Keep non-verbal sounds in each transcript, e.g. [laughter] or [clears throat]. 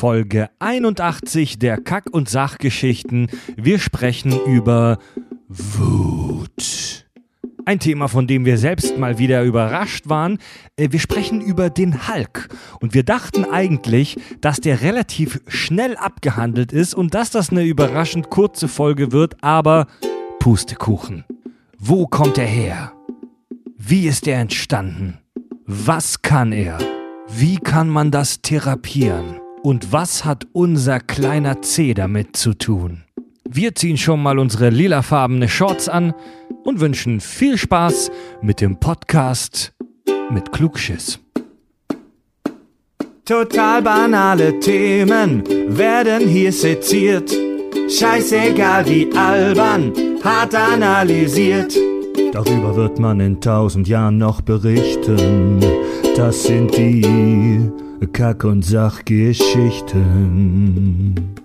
Folge 81 der Kack- und Sachgeschichten. Wir sprechen über Wut. Ein Thema, von dem wir selbst mal wieder überrascht waren. Äh, Wir sprechen über den Hulk. Und wir dachten eigentlich, dass der relativ schnell abgehandelt ist und dass das eine überraschend kurze Folge wird, aber Pustekuchen. Wo kommt er her? Wie ist er entstanden? Was kann er? Wie kann man das therapieren? Und was hat unser kleiner C damit zu tun? Wir ziehen schon mal unsere lilafarbene Shorts an und wünschen viel Spaß mit dem Podcast mit Klugschiss. Total banale Themen werden hier seziert. Scheißegal wie albern, hart analysiert. Darüber wird man in tausend Jahren noch berichten. Das sind die Kack- und Sachgeschichten.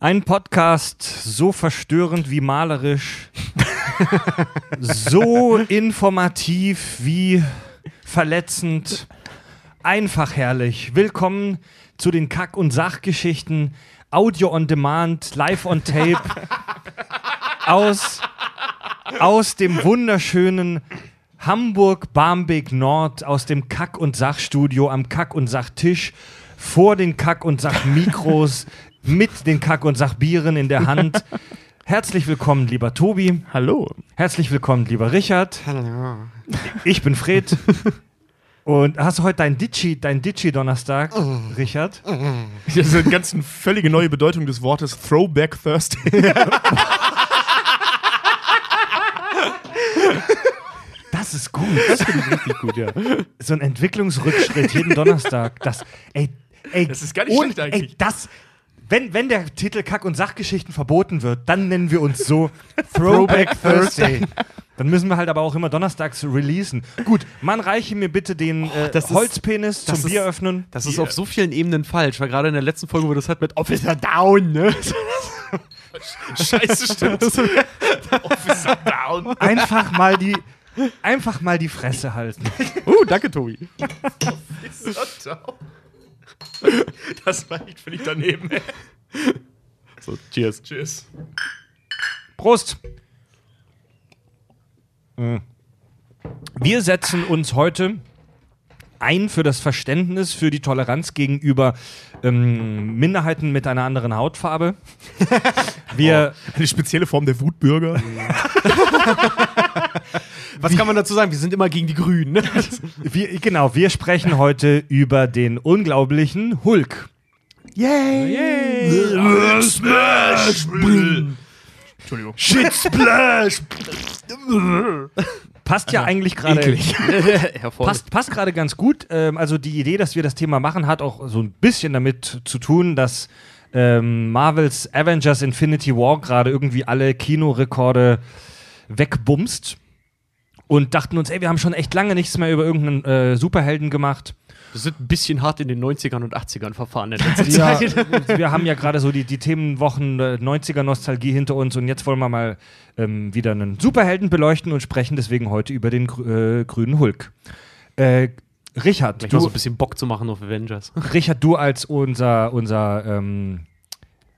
Ein Podcast so verstörend wie malerisch, so informativ wie verletzend, einfach herrlich. Willkommen zu den Kack- und Sachgeschichten, Audio on Demand, live on Tape, aus, aus dem wunderschönen Hamburg Barmbek Nord, aus dem Kack- und Sachstudio am Kack- und Sachtisch, vor den Kack- und Sachmikros, [laughs] mit den Kack- und Sachbieren in der Hand. Herzlich willkommen, lieber Tobi. Hallo. Herzlich willkommen, lieber Richard. Hallo. Ich bin Fred. [laughs] Und hast du heute dein Ditchy, dein Ditchy-Donnerstag, Richard? Das ist eine ganz völlige neue Bedeutung des Wortes Throwback Thursday. [laughs] Das ist gut. Das finde ich richtig gut, ja. So ein Entwicklungsrückschritt jeden Donnerstag. Das, ey, ey, Das ist gar nicht schlecht eigentlich. Ey, das, wenn, wenn der Titel Kack- und Sachgeschichten verboten wird, dann nennen wir uns so Throwback Thursday. Dann müssen wir halt aber auch immer donnerstags releasen. Gut, man reiche mir bitte den äh, das ist- Holzpenis das zum ist- Bier öffnen. Das ist auf so vielen Ebenen falsch, weil gerade in der letzten Folge, wo das hat mit Officer Down, ne? Scheiße, stimmt. [laughs] Officer Down. Einfach mal die, einfach mal die Fresse halten. [laughs] Uh, danke, Tobi. [laughs] Das war echt völlig daneben. ey. So, cheers. Tschüss. Prost! Mm. Wir setzen uns heute ein für das Verständnis, für die Toleranz gegenüber ähm, Minderheiten mit einer anderen Hautfarbe. [laughs] Wir, Eine spezielle Form der Wutbürger. [laughs] Was kann man dazu sagen? Wir sind immer gegen die Grünen, ne? [laughs] wir, genau, wir sprechen heute über den unglaublichen Hulk. Yay! Smash! Entschuldigung. Shit Splash! Passt ja eigentlich gerade. [laughs] [laughs] Passt, passt gerade ganz gut. Ähm, also die Idee, dass wir das Thema machen, hat auch so ein bisschen damit zu tun, dass ähm, Marvels Avengers Infinity War gerade irgendwie alle Kinorekorde wegbumst. Und dachten uns, ey, wir haben schon echt lange nichts mehr über irgendeinen äh, Superhelden gemacht. Wir sind ein bisschen hart in den 90ern und 80ern verfahren in letzter [laughs] Ja, Zeit. wir haben ja gerade so die, die Themenwochen äh, 90er-Nostalgie hinter uns und jetzt wollen wir mal ähm, wieder einen Superhelden beleuchten und sprechen deswegen heute über den äh, grünen Hulk. Äh, Richard, Ich mal so du, ein bisschen Bock zu machen auf Avengers. [laughs] Richard, du als unser, unser ähm,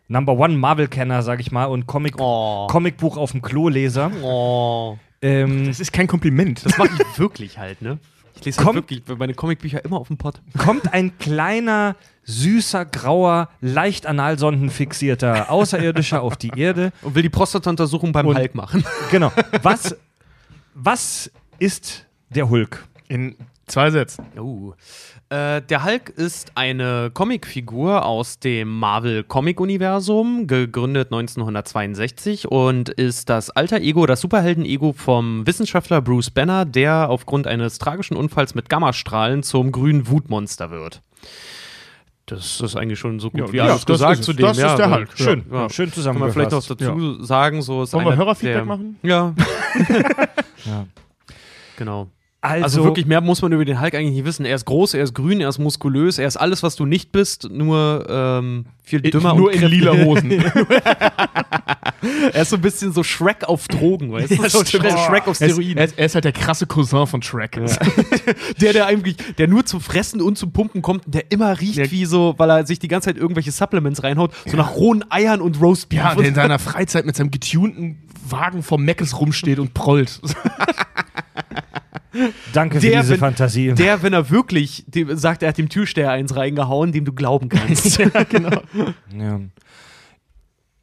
Number One Marvel-Kenner, sag ich mal, und Comic Oh. Comicbuch auf dem Klo-Leser. Oh. Ähm, Das ist kein Kompliment. Das mache ich [laughs] wirklich halt, ne? Ich lese halt wirklich meine Comicbücher immer auf dem Pott. kommt ein kleiner, süßer, grauer, leicht analsondenfixierter Außerirdischer auf die Erde. Und will die Prostata-Untersuchung beim Und- Hulk machen. [laughs] Genau. Was, was ist der Hulk? In zwei Sätzen. Oh. Äh, der Hulk ist eine Comicfigur aus dem Marvel-Comic-Universum, gegründet 1962 und ist das alter Ego, das Superhelden-Ego vom Wissenschaftler Bruce Banner, der aufgrund eines tragischen Unfalls mit Gammastrahlen zum grünen Wutmonster wird. Das ist eigentlich schon so gut Ja, wie ja, alles das gesagt ist es. zu dem. Das ist ja, der so- Hulk. Schön, Ja. schön Kann man vielleicht noch dazu sagen, so ist Wollen wir Hörerfeedback der, machen? Ja. Ja. [laughs] Genau. Also, Also, wirklich mehr muss man über den Hulk eigentlich nicht wissen. Er ist groß, er ist grün, er ist muskulös, er ist alles, was du nicht bist, nur ähm, viel dümmer Nur und in lila Hosen. [laughs] Er ist so ein bisschen so Shrek auf Drogen, weißt du? Ja, so. Shrek, Shrek auf er, Steroiden. er, ist, er ist halt der krasse Cousin von Shrek. [laughs] der, der eigentlich, der nur zum Fressen und zum Pumpen kommt, und der immer riecht Der- wie so, weil er sich die ganze Zeit irgendwelche Supplements reinhaut, so nach rohen Eiern und Roastbeef. Ja, der in und [laughs] seiner Freizeit mit seinem getunten Wagen vom Meckes rumsteht und prollt. Danke für der, diese wenn- Fantasie. der, wenn er wirklich dem, sagt, er hat dem Türsteher eins reingehauen, dem du glauben kannst. [laughs] ja, genau. Ja.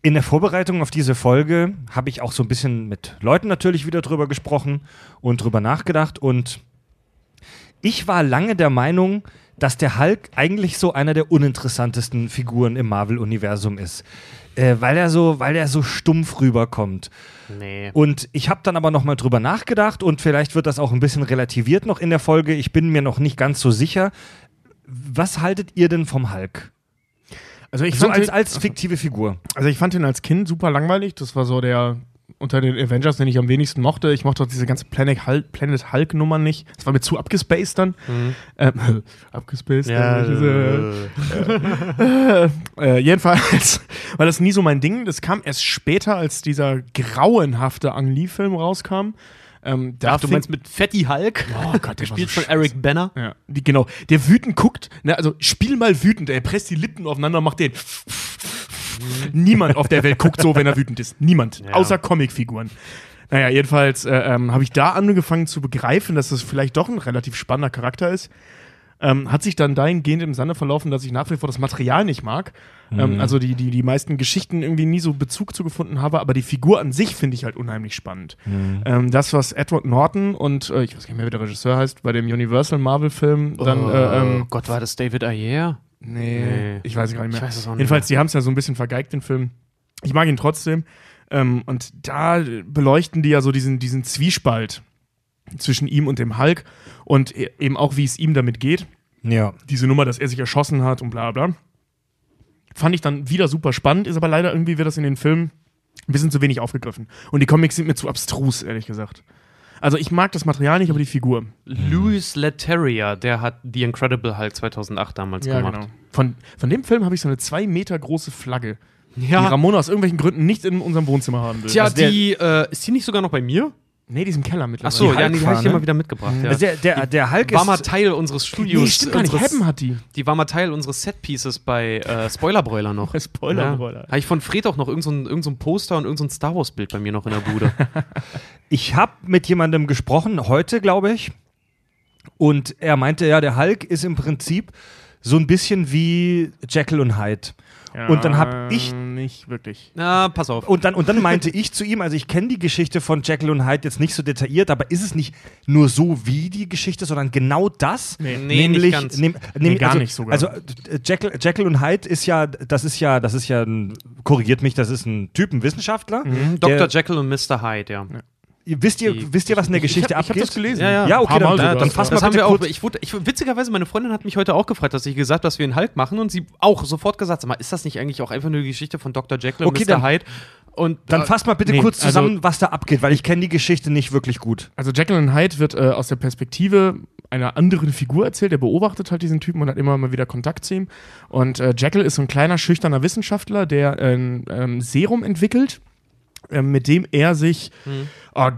In der Vorbereitung auf diese Folge habe ich auch so ein bisschen mit Leuten natürlich wieder drüber gesprochen und drüber nachgedacht. Und ich war lange der Meinung, dass der Hulk eigentlich so einer der uninteressantesten Figuren im Marvel-Universum ist. Äh, weil, er so, weil er so stumpf rüberkommt. Nee. Und ich habe dann aber nochmal drüber nachgedacht und vielleicht wird das auch ein bisschen relativiert noch in der Folge. Ich bin mir noch nicht ganz so sicher. Was haltet ihr denn vom Hulk? Also ich, So fand als, als fiktive Figur. also ich fand ihn als Kind super langweilig. Das war so der unter den Avengers, den ich am wenigsten mochte. Ich mochte auch diese ganze Planet Hulk, Planet Hulk Nummer nicht. Das war mir zu abgespaced dann. Ähm, [laughs] abgespaced. Ja, äh, diese, äh, [laughs] jedenfalls [laughs] war das nie so mein Ding. Das kam erst später, als dieser grauenhafte Ang Lee-Film rauskam. Ähm, da Ach, du meinst mit Fatty Hulk? Oh Gott, der war Gespielt so von Eric Banner. Ja, die, genau. Der wütend guckt, ne, also spiel mal wütend, er presst die Lippen aufeinander und macht den. Niemand auf der Welt guckt so, wenn er wütend ist. Niemand. Ja. Außer Comicfiguren. Naja, jedenfalls äh, ähm, habe ich da angefangen zu begreifen, dass das vielleicht doch ein relativ spannender Charakter ist. Ähm, hat sich dann dahingehend im Sande verlaufen, dass ich nach wie vor das Material nicht mag. Ähm, also die, die, die meisten Geschichten irgendwie nie so Bezug zu gefunden habe, aber die Figur an sich finde ich halt unheimlich spannend. Ähm, das, was Edward Norton und äh, ich weiß nicht mehr, wie der Regisseur heißt, bei dem Universal Marvel-Film dann äh, ähm, oh Gott, war das David Ayer? Nee, Nee. ich weiß gar nicht mehr. Ich weiß es auch nicht Jedenfalls, die haben es ja so ein bisschen vergeigt, den Film. Ich mag ihn trotzdem. Ähm, und da beleuchten die ja so diesen, diesen Zwiespalt zwischen ihm und dem Hulk und e- eben auch, wie es ihm damit geht. Ja. Diese Nummer, dass er sich erschossen hat und bla bla. Fand ich dann wieder super spannend, ist aber leider irgendwie wird das in den Filmen ein bisschen zu wenig aufgegriffen. Und die Comics sind mir zu abstrus, ehrlich gesagt. Also ich mag das Material nicht, aber die Figur. Louis Leterrier, der hat The Incredible Hulk 2008 damals gemacht. genau. Von, von dem Film habe ich so eine zwei Meter große Flagge, die Ja. Ramona aus irgendwelchen Gründen nicht in unserem Wohnzimmer haben will. Tja, Also die, äh, ist die nicht sogar noch bei mir? Nee, die ist im Keller mittlerweile. Achso, Die ja, die habe ich dir mal wieder mitgebracht. Ja. Also der, der, der Hulk war mal. Teil unseres Studios. nee, stimmt gar nicht. unseres- hat die. Die war mal Teil unseres Setpieces bei äh, Spoilerbräuler noch. [laughs] Spoilerbräuler. Ja. Habe ich von Fred auch noch irgendein so irgend so ein Poster und irgendein so Star Wars Bild bei mir noch in der Bude. [laughs] Ich habe mit jemandem gesprochen, heute glaube ich. Und er meinte, ja, der Hulk ist im Prinzip so ein bisschen wie Jekyll und Hyde. Und dann hab ich- Nicht wirklich. Na, pass auf. Und dann, und dann meinte ich zu ihm, also ich kenne die Geschichte von Jekyll und Hyde jetzt nicht so detailliert, aber ist es nicht nur so wie die Geschichte, sondern genau das? Nee. Nee, nicht ganz. Nehm, Nee, gar also, nicht sogar. Also äh, Jekyll, Jekyll und Hyde ist ja, das ist ja, das ist ja ein, korrigiert mich, das ist ein Typenwissenschaftler. Mhm. Dr. Jekyll und Mr. Hyde, ja. Wisst ihr, Die- wisst ihr, was in der Geschichte ich hab, ich hab abgeht? das gelesen. Ja, ja. Ja, okay, dann- dann- fass Das mal haben bitte wir auch. kurz- Ich wurde, ich, witzigerweise, meine Freundin hat mich heute auch gefragt, dass ich gesagt dass wir einen Hulk machen und sie auch sofort gesagt, sag mal, ist das nicht eigentlich auch einfach nur die Geschichte von Dr. Jekyll Okay, und Mr. dann- Hyde? Und Dann äh, fasst mal bitte nee, kurz also- zusammen, was da abgeht, weil ich kenne die Geschichte nicht wirklich gut. Also Jekyll und Hyde wird äh, aus der Perspektive einer anderen Figur erzählt. Der beobachtet halt diesen Typen und hat immer mal wieder Kontakt zu ihm. Und äh, Jekyll ist so ein kleiner, schüchterner Wissenschaftler, der ein ähm, Serum entwickelt, ähm, mit dem er sich Hm. oh,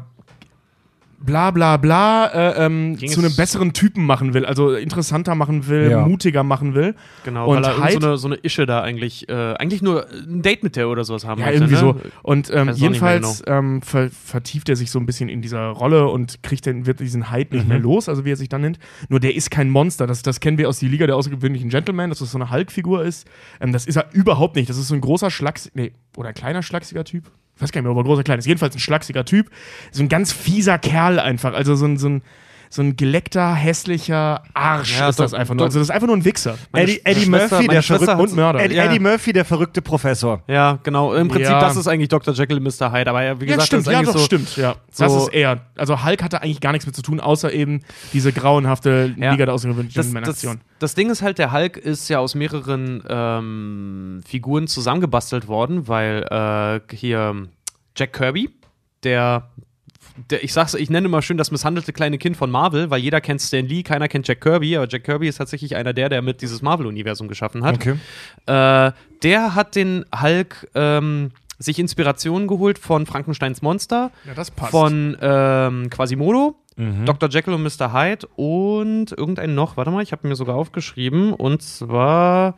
bla bla bla äh, ähm, zu einem besseren Typen machen will, also interessanter machen will, Ja. mutiger machen will. genau, und weil er Hyde- so eine, so eine Ische da eigentlich, äh, eigentlich nur ein Date mit der oder sowas haben Ja, möchte, irgendwie ne? so. Und ähm, jedenfalls ähm, ver vertieft er sich so ein bisschen in dieser Rolle und kriegt dann, wird diesen Hyde nicht mehr los, also wie er sich dann nennt. Nur der ist kein Monster. Das, das kennen wir aus die Liga der außergewöhnlichen Gentlemen, dass das so eine Hulk-Figur ist. Ähm, das ist er überhaupt nicht. Das ist so ein großer Schlacks, nee, oder ein kleiner schlachsiger Typ. Ich weiß gar nicht mehr, ob er groß oder klein ist. Jedenfalls ein schlachsiger Typ. So ein ganz fieser Kerl einfach. Also so ein, so ein, so ein geleckter, hässlicher Arsch Ja, ist das einfach nur. Also das ist einfach nur ein Wichser. Eddie, Eddie Murphy, der verrückte und Mörder. Eddie, Ja. Eddie Murphy, der verrückte Professor. Ja, genau. Im Prinzip, Ja. das ist eigentlich Dr. Jekyll und Mr. Hyde. Aber ja, wie Ja, gesagt, stimmt, das ist ja, doch, so. stimmt, ja. Das so- ist er. Also Hulk hatte eigentlich gar nichts mit zu tun, außer eben diese grauenhafte Ja. Liga der außergewöhnlichen Das, das, das Ding ist halt, der Hulk ist ja aus mehreren ähm, Figuren zusammengebastelt worden, weil äh, hier Jack Kirby, der der, ich sag's, ich nenne immer schön das misshandelte kleine Kind von Marvel, weil jeder kennt Stan Lee, keiner kennt Jack Kirby, aber Jack Kirby ist tatsächlich einer der, der mit dieses Marvel-Universum geschaffen hat. Okay. Äh, der hat den Hulk ähm, sich Inspirationen geholt von Frankensteins Monster, Ja, das passt. von ähm, Quasimodo, Mhm. Dr. Jekyll und Mr. Hyde und irgendeinen noch. Warte mal, ich habe mir sogar aufgeschrieben. Und zwar.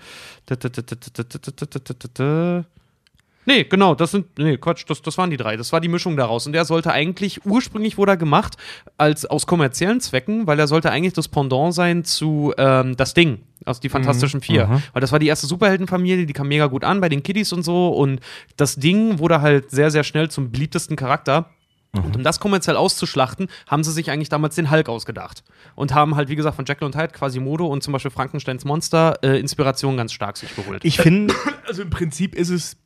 Nee, genau, das sind. Nee, Quatsch, das, das waren die drei. Das war die Mischung daraus. Und der sollte eigentlich, ursprünglich wurde er gemacht, als aus kommerziellen Zwecken, weil er sollte eigentlich das Pendant sein zu ähm, das Ding aus die Fantastischen Vier. aha. Weil das war die erste Superheldenfamilie, die kam mega gut an bei den Kiddies und so. Und das Ding wurde halt sehr, sehr schnell zum beliebtesten Charakter. Und um das kommerziell auszuschlachten, haben sie sich eigentlich damals den Hulk ausgedacht. Und haben halt, wie gesagt, von Jekyll und Hyde, Quasimodo und zum Beispiel Frankensteins Monster äh, Inspiration ganz stark sich geholt. Ich finde, Also im Prinzip ist es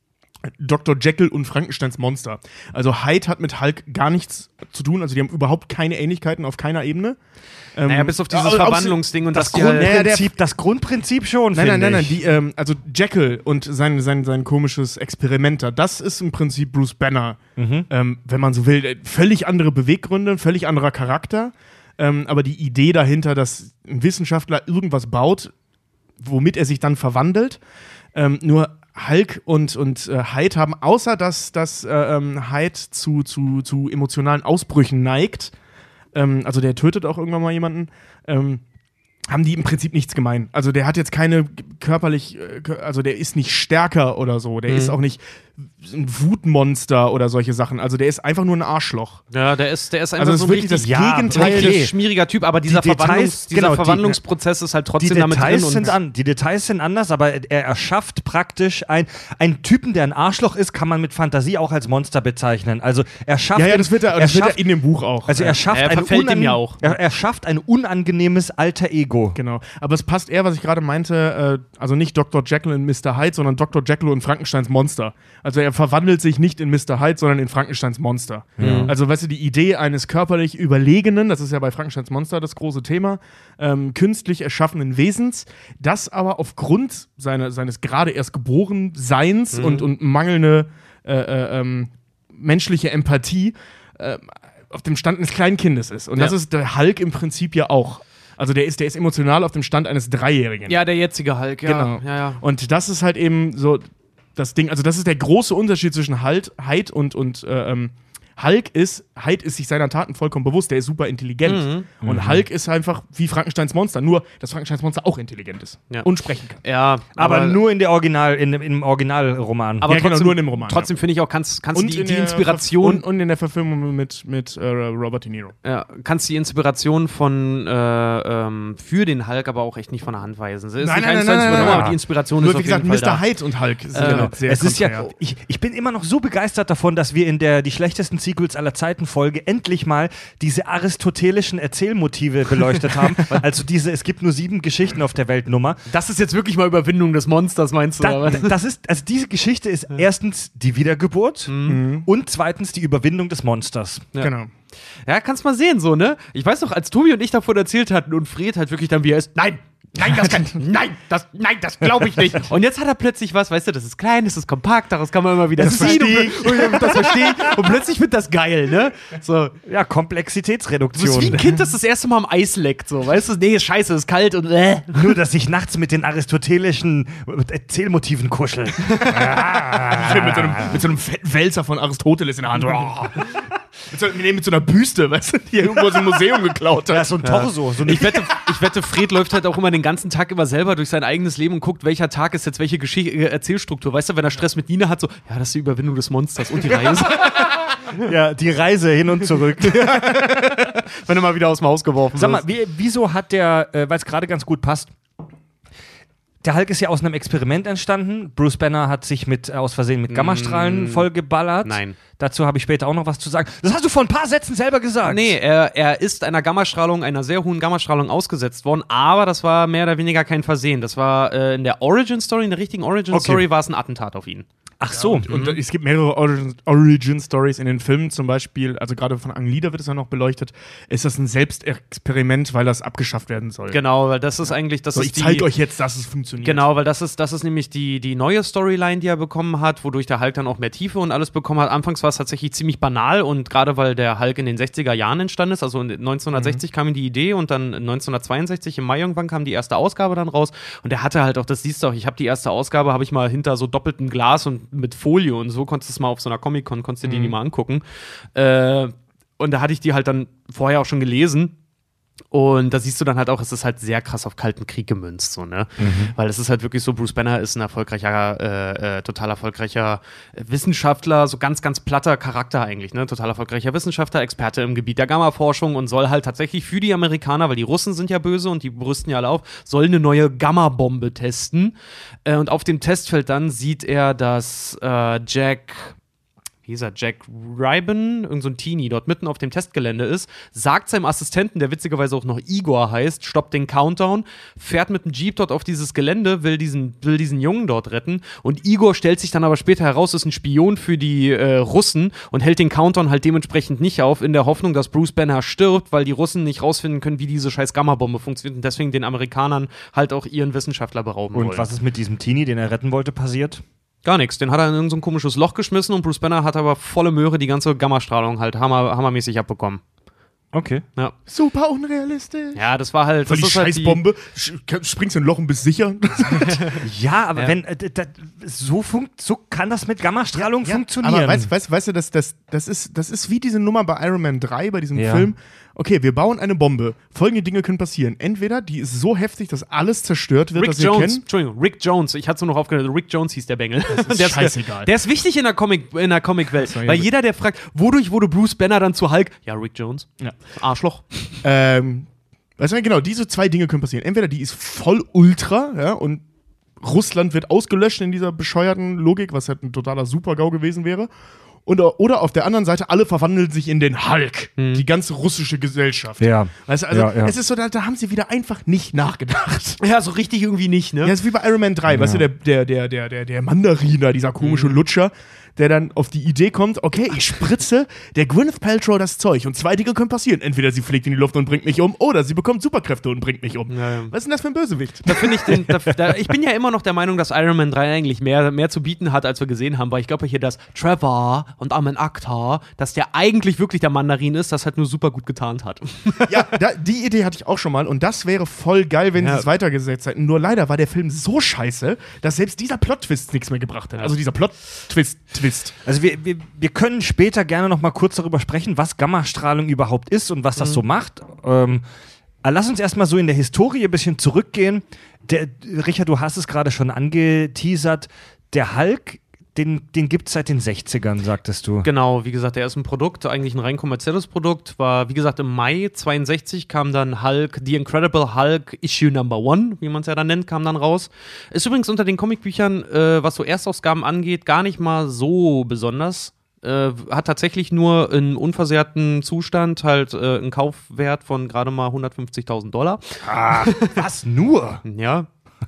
Dr. Jekyll und Frankensteins Monster. Also Hyde hat mit Hulk gar nichts zu tun, also die haben überhaupt keine Ähnlichkeiten auf keiner Ebene. Ähm, naja, bis auf dieses au- Verwandlungsding und das die halt, Grundprinzip, das Grundprinzip schon, Nein, nein, nein, nein, die, ähm, also Jekyll und sein, sein, sein komisches Experiment da, das ist im Prinzip Bruce Banner, ähm, wenn man so will. Äh, Völlig andere Beweggründe, völlig anderer Charakter. Ähm, aber die Idee dahinter, dass ein Wissenschaftler irgendwas baut, womit er sich dann verwandelt. Ähm, nur Hulk und, und äh, Hyde haben, außer dass, dass äh, ähm, Hyde zu, zu, zu emotionalen Ausbrüchen neigt, ähm, also der tötet auch irgendwann mal jemanden, ähm, haben die im Prinzip nichts gemein. Also der hat jetzt keine körperlich, äh, also der ist nicht stärker oder so, der ist auch nicht ein Wutmonster oder solche Sachen. Also der ist einfach nur ein Arschloch. ja, der ist, der ist einfach Also so wirklich das ja, Gegenteil schmieriger Typ, aber dieser, Die Details- Verwandlungs, dieser genau, die- Verwandlungsprozess ist halt die trotzdem damit drin. sind an, die Details sind anders, aber er erschafft praktisch ein, einen Typen, der ein Arschloch ist, kann man mit Fantasie auch als Monster bezeichnen. Also er schafft, Ja, ja, das wird er, er das wird schafft, er in dem Buch auch. also Ja. er schafft Er ein verfällt dem unan- ja auch. Er, er schafft ein unangenehmes alter Ego. Genau. Aber es passt eher, was ich gerade meinte, äh, also nicht Dr. Jekyll und Mr. Hyde, sondern Dr. Jekyll und Frankensteins Monster. Also er verwandelt sich nicht in Mr. Hyde, sondern in Frankensteins Monster. Also, weißt du, die Idee eines körperlich Überlegenen, das ist ja bei Frankensteins Monster das große Thema, ähm, künstlich erschaffenen Wesens, das aber aufgrund seine, seines gerade erst geboren Seins und, und mangelnde äh, äh, ähm, menschliche Empathie äh, auf dem Stand eines kleinen Kindes ist. Und das Ja. ist der Hulk im Prinzip ja auch. Also der ist, der ist emotional auf dem Stand eines Dreijährigen. ja, der jetzige Hulk, ja. genau. Ja, ja. Und das ist halt eben so das Ding. Also das ist der große Unterschied zwischen halt, Hyde und, und äh, ähm, Hulk ist, Hyde ist sich seiner Taten vollkommen bewusst, der ist super intelligent. Mhm. Und Hulk ist einfach wie Frankensteins Monster, nur dass Frankensteins Monster auch intelligent ist Ja. und sprechen kann. Ja, Aber, nur in der Original, in, dem- im Originalroman. aber Ja, genau, trotzdem, nur in dem Roman, Trotzdem finde ich auch, kannst, kannst du die, in die Inspiration, und, und in der Verfilmung mit, mit äh, Robert De Niro. ja, kannst die Inspiration von äh, ähm, für den Hulk aber auch echt nicht von der Hand weisen. Sie ist Nein, nicht nein, nein, nein, nein. aber die Inspiration Nur ist wie auf jeden gesagt, Fall Mr. da. Hyde und Hulk sind Äh, genau sehr es ist ja, konträr. ich, ich bin immer noch so begeistert davon, dass wir in der die schlechtesten Sequels aller Zeiten Folge endlich mal diese aristotelischen Erzählmotive beleuchtet haben. [laughs] Also diese, es gibt nur sieben Geschichten auf der Welt Nummer. Das ist jetzt wirklich mal Überwindung des Monsters, meinst du? Da, das ist, also diese Geschichte ist erstens die Wiedergeburt und zweitens die Überwindung des Monsters. Ja. Genau. Ja, kannst mal sehen, so, ne? Ich weiß noch, als Tobi und ich davon erzählt hatten und Fred halt wirklich dann, wie er ist, nein, nein, das kann, [laughs] nein, das, nein, das glaube ich nicht. Und jetzt hat er plötzlich was, weißt du, das ist klein, das ist kompakt, daraus kann man immer wieder Das ziehen verstehe und, und das verstehe ich. Und plötzlich wird das geil, ne? So. Ja, Das ist wie Komplexitätsreduktion. ein Kind, das das erste Mal am Eis leckt, so, weißt du? Nee, ist scheiße, ist kalt und äh. Nur, dass ich nachts mit den aristotelischen Erzählmotiven kuschel. [laughs] mit, so einem, mit so einem fetten Wälzer von Aristoteles in der Hand. [laughs] Mit, so, nee, mit so einer Büste, weißt du, die irgendwo aus dem Museum geklaut hat. Ja, so ein Torso. So Ich wette, [laughs] ich wette, Fred läuft halt auch immer den ganzen Tag immer selber durch sein eigenes Leben und guckt, welcher Tag ist jetzt welche Gesch äh, Erzählstruktur. Weißt du, wenn er Stress mit Nina hat, so, ja, das ist die Überwindung des Monsters und die [laughs] Reise. ja, die Reise hin und zurück. [laughs] wenn er mal wieder aus dem Haus geworfen Sag mal, wie, wieso hat der, äh, weil es gerade ganz gut passt, der Hulk ist ja aus einem Experiment entstanden. Bruce Banner hat sich mit äh, aus Versehen mit Gammastrahlen vollgeballert. Nein. Dazu habe ich später auch noch was zu sagen. Das hast du vor ein paar Sätzen selber gesagt. Nee, er, er ist einer Gammastrahlung, einer sehr hohen Gammastrahlung ausgesetzt worden, aber das war mehr oder weniger kein Versehen. Das war äh, in der Origin Story, in der richtigen Origin Story war es ein Attentat auf ihn. Ach so. Und, und es gibt mehrere Origin- Origin-Stories in den Filmen, zum Beispiel, also gerade von Ang Lieder wird es ja noch beleuchtet, ist das ein Selbstexperiment, weil das abgeschafft werden soll. Genau, weil das ist eigentlich, das So, ist ich zeige euch jetzt, dass es funktioniert. Genau, weil das ist, das ist nämlich die, die neue Storyline, die er bekommen hat, wodurch der Hulk dann auch mehr Tiefe und alles bekommen hat. Anfangs war es tatsächlich ziemlich banal und gerade weil der Hulk in den 60er Jahren entstanden ist, also in 1960 kam ihm die Idee und dann 1962 im Mai irgendwann kam die erste Ausgabe dann raus und er hatte halt auch, das siehst du auch, ich habe die erste Ausgabe, habe ich mal hinter so doppeltem Glas und mit Folie und so, konntest du es mal auf so einer Comic-Con, konntest du die mal angucken. Äh, und da hatte ich die halt dann vorher auch schon gelesen. Und da siehst du dann halt auch, es ist halt sehr krass auf Kalten Krieg gemünzt, so, ne? Weil es ist halt wirklich so, Bruce Banner ist ein erfolgreicher, äh, äh, total erfolgreicher Wissenschaftler, so ganz, ganz platter Charakter eigentlich, ne? Total erfolgreicher Wissenschaftler, Experte im Gebiet der Gamma-Forschung und soll halt tatsächlich für die Amerikaner, weil die Russen sind ja böse und die brüsten ja alle auf, soll eine neue Gamma-Bombe testen. Äh, und auf dem Testfeld dann sieht er, dass äh, Jack wie hieß er, Jack Ryben, irgend so ein Teenie, dort mitten auf dem Testgelände ist, sagt seinem Assistenten, der witzigerweise auch noch Igor heißt, stoppt den Countdown, fährt mit dem Jeep dort auf dieses Gelände, will diesen, will diesen Jungen dort retten und Igor stellt sich dann aber später heraus, ist ein Spion für die äh, Russen und hält den Countdown halt dementsprechend nicht auf, in der Hoffnung, dass Bruce Banner stirbt, weil die Russen nicht rausfinden können, wie diese scheiß Gamma-Bombe funktioniert und deswegen den Amerikanern halt auch ihren Wissenschaftler berauben Und wollen. was ist mit diesem Teenie, den er retten wollte, passiert? Gar nichts. Den hat er in irgendein so ein komisches Loch geschmissen und Bruce Banner hat aber volle Möhre die ganze Gammastrahlung halt hammer, hammermäßig abbekommen. Okay. Ja. Super unrealistisch. ja, das war halt. Voll das die ist halt Scheißbombe. Sch- Springst in ein Loch und bist sicher. [laughs] Ja, aber Ja. wenn äh, d- d- so, funkt, so kann das mit Gammastrahlung funktionieren. Aber weißt, weißt, weißt du, das, das, das, ist, das ist wie diese Nummer bei Iron Man 3, bei diesem Ja. Film. Okay, wir bauen eine Bombe. Folgende Dinge können passieren. Entweder die ist so heftig, dass alles zerstört wird, Rick was wir Jones, kennen. Entschuldigung, Rick Jones, ich hatte so noch aufgehört, Rick Jones hieß der Bengel. ist [laughs] der scheißegal. Der ist wichtig in der Comic, in der Comicwelt, weil jeder, der fragt, wodurch wurde Bruce Banner dann zu Hulk? Ja, Rick Jones. Ja. Arschloch. Ähm, weißt du, genau, diese zwei Dinge können passieren. Entweder die ist voll ultra, ja, und Russland wird ausgelöscht in dieser bescheuerten Logik, was halt ein totaler Super-GAU gewesen wäre. Und, oder auf der anderen Seite, alle verwandeln sich in den Hulk, die ganze russische Gesellschaft. Ja. Weißt du, also Ja, ja. es ist so, da, da haben sie wieder einfach nicht nachgedacht. Ja, so richtig irgendwie nicht, ne? Ja, ist wie bei Iron Man 3, weißt du, der, der, der, der, der, der Mandariner, dieser komische Lutscher, der dann auf die Idee kommt, okay, ich spritze der Gwyneth Paltrow das Zeug und zwei Dinge können passieren. Entweder sie fliegt in die Luft und bringt mich um, oder sie bekommt Superkräfte und bringt mich um. Ja, ja. Was ist denn das für ein Bösewicht? Da finde ich den, da, da, ich bin ja immer noch der Meinung, dass Iron Man 3 eigentlich mehr, mehr zu bieten hat, als wir gesehen haben, weil ich glaube hier, dass Trevor und Armin Akhtar, dass der eigentlich wirklich der Mandarin ist, das halt nur super gut getarnt hat. ja, da, die Idee hatte ich auch schon mal und das wäre voll geil, wenn Ja. sie es weitergesetzt hätten. Nur leider war der Film so scheiße, dass selbst dieser Plot-Twist nichts mehr gebracht hat. Also dieser Plot-Twist-Twist. Also wir, wir, wir können später gerne noch mal kurz darüber sprechen, was Gammastrahlung überhaupt ist und was das so macht. Ähm, aber lass uns erstmal so in der Historie ein bisschen zurückgehen. Der, Richard, du hast es gerade schon angeteasert. Der Hulk, den, den gibt es seit den 60ern, sagtest du. Genau, wie gesagt, der ist ein Produkt, eigentlich ein rein kommerzielles Produkt. War, wie gesagt, im Mai 62 kam dann Hulk, The Incredible Hulk Issue Number One, wie man es ja dann nennt, kam dann raus. Ist übrigens unter den Comicbüchern, äh, was so Erstausgaben angeht, gar nicht mal so besonders. Äh, hat tatsächlich nur in unversehrten Zustand halt äh, einen Kaufwert von gerade mal 150.000 Dollar. Was nur? [laughs] Ja.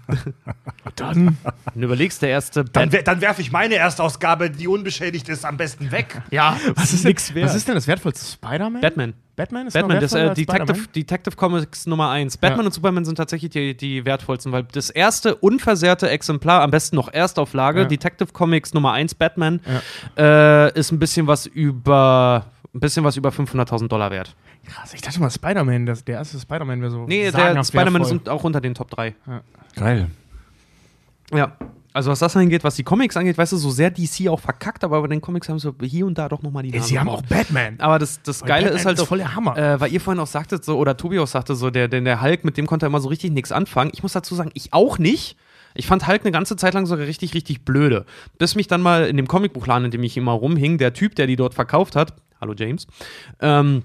[laughs] Dann. Wenn du überlegst, der erste Dann, dann werfe ich meine Erstausgabe, die unbeschädigt ist, am besten weg. Ja, Was ist, nix denn, wert. was ist denn das wertvollste? Spider-Man? Batman. Batman ist Batman, das äh, Detective? Detective Comics Nummer 1. Batman Ja. und Superman sind tatsächlich die, die wertvollsten, weil das erste unversehrte Exemplar, am besten noch Erstauflage, Ja. Detective Comics Nummer 1 Batman, äh, ist ein bisschen was über ein bisschen was über 500.000 Dollar wert. Krass, ich dachte mal, Spider-Man, das- der erste Spider-Man wäre so. Nee, der sagenhaft Spider-Man wertvoll. ist auch unter den Top 3. Geil. Ja. Also was das angeht, was die Comics angeht, weißt du, so sehr DC auch verkackt, aber bei den Comics haben sie hier und da doch nochmal die Ja, Nase sie haben auch Batman. Aber das, das Weil Geile Batman ist halt ist auch, voll der Hammer. Äh, weil ihr vorhin auch sagtet, so, oder Tobi auch sagte, so, der, der, der Hulk, mit dem konnte er immer so richtig nichts anfangen. Ich muss dazu sagen, ich auch nicht. Ich fand Hulk eine ganze Zeit lang sogar richtig, richtig blöde. Bis mich dann mal in dem Comicbuchladen, in dem ich immer rumhing, der Typ, der die dort verkauft hat, hallo James, ähm,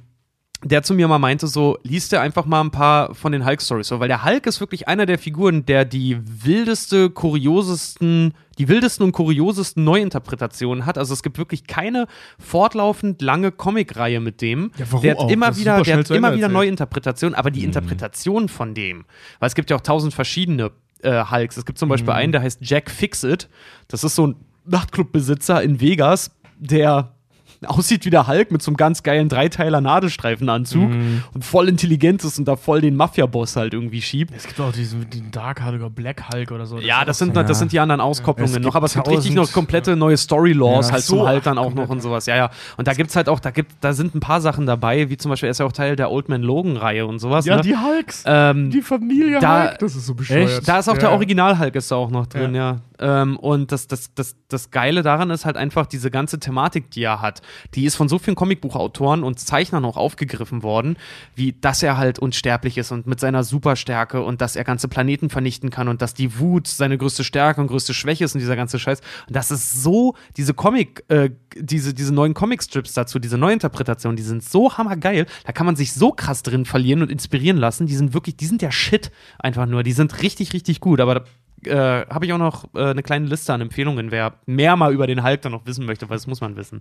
der zu mir mal meinte, so, liest dir einfach mal ein paar von den Hulk-Stories, so, weil der Hulk ist wirklich einer der Figuren, der die wildeste, kuriosesten, die wildesten und kuriosesten Neuinterpretationen hat. Also es gibt wirklich keine fortlaufend lange Comicreihe mit dem. Ja, warum der hat auch? immer Das wieder, der hat immer wieder. Neuinterpretationen, aber die Interpretation von dem, weil es gibt ja auch tausend verschiedene äh, Hulks. Es gibt zum Beispiel einen, der heißt Jack Fixit. Das ist so ein Nachtclubbesitzer in Vegas, der [laughs] aussieht wie der Hulk mit so einem ganz geilen Dreiteiler Nadelstreifenanzug Mhm. und voll intelligent ist und da voll den Mafia-Boss halt irgendwie schiebt. Es gibt auch diesen den Dark Hulk oder Black Hulk oder so. Ja, das sind, ja. das sind die anderen Es Auskopplungen gibt noch, aber es gibt richtig noch komplette neue Story-Laws Ja, halt so, zum Halt dann auch noch und sowas. Ja, ja. Und da gibt's halt auch, da gibt, da sind ein paar Sachen dabei, wie zum Beispiel, er ist ja auch Teil der Old Man Logan-Reihe und sowas. Ja, ne? die Hulks. ähm, die Familie da- Hulk. Das ist so bescheuert. Da ist auch der Ja. Original-Hulk ist da auch noch drin, ja. Ähm, und das, das, das, das Geile daran ist halt einfach diese ganze Thematik, die er hat. Die ist von so vielen Comicbuchautoren und Zeichnern auch aufgegriffen worden, wie dass er halt unsterblich ist und mit seiner Superstärke und dass er ganze Planeten vernichten kann und dass die Wut seine größte Stärke und größte Schwäche ist und dieser ganze Scheiß. Und das ist so, diese Comic, äh, diese, diese neuen Comic-Strips dazu, diese Neuinterpretationen, die sind so hammergeil. Da kann man sich so krass drin verlieren und inspirieren lassen. Die sind wirklich, die sind der Shit einfach nur. Die sind richtig, richtig gut. Aber äh, habe ich auch noch äh, eine kleine Liste an Empfehlungen, wer mehr mal über den Hulk dann noch wissen möchte, weil das muss man wissen.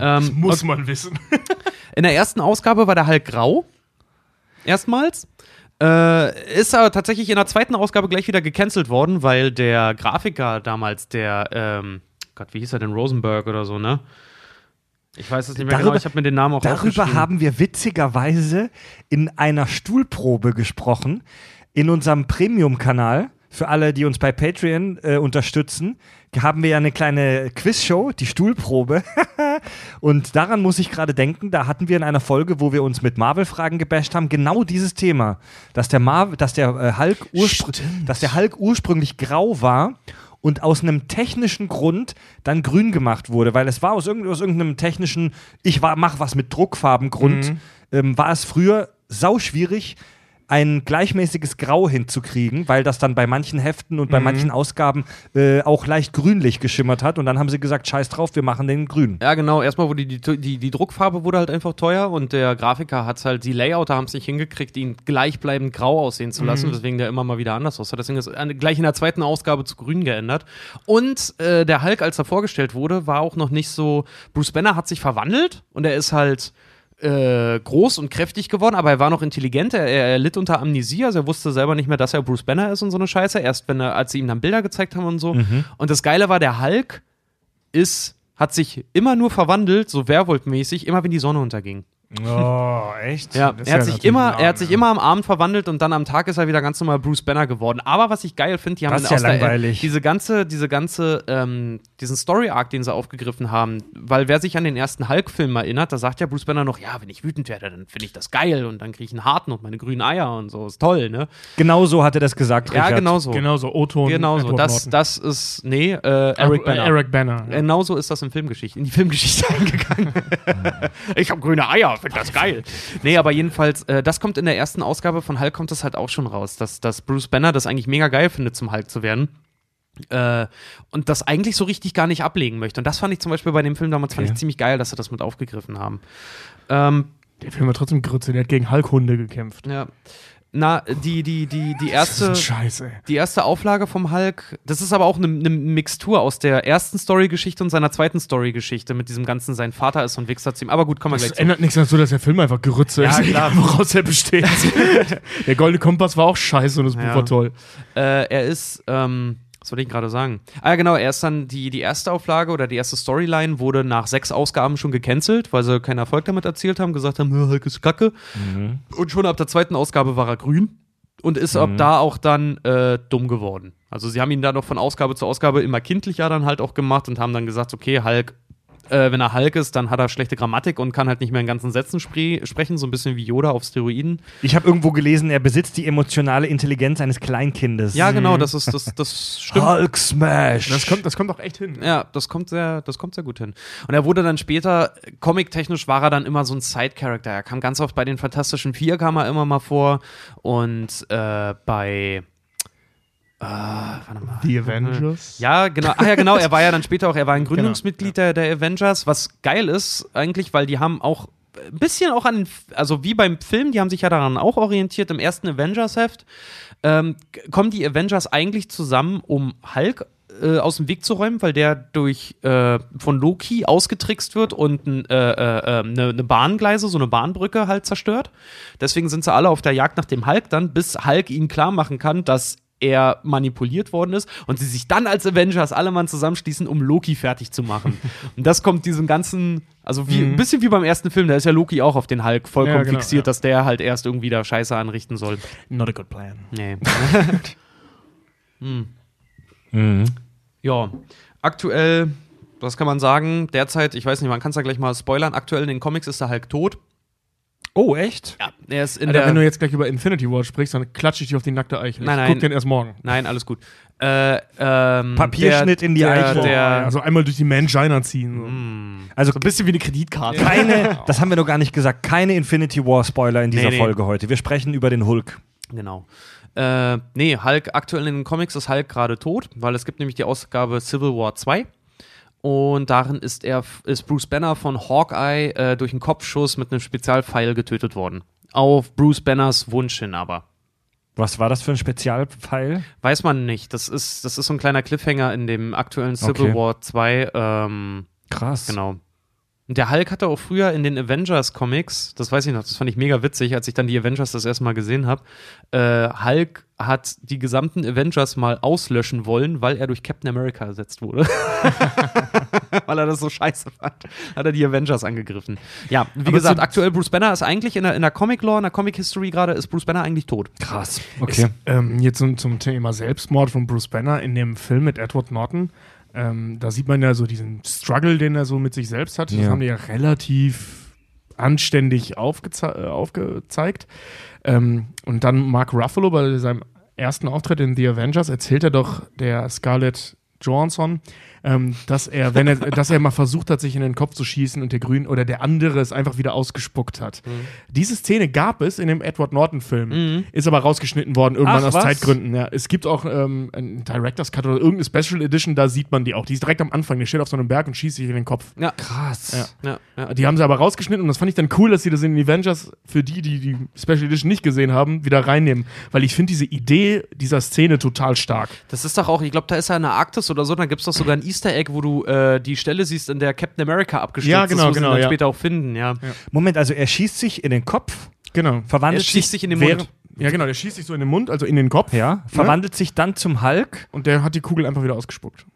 Ähm, Muss man wissen. [laughs] in der ersten Ausgabe war der Hulk grau. Erstmals. Äh, ist aber tatsächlich in der zweiten Ausgabe gleich wieder gecancelt worden, weil der Grafiker damals, der, ähm, Gott, wie hieß er denn, Rosenberg oder so, ne? Ich weiß es nicht mehr Darüber- genau, ich habe mir den Namen auch Darüber haben wir witzigerweise in einer Stuhlprobe gesprochen, in unserem Premium-Kanal. Für alle, die uns bei Patreon äh, unterstützen, haben wir ja eine kleine Quizshow, die Stuhlprobe. [laughs] Und daran muss ich gerade denken, da hatten wir in einer Folge, wo wir uns mit Marvel-Fragen gebasht haben, genau dieses Thema, dass der, Mar dass der, äh, Hulk, urspr dass der Hulk ursprünglich grau war und aus einem technischen Grund dann grün gemacht wurde, weil es war aus, irgend, aus irgendeinem technischen, ich war, mach was mit Druckfarbengrund, ähm, war es früher sauschwierig, ein gleichmäßiges Grau hinzukriegen, weil das dann bei manchen Heften und bei manchen Ausgaben äh, auch leicht grünlich geschimmert hat. Und dann haben sie gesagt, scheiß drauf, wir machen den grün. Ja, genau. Erstmal wurde die, die, die Druckfarbe wurde halt einfach teuer und der Grafiker hat halt, die Layouter haben es nicht hingekriegt, ihn gleichbleibend grau aussehen zu lassen, weswegen der immer mal wieder anders aussah. Deswegen ist gleich in der zweiten Ausgabe zu grün geändert. Und äh, der Hulk, als er vorgestellt wurde, war auch noch nicht so. Bruce Banner hat sich verwandelt und er ist halt. Äh, groß und kräftig geworden, aber er war noch intelligent. Er, er litt unter Amnesie, also er wusste selber nicht mehr, dass er Bruce Banner ist und so eine Scheiße. Erst wenn er, als sie ihm dann Bilder gezeigt haben und so. Und das Geile war, der Hulk ist, hat sich immer nur verwandelt, so Werwolf-mäßig, immer wenn die Sonne unterging. Oh, echt? Ja, er hat ja sich immer, lahm, er hat sich ja. immer am Abend verwandelt und dann am Tag ist er wieder ganz normal Bruce Banner geworden. Aber was ich geil finde, die haben Das ist ja langweilig. diese ganze, diese ganze, ähm, diesen Story Arc, den sie aufgegriffen haben, weil wer sich an den ersten Hulk-Film erinnert, da sagt ja Bruce Banner noch, ja, wenn ich wütend werde, dann finde ich das geil und dann kriege ich einen harten und meine grünen Eier und so, ist toll, ne? Genau so hat er das gesagt, Ja, Richard. genau so. Genau so, O-Ton. Genau so. Das, das ist, nee, äh, Eric Äh, Banner. Eric Banner. ja. Genau so ist das in Filmgeschichte, in die Filmgeschichte [laughs] eingegangen. [laughs] ich habe grüne Eier, finde das geil. [laughs] Nee, aber jedenfalls, äh, das kommt in der ersten Ausgabe von Hulk kommt das halt auch schon raus, dass, dass Bruce Banner das eigentlich mega geil findet, zum Hulk zu werden. Äh, und das eigentlich so richtig gar nicht ablegen möchte. Und das fand ich zum Beispiel bei dem Film damals fand Okay. ich ziemlich geil, dass sie das mit aufgegriffen haben. Ähm, Der Film hat trotzdem Grütze, der hat gegen Hulk-Hunde gekämpft. ja. Na, die, die, die, die Das ist erste. Scheiß. Die erste Auflage vom Hulk, das ist aber auch eine, eine Mixtur aus der ersten Story-Geschichte und seiner zweiten Story-Geschichte mit diesem ganzen, sein Vater ist ein Wichser zu ihm. Aber gut, kommen wir Das gleich zu. ändert nichts dazu, dass der Film einfach Gerütze Ja, ist, klar. [laughs] woraus er besteht. [laughs] der Goldene Kompass war auch scheiße und das Buch Ja. war toll. Äh, er ist, ähm, was wollte ich gerade sagen? Ah, ja, genau, er ist dann, die, die erste Auflage oder die erste Storyline wurde nach sechs Ausgaben schon gecancelt, weil sie keinen Erfolg damit erzielt haben, gesagt haben, "Hä, Hulk ist kacke. Und schon ab der zweiten Ausgabe war er grün und ist ab da auch dann äh, dumm geworden. Also sie haben ihn dann noch von Ausgabe zu Ausgabe immer kindlicher dann halt auch gemacht und haben dann gesagt, okay, Hulk, äh, wenn er Hulk ist, dann hat er schlechte Grammatik und kann halt nicht mehr in ganzen Sätzen spre sprechen, so ein bisschen wie Yoda auf Steroiden. Ich habe irgendwo gelesen, er besitzt die emotionale Intelligenz eines Kleinkindes. Ja, genau, das ist, das, das stimmt. Hulk Smash. Das kommt, das kommt auch echt hin. Ja, das kommt sehr, das kommt sehr gut hin. Und er wurde dann später, comic-technisch war er dann immer so ein Side-Character. Er kam ganz oft bei den Fantastischen Vier, kam er immer mal vor. Und äh, bei äh, warte mal. The Avengers. Ja, genau. Ach ja, genau. Er war ja dann später auch, er war ein [laughs] Gründungsmitglied der, der Avengers, was geil ist eigentlich, weil die haben auch ein bisschen auch an den, also wie beim Film, die haben sich ja daran auch orientiert. Im ersten Avengers-Heft ähm, kommen die Avengers eigentlich zusammen, um Hulk äh, aus dem Weg zu räumen, weil der durch äh, von Loki ausgetrickst wird und n- äh, äh, äh, eine ne Bahngleise, so eine Bahnbrücke halt zerstört. Deswegen sind sie alle auf der Jagd nach dem Hulk dann, bis Hulk ihnen klar machen kann, dass er manipuliert worden ist und sie sich dann als Avengers alle Mann zusammenschließen, um Loki fertig zu machen. [laughs] und das kommt diesem ganzen, also wie, ein bisschen wie beim ersten Film, da ist ja Loki auch auf den Hulk vollkommen Ja, genau, fixiert, ja. dass der halt erst irgendwie da Scheiße anrichten soll. Not a good plan. Nee. [laughs] Mhm. Ja, aktuell, was kann man sagen? Derzeit, ich weiß nicht, man kann es ja gleich mal spoilern. Aktuell in den Comics ist der Hulk tot. Oh, echt? Ja, er ist in Alter, der. wenn du jetzt gleich über Infinity War sprichst, dann klatsche ich dich auf die nackte Eichel. Nein, ich nein. guck den erst morgen. Nein, alles gut. Äh, ähm, Papierschnitt in die der, Eichel. Der, also einmal durch die Mangina ziehen. So. Also so ein bisschen wie eine Kreditkarte. keine, [laughs] das haben wir noch gar nicht gesagt, keine Infinity War Spoiler in dieser Nee, nee. Folge heute. Wir sprechen über den Hulk. Genau. Äh, nee, Hulk, aktuell in den Comics ist Hulk gerade tot, weil es gibt nämlich die Ausgabe Civil War 2. Und darin ist er, ist Bruce Banner von Hawkeye äh, durch einen Kopfschuss mit einem Spezialpfeil getötet worden. Auf Bruce Banners Wunsch hin aber. Was war das für ein Spezialpfeil? Weiß man nicht. Das ist, das ist so ein kleiner Cliffhanger in dem aktuellen Civil Okay. War 2. Ähm, Krass. Genau. Und der Hulk hatte auch früher in den Avengers-Comics, das weiß ich noch, das fand ich mega witzig, als ich dann die Avengers das erste Mal gesehen habe. Äh, Hulk hat die gesamten Avengers mal auslöschen wollen, weil er durch Captain America ersetzt wurde. [laughs] weil er das so scheiße fand. Hat er die Avengers angegriffen. Ja, wie Aber gesagt, aktuell Bruce Banner ist eigentlich in der, in der Comic-Lore, in der Comic-History gerade, ist Bruce Banner eigentlich tot. Krass. Ist, Okay. ähm, jetzt zum, zum Thema Selbstmord von Bruce Banner in dem Film mit Edward Norton. Ähm, da sieht man ja so diesen Struggle, den er so mit sich selbst hat. Das Ja. haben die ja relativ anständig aufgeze äh, aufgezeigt. Ähm, und dann Mark Ruffalo bei seinem ersten Auftritt in The Avengers erzählt er doch der Scarlett Johansson, ähm, dass er, wenn er, [laughs] dass er mal versucht hat, sich in den Kopf zu schießen und der Grün oder der andere es einfach wieder ausgespuckt hat. Mhm. Diese Szene gab es in dem Edward Norton-Film, ist aber rausgeschnitten worden irgendwann Ach, aus was? Zeitgründen. Ja. Es gibt auch ähm, einen Director's Cut oder irgendeine Special Edition, da sieht man die auch. Die ist direkt am Anfang, die steht auf so einem Berg und schießt sich in den Kopf. Ja. Krass. Ja. Ja, ja. Die haben sie aber rausgeschnitten und das fand ich dann cool, dass sie das in den Avengers für die, die die Special Edition nicht gesehen haben, wieder reinnehmen. Weil ich finde diese Idee dieser Szene total stark. Das ist doch auch, ich glaube, da ist ja eine Arktis oder so, da gibt es doch sogar ein Easter Egg, wo du äh, die Stelle siehst, in der Captain America abgestürzt Ja, ist, genau, wo sie ihn genau, dann ja. später auch finden, ja. Moment, also er schießt sich in den Kopf, Genau. Er verwandelt schießt sich, sich in den Mund. Ja, genau, der schießt sich so in den Mund, also in den Kopf. ja, verwandelt sich dann zum Hulk. Und der hat die Kugel einfach wieder ausgespuckt.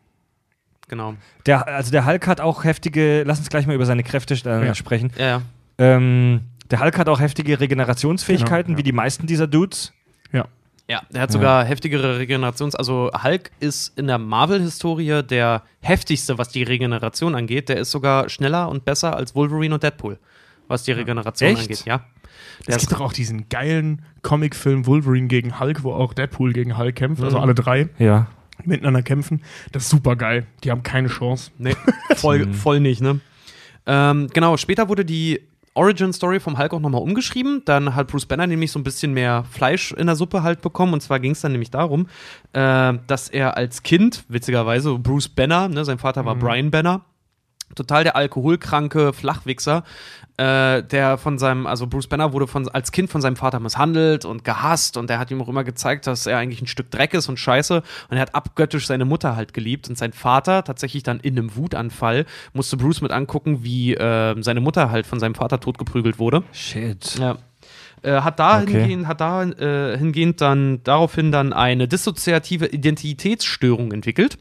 Genau. Der, also der Hulk hat auch heftige, lass uns gleich mal über seine Kräfte äh, Ja. sprechen. Ja, ja. Ähm, der Hulk hat auch heftige Regenerationsfähigkeiten, Genau, ja. wie die meisten dieser Dudes. Ja. Der hat sogar heftigere Regenerations-, also Hulk ist in der Marvel-Historie der heftigste, was die Regeneration angeht. Der ist sogar schneller und besser als Wolverine und Deadpool, was die Regeneration Echt? angeht, ja. Es Der gibt ist, doch auch diesen geilen Comicfilm Wolverine gegen Hulk, wo auch Deadpool gegen Hulk kämpft, also Mhm. alle drei Ja. miteinander kämpfen. Das ist super geil. Die haben keine Chance. nee, [laughs] voll, voll nicht, ne? Ähm, genau, später wurde die Origin-Story vom Hulk auch nochmal umgeschrieben. Dann hat Bruce Banner nämlich so ein bisschen mehr Fleisch in der Suppe halt bekommen. Und zwar ging es dann nämlich darum, äh, dass er als Kind, witzigerweise, Bruce Banner, ne, sein Vater war Brian Banner, total der alkoholkranke Flachwichser, äh, der von seinem, also Bruce Banner wurde von, als Kind von seinem Vater misshandelt und gehasst und der hat ihm auch immer gezeigt, dass er eigentlich ein Stück Dreck ist und Scheiße und er hat abgöttisch seine Mutter halt geliebt und sein Vater tatsächlich dann in einem Wutanfall musste Bruce mit angucken, wie äh, seine Mutter halt von seinem Vater totgeprügelt wurde. Shit. Ja. Äh, hat da Okay. hingehend, hat da äh, hingehend dann daraufhin dann eine dissoziative Identitätsstörung entwickelt.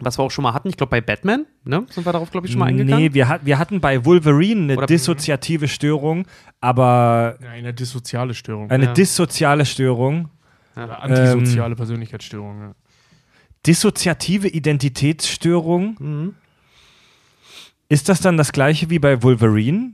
Was wir auch schon mal hatten, ich glaube bei Batman, ne? Sind wir darauf, glaube ich, schon mal eingegangen? Nee, wir, hat, wir hatten bei Wolverine eine Oder- dissoziative Störung, aber Ja, eine dissoziale Störung. eine Ja. dissoziale Störung. Oder Ähm, antisoziale Persönlichkeitsstörung. Ja. Dissoziative Identitätsstörung. Mhm. Ist das dann das gleiche wie bei Wolverine?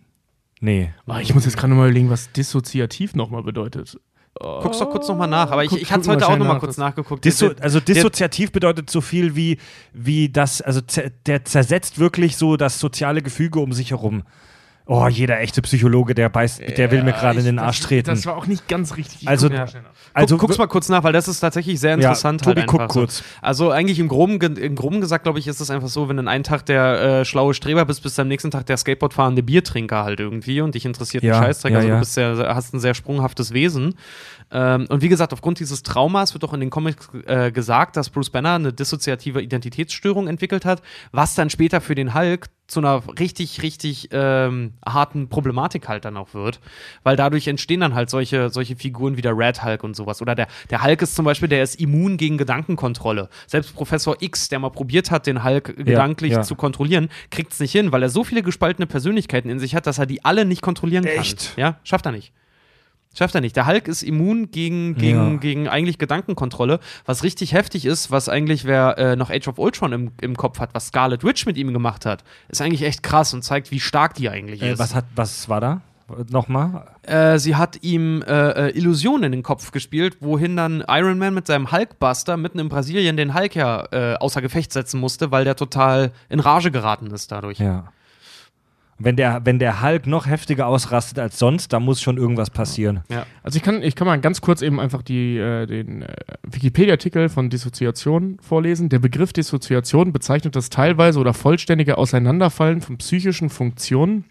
Nee. Ich muss jetzt gerade mal überlegen, was dissoziativ nochmal bedeutet. Guck's doch kurz nochmal nach, aber ich, Guck- ich hatte es heute auch nochmal kurz nachgeguckt. Disso also dissoziativ bedeutet so viel wie, wie das, also der zersetzt wirklich so das soziale Gefüge um sich herum. Oh, jeder echte Psychologe, der beißt, der will mir gerade in den Arsch treten. Das war auch nicht ganz richtig. Ich Also- also Guck, guck's mal kurz nach, weil das ist tatsächlich sehr interessant. Ja, Tobi, halt guck so. kurz. Also eigentlich im Groben, im Groben gesagt, glaube ich, ist es einfach so, wenn du einen Tag der äh, schlaue Streber bist, bist du am nächsten Tag der Skateboardfahrende Biertrinker halt irgendwie und dich interessiert Ja, ein Scheißdreck. ja, also ja. du bist sehr, hast ein sehr sprunghaftes Wesen. Ähm, und wie gesagt, aufgrund dieses Traumas wird auch in den Comics äh, gesagt, dass Bruce Banner eine dissoziative Identitätsstörung entwickelt hat, was dann später für den Hulk zu einer richtig, richtig ähm, harten Problematik halt dann auch wird. Weil dadurch entstehen dann halt solche, solche Figuren wie der Red Hulk und sowas. Oder der, der Hulk ist zum Beispiel, der ist immun gegen Gedankenkontrolle. Selbst Professor X, der mal probiert hat, den Hulk gedanklich ja. zu kontrollieren, kriegt es nicht hin, weil er so viele gespaltene Persönlichkeiten in sich hat, dass er die alle nicht kontrollieren kann. Echt? Ja, schafft er nicht. Schafft er nicht. Der Hulk ist immun gegen, gegen, Ja. gegen eigentlich Gedankenkontrolle, was richtig heftig ist, was eigentlich wer äh, noch Age of Ultron im, im Kopf hat, was Scarlet Witch mit ihm gemacht hat, ist eigentlich echt krass und zeigt, wie stark die eigentlich Äh, ist. was, hat, was war da? Nochmal? Äh, sie hat ihm äh, äh, Illusionen in den Kopf gespielt, wohin dann Iron Man mit seinem Hulkbuster mitten in Brasilien den Hulk ja äh, außer Gefecht setzen musste, weil der total in Rage geraten ist dadurch. Ja. Wenn der, wenn der Hulk noch heftiger ausrastet als sonst, da muss schon irgendwas passieren. Ja. Also ich kann, ich kann mal ganz kurz eben einfach die, äh, den äh, Wikipedia-Artikel von Dissoziation vorlesen. Der Begriff Dissoziation bezeichnet das teilweise oder vollständige Auseinanderfallen von psychischen Funktionen,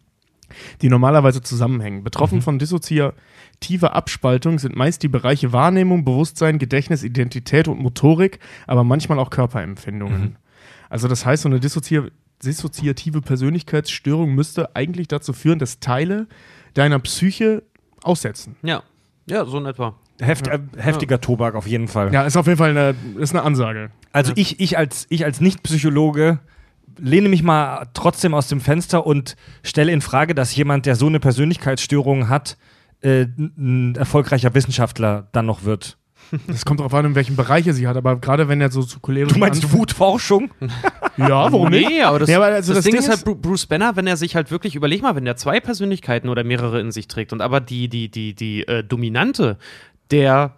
die normalerweise zusammenhängen. Betroffen von dissoziativer Abspaltung sind meist die Bereiche Wahrnehmung, Bewusstsein, Gedächtnis, Identität und Motorik, aber manchmal auch Körperempfindungen. Also das heißt, so eine dissozi dissoziative Persönlichkeitsstörung müsste eigentlich dazu führen, dass Teile deiner Psyche aussetzen. Ja. Ja, so in etwa. Heft, äh, heftiger Tobak auf jeden Fall. Ja, ist auf jeden Fall eine, ist eine Ansage. Also ich, ich als, ich als Nicht-Psychologe lehne mich mal trotzdem aus dem Fenster und stelle in Frage, dass jemand, der so eine Persönlichkeitsstörung hat, äh, ein erfolgreicher Wissenschaftler dann noch wird. Das kommt darauf an, in welchem Bereich er sie hat, aber gerade wenn er so zu cholerischen Du meinst Wutforschung? [laughs] Ja, warum nicht? Nee, aber das, Ja, aber also das, das Ding Ding ist halt Bruce Banner, wenn er sich halt wirklich, überleg mal, wenn der zwei Persönlichkeiten oder mehrere in sich trägt und aber die, die, die, die äh, dominante, der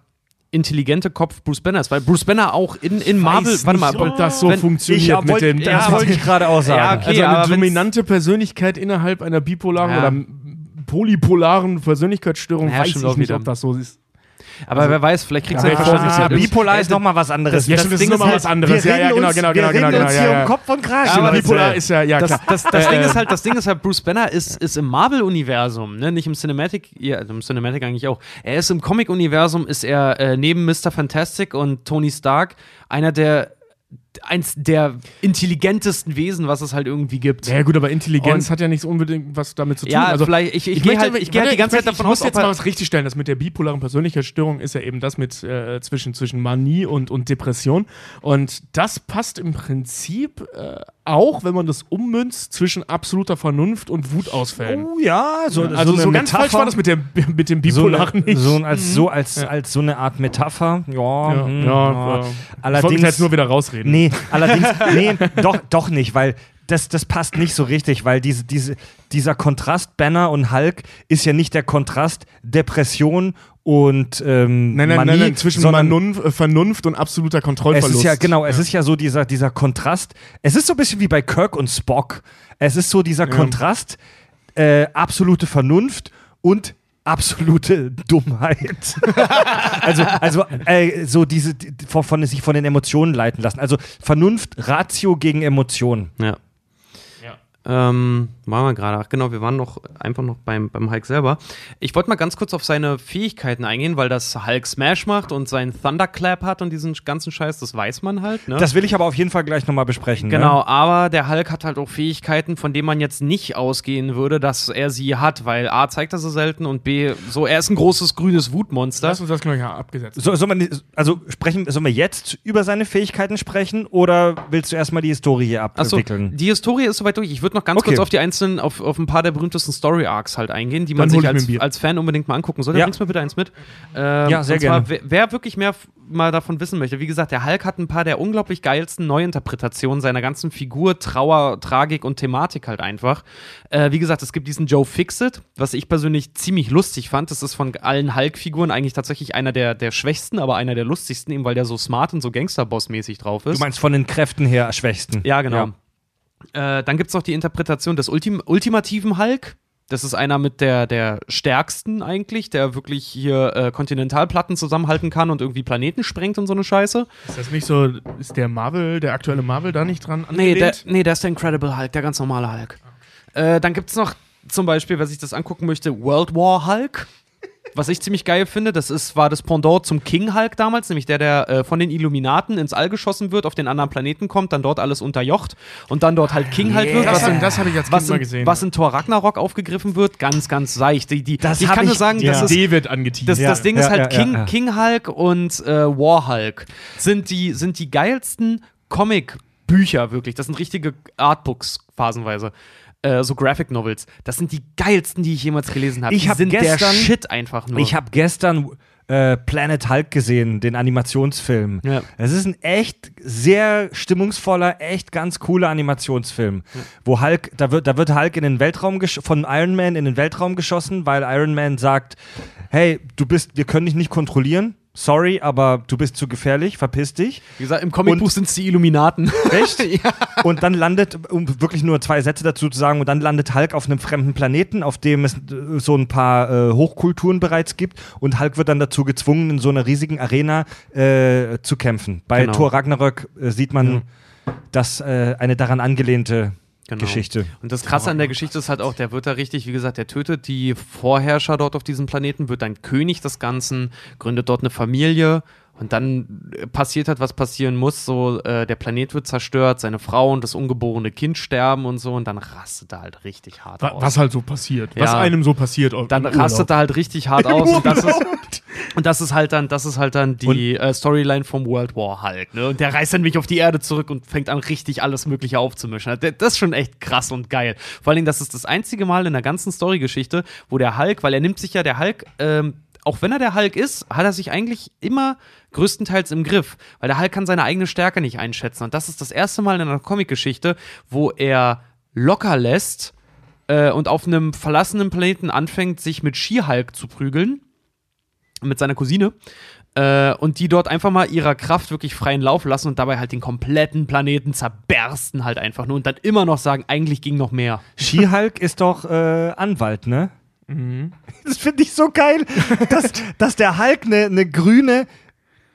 intelligente Kopf Bruce Banner ist, weil Bruce Banner auch in, in Marvel, warte mal, ob das so wenn- funktioniert Ich mit wollt- dem. ja, das- wollte ich gerade auch sagen. Ja, okay. also eine dominante Persönlichkeit innerhalb einer bipolaren Ja. oder polypolaren Persönlichkeitsstörung Ja, weiß ich nicht, wieder. ob das so ist. Aber wer weiß, vielleicht kriegst du Ja, ja, Ah, bipolar ist nochmal was anderes. Ja, stimmt, das ist Ding nochmal ist was halt, anderes. wir Ja, ja, genau, uns, genau, genau, reden genau, uns hier ja. um Kopf und Kragen. Aber bipolar ist ja, ja Das, klar. das, das, Äh, Ding ist halt, das Ding ist halt, Bruce Banner ist, ist im Marvel-Universum, ne? nicht im Cinematic, ja, im Cinematic eigentlich auch. Er ist im Comic-Universum, ist er äh, neben Mr. Fantastic und Tony Stark einer der, eins der intelligentesten Wesen, was es halt irgendwie gibt. Ja, gut, aber Intelligenz Und- hat ja nicht so unbedingt was damit zu tun. Ja, also, vielleicht, ich, ich, gehe möchte- halt, ich gehe halt die ganze ich, Zeit davon ich muss aus, jetzt mal was richtigstellen. Das mit der bipolaren Persönlichkeitsstörung ist ja eben das mit äh, zwischen, zwischen Manie und, und Depression. Und das passt im Prinzip äh, auch, wenn man das ummünzt, zwischen absoluter Vernunft und Wutausfällen. Oh ja, so, also so, eine ganz falsch Metapher. war das mit, der, mit dem so, Bipolaren eine, nicht. so als, so als, als so eine Art Metapher. Ja, ja, hm, ja, ja. Ich wollte Allerdings jetzt nur wieder rausreden. Nee, allerdings, nee, doch, doch nicht, weil das, das passt nicht so richtig, weil diese, diese, dieser Kontrast Banner und Hulk ist ja nicht der Kontrast Depression und ähm, Nein, nein, Manie, nein, nein, zwischen Vernunft, äh, Vernunft und absoluter es Kontrollverlust. ist ja, genau, es ist ja so dieser, dieser Kontrast. Es ist so ein bisschen wie bei Kirk und Spock. Es ist so dieser Kontrast, äh, absolute Vernunft und absolute Dummheit. [laughs] also, also äh, so diese die, von, von sich von den Emotionen leiten lassen. Also Vernunft, Ratio gegen Emotion. ja. Ähm, waren wir gerade. Ach genau, wir waren noch einfach noch beim, beim Hulk selber. Ich wollte mal ganz kurz auf seine Fähigkeiten eingehen, weil das Hulk Smash macht und seinen Thunderclap hat und diesen ganzen Scheiß, das weiß man halt. Ne? Das will ich aber auf jeden Fall gleich nochmal besprechen. Genau, Ne? aber der Hulk hat halt auch Fähigkeiten, von denen man jetzt nicht ausgehen würde, dass er sie hat, weil A zeigt er sie selten und B, so, er ist ein großes grünes Wutmonster. Lass uns das gleich abgesetzt. So, sollen wir, also sprechen, sollen wir jetzt über seine Fähigkeiten sprechen oder willst du erstmal die Historie hier Achso, abwickeln? die Historie ist soweit durch. Ich würde noch ganz Okay. kurz auf die einzelnen, auf, auf ein paar der berühmtesten Story-Arcs halt eingehen, die Dann man sich als, als Fan unbedingt mal angucken sollte. Ja. Bringst mir bitte eins mit. Ähm, Ja, sehr und zwar, gerne. Wer, wirklich mehr mal davon wissen möchte, wie gesagt, der Hulk hat ein paar der unglaublich geilsten Neuinterpretationen seiner ganzen Figur, Trauer, Tragik und Thematik halt einfach. Äh, wie gesagt, es gibt diesen Joe Fixit, was ich persönlich ziemlich lustig fand. Das ist von allen Hulk-Figuren eigentlich tatsächlich einer der, der schwächsten, aber einer der lustigsten, eben weil der so smart und so Gangsterboss-mäßig drauf ist. Du meinst von den Kräften her schwächsten. Ja, genau. Äh, dann gibt es noch die Interpretation des Ultim ultimativen Hulk. Das ist einer mit der, der stärksten eigentlich, der wirklich hier äh, Kontinentalplatten zusammenhalten kann und irgendwie Planeten sprengt und so eine Scheiße. Ist das nicht so, ist der Marvel, der aktuelle Marvel da nicht dran Nee, der, angelehnt? nee, der ist der Incredible Hulk, der ganz normale Hulk. Äh, dann gibt es noch zum Beispiel, wer sich das angucken möchte, World War Hulk. Was ich ziemlich geil finde, das ist, war das Pendant zum King Hulk damals, nämlich der, der äh, von den Illuminaten ins All geschossen wird, auf den anderen Planeten kommt, dann dort alles unterjocht und dann dort halt King Hulk wird. Das, was in- das habe ich als Kind was mal in, gesehen. was in Thor Ragnarok aufgegriffen wird, ganz, ganz seicht. Die, die, Das ich kann nur ich- sagen, ja. das ist D wird angeteased. das, das Ding ja, ist halt ja, ja, King, ja. King Hulk und äh, War Hulk sind die, sind die geilsten Comic-Bücher wirklich. Das sind richtige Artbooks phasenweise. Äh, so Graphic Novels. Das sind die geilsten, die ich jemals gelesen habe. Ich Die hab sind der gestern- Shit einfach nur. Ich habe gestern äh, Planet Hulk gesehen, den Animationsfilm. Ja. Es ist ein echt sehr stimmungsvoller, echt ganz cooler Animationsfilm, wo Hulk, da wird, da wird Hulk in den Weltraum von Iron Man in den Weltraum geschossen, weil Iron Man sagt, hey, du bist, wir können dich nicht kontrollieren. Sorry, aber du bist zu gefährlich, verpiss dich. Wie gesagt, im Comicbuch sind es die Illuminaten. [laughs] Echt? [laughs] Und dann landet, um wirklich nur zwei Sätze dazu zu sagen, und dann landet Hulk auf einem fremden Planeten, auf dem es äh, so ein paar äh, Hochkulturen bereits gibt. Und Hulk wird dann dazu gezwungen, in so einer riesigen Arena äh, zu kämpfen. Bei Genau. Thor Ragnarök äh, sieht man das äh, eine daran angelehnte Genau. Geschichte. Und das Krasse an der Geschichte ist halt auch, der wird da richtig, wie gesagt, der tötet die Vorherrscher dort auf diesem Planeten, wird dann König des Ganzen, gründet dort eine Familie und dann äh, passiert halt, was passieren muss. So, äh, der Planet wird zerstört, seine Frau und das ungeborene Kind sterben und so und dann rastet er halt richtig hart Wa- aus. was halt so passiert. Was Ja. einem so passiert. im dann rastet er halt richtig hart aus und das ist [laughs] und das ist halt dann das ist halt dann die äh, Storyline vom World War Hulk ne? und der reist dann mich auf die Erde zurück und fängt an richtig alles mögliche aufzumischen Der- das ist schon echt krass und geil vor allen Dingen das ist das einzige Mal in der ganzen Storygeschichte wo der Hulk weil er nimmt sich ja der Hulk ähm, auch wenn er der Hulk ist, hat er sich eigentlich immer größtenteils im Griff, weil der Hulk kann seine eigene Stärke nicht einschätzen. Und das ist das erste Mal in einer Comicgeschichte, wo er locker lässt äh, und auf einem verlassenen Planeten anfängt, sich mit She-Hulk zu prügeln. Mit seiner Cousine. Äh, und die dort einfach mal ihrer Kraft wirklich freien Lauf lassen und dabei halt den kompletten Planeten zerbersten halt einfach nur und dann immer noch sagen, eigentlich ging noch mehr. She-Hulk ist doch äh, Anwalt, ne? Mhm. [laughs] Das finde ich so geil, dass, dass der Hulk eine ne grüne,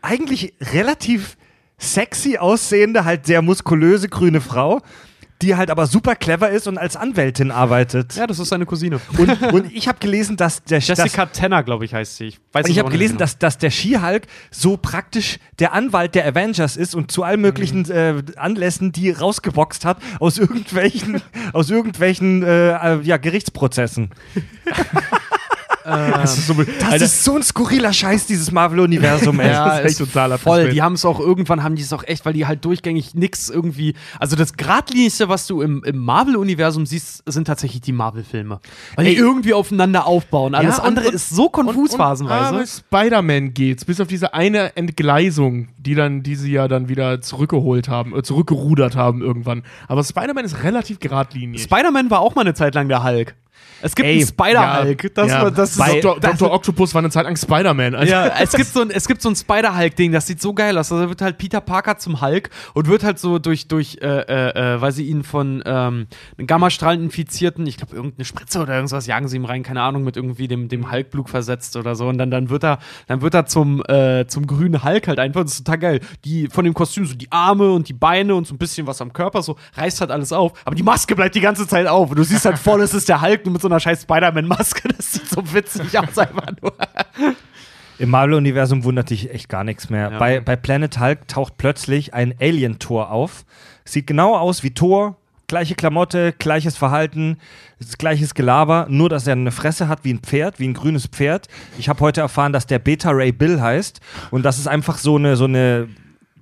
eigentlich relativ sexy aussehende, halt sehr muskulöse grüne Frau, die halt aber super clever ist und als Anwältin arbeitet. Ja, das ist seine Cousine. Und, und ich habe gelesen, dass der Jessica Tanner, glaube ich, heißt sie. Ich, weiß dass, ich habe gelesen, genau. dass, dass der She-Hulk so praktisch der Anwalt der Avengers ist und zu allen möglichen äh, Anlässen die rausgeboxt hat aus irgendwelchen, [laughs] aus irgendwelchen äh, äh, ja, Gerichtsprozessen. [laughs] Das ist so, Das ist so ein skurriler Scheiß, dieses Marvel-Universum, ey. Ja, das ist echt ist totaler voll. Die haben es auch irgendwann, haben die es auch echt, weil die halt durchgängig nix irgendwie. Also das Gradlinigste, was du im, im Marvel-Universum siehst, sind tatsächlich die Marvel-Filme. Weil die Ey. irgendwie aufeinander aufbauen. Alles und- andere und- ist so konfus Und, phasenweise. und Spider-Man geht's, bis auf diese eine Entgleisung, die dann, die sie ja dann wieder zurückgeholt haben, äh, zurückgerudert haben irgendwann. Aber Spider-Man ist relativ geradlinig. Spider-Man war auch mal eine Zeit lang der Hulk. Es gibt Ey, einen Spider-Hulk. das, ja, das ist Dr. Dr. Octopus war eine Zeit lang Spider-Man. Also, Ja, es gibt so ein, es gibt so ein Spider-Hulk-Ding, das sieht so geil aus. Also da wird halt Peter Parker zum Hulk und wird halt so durch, durch äh, äh, äh, weil sie ihn von ähm, Gammastrahlen infizierten, ich glaube, irgendeine Spritze oder irgendwas, jagen sie ihm rein, keine Ahnung, mit irgendwie dem, dem Hulk-Blut versetzt oder so. Und dann, dann wird er, dann wird er zum, äh, zum grünen Hulk halt einfach. Das ist total geil. Die, von dem Kostüm, so die Arme und die Beine und so ein bisschen was am Körper, so reißt halt alles auf. Aber die Maske bleibt die ganze Zeit auf. Und du siehst halt voll, es ist der Hulk mit so einer scheiß Spider-Man-Maske. [laughs] Das sieht so witzig aus, einfach nur. Im Marvel-Universum wundert dich echt gar nichts mehr. Ja. Bei, bei Planet Hulk taucht plötzlich ein Alien-Tor auf. Sieht genau aus wie Thor. Gleiche Klamotte, gleiches Verhalten, gleiches Gelaber, nur dass er eine Fresse hat wie ein Pferd, wie ein grünes Pferd. Ich habe heute erfahren, dass der Beta Ray Bill heißt und das ist einfach so eine so eine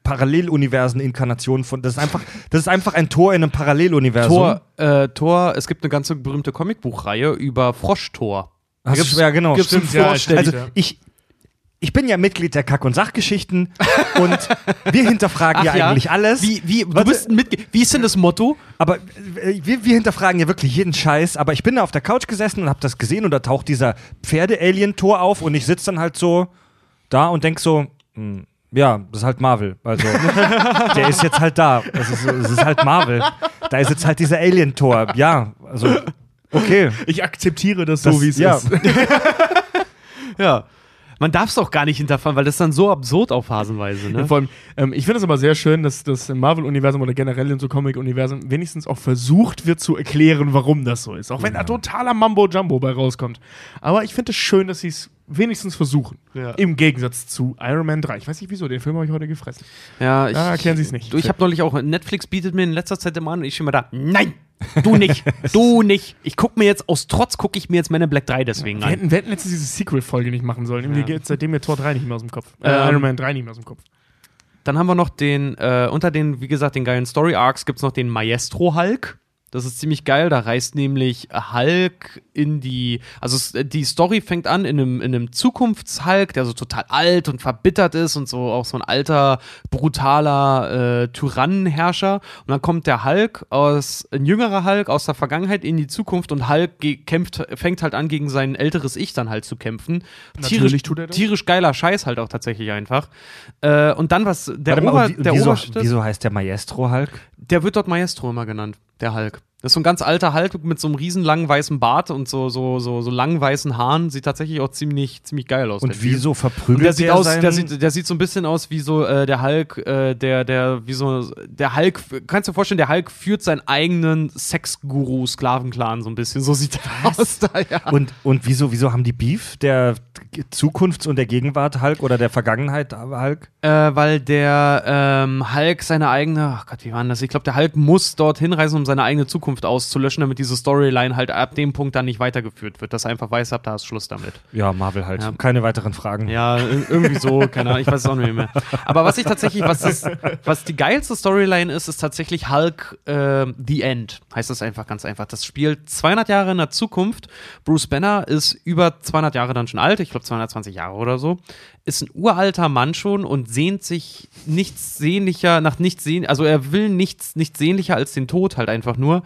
Paralleluniversen-Inkarnation von. Das ist einfach, das ist einfach ein Tor in einem Paralleluniversum. Tor, äh, Tor, es gibt eine ganze berühmte Comicbuchreihe über Froschtor. Hast gibt's- ja, genau. gibt's Stimmt, ja, Vorstell- Also ja. ich, ich bin ja Mitglied der Kack- und Sachgeschichten und wir hinterfragen Ach ja, ja? eigentlich alles. Wie, wie, du Warte. bist ein Mitge wie ist denn das Motto? Aber äh, wir, wir hinterfragen ja wirklich jeden Scheiß. Aber ich bin da auf der Couch gesessen und habe das gesehen und da taucht dieser Pferde-Alien-Tor auf und ich sitze dann halt so da und denk so, hm, ja, das ist halt Marvel. Also, [laughs] der ist jetzt halt da. Es ist, es ist halt Marvel. Da ist jetzt halt dieser Alien-Tor. Ja, also, okay. ich akzeptiere das, Das- so, wie es ja. ist. [laughs] Ja. Man darf es auch gar nicht hinterfragen, weil das ist dann so absurd auf Phasenweise, ne? Vor allem, ähm, ich finde es aber sehr schön, dass das im Marvel-Universum oder generell in so Comic-Universen wenigstens auch versucht wird zu erklären, warum das so ist. Auch wenn da totaler Mambo-Jumbo bei rauskommt. Aber ich finde es schön, dass sie es wenigstens versuchen. Ja. Im Gegensatz zu Iron Man 3. Ich weiß nicht wieso, den Film habe ich heute gefressen. Ja, ich, Ah, erklären Sie es nicht. Du, ich habe neulich auch, Netflix bietet mir in letzter Zeit immer an und ich stehe immer da, nein, du [laughs] nicht, du nicht. Ich gucke mir jetzt, aus Trotz gucke ich mir jetzt meine Black 3 deswegen Wir an. hätten, wir hätten letztens diese Sequel-Folge nicht machen sollen. Mir Ja. geht seitdem mir Tor 3 nicht mehr aus dem Kopf. Äh, Ähm, Iron Man 3 nicht mehr aus dem Kopf. Dann haben wir noch den, äh, unter den, wie gesagt, den geilen Story-Arcs gibt es noch den Maestro Hulk. Das ist ziemlich geil. Da reist nämlich Hulk in die. Also die Story fängt an in einem, in einem Zukunfts-Hulk, der so total alt und verbittert ist und so auch so ein alter, brutaler äh, Tyrannenherrscher. Und dann kommt der Hulk aus, ein jüngerer Hulk aus der Vergangenheit in die Zukunft und Hulk kämpft, fängt halt an, gegen sein älteres Ich dann halt zu kämpfen. Natürlich tierisch, tut er das. tierisch geiler Scheiß halt auch tatsächlich einfach. Äh, und dann was, der, Warte Ober, wie- der wieso, Oberste, wieso heißt der Maestro Hulk? der wird dort Maestro immer genannt, der Hulk. Das ist so ein ganz alter Hulk mit so einem riesen langen weißen Bart und so, so, so, so langen weißen Haaren. Sieht tatsächlich auch ziemlich, ziemlich geil aus. Und wieso Und verprügelt der sieht aus, der sieht, der sieht so ein bisschen aus wie so äh, der Hulk, äh, der, der, wie so, der Hulk, kannst du dir vorstellen, der Hulk führt seinen eigenen Sexguru-Sklavenclan so ein bisschen. So sieht er aus da, ja. Und, und wieso, wieso haben die Beef? Der Zukunfts- und der Gegenwart Hulk oder der Vergangenheit Hulk? Äh, weil der ähm, Hulk seine eigene, ach Gott, wie war denn das? Ich glaube, der Hulk muss dorthin reisen, um seine eigene Zukunft auszulöschen, damit diese Storyline halt ab dem Punkt dann nicht weitergeführt wird, dass er einfach weiß, ab da ist Schluss damit. Ja, Marvel halt. Ja. Keine weiteren Fragen. Ja, ir- irgendwie so, keine Ahnung, ich weiß es auch nicht mehr. Aber was ich tatsächlich, was, das, was die geilste Storyline ist, ist tatsächlich Hulk äh, The End. Heißt das einfach ganz einfach. Das spielt 200 Jahre in der Zukunft. Bruce Banner ist über 200 Jahre dann schon alt, ich glaube 220 Jahre oder so. Ist ein uralter Mann schon und sehnt sich nichts sehnlicher, nach nichts sehen, also er will nichts, nichts sehnlicher als den Tod halt einfach nur.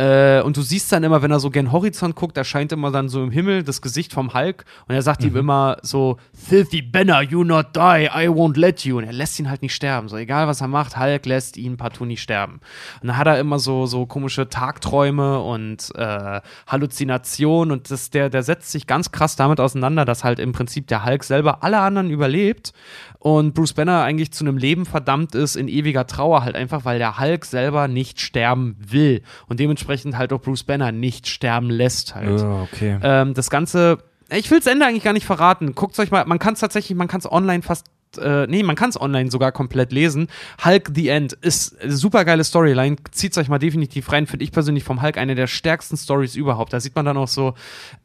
Äh, und du siehst dann immer, wenn er so gen Horizont guckt, erscheint immer dann so im Himmel das Gesicht vom Hulk und er sagt ihm immer so, Filthy Banner, you not die, I won't let you. Und er lässt ihn halt nicht sterben. So egal was er macht, Hulk lässt ihn partout nicht sterben. Und dann hat er immer so, so komische Tagträume und äh, Halluzinationen und das, der, der setzt sich ganz krass damit auseinander, dass halt im Prinzip der Hulk selber alle anderen überlebt und Bruce Banner eigentlich zu einem Leben verdammt ist in ewiger Trauer halt einfach, weil der Hulk selber nicht sterben will und dementsprechend halt auch Bruce Banner nicht sterben lässt halt. Ja, okay. Ähm, das Ganze, ich will das Ende eigentlich gar nicht verraten. Guckt euch mal, man kann es tatsächlich, man kann es online fast, äh, nee, man kann es online sogar komplett lesen. Hulk The End ist eine super geile Storyline. Zieht euch mal definitiv rein. Finde ich persönlich vom Hulk eine der stärksten Stories überhaupt. Da sieht man dann auch so,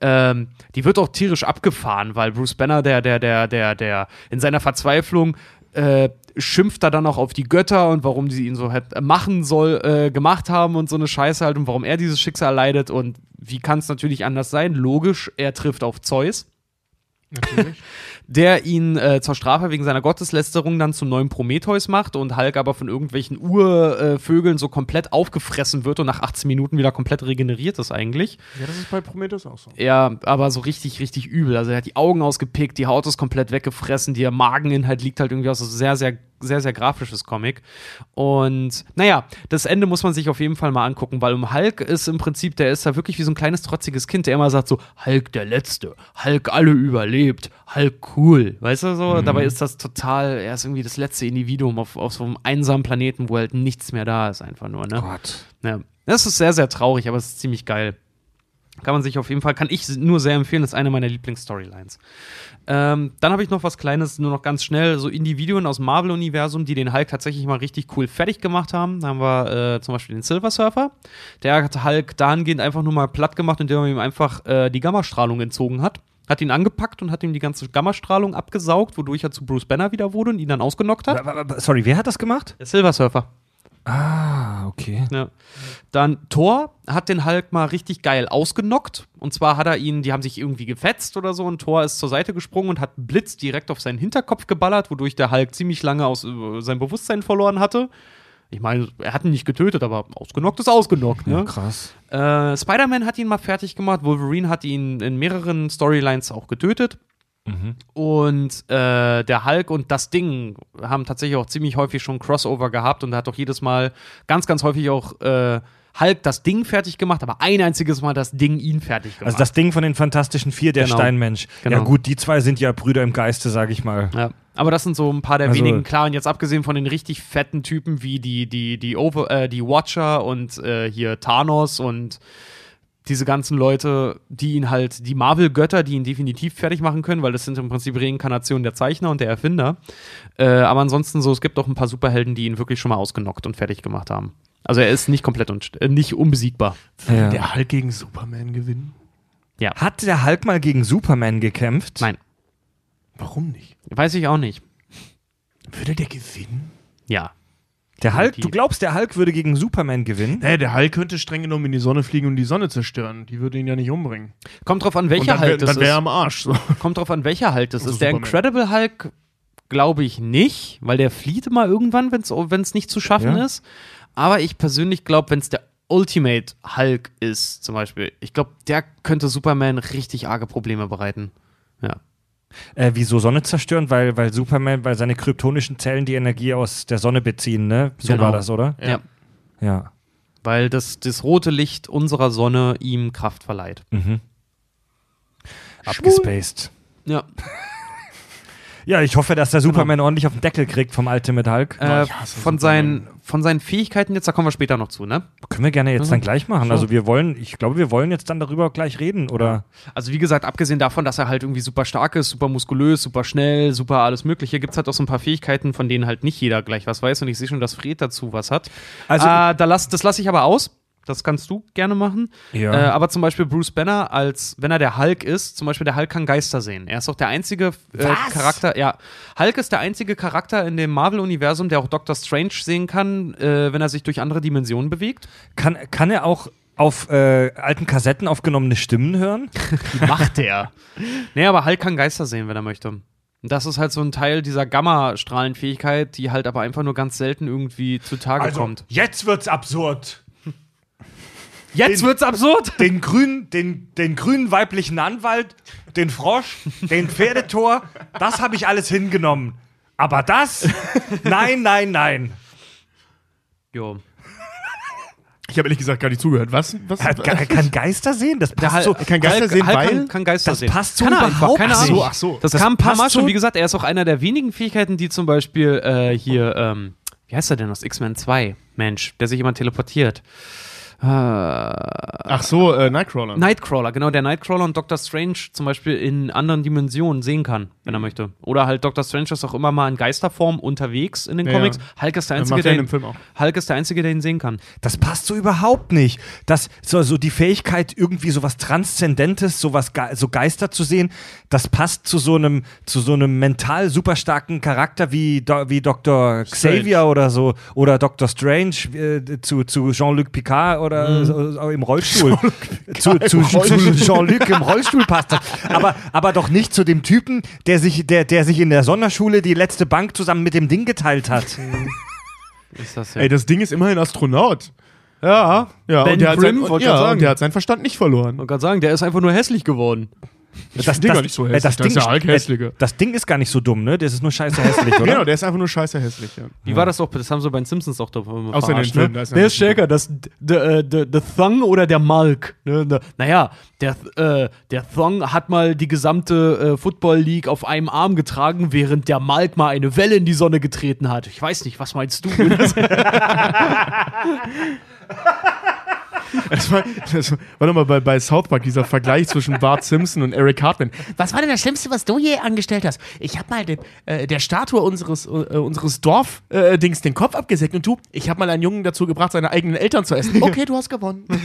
ähm, die wird auch tierisch abgefahren, weil Bruce Banner, der, der, der, der, der in seiner Verzweiflung äh, schimpft er dann auch auf die Götter und warum die ihn so halt machen soll, äh, gemacht haben und so eine Scheiße halt und warum er dieses Schicksal leidet und wie kann es natürlich anders sein? Logisch, er trifft auf Zeus, Natürlich. [laughs] der ihn äh, zur Strafe wegen seiner Gotteslästerung dann zum neuen Prometheus macht und Hulk aber von irgendwelchen Urvögeln so komplett aufgefressen wird und nach 18 Minuten wieder komplett regeneriert ist eigentlich. ja, das ist bei Prometheus auch so. Ja, aber so richtig, richtig übel. Also er hat die Augen ausgepickt, die Haut ist komplett weggefressen, der Mageninhalt liegt halt irgendwie aus so sehr, sehr, sehr, sehr grafisches Comic. Und naja, das Ende muss man sich auf jeden Fall mal angucken, weil um Hulk ist im Prinzip, der ist da wirklich wie so ein kleines trotziges Kind, der immer sagt so, Hulk der Letzte, Hulk alle überlebt, Hulk cool. Weißt du so? Dabei ist das total, er ist irgendwie das letzte Individuum auf, auf so einem einsamen Planeten, wo halt nichts mehr da ist, einfach nur, ne? Gott. Ja. Das ist sehr, sehr traurig, aber es ist ziemlich geil. Kann man sich auf jeden Fall, kann ich nur sehr empfehlen, das ist eine meiner Lieblingsstorylines. Ähm, dann habe ich noch was Kleines, nur noch ganz schnell, so Individuen aus Marvel-Universum, die den Hulk tatsächlich mal richtig cool fertig gemacht haben. Da haben wir äh, zum Beispiel den Silver Surfer. Der hat Hulk dahingehend einfach nur mal platt gemacht, indem er ihm einfach äh, die Gammastrahlung entzogen hat. Hat ihn angepackt und hat ihm die ganze Gammastrahlung abgesaugt, wodurch er zu Bruce Banner wieder wurde und ihn dann ausgenockt hat. Sorry, wer hat das gemacht? Der Silver Surfer. Ah, okay. Ja. Dann Thor hat den Hulk mal richtig geil ausgenockt. Und zwar hat er ihn, die haben sich irgendwie gefetzt oder so, und Thor ist zur Seite gesprungen und hat Blitz direkt auf seinen Hinterkopf geballert, wodurch der Hulk ziemlich lange aus, äh, sein Bewusstsein verloren hatte. Ich meine, er hat ihn nicht getötet, aber ausgenockt ist ausgenockt, Ja, ne? krass. Äh, Spider-Man hat ihn mal fertig gemacht, Wolverine hat ihn in mehreren Storylines auch getötet. Und äh, der Hulk und das Ding haben tatsächlich auch ziemlich häufig schon Crossover gehabt und er hat auch jedes Mal ganz, ganz häufig auch äh, Hulk das Ding fertig gemacht, aber ein einziges Mal das Ding ihn fertig gemacht. Also das Ding von den Fantastischen Vier, der Genau. Steinmensch. Genau. Ja gut, die zwei sind ja Brüder im Geiste, sag ich mal. Ja. Aber das sind so ein paar der Also- wenigen, klar, und jetzt abgesehen von den richtig fetten Typen wie die, die, die, Over, äh, die Watcher und äh, hier Thanos und diese ganzen Leute, die ihn halt, die Marvel-Götter, die ihn definitiv fertig machen können, weil das sind im Prinzip Reinkarnationen der Zeichner und der Erfinder. Äh, aber ansonsten so, es gibt auch ein paar Superhelden, die ihn wirklich schon mal ausgenockt und fertig gemacht haben. Also er ist nicht komplett und äh, nicht unbesiegbar. Ja. Der Hulk gegen Superman gewinnen? Hat der Hulk mal gegen Superman gekämpft? Nein. Warum nicht? Weiß ich auch nicht. Würde der gewinnen? Ja. Der Hulk, du glaubst, der Hulk würde gegen Superman gewinnen? Naja, der Hulk könnte streng genommen in die Sonne fliegen und die Sonne zerstören. Die würde ihn ja nicht umbringen. Kommt drauf an, welcher Hulk das dann wäre er ist. am Arsch. So. [laughs] Kommt drauf an, welcher Hulk das Also ist. Der Superman. Incredible Hulk glaube ich nicht, weil der flieht immer irgendwann, wenn es nicht zu schaffen Ja. ist. Aber ich persönlich glaube, wenn es der Ultimate Hulk ist, zum Beispiel, ich glaube, der könnte Superman richtig arge Probleme bereiten. Ja. Äh, wieso Sonne zerstören? Weil, weil Superman, weil seine kryptonischen Zellen die Energie aus der Sonne beziehen, ne? So Genau. war das, oder? ja. Ja. Weil das, das rote Licht unserer Sonne ihm Kraft verleiht. Mhm. Abgespaced. Ja. [laughs] Ja, ich hoffe, dass der Superman ordentlich auf den Deckel kriegt vom Ultimate Hulk. Äh, von, seinen, von seinen Fähigkeiten jetzt, da kommen wir später noch zu, ne? Können wir gerne jetzt Mhm. dann gleich machen. So. Also wir wollen, ich glaube, wir wollen jetzt dann darüber gleich reden, oder? Also wie gesagt, abgesehen davon, dass er halt irgendwie super stark ist, super muskulös, super schnell, super alles mögliche, gibt es halt auch so ein paar Fähigkeiten, von denen halt nicht jeder gleich was weiß und ich sehe schon, dass Fred dazu was hat. Also- äh, da lass, das lasse ich aber aus. Das kannst du gerne machen. Ja. Äh, aber zum Beispiel Bruce Banner, als wenn er der Hulk ist, zum Beispiel der Hulk kann Geister sehen. Er ist auch der einzige äh? Charakter, ja. Hulk ist der einzige Charakter in dem Marvel-Universum, der auch Doctor Strange sehen kann, äh, wenn er sich durch andere Dimensionen bewegt. Kann, kann er auch auf äh, alten Kassetten aufgenommene Stimmen hören? [laughs] Wie macht der? nee, aber Hulk kann Geister sehen, wenn er möchte. Das ist halt so ein Teil dieser Gamma-Strahlenfähigkeit, die halt aber einfach nur ganz selten irgendwie zutage kommt. jetzt wird's absurd. Jetzt wird's absurd! Den grünen, den, den grünen weiblichen Anwalt, den Frosch, den Pferdetor, das habe ich alles hingenommen. Aber das? Nein, nein, nein. Jo. Ich habe ehrlich gesagt gar nicht zugehört. Was? was Er, kann- er kann Geister sehen? Das passt so. kann Geister sehen, weil- kann, kann Geister Das sehen. passt so kann er überhaupt einfach, keine nicht. Ahnung. Ach so. Das, Das kam ein paar passt Mal schon. so- Wie gesagt, er ist auch einer der wenigen Fähigkeiten, die zum Beispiel äh, hier, ähm, wie heißt er denn aus X-Men 2? Mensch, der sich immer teleportiert. Äh, Ach so, äh, Nightcrawler. Nightcrawler, genau, der Nightcrawler und Doctor Strange zum Beispiel in anderen Dimensionen sehen kann, wenn er möchte. Oder halt Doctor Strange ist auch immer mal in Geisterform unterwegs in den Ja, Comics. ja. Hulk ist der Einzige, er der ihn. Hulk ist der Einzige, der ihn sehen kann. Das passt so überhaupt nicht. Das, so, so die Fähigkeit, irgendwie sowas Transzendentes, sowas Ge so Geister zu sehen, das passt zu so einem, zu so einem mental super starken Charakter wie, Do wie Dr. Xavier oder so oder Dr. Strange äh, zu, zu Jean-Luc Picard oder so im Rollstuhl. [laughs] zu zu, zu Jean-Luc im Rollstuhl passt das. Aber, aber doch nicht zu dem Typen, der sich, der, der sich in der Sonderschule die letzte Bank zusammen mit dem Ding geteilt hat. [laughs] Ist das ja. Ey, das Ding ist immerhin Astronaut. ja. Ja, Ben und der hat, Grimm, sein, wollte ja, sagen. und der hat seinen Verstand nicht verloren. Man kann sagen, der ist einfach nur hässlich geworden. Ich find den gar nicht so hässlich. das Das ist Ding ja Hulk äh, hässlicher. Das Ding ist gar nicht so dumm, ne? Das ist nur scheiße hässlich, [laughs] oder? Genau, der ist einfach nur scheiße hässlich. Ja. Wie war das doch? Das haben sie bei den Simpsons doch da Außer in den Filmen, da ist er nicht ist stärker, das der, der, der Thong oder der Malk? Ne? ne- Naja, der, äh, der Thong hat mal die gesamte äh, Football League auf einem Arm getragen, während der Malk mal eine Welle in die Sonne getreten hat. Ich weiß nicht, was meinst du? [laughs] [laughs] Das war, das war nochmal bei, bei South Park, dieser Vergleich zwischen Bart Simpson und Eric Cartman. Was war denn das Schlimmste, was du je angestellt hast? Ich habe mal den, äh, der Statue unseres, äh, unseres Dorf Äh, den Kopf abgesägt und du, ich habe mal einen Jungen dazu gebracht, seine eigenen Eltern zu essen. Okay, du hast gewonnen. [laughs]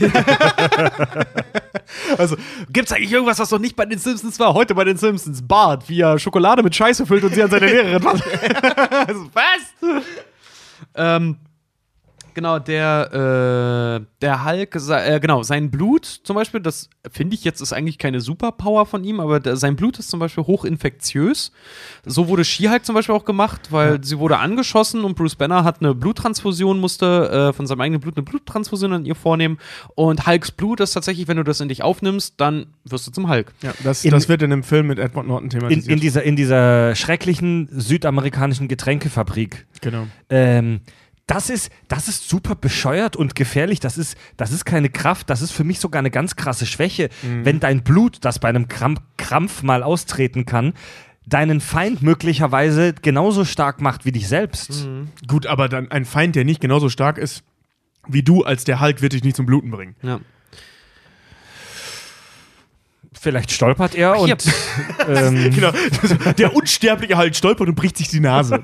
also, gibt's eigentlich irgendwas, was noch nicht bei den Simpsons war? Heute bei den Simpsons. Bart, wie er Schokolade mit Scheiße füllt und sie an seine Lehrerin macht. [laughs] also, was? ähm, genau, der, äh, der Hulk, äh, genau, sein Blut zum Beispiel, das finde ich jetzt ist eigentlich keine Superpower von ihm, aber der, sein Blut ist zum Beispiel hochinfektiös. So wurde She-Hulk zum Beispiel auch gemacht, weil sie wurde angeschossen und Bruce Banner hat eine Bluttransfusion, musste äh, von seinem eigenen Blut eine Bluttransfusion an ihr vornehmen. Und Hulks Blut ist tatsächlich, wenn du das in dich aufnimmst, dann wirst du zum Hulk. Ja, das, In- das wird in dem Film mit Edward Norton In, thematisiert. in, dieser, in dieser schrecklichen südamerikanischen Getränkefabrik. genau. Ähm, das ist, das ist super bescheuert und gefährlich. Das ist, das ist keine Kraft. Das ist für mich sogar eine ganz krasse Schwäche. Wenn dein Blut, das bei einem Krampf, Krampf mal austreten kann, deinen Feind möglicherweise genauso stark macht wie dich selbst. Gut, aber dann ein Feind, der nicht genauso stark ist wie du, als der Hulk, wird dich nicht zum Bluten bringen. Ja. Vielleicht stolpert er Hier. und [laughs] ähm, Genau. [laughs] Der unsterbliche halt stolpert und bricht sich die Nase. [laughs]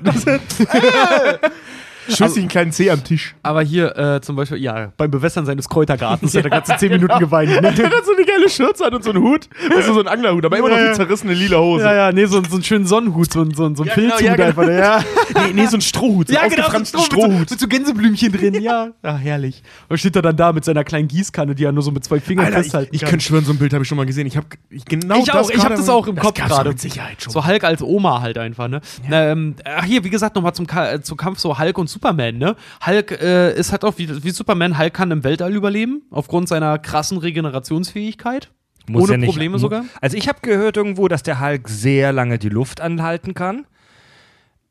Schüss einen kleinen Zeh am Tisch. Aber hier äh, zum Beispiel, ja, beim Bewässern seines Kräutergartens hat er [laughs] ganze 10 Minuten geweint. Ne? [laughs] Der hat so eine geile Schürze an und so einen Hut. Also so ein Anglerhut, aber immer noch die zerrissene lila Hose. Ja, ja, nee, so, so einen schönen Sonnenhut, so, ein- so, ein- so ein Ja, genau, Filzhut ja, genau. einfach. ne? Ja, [laughs] Nee, nee, so ein Strohhut. So ja einen genau, so ein Stroh, mit, so, Strohhut. mit so Gänseblümchen drin, ja. Ja, herrlich. Und steht er dann da mit seiner kleinen Gießkanne, die er nur so mit zwei Fingern Alter, ich, festhalten ich kann. könnte schwören, so ein Bild habe ich schon mal gesehen. Ich habe ich, genau ich das auch, ich habe das auch im Kopf gab's doch gerade. Mit Sicherheit schon. So Hulk als Oma halt einfach, ne? Na, ähm, ach hier, wie gesagt, nochmal zum, Ka äh, zum Kampf so Hulk und Superman, ne? Hulk äh, ist halt auch wie, wie Superman, Hulk kann im Weltall überleben, aufgrund seiner krassen Regenerationsfähigkeit. muss Ohne ja nicht, Probleme sogar? Also ich habe gehört irgendwo, dass der Hulk sehr lange die Luft anhalten kann.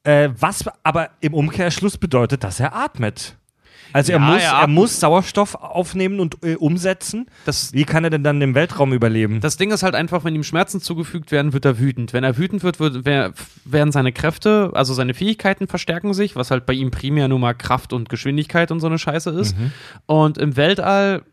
Äh, was aber im Umkehrschluss bedeutet, dass er atmet. Also er, Ja, muss, er er muss Sauerstoff aufnehmen und äh, umsetzen. Das, Wie kann er denn dann im Weltraum überleben? das Ding ist halt einfach, wenn ihm Schmerzen zugefügt werden, wird er wütend. Wenn er wütend wird, wird wer- werden seine Kräfte, also seine Fähigkeiten verstärken sich, was halt bei ihm primär nur mal Kraft und Geschwindigkeit und so eine Scheiße ist. Mhm. Und im Weltall,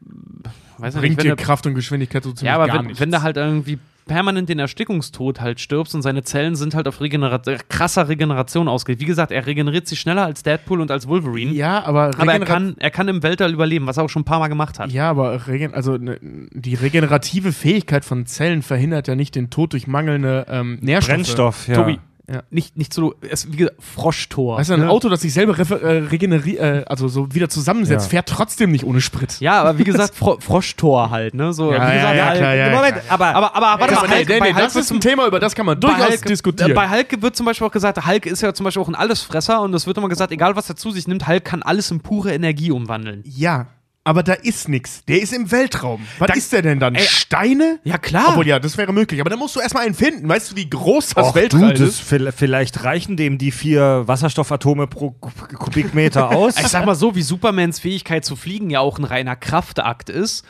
Bringt nicht, dir er- Kraft und Geschwindigkeit so ziemlich Ja, aber gar wenn, nichts. wenn du halt irgendwie permanent den Erstickungstod halt stirbst und seine Zellen sind halt auf Regenerat äh, krasser Regeneration ausgelegt. Wie gesagt, er regeneriert sich schneller als Deadpool und als Wolverine. ja, aber, aber er regenera- kann, er kann im Weltall überleben, was er auch schon ein paar Mal gemacht hat. Ja, aber regen also ne, die regenerative Fähigkeit von Zellen verhindert ja nicht den Tod durch mangelnde ähm, Nährstoffe. Brennstoff, ja. Tobi, Ja. nicht, nicht so, es wie gesagt, Froschtor. Weißt du, ein ne? Auto, das sich selber äh, regeneriert, äh, also so wieder zusammensetzt, Ja. fährt trotzdem nicht ohne Sprit. Ja, aber wie gesagt, Fro Froschtor halt, ne? So, Ja, wie ja, gesagt, ja, halt, klar, ja, Moment, aber, aber, aber, warte Das, mal, nee, Hulk, nee, das ist ein Thema, über das kann man durchaus Hulk, diskutieren. Bei Hulk wird zum Beispiel auch gesagt, Hulk ist ja zum Beispiel auch ein Allesfresser und es wird immer gesagt, egal was er zu sich nimmt, Hulk kann alles in pure Energie umwandeln. ja, aber da ist nix. Der ist im Weltraum. Was Da- ist der denn dann? Steine? Ja, klar. Obwohl, ja, das wäre möglich. Aber dann musst du erstmal einen finden. Weißt du, wie groß das Och, Weltraum du, das, ist? vielleicht reichen dem die vier Wasserstoffatome pro Ku- Kubikmeter aus. [laughs] Ich sag mal so, wie Supermans Fähigkeit zu fliegen ja auch ein reiner Kraftakt ist.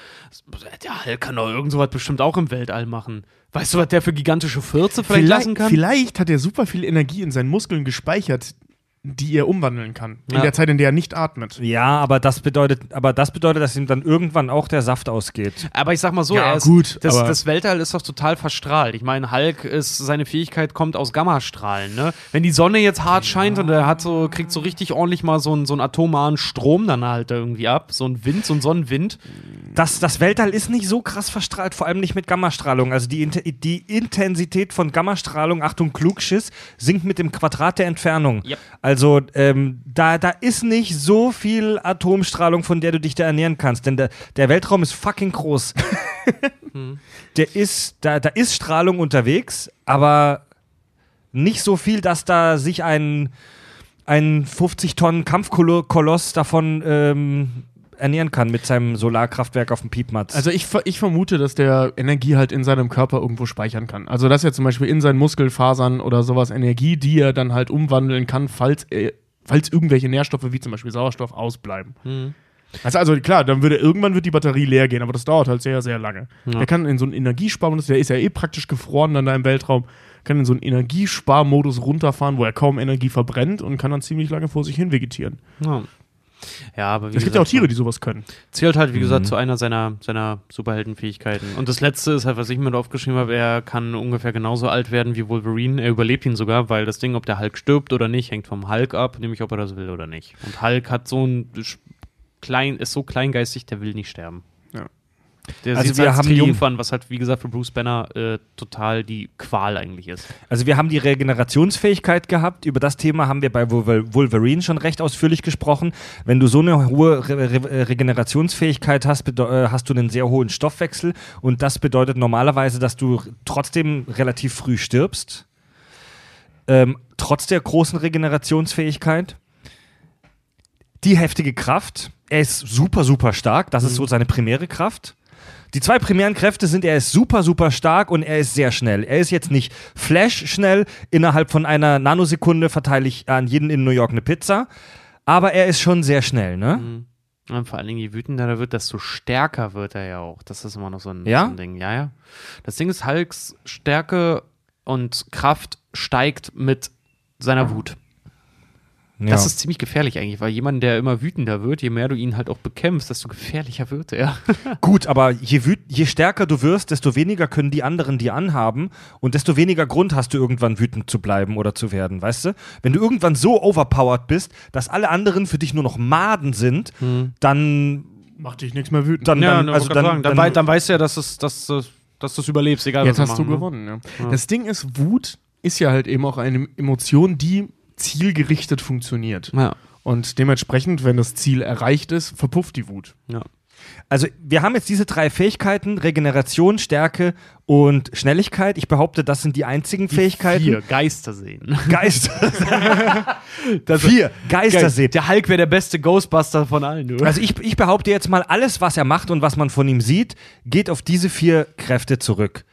Der Hulk kann doch irgend sowas bestimmt auch im Weltall machen. Weißt du, was der für gigantische Fürze vielleicht, lassen kann? vielleicht hat er super viel Energie in seinen Muskeln gespeichert, die er umwandeln kann. In Ja. der Zeit, in der er nicht atmet. ja, aber das bedeutet, aber das bedeutet, dass ihm dann irgendwann auch der Saft ausgeht. Aber ich sag mal so, Ja, er ist, gut, das, das Weltall ist doch total verstrahlt. Ich meine, Hulk ist, seine Fähigkeit kommt aus Gammastrahlen, ne? Wenn die Sonne jetzt hart scheint und er hat so, kriegt so richtig ordentlich mal so einen, so einen atomaren Strom dann halt da irgendwie ab, so ein Wind, so ein Sonnenwind. Das, das Weltall ist nicht so krass verstrahlt, vor allem nicht mit Gammastrahlung. Also die, die Intensität von Gammastrahlung, Achtung, Klugschiss, sinkt mit dem Quadrat der Entfernung. Yep. Also ähm, da, da ist nicht so viel Atomstrahlung, von der du dich da ernähren kannst. Denn der, der Weltraum ist fucking groß. [laughs] der ist, da, da ist Strahlung unterwegs, aber nicht so viel, dass da sich ein, ein 50 Tonnen Kampfkoloss davon ähm, ernähren kann mit seinem Solarkraftwerk auf dem Piepmatz. Also ich, ich vermute, dass der Energie halt in seinem Körper irgendwo speichern kann. Also dass er zum Beispiel in seinen Muskelfasern oder sowas Energie, die er dann halt umwandeln kann, falls, er, falls irgendwelche Nährstoffe wie zum Beispiel Sauerstoff ausbleiben. Also, also klar, dann würde irgendwann wird die Batterie leer gehen, aber das dauert halt sehr, sehr lange. Er kann in so einen Energiesparmodus, der ist ja eh praktisch gefroren dann da im Weltraum, kann in so einen Energiesparmodus runterfahren, wo er kaum Energie verbrennt und kann dann ziemlich lange vor sich hin vegetieren. Ja. Ja, aber wie Es gibt ja auch Tiere, die sowas können. Zählt halt, wie Mhm. gesagt, zu einer seiner, seiner Superheldenfähigkeiten. Und das letzte ist halt, was ich mir aufgeschrieben habe, er kann ungefähr genauso alt werden wie Wolverine. Er überlebt ihn sogar, weil das Ding, ob der Hulk stirbt oder nicht, hängt vom Hulk ab, nämlich ob er das will oder nicht. Und Hulk hat so ein sch- klein, ist so kleingeistig, der will nicht sterben. Der Also wir als haben Triumph die- an, was halt, wie gesagt, für Bruce Banner äh, total die Qual eigentlich ist. Also wir haben die Regenerationsfähigkeit gehabt. Über das Thema haben wir bei Wolver- Wolverine schon recht ausführlich gesprochen. Wenn du so eine hohe Re Re Regenerationsfähigkeit hast, äh, hast du einen sehr hohen Stoffwechsel und das bedeutet normalerweise, dass du trotzdem relativ früh stirbst. Ähm, trotz der großen Regenerationsfähigkeit. Die heftige Kraft. Er ist super, super stark. Das ist so seine primäre Kraft. Die zwei primären Kräfte sind, er ist super, super stark und er ist sehr schnell. Er ist jetzt nicht Flash schnell, innerhalb von einer Nanosekunde verteile ich an jeden in New York eine Pizza, aber er ist schon sehr schnell, ne? Und vor allen Dingen, je wütender er wird, desto stärker wird er ja auch. Das ist immer noch so ein, Ja? so ein Ding. Ja, ja. Das Ding ist, Hulks Stärke und Kraft steigt mit seiner Wut. Ja. Das ist ziemlich gefährlich eigentlich, weil jemand, der immer wütender wird, je mehr du ihn halt auch bekämpfst, desto gefährlicher wird er. [laughs] Gut, aber je, wüt je stärker du wirst, desto weniger können die anderen die anhaben und desto weniger Grund hast du irgendwann wütend zu bleiben oder zu werden, weißt du? Wenn du irgendwann so overpowered bist, dass alle anderen für dich nur noch Maden sind, dann, Macht dich nichts mehr wütend. dann, dann, nur also dann, sagen, dann, dann, wei dann weißt du ja, dass, es, dass, dass, dass du es überlebst, egal Jetzt was hast wir du machen, ne? gewonnen, ja. Das Ding ist, Wut ist ja halt eben auch eine Emotion, die zielgerichtet funktioniert. Ja. Und dementsprechend, wenn das Ziel erreicht ist, verpufft die Wut. ja. also wir haben jetzt diese drei Fähigkeiten, Regeneration, Stärke und Schnelligkeit. Ich behaupte, das sind die einzigen Fähigkeiten. Vier, Geister sehen. [laughs] Geister. Vier, Geister sehen. Der Hulk wäre der beste Ghostbuster von allen, du. Also ich, ich behaupte jetzt mal, alles, was er macht und was man von ihm sieht, geht auf diese vier Kräfte zurück.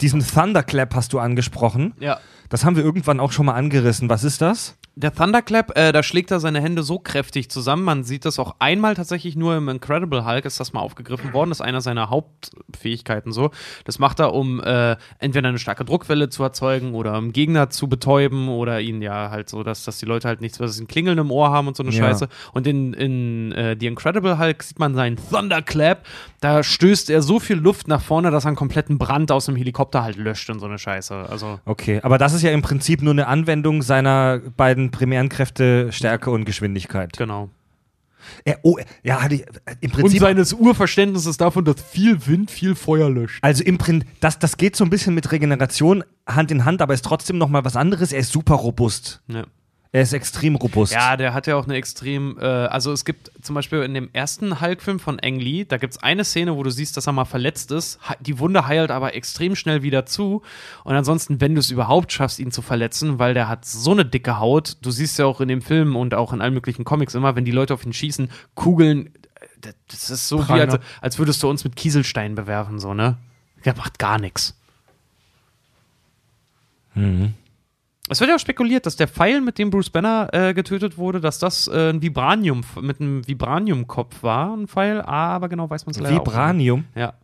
Diesen Thunderclap hast du angesprochen. ja. Das haben wir irgendwann auch schon mal angerissen. Was ist das? Der Thunderclap, äh, da schlägt er seine Hände so kräftig zusammen. Man sieht das auch einmal tatsächlich nur im Incredible Hulk, ist das mal aufgegriffen worden. Das ist einer seiner Hauptfähigkeiten so. Das macht er, um äh, entweder eine starke Druckwelle zu erzeugen oder um Gegner zu betäuben oder ihn ja halt so, dass, dass die Leute halt nichts, was ein Klingeln im Ohr haben und so eine Ja. Scheiße. Und in, in äh, The Incredible Hulk sieht man seinen Thunderclap. Da stößt er so viel Luft nach vorne, dass er einen kompletten Brand aus dem Helikopter halt löscht und so eine Scheiße. Also. Okay, aber das ist ja im Prinzip nur eine Anwendung seiner beiden primären Kräfte Stärke und Geschwindigkeit. Genau. Er, oh, ja, hatte ich- im Und Prinzip. seines Urverständnisses davon, dass viel Wind viel Feuer löscht. also im Prinzip, das, das geht so ein bisschen mit Regeneration Hand in Hand, aber ist trotzdem noch mal was anderes. Er ist super robust. Ja. Er ist extrem robust. Ja, der hat ja auch eine extrem, äh, also es gibt zum Beispiel in dem ersten Hulk-Film von Ang Lee, da gibt es eine Szene, wo du siehst, dass er mal verletzt ist. Die Wunde heilt aber extrem schnell wieder zu. Und ansonsten, wenn du es überhaupt schaffst, ihn zu verletzen, weil der hat so eine dicke Haut, du siehst ja auch in dem Film und auch in allen möglichen Comics immer, wenn die Leute auf ihn schießen, Kugeln, äh, das ist so wie, Praller. als, als würdest du uns mit Kieselsteinen bewerfen, so, ne? Der macht gar nichts. Es wird ja auch spekuliert, dass der Pfeil, mit dem Bruce Banner äh, getötet wurde, dass das äh, ein Vibranium mit einem Vibraniumkopf war, ein Pfeil, aber genau weiß man es leider auch Vibranium. nicht. Ja.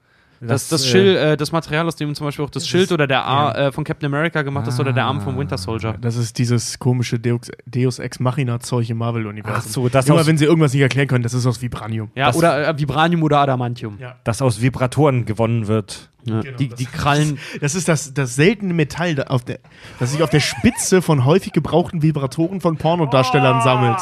Das, das, Das, äh, Schild, äh, das Material, aus dem zum Beispiel auch das Schild oder der Arm äh, von Captain America gemacht ist oder der Arm vom Winter Soldier. Das ist dieses komische Deus, Deus Ex Machina-Zeug im Marvel-Universum. Ach so, das Immer aus- wenn sie irgendwas nicht erklären können, das ist aus Vibranium. Ja, das- oder äh, Vibranium oder Adamantium. Ja. Das aus Vibratoren gewonnen wird. Ja. Genau, die, das- die Krallen. Das ist das, das seltene Metall, auf der, das sich auf der Spitze von häufig gebrauchten Vibratoren von Pornodarstellern sammelt.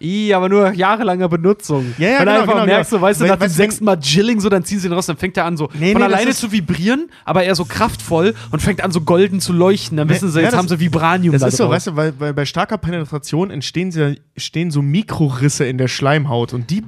I, aber nur jahrelanger Benutzung. Ja, ja, Wenn du genau, einfach genau, merkst, genau. so, weißt du, nach dem du, sechsten Mal Jilling, so, dann ziehen sie ihn raus, dann fängt er an, so Nee, von nee, alleine zu vibrieren, aber eher so kraftvoll und fängt an, so golden zu leuchten. Dann wissen sie, Ja, jetzt das- haben sie Vibranium Das da ist so, drauf. weißt du, weil, weil bei starker Penetration entstehen sie, stehen so Mikrorisse in der Schleimhaut und die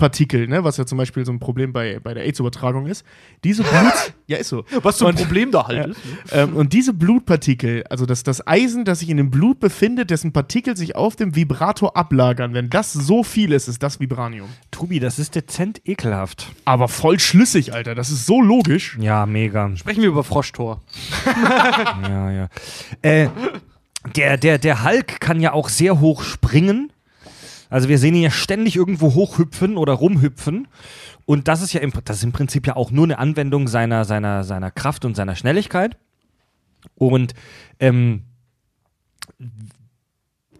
Blutpartikel, ne, was ja zum Beispiel so ein Problem bei, bei der AIDS-Übertragung ist, diese Blut, [laughs] ja ist so. Was so ein Und- Problem da halt Ja. ist. Ähm, und diese Blutpartikel, also das, das Eisen, das sich in dem Blut befindet, dessen Partikel sich auf dem Vibrator ablagern, wenn das so viel ist, ist das Vibranium. Tobi, das ist dezent ekelhaft. Aber voll schlüssig, Alter. Das ist so logisch. Ja, mega. Sprechen wir über Froschtor. [laughs] Ja, ja. Äh, der, der, der Hulk kann ja auch sehr hoch springen. Also wir sehen ihn ja ständig irgendwo hochhüpfen oder rumhüpfen. Und das ist ja im, das ist im Prinzip ja auch nur eine Anwendung seiner, seiner, seiner Kraft und seiner Schnelligkeit. Und ähm,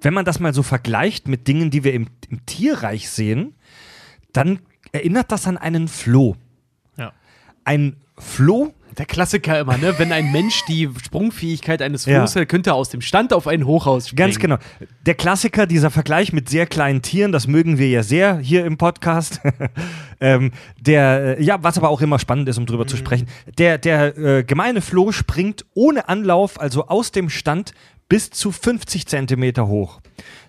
wenn man das mal so vergleicht mit Dingen, die wir im, im Tierreich sehen, dann erinnert das an einen Floh. Ja. Ein Floh Der Klassiker immer, ne? Wenn ein Mensch die Sprungfähigkeit eines Ja. Floß hätte, könnte er aus dem Stand auf ein Hochhaus springen. Ganz genau. Der Klassiker, dieser Vergleich mit sehr kleinen Tieren, das mögen wir ja sehr hier im Podcast. [laughs] ähm, der, äh, ja, was aber auch immer spannend ist, um drüber zu sprechen. Der, der äh, gemeine Floh springt ohne Anlauf, also aus dem Stand, bis zu 50 Zentimeter hoch.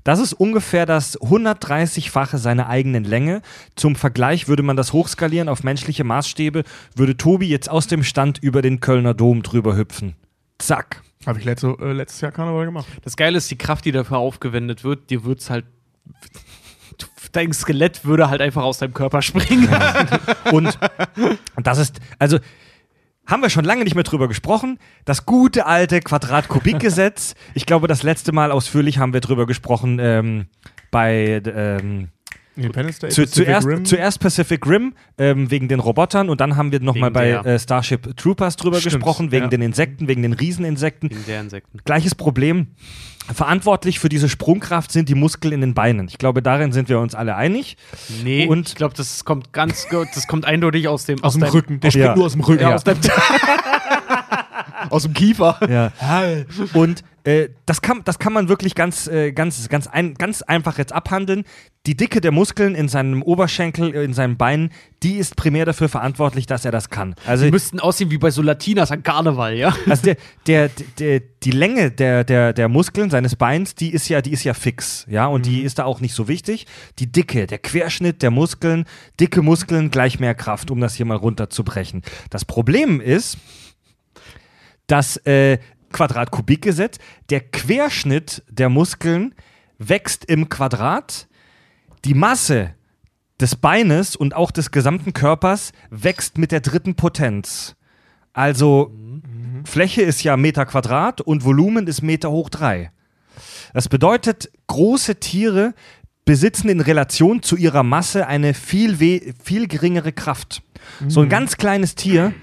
Das ist ungefähr das 130-fache seiner eigenen Länge. Zum Vergleich würde man das hochskalieren auf menschliche Maßstäbe, würde Tobi jetzt aus dem Stand über den Kölner Dom drüber hüpfen. Zack. Habe ich letzte, äh, letztes Jahr Karneval gemacht. Das Geile ist, die Kraft, die dafür aufgewendet wird, dir wird's halt. Dein Skelett würde halt einfach aus deinem Körper springen. Und das ist, also haben wir schon lange nicht mehr drüber gesprochen. Das gute alte Quadrat-Kubik-Gesetz. [laughs] Ich glaube, das letzte Mal ausführlich haben wir drüber gesprochen ähm, bei ähm, Independence Day, Zu, Pacific zuerst, Rim. zuerst Pacific Rim ähm, wegen den Robotern und dann haben wir nochmal bei der- äh, Starship Troopers drüber Stimmt, gesprochen, wegen ja. den Insekten, wegen den Rieseninsekten. Wegen der Insekten. Gleiches Problem. Verantwortlich für diese Sprungkraft sind die Muskeln in den Beinen. Ich glaube, darin sind wir uns alle einig. Nee, Und- ich glaube, das kommt ganz, das kommt eindeutig aus dem, aus dem deinem- Rücken. Der springt Ja. nur aus dem Rücken. Ja. Aus, [laughs] aus dem Kiefer. Ja. Und äh, das, kann, das kann man wirklich ganz, äh, ganz, ganz, ein, ganz einfach jetzt abhandeln. Die Dicke der Muskeln in seinem Oberschenkel, äh, in seinem Bein, die ist primär dafür verantwortlich, dass er das kann. Also, Die müssten aussehen wie bei so Latinas an Karneval, ja? [laughs] also der, der, der, die Länge der, der, der Muskeln seines Beins, die ist ja, die ist ja fix, ja, und die ist da auch nicht so wichtig. Die Dicke, der Querschnitt der Muskeln, dicke Muskeln gleich mehr Kraft, um das hier mal runterzubrechen. Das Problem ist, das äh, Quadrat-Kubik-Gesetz, der Querschnitt der Muskeln wächst im Quadrat, die Masse des Beines und auch des gesamten Körpers wächst mit der dritten Potenz. Also Fläche ist ja Meter Quadrat und Volumen ist Meter hoch drei. Das bedeutet, große Tiere besitzen in Relation zu ihrer Masse eine viel, viel geringere Kraft. So ein ganz kleines Tier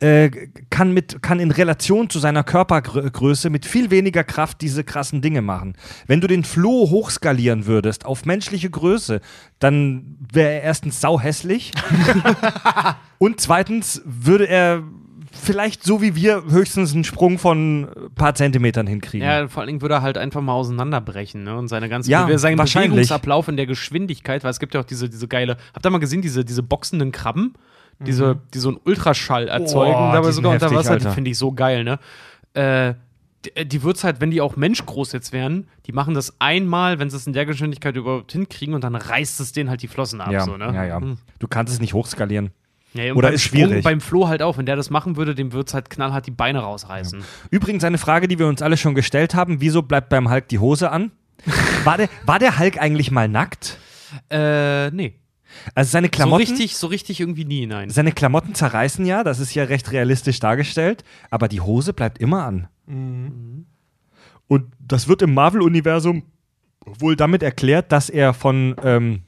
äh, kann, mit, kann in Relation zu seiner Körpergröße mit viel weniger Kraft diese krassen Dinge machen. Wenn du den Floh hochskalieren würdest auf menschliche Größe, dann wäre er erstens sauhässlich [laughs] und zweitens würde er vielleicht so wie wir höchstens einen Sprung von ein paar Zentimetern hinkriegen. Ja, vor allen Dingen würde er halt einfach mal auseinanderbrechen, ne? Und seine ganze Ja, Bewe- seinen. Bewegungsablauf in der Geschwindigkeit, weil es gibt ja auch diese, diese geile, habt ihr mal gesehen, diese, diese boxenden Krabben, diese, die so einen Ultraschall erzeugen, Boah, dabei sogar unter heftig, Wasser, die finde ich so geil, ne? Äh, die, die wird's halt, wenn die auch menschgroß jetzt wären, die machen das einmal, wenn sie es in der Geschwindigkeit überhaupt hinkriegen und dann reißt es denen halt die Flossen ab, ja, so, ne? ja, ja. Hm. Du kannst es nicht hochskalieren. Ja, Oder ist Sprung, schwierig. Beim Flo halt auch, wenn der das machen würde, dem wird's halt knallhart die Beine rausreißen. Übrigens eine Frage, die wir uns alle schon gestellt haben: Wieso bleibt beim Hulk die Hose an? [laughs] War der, war der Hulk eigentlich mal nackt? Äh, nee. Also seine So Klamotten, richtig, so richtig irgendwie nie, nein. seine Klamotten zerreißen ja, das ist ja recht realistisch dargestellt, aber die Hose bleibt immer an. Und das wird im Marvel-Universum wohl damit erklärt, dass er von ähm,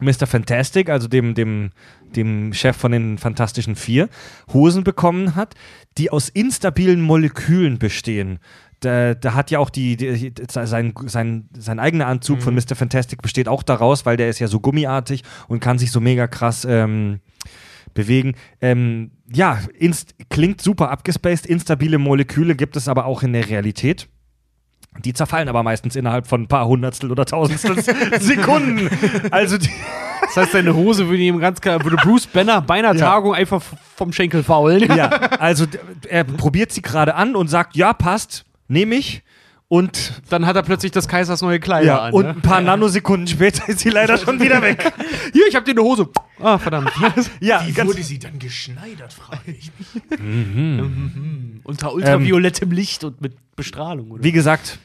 Mr. Fantastic, also dem, dem, dem Chef von den Fantastischen Vier, Hosen bekommen hat, die aus instabilen Molekülen bestehen. Da, da hat ja auch die, die, sein, sein, sein eigener Anzug von Mr. Fantastic besteht auch daraus, weil der ist ja so gummiartig und kann sich so mega krass ähm, bewegen. Ähm, ja, inst klingt super abgespaced. Instabile Moleküle gibt es aber auch in der Realität. Die zerfallen aber meistens innerhalb von ein paar Hundertstel oder Tausendstel [laughs] Sekunden. Also die, Das heißt, seine Hose würde ihm ganz klar, würde Bruce Banner bei einer Tagung einfach vom Schenkel faulen. ja, also er probiert sie gerade an und sagt, ja, passt, nehme ich. Und, Dann hat er plötzlich das Kaisers neue Kleider ja, an. und ne? ein paar Nanosekunden später ist sie leider schon wieder weg. [laughs] Hier, ich hab dir eine Hose. Ah, verdammt. [laughs] Ja, Wie wurde sie dann geschneidert, frage ich mich. [laughs] Unter ultraviolettem Licht und mit Bestrahlung, oder? wie gesagt,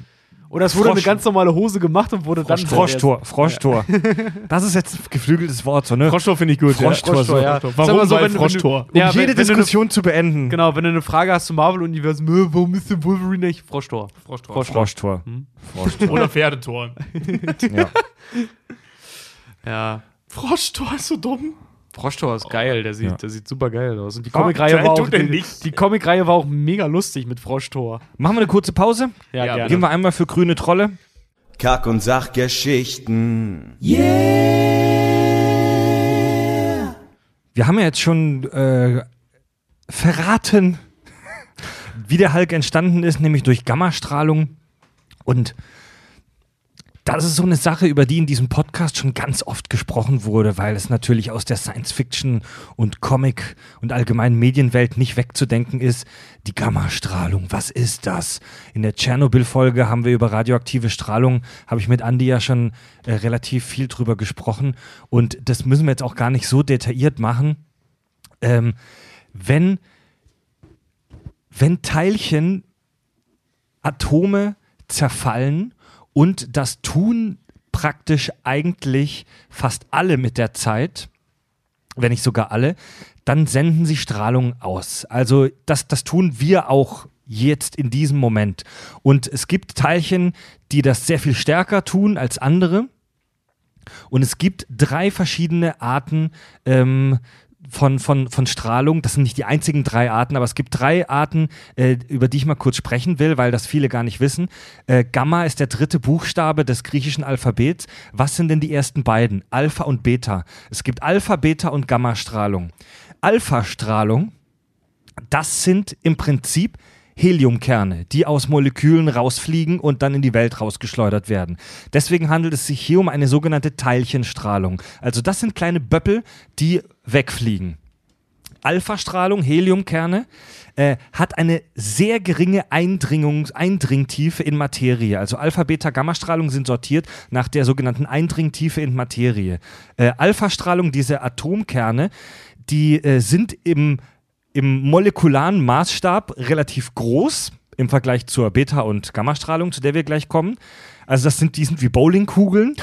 Oder es wurde Frosch- eine ganz normale Hose gemacht und wurde dann. Froschtor, Froschtor. [laughs] Das ist jetzt ein geflügeltes Wort, so, ne? Froschtor finde ich gut. Froschtor, ja. so. ja. Warum? Sag mal so, Weil wenn du- Froschtor. Um Ja, jede wenn, Diskussion zu beenden. genau, wenn du eine Frage hast zum Marvel-Universum, äh, warum ist der Wolverine nicht? Froschtor. Froschtor. Froschtor. Froschtor. Oder Pferdetor. [laughs] ja. Ja. Froschtor ist so dumm. Froschtor ist geil, der sieht, Ja. der sieht super geil aus. Und die Comicreihe war auch, die, die Comicreihe war auch mega lustig mit Froschtor. Machen wir eine kurze Pause? Ja, Ja, gerne. Gehen wir einmal für grüne Trolle. Kack- und Sachgeschichten. Wir haben ja jetzt schon äh, verraten, [laughs] wie der Hulk entstanden ist, nämlich durch Gammastrahlung. Und das ist so eine Sache, über die in diesem Podcast schon ganz oft gesprochen wurde, weil es natürlich aus der Science-Fiction und Comic und allgemeinen Medienwelt nicht wegzudenken ist. Die Gammastrahlung, was ist das? In der Tschernobyl-Folge haben wir über radioaktive Strahlung, habe ich mit Andi ja schon äh, relativ viel drüber gesprochen. Und das müssen wir jetzt auch gar nicht so detailliert machen. Ähm, wenn, wenn Teilchen, Atome zerfallen und das tun praktisch eigentlich fast alle mit der Zeit, wenn nicht sogar alle, dann senden sie Strahlung aus. Also das, das tun wir auch jetzt in diesem Moment. Und es gibt Teilchen, die das sehr viel stärker tun als andere. Und es gibt drei verschiedene Arten ähm, von, von, von Strahlung. Das sind nicht die einzigen drei Arten, aber es gibt drei Arten, äh, über die ich mal kurz sprechen will, weil das viele gar nicht wissen. Äh, Gamma ist der dritte Buchstabe des griechischen Alphabets. Was sind denn die ersten beiden? Alpha und Beta. Es gibt Alpha, Beta und Gammastrahlung. Alpha-Strahlung, das sind im Prinzip Heliumkerne, die aus Molekülen rausfliegen und dann in die Welt rausgeschleudert werden. Deswegen handelt es sich hier um eine sogenannte Teilchenstrahlung. Also das sind kleine Böppel, die wegfliegen. Alpha-Strahlung, Heliumkerne, äh, hat eine sehr geringe Eindringungs Eindringtiefe in Materie. Also Alpha, Beta, Gamma-Strahlung sind sortiert nach der sogenannten Eindringtiefe in Materie. Äh, Alpha-Strahlung, diese Atomkerne, die äh, sind im im molekularen Maßstab relativ groß im Vergleich zur Beta- und Gammastrahlung, zu der wir gleich kommen. Also das sind, die sind wie Bowlingkugeln.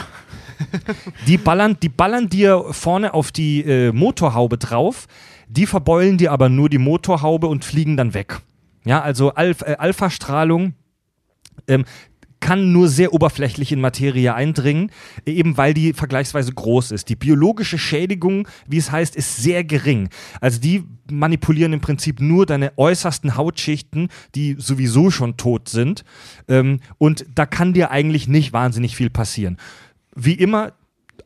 die, ballern, die ballern dir vorne auf die äh, Motorhaube drauf, die verbeulen dir aber nur die Motorhaube und fliegen dann weg. Ja, also äh, Alpha-Strahlung ähm, kann nur sehr oberflächlich in Materie eindringen, eben weil die vergleichsweise groß ist. Die biologische Schädigung, wie es heißt, ist sehr gering. Also die manipulieren im Prinzip nur deine äußersten Hautschichten, die sowieso schon tot sind. Ähm, und da kann dir eigentlich nicht wahnsinnig viel passieren. Wie immer,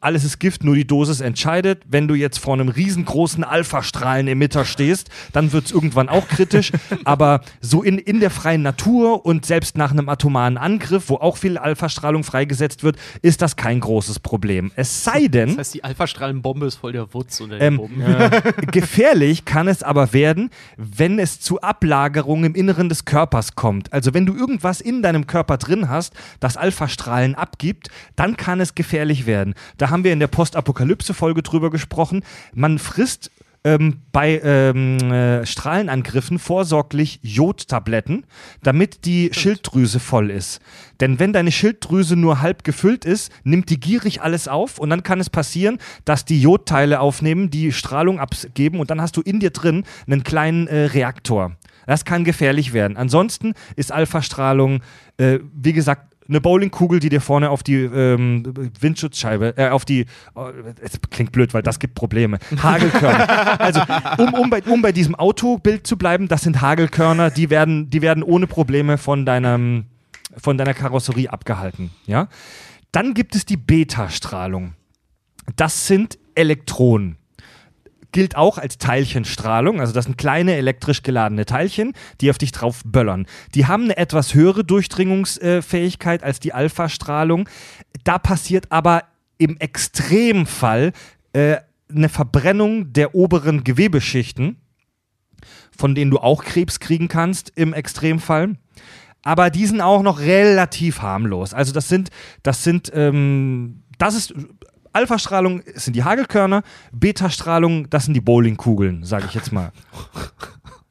alles ist Gift, nur die Dosis entscheidet. Wenn du jetzt vor einem riesengroßen Alpha-Strahlen-Emitter stehst, dann wird es irgendwann auch kritisch. [laughs] Aber so in, in der freien Natur und selbst nach einem atomaren Angriff, wo auch viel Alpha-Strahlung freigesetzt wird, ist das kein großes Problem. Es sei denn. Das heißt, die Alpha-Strahlenbombe ist voll der Wutz unter den Ähm. [laughs] Gefährlich kann es aber werden, wenn es zu Ablagerungen im Inneren des Körpers kommt. Also wenn du irgendwas in deinem Körper drin hast, das Alphastrahlen abgibt, dann kann es gefährlich werden. Da haben wir in der Postapokalypse-Folge drüber gesprochen. Man frisst ähm, bei ähm, äh, Strahlenangriffen vorsorglich Jodtabletten, damit die Schilddrüse voll ist. Denn wenn deine Schilddrüse nur halb gefüllt ist, nimmt die gierig alles auf und dann kann es passieren, dass die Jodteile aufnehmen, die Strahlung abgeben und dann hast du in dir drin einen kleinen äh, Reaktor. Das kann gefährlich werden. Ansonsten ist Alpha-Strahlung, äh, wie gesagt, eine Bowlingkugel, die dir vorne auf die ähm, Windschutzscheibe, äh, auf die, oh, es klingt blöd, weil das gibt Probleme. Hagelkörner. [laughs] also, um, um, bei, um bei diesem Autobild zu bleiben, das sind Hagelkörner, die werden, die werden ohne Probleme von deinem, von deiner Karosserie abgehalten. Ja? Dann gibt es die Beta-Strahlung. Das sind Elektronen gilt auch als Teilchenstrahlung. Also das sind kleine elektrisch geladene Teilchen, die auf dich drauf böllern. Die haben eine etwas höhere Durchdringungsfähigkeit als die Alpha-Strahlung. Da passiert aber im Extremfall äh, eine Verbrennung der oberen Gewebeschichten, von denen du auch Krebs kriegen kannst im Extremfall. Aber die sind auch noch relativ harmlos. Also das sind, das sind, ähm, das ist Alpha-Strahlung sind die Hagelkörner, Beta-Strahlung, das sind die Bowlingkugeln, sage ich jetzt mal.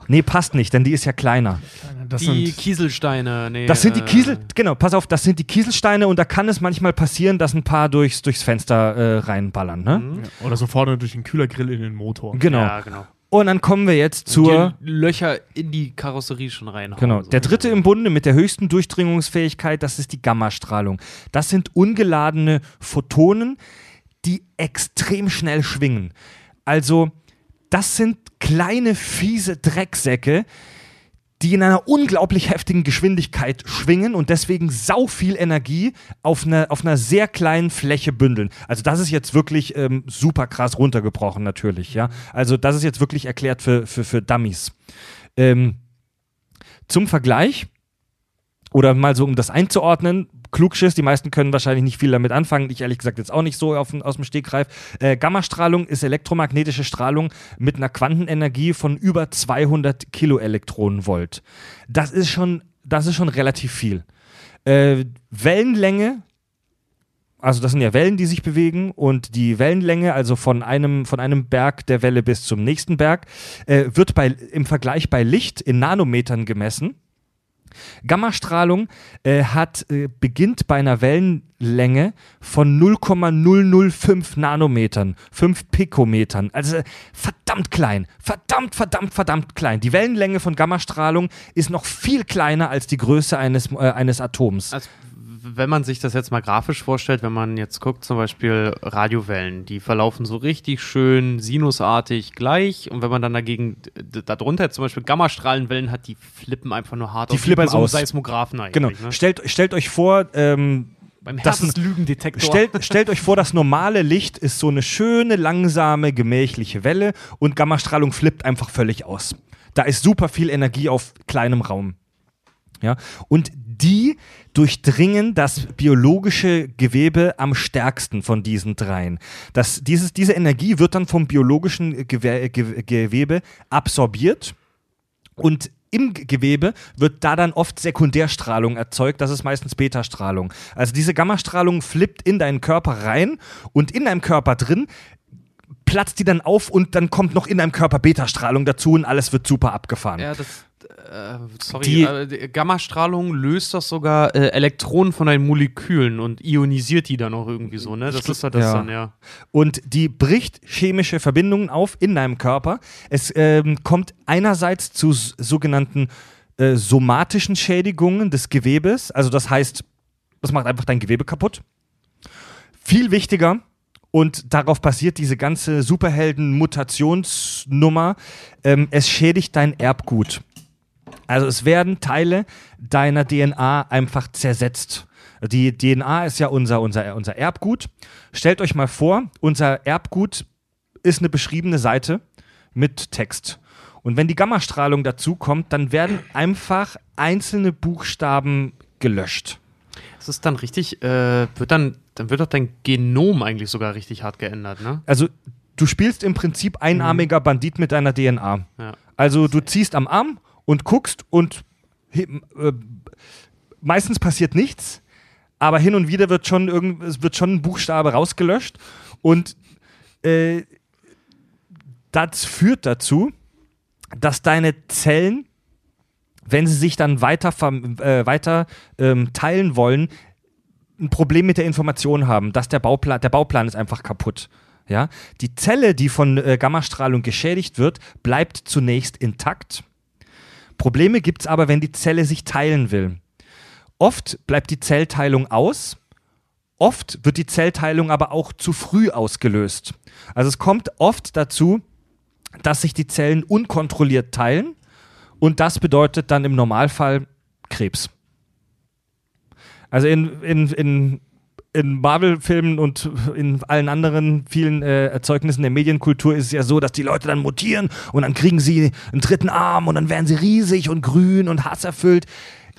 Nee, passt nicht, denn die ist ja kleiner. Das die sind, Kieselsteine, nee. Das sind die äh, Kiesel, genau, pass auf, das sind die Kieselsteine und da kann es manchmal passieren, dass ein paar durchs, durchs Fenster äh, reinballern. Ne? ja, oder so vorne durch den Kühlergrill in den Motor. Genau. Ja, genau. Und dann kommen wir jetzt zur. Die Löcher in die Karosserie schon reinhauen. Genau. Der dritte im Bunde mit der höchsten Durchdringungsfähigkeit, das ist die Gammastrahlung. Das sind ungeladene Photonen, die extrem schnell schwingen. Also, das sind kleine, fiese Drecksäcke, die in einer unglaublich heftigen Geschwindigkeit schwingen und deswegen sau viel Energie auf einer, auf einer sehr kleinen Fläche bündeln. Also das ist jetzt wirklich ähm, super krass runtergebrochen natürlich, ja. Also das ist jetzt wirklich erklärt für, für, für Dummies. Ähm, zum Vergleich, oder mal so, um das einzuordnen, Klugschiss, die meisten können wahrscheinlich nicht viel damit anfangen, ich ehrlich gesagt jetzt auch nicht so auf, aus dem Stegreif. Äh, Gammastrahlung ist elektromagnetische Strahlung mit einer Quantenenergie von über 200 Kiloelektronenvolt. Das ist schon, das ist schon relativ viel. Äh, Wellenlänge, also das sind ja Wellen, die sich bewegen und die Wellenlänge, also von einem, von einem Berg der Welle bis zum nächsten Berg, äh, wird bei, im Vergleich bei Licht in Nanometern gemessen. Gammastrahlung äh, hat, äh, beginnt bei einer Wellenlänge von 0,005 Nanometern, 5 Pikometern. Also äh, verdammt klein, verdammt, verdammt, verdammt klein. Die Wellenlänge von Gammastrahlung ist noch viel kleiner als die Größe eines, äh, eines Atoms. Also, wenn man sich das jetzt mal grafisch vorstellt, wenn man jetzt guckt, zum Beispiel Radiowellen, die verlaufen so richtig schön sinusartig gleich. Und wenn man dann dagegen, darunter zum Beispiel Gammastrahlenwellen hat, die flippen einfach nur hart Die aus, wie flippen bei so einem aus. Seismographen eigentlich. Genau. Ne? Stellt, stellt euch vor, ähm, Beim Das- Herzenslügendetektor. stellt, stellt euch vor, das normale Licht ist so eine schöne, langsame, gemächliche Welle und Gammastrahlung flippt einfach völlig aus. Da ist super viel Energie auf kleinem Raum. Ja? Und die durchdringen das biologische Gewebe am stärksten von diesen dreien. Das, dieses, diese Energie wird dann vom biologischen Gewe Ge Gewebe absorbiert und im Gewebe wird da dann oft Sekundärstrahlung erzeugt, das ist meistens Betastrahlung. Also diese Gammastrahlung flippt in deinen Körper rein und in deinem Körper drin platzt die dann auf und dann kommt noch in deinem Körper Betastrahlung dazu und alles wird super abgefahren. Ja, das. Äh, sorry, Die- äh, Gammastrahlung löst doch sogar äh, Elektronen von deinen Molekülen und ionisiert die dann auch irgendwie so, ne? Das ist doch das ja. dann, ja. Und die bricht chemische Verbindungen auf in deinem Körper. Es ähm, kommt einerseits zu sogenannten äh, somatischen Schädigungen des Gewebes. Also das heißt, das macht einfach dein Gewebe kaputt. Viel wichtiger, und darauf basiert diese ganze Superhelden-Mutationsnummer, ähm, es schädigt dein Erbgut. Also es werden Teile deiner DNA einfach zersetzt. Die DNA ist ja unser, unser, unser Erbgut. Stellt euch mal vor, unser Erbgut ist eine beschriebene Seite mit Text. Und wenn die Gammastrahlung dazu kommt, dann werden einfach einzelne Buchstaben gelöscht. Das ist dann richtig, äh, wird dann, dann wird doch dein Genom eigentlich sogar richtig hart geändert, ne? Also du spielst im Prinzip einarmiger Bandit mit deiner DNA. Ja. Also du ziehst am Arm und guckst und äh, meistens passiert nichts, aber hin und wieder wird schon irgend, es wird schon ein Buchstabe rausgelöscht und äh, das führt dazu, dass deine Zellen, wenn sie sich dann weiter, äh, weiter ähm, teilen wollen, ein Problem mit der Information haben, dass der Bauplan, der Bauplan ist einfach kaputt. Ja? Die Zelle, die von äh, Gammastrahlung geschädigt wird, bleibt zunächst intakt. Probleme gibt es aber, wenn die Zelle sich teilen will. Oft bleibt die Zellteilung aus, oft wird die Zellteilung aber auch zu früh ausgelöst. Also es kommt oft dazu, dass sich die Zellen unkontrolliert teilen und das bedeutet dann im Normalfall Krebs. Also in, in, in, in Marvel-Filmen und in allen anderen vielen äh, Erzeugnissen der Medienkultur ist es ja so, dass die Leute dann mutieren und dann kriegen sie einen dritten Arm und dann werden sie riesig und grün und hasserfüllt.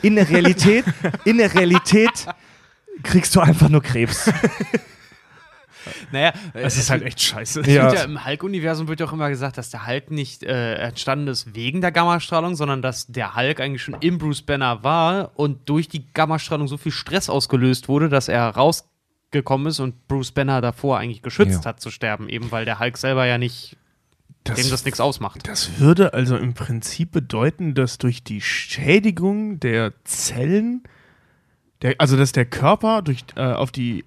In der Realität, in der Realität kriegst du einfach nur Krebs. [laughs] [laughs] Naja, Es ist halt echt scheiße. Ja. ja im Hulk-Universum wird ja auch immer gesagt, dass der Hulk nicht äh, entstanden ist wegen der Gammastrahlung, sondern dass der Hulk eigentlich schon im Bruce Banner war und durch die Gammastrahlung so viel Stress ausgelöst wurde, dass er rausgekommen ist und Bruce Banner davor eigentlich geschützt Ja. hat zu sterben, eben weil der Hulk selber ja nicht, dem das nichts ausmacht. Das würde also im Prinzip bedeuten, dass durch die Schädigung der Zellen, der, also dass der Körper durch, äh, auf die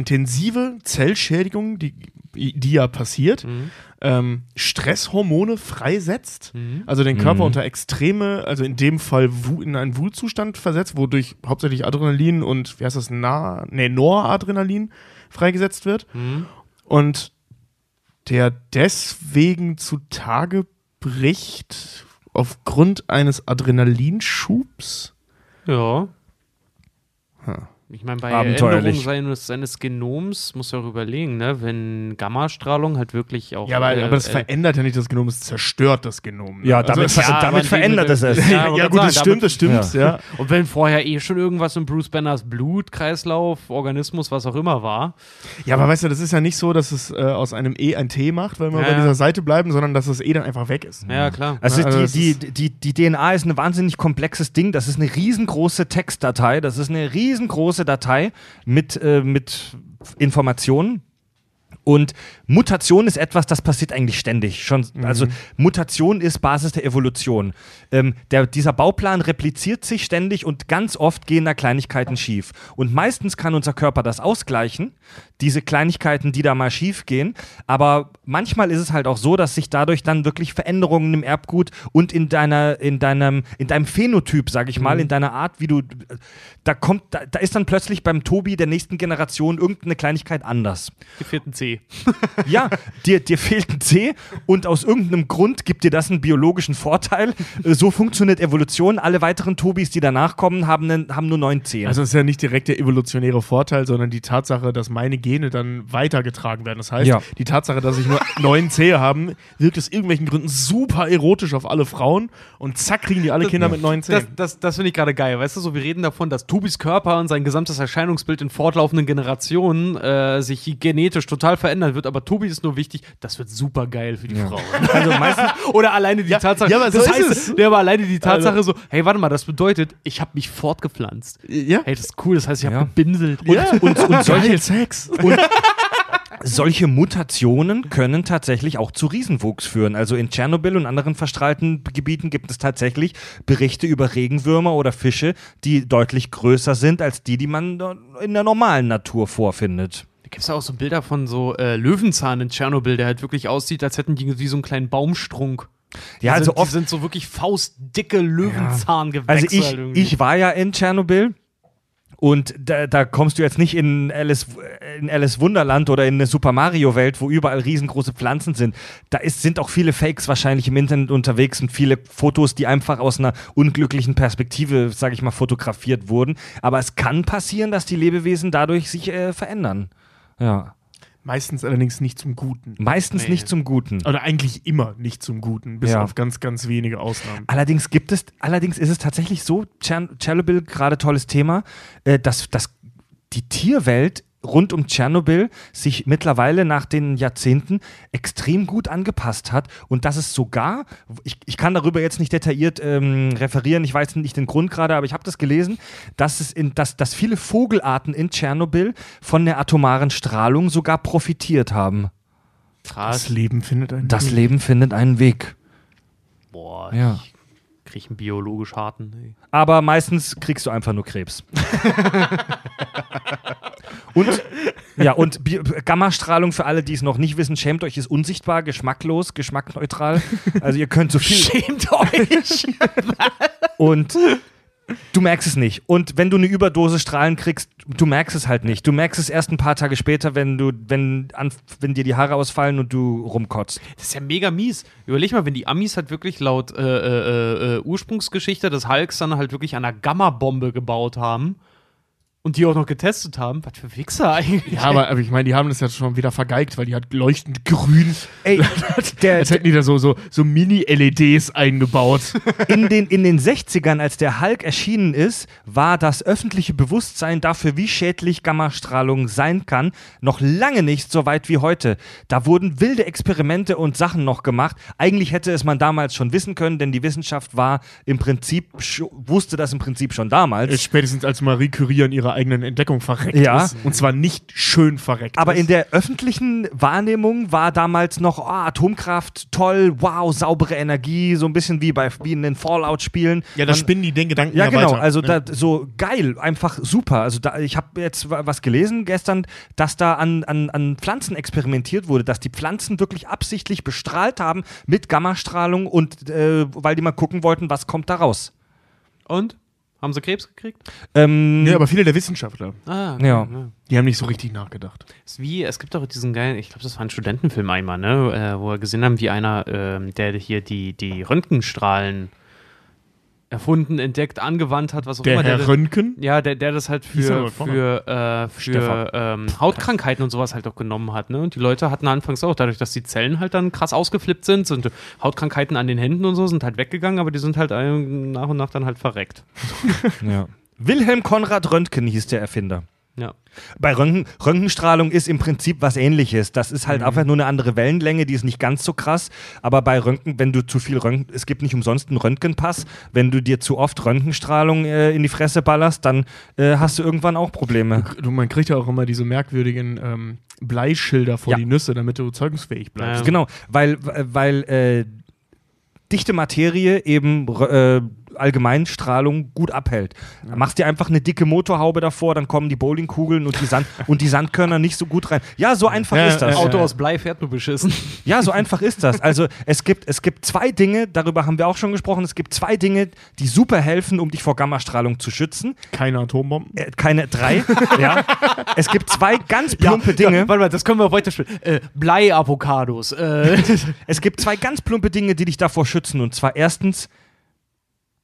intensive Zellschädigung, die, die ja passiert, ähm, Stresshormone freisetzt, also den Körper Mhm. unter extreme, also in dem Fall in einen Wutzustand versetzt, wodurch hauptsächlich Adrenalin und, wie heißt das, Na, nee, Noradrenalin freigesetzt wird. Und der deswegen zutage bricht aufgrund eines Adrenalinschubs. Ja. Hm. Ich meine, bei. Änderung seines, seines Genoms muss er auch überlegen, ne? wenn Gammastrahlung halt wirklich auch. Ja, aber, äh, aber das äh, verändert ja nicht das Genom, es zerstört das Genom. ne? Ja, damit, also, es- ver ja, damit in verändert es es. [laughs] Ja, ja, ja gut, das sagen, stimmt, das stimmt, ja. Und wenn vorher eh schon irgendwas im Bruce Banners Blut, Kreislauf, Organismus, was auch immer war. Ja, aber weißt du, das ist ja nicht so, dass es äh, aus einem E ein T macht, weil wir Ja, bei ja. dieser Seite bleiben, sondern dass das E dann einfach weg ist. Ja, klar. Also, Also die, die, die, die DNA ist ein wahnsinnig komplexes Ding. Das ist eine riesengroße Textdatei. Das ist eine riesengroße Datei mit, äh, mit Informationen. Und Mutation ist etwas, das passiert eigentlich ständig. Schon, Also Mutation ist Basis der Evolution. Ähm, der, dieser Bauplan repliziert sich ständig und ganz oft gehen da Kleinigkeiten schief. Und meistens kann unser Körper das ausgleichen, diese Kleinigkeiten, die da mal schief gehen. Aber manchmal ist es halt auch so, dass sich dadurch dann wirklich Veränderungen im Erbgut und in deiner, in deinem, in deinem Phänotyp, sag ich mal, in deiner Art, wie du, da kommt, da, da ist dann plötzlich beim Tobi der nächsten Generation irgendeine Kleinigkeit anders. Dir fehlt ein C. Ja, dir, dir fehlt ein C und aus irgendeinem Grund gibt dir das einen biologischen Vorteil. Äh, So funktioniert Evolution. Alle weiteren Tobis, die danach kommen, haben, einen, haben nur neun Zehen. Also es ist ja nicht direkt der evolutionäre Vorteil, sondern die Tatsache, dass meine Gene dann weitergetragen werden. Das heißt, Ja. die Tatsache, dass ich nur [laughs] neun Zehe haben, wirkt aus irgendwelchen Gründen super erotisch auf alle Frauen und zack kriegen die alle Kinder mit neun Zehen. Das, das, das finde ich gerade geil. Weißt du, so wir reden davon, dass Tobis Körper und sein gesamtes Erscheinungsbild in fortlaufenden Generationen äh, sich genetisch total verändern wird. Aber Tobi ist nur wichtig, das wird super geil für die Frauen. [laughs] Also meistens, [laughs] Oder alleine die Tatsache. ja, aber so das heißt, es. Ja, aber alleine die Tatsache so, hey, warte mal, das bedeutet, ich habe mich fortgepflanzt. ja. Hey, das ist cool. Das heißt, ich habe Ja. gebinselt. ja. und, und [laughs] solche, Geil, Sex. solche Mutationen können tatsächlich auch zu Riesenwuchs führen. Also in Tschernobyl und anderen verstrahlten Gebieten gibt es tatsächlich Berichte über Regenwürmer oder Fische, die deutlich größer sind als die, die man in der normalen Natur vorfindet. Gibt es auch so Bilder von so äh, Löwenzahn in Tschernobyl, der halt wirklich aussieht, als hätten die wie so einen kleinen Baumstrunk. Die Ja, also sind, die oft sind so wirklich faustdicke Löwenzahngewächse. Also ich, ich war ja in Tschernobyl und da, da kommst du jetzt nicht in Alice, in Alice Wunderland oder in eine Super Mario Welt, wo überall riesengroße Pflanzen sind. Da ist, sind auch viele Fakes wahrscheinlich im Internet unterwegs und viele Fotos, die einfach aus einer unglücklichen Perspektive, sage ich mal, fotografiert wurden. Aber es kann passieren, dass die Lebewesen dadurch sich äh, verändern. Ja. Meistens allerdings nicht zum Guten. Meistens Nee. nicht zum Guten. Oder eigentlich immer nicht zum Guten, bis Ja. auf ganz, ganz wenige Ausnahmen. Allerdings gibt es, allerdings ist es tatsächlich so, Tschernobyl, gerade tolles Thema, äh, dass, dass die Tierwelt rund um Tschernobyl sich mittlerweile nach den Jahrzehnten extrem gut angepasst hat und dass es sogar, ich, ich kann darüber jetzt nicht detailliert ähm, referieren, ich weiß nicht den Grund gerade, aber ich habe das gelesen, dass, es in, dass, dass viele Vogelarten in Tschernobyl von der atomaren Strahlung sogar profitiert haben. Das Krass. Leben findet einen Das Weg. Leben findet einen Weg. Boah, Ja. ich krieg einen biologisch harten. Aber meistens kriegst du einfach nur Krebs. [laughs] und ja, und Bi- Gammastrahlung für alle, die es noch nicht wissen, schämt euch, ist unsichtbar, geschmacklos, geschmackneutral. Also ihr könnt so viel [laughs] Schämt euch! [laughs] und du merkst es nicht. Und wenn du eine Überdosis Strahlen kriegst, du merkst es halt nicht. Du merkst es erst ein paar Tage später, wenn du, wenn, an, wenn dir die Haare ausfallen und du rumkotzt. Das ist ja mega mies. Überleg mal, wenn die Amis halt wirklich laut äh, äh, äh, Ursprungsgeschichte des Hulks dann halt wirklich an einer Gamma-Bombe gebaut haben und die auch noch getestet haben. Was für Wichser eigentlich. Ja, aber, aber ich meine, die haben das ja schon wieder vergeigt, weil die hat leuchtend grün. Ey, [laughs] der, Als hätten die da so, so, so Mini-LEDs eingebaut. [laughs] in den, in den 60ern, als der Hulk erschienen ist, war das öffentliche Bewusstsein dafür, wie schädlich Gammastrahlung sein kann, noch lange nicht so weit wie heute. Da wurden wilde Experimente und Sachen noch gemacht. Eigentlich hätte es man damals schon wissen können, denn die Wissenschaft war im Prinzip, wusste das im Prinzip schon damals. Äh, Spätestens als Marie Curie an ihrer eigenen Entdeckung verreckt Ja. ist. Und zwar nicht schön verreckt. Aber ist. in der öffentlichen Wahrnehmung war damals noch oh, Atomkraft, toll, wow, saubere Energie, so ein bisschen wie bei wie in den Fallout-Spielen. Ja, da Man- spinnen die den Gedanken Ja, ja, genau. weiter. Also Ja. da, so geil, einfach super. Also da, ich habe jetzt wa- was gelesen gestern, dass da an, an, an Pflanzen experimentiert wurde, dass die Pflanzen wirklich absichtlich bestrahlt haben mit Gammastrahlung und äh, weil die mal gucken wollten, was kommt da raus. Und? Haben sie Krebs gekriegt? Ähm, Ja, aber viele der Wissenschaftler, Ah, Ja. die haben nicht so richtig nachgedacht. Ist wie, es gibt doch diesen geilen, ich glaube, das war ein Studentenfilm einmal, ne, äh, wo wir gesehen haben, wie einer, ähm, der hier die, die Röntgenstrahlen erfunden, entdeckt, angewandt hat, was auch Der immer. Herr der, Röntgen, ja, der, der das halt für, für, äh, für ähm, Hautkrankheiten und sowas halt auch genommen hat. Ne? Und die Leute hatten anfangs auch, dadurch, dass die Zellen halt dann krass ausgeflippt sind, sind Hautkrankheiten an den Händen und so, sind halt weggegangen, aber die sind halt äh, nach und nach dann halt verreckt. [laughs] ja. Wilhelm Konrad Röntgen hieß der Erfinder. Ja. Bei Röntgen, Röntgenstrahlung ist im Prinzip was ähnliches. Das ist Mhm. halt einfach nur eine andere Wellenlänge, die ist nicht ganz so krass. Aber bei Röntgen, wenn du zu viel Röntgen, es gibt nicht umsonst einen Röntgenpass. Wenn du dir zu oft Röntgenstrahlung äh, in die Fresse ballerst, dann äh, hast du irgendwann auch Probleme. Du, man kriegt ja auch immer diese merkwürdigen ähm, Bleischilder vor Ja. die Nüsse, damit du zeugungsfähig bleibst. Ja. Genau, weil, weil äh, dichte Materie eben äh, Allgemeinstrahlung gut abhält. Machst dir einfach eine dicke Motorhaube davor, dann kommen die Bowlingkugeln und die, Sand [laughs] und die Sandkörner nicht so gut rein. Ja, so einfach Ja, ist das. Auto aus Blei fährt nur beschissen. Ja, so [laughs] einfach ist das. Also es gibt, es gibt zwei Dinge, darüber haben wir auch schon gesprochen, es gibt zwei Dinge, die super helfen, um dich vor Gammastrahlung zu schützen. Keine Atombomben. Äh, keine drei. [laughs] ja. Es gibt zwei ganz plumpe Dinge. Ja, warte mal, das können wir weiterspielen. Äh, Blei-Avocados. Äh, Es gibt zwei ganz plumpe Dinge, die dich davor schützen. Und zwar erstens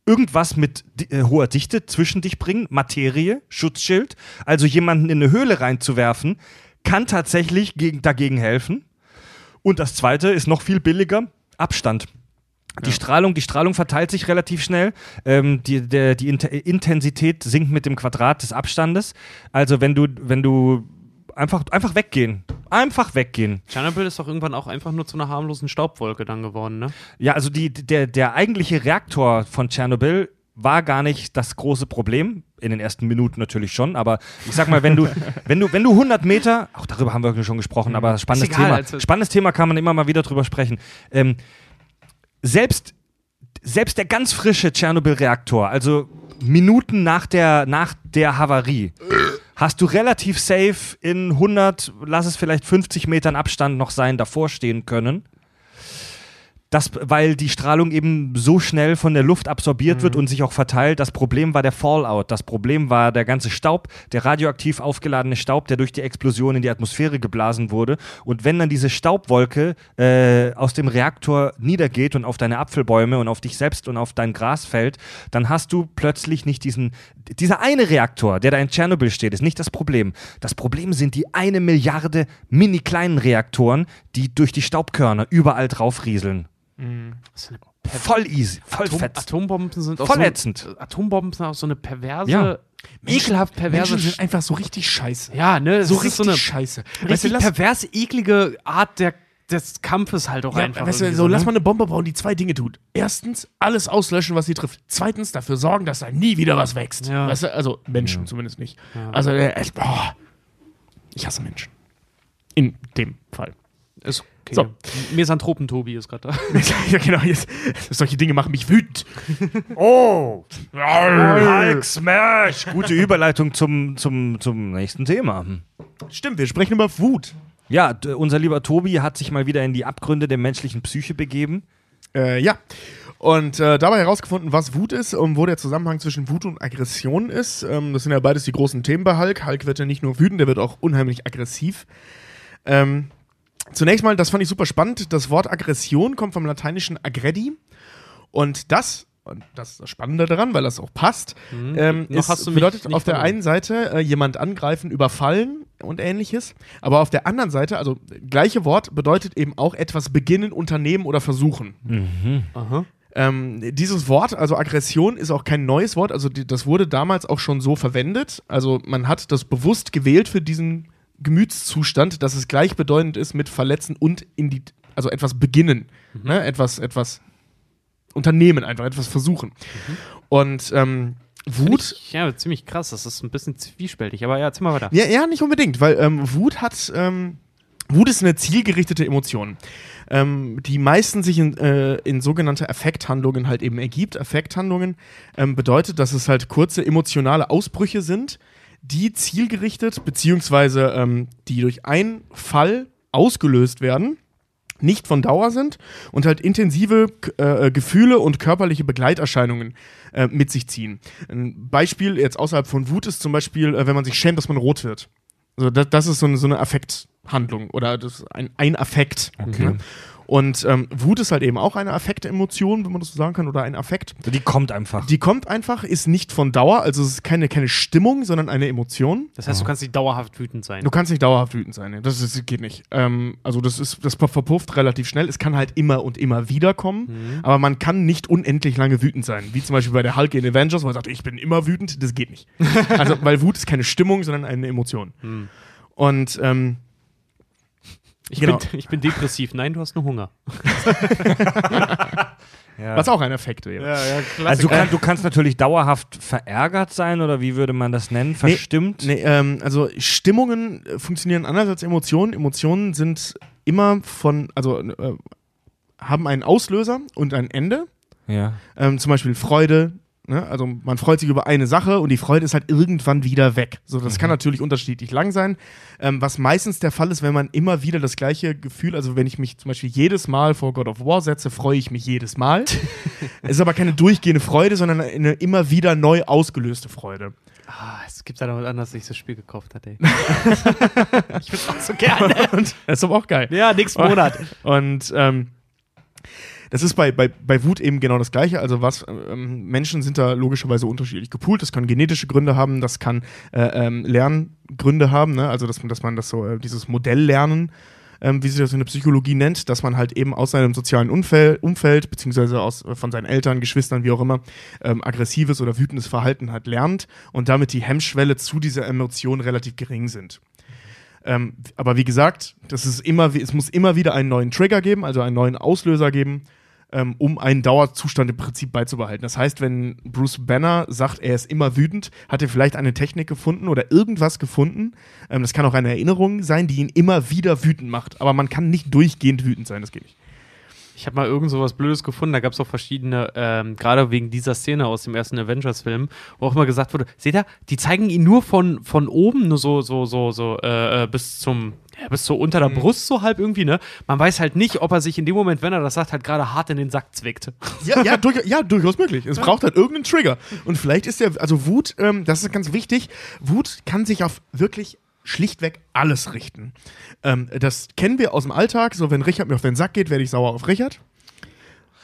irgendwas mit äh, hoher Dichte zwischen dich bringen, Materie, Schutzschild. Also jemanden in eine Höhle reinzuwerfen, kann tatsächlich gegen, dagegen helfen. Und das zweite ist noch viel billiger, Abstand. Die Strahlung, die Strahlung verteilt sich relativ schnell. Ähm, die der, die Int Intensität sinkt mit dem Quadrat des Abstandes. Also wenn du, wenn du einfach, einfach weggehen. Einfach weggehen. Tschernobyl ist doch irgendwann auch einfach nur zu einer harmlosen Staubwolke dann geworden, ne? Ja, also die, der, der eigentliche Reaktor von Tschernobyl war gar nicht das große Problem. In den ersten Minuten natürlich schon, aber ich sag mal, wenn du, [laughs] wenn du, wenn du 100 Meter, auch darüber haben wir schon gesprochen, aber spannendes egal, Thema. also- spannendes Thema kann man immer mal wieder drüber sprechen. Ähm, selbst, selbst der ganz frische Tschernobyl-Reaktor, also Minuten nach der, nach der Havarie, hast du relativ safe in 100, lass es vielleicht 50 Metern Abstand noch sein, davor stehen können. Das, weil die Strahlung eben so schnell von der Luft absorbiert wird und sich auch verteilt. Das Problem war der Fallout. Das Problem war der ganze Staub, der radioaktiv aufgeladene Staub, der durch die Explosion in die Atmosphäre geblasen wurde. Und wenn dann diese Staubwolke äh, aus dem Reaktor niedergeht und auf deine Apfelbäume und auf dich selbst und auf dein Gras fällt, dann hast du plötzlich nicht diesen. Dieser eine Reaktor, der da in Tschernobyl steht, ist nicht das Problem. Das Problem sind die eine Milliarde mini kleinen Reaktoren, die durch die Staubkörner überall drauf eine Voll easy, voll Atom fett. Atombomben sind auch Voll so, ätzend. Atombomben sind auch so eine perverse, Ja. ekelhaft perverse. Menschen sind einfach so richtig scheiße. ja, ne? So richtig so eine scheiße. richtig lass, pervers eklige Art der, des Kampfes halt auch ja, einfach. weißt du, so, lass ne? mal eine Bombe bauen, die zwei Dinge tut. Erstens, alles auslöschen, was sie trifft. Zweitens, dafür sorgen, dass da nie wieder was wächst. Ja. Weißt du, also Menschen zumindest nicht. Also, äh, echt, boah. ich hasse Menschen. In dem Fall. Ist okay. So. Mesanthropen-Tobi ist gerade da. [laughs] ja, genau. Jetzt, solche Dinge machen mich wütend. [laughs] Oh! Hulk Smash! Gute Überleitung zum, zum, zum nächsten Thema. Stimmt, wir sprechen über Wut. Ja, d- unser lieber Tobi hat sich mal wieder in die Abgründe der menschlichen Psyche begeben. Äh, ja. Und äh, dabei herausgefunden, was Wut ist und wo der Zusammenhang zwischen Wut und Aggression ist. Ähm, das sind ja beides die großen Themen bei Hulk. Hulk wird ja nicht nur wütend, der wird auch unheimlich aggressiv. Ähm, zunächst mal, das fand ich super spannend. Das Wort Aggression kommt vom lateinischen aggredi. Und das, und das ist das Spannende daran, weil das auch passt, ähm, Noch ist, bedeutet auf der einen Seite äh, jemand angreifen, überfallen und ähnliches. Aber auf der anderen Seite, also gleiche Wort, bedeutet eben auch etwas beginnen, unternehmen oder versuchen. Aha. Ähm, dieses Wort, also Aggression, ist auch kein neues Wort. Also die, das wurde damals auch schon so verwendet. Also man hat das bewusst gewählt für diesen Gemütszustand, dass es gleichbedeutend ist mit verletzen und in die, also etwas beginnen, ne? etwas, etwas unternehmen, einfach etwas versuchen. Und ähm, Wut. Ich, ja, ziemlich krass. Das ist ein bisschen zwiespältig. Aber ja, erzähl mal weiter. Ja, ja, nicht unbedingt, weil ähm, Wut hat, ähm, Wut ist eine zielgerichtete Emotion, ähm, die meistens sich in, äh, in sogenannte Affekthandlungen halt eben ergibt. Affekthandlungen ähm, bedeutet, dass es halt kurze emotionale Ausbrüche sind, die zielgerichtet beziehungsweise ähm, die durch einen Fall ausgelöst werden nicht von Dauer sind und halt intensive k- äh, Gefühle und körperliche Begleiterscheinungen äh, mit sich ziehen. Ein Beispiel jetzt außerhalb von Wut ist zum Beispiel, äh, wenn man sich schämt, dass man rot wird. Also das, das ist so eine, so eine Affekthandlung oder das ist ein, ein Affekt. Ne? Und ähm, Wut ist halt eben auch eine Affektemotion, wenn man das so sagen kann, oder ein Affekt. Die kommt einfach. Die kommt einfach, ist nicht von Dauer, also es ist keine, keine Stimmung, sondern eine Emotion. Das heißt, du kannst nicht dauerhaft wütend sein. Du kannst nicht dauerhaft wütend sein. ne? Das ist, geht nicht. Ähm, also das ist, das verpufft relativ schnell. Es kann halt immer und immer wieder kommen, aber man kann nicht unendlich lange wütend sein. Wie zum Beispiel bei der Hulk in Avengers, wo er sagt, ich bin immer wütend. Das geht nicht. [laughs] also weil Wut ist keine Stimmung, sondern eine Emotion. Und ähm, ich, genau. bin, [laughs] ich bin depressiv. Nein, du hast nur Hunger. [laughs] was auch ein Effekt wäre. Also du, kann, du kannst natürlich dauerhaft verärgert sein oder wie würde man das nennen? Verstimmt? Nee, ähm, also Stimmungen äh, funktionieren anders als Emotionen. Emotionen sind immer von, also äh, haben einen Auslöser und ein Ende. Ja. Ähm, zum Beispiel Freude. Ne? Also man freut sich über eine Sache und die Freude ist halt irgendwann wieder weg. So, das kann natürlich unterschiedlich lang sein. Ähm, was meistens der Fall ist, wenn man immer wieder das gleiche Gefühl, also wenn ich mich zum Beispiel jedes Mal vor God of War setze, freue ich mich jedes Mal. [laughs] es ist aber keine durchgehende Freude, sondern eine immer wieder neu ausgelöste Freude. Ah, es gibt da noch was anderes, dass ich das Spiel gekauft hatte. [laughs] ich will auch so gerne. Das ist aber auch geil. Ja, nächsten Monat. Und ähm, das ist bei, bei, bei Wut eben genau das Gleiche. Also was ähm, Menschen sind da logischerweise unterschiedlich gepoolt. Das kann genetische Gründe haben, das kann äh, ähm, Lerngründe haben, ne? also dass man, dass man das so, äh, dieses Modelllernen, ähm, wie sich das in der Psychologie nennt, dass man halt eben aus seinem sozialen Umfeld, Umfeld beziehungsweise aus, äh, von seinen Eltern, Geschwistern, wie auch immer, ähm, aggressives oder wütendes Verhalten halt lernt und damit die Hemmschwelle zu dieser Emotion relativ gering sind. Ähm, aber wie gesagt, das ist immer, es muss immer wieder einen neuen Trigger geben, also einen neuen Auslöser geben, ähm, um einen Dauerzustand im Prinzip beizubehalten. Das heißt, wenn Bruce Banner sagt, er ist immer wütend, hat er vielleicht eine Technik gefunden oder irgendwas gefunden. Ähm, das kann auch eine Erinnerung sein, die ihn immer wieder wütend macht. Aber man kann nicht durchgehend wütend sein, das geht nicht. Ich habe mal irgend so was Blödes gefunden, da gab es auch verschiedene, ähm, gerade wegen dieser Szene aus dem ersten Avengers-Film, wo auch immer gesagt wurde, seht ihr, die zeigen ihn nur von, von oben, nur so, so, so, so, äh, äh, bis zum, ja, bis so unter der Brust so halb irgendwie, ne? Man weiß halt nicht, ob er sich in dem Moment, wenn er das sagt, halt gerade hart in den Sack zwickt. Ja, ja, [laughs] durch, ja durchaus möglich. Es braucht halt irgendeinen Trigger. Und vielleicht ist der, also Wut, ähm, das ist ganz wichtig, Wut kann sich auf wirklich schlichtweg alles richten. Ähm, das kennen wir aus dem Alltag. So, wenn Richard mir auf den Sack geht, werde ich sauer auf Richard.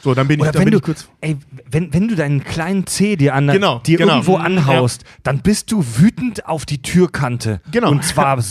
So, dann bin ich, Oder dann wenn bin du, ich kurz. ey, wenn, wenn du deinen kleinen Zeh dir, an, Genau, dir genau. irgendwo anhaust, dann bist du wütend auf die Türkante. Genau. Und zwar,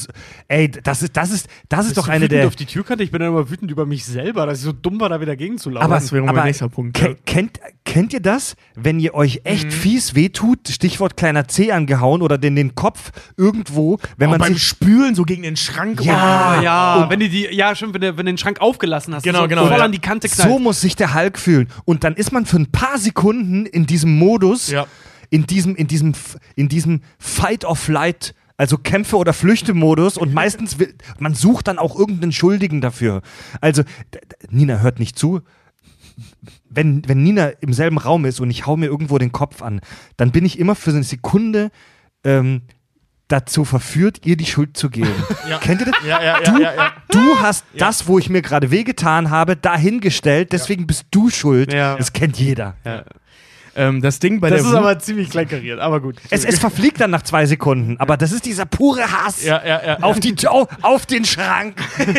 ey, das ist, das ist, das ist doch eine wütend der. auf die Türkante, ich bin dann immer wütend über mich selber, dass ich so dumm war, da wieder gegen zu laufen. Aber, Das wäre mein nächster Punkt, ke- ja. kennt, kennt ihr das, wenn ihr euch echt Mhm. fies wehtut, Stichwort kleiner Zeh angehauen oder den, den Kopf irgendwo, wenn Auch man beim sich Spülen so gegen den Schrank. Ja, Ah, ja, wenn du die, ja, stimmt, wenn du, wenn du den Schrank aufgelassen hast, Genau, so genau, voll ja. an die Kante knallt. So muss sich der Hulk fühlen. Und dann ist man für ein paar Sekunden in diesem Modus, Ja. in diesem, in diesem, in diesem Fight or Flight, also Kämpfe- oder Flüchte-Modus und meistens will, man sucht dann auch irgendeinen Schuldigen dafür. Also, Nina hört nicht zu. Wenn, wenn Nina im selben Raum ist und ich hau mir irgendwo den Kopf an, dann bin ich immer für eine Sekunde ähm, dazu verführt, ihr die Schuld zu geben. [laughs] Kennt ihr das? Ja, ja, ja, Du, ja, ja. du hast das, wo ich mir gerade wehgetan habe, dahingestellt, deswegen bist du schuld. Ja. Das kennt jeder. Ähm, das Ding bei Das der ist Wut, aber ziemlich kleinkariert, aber gut. Es, es verfliegt dann nach zwei Sekunden, aber das ist dieser pure Hass Ja, ja, ja. auf, die, auf, auf den Schrank. [laughs]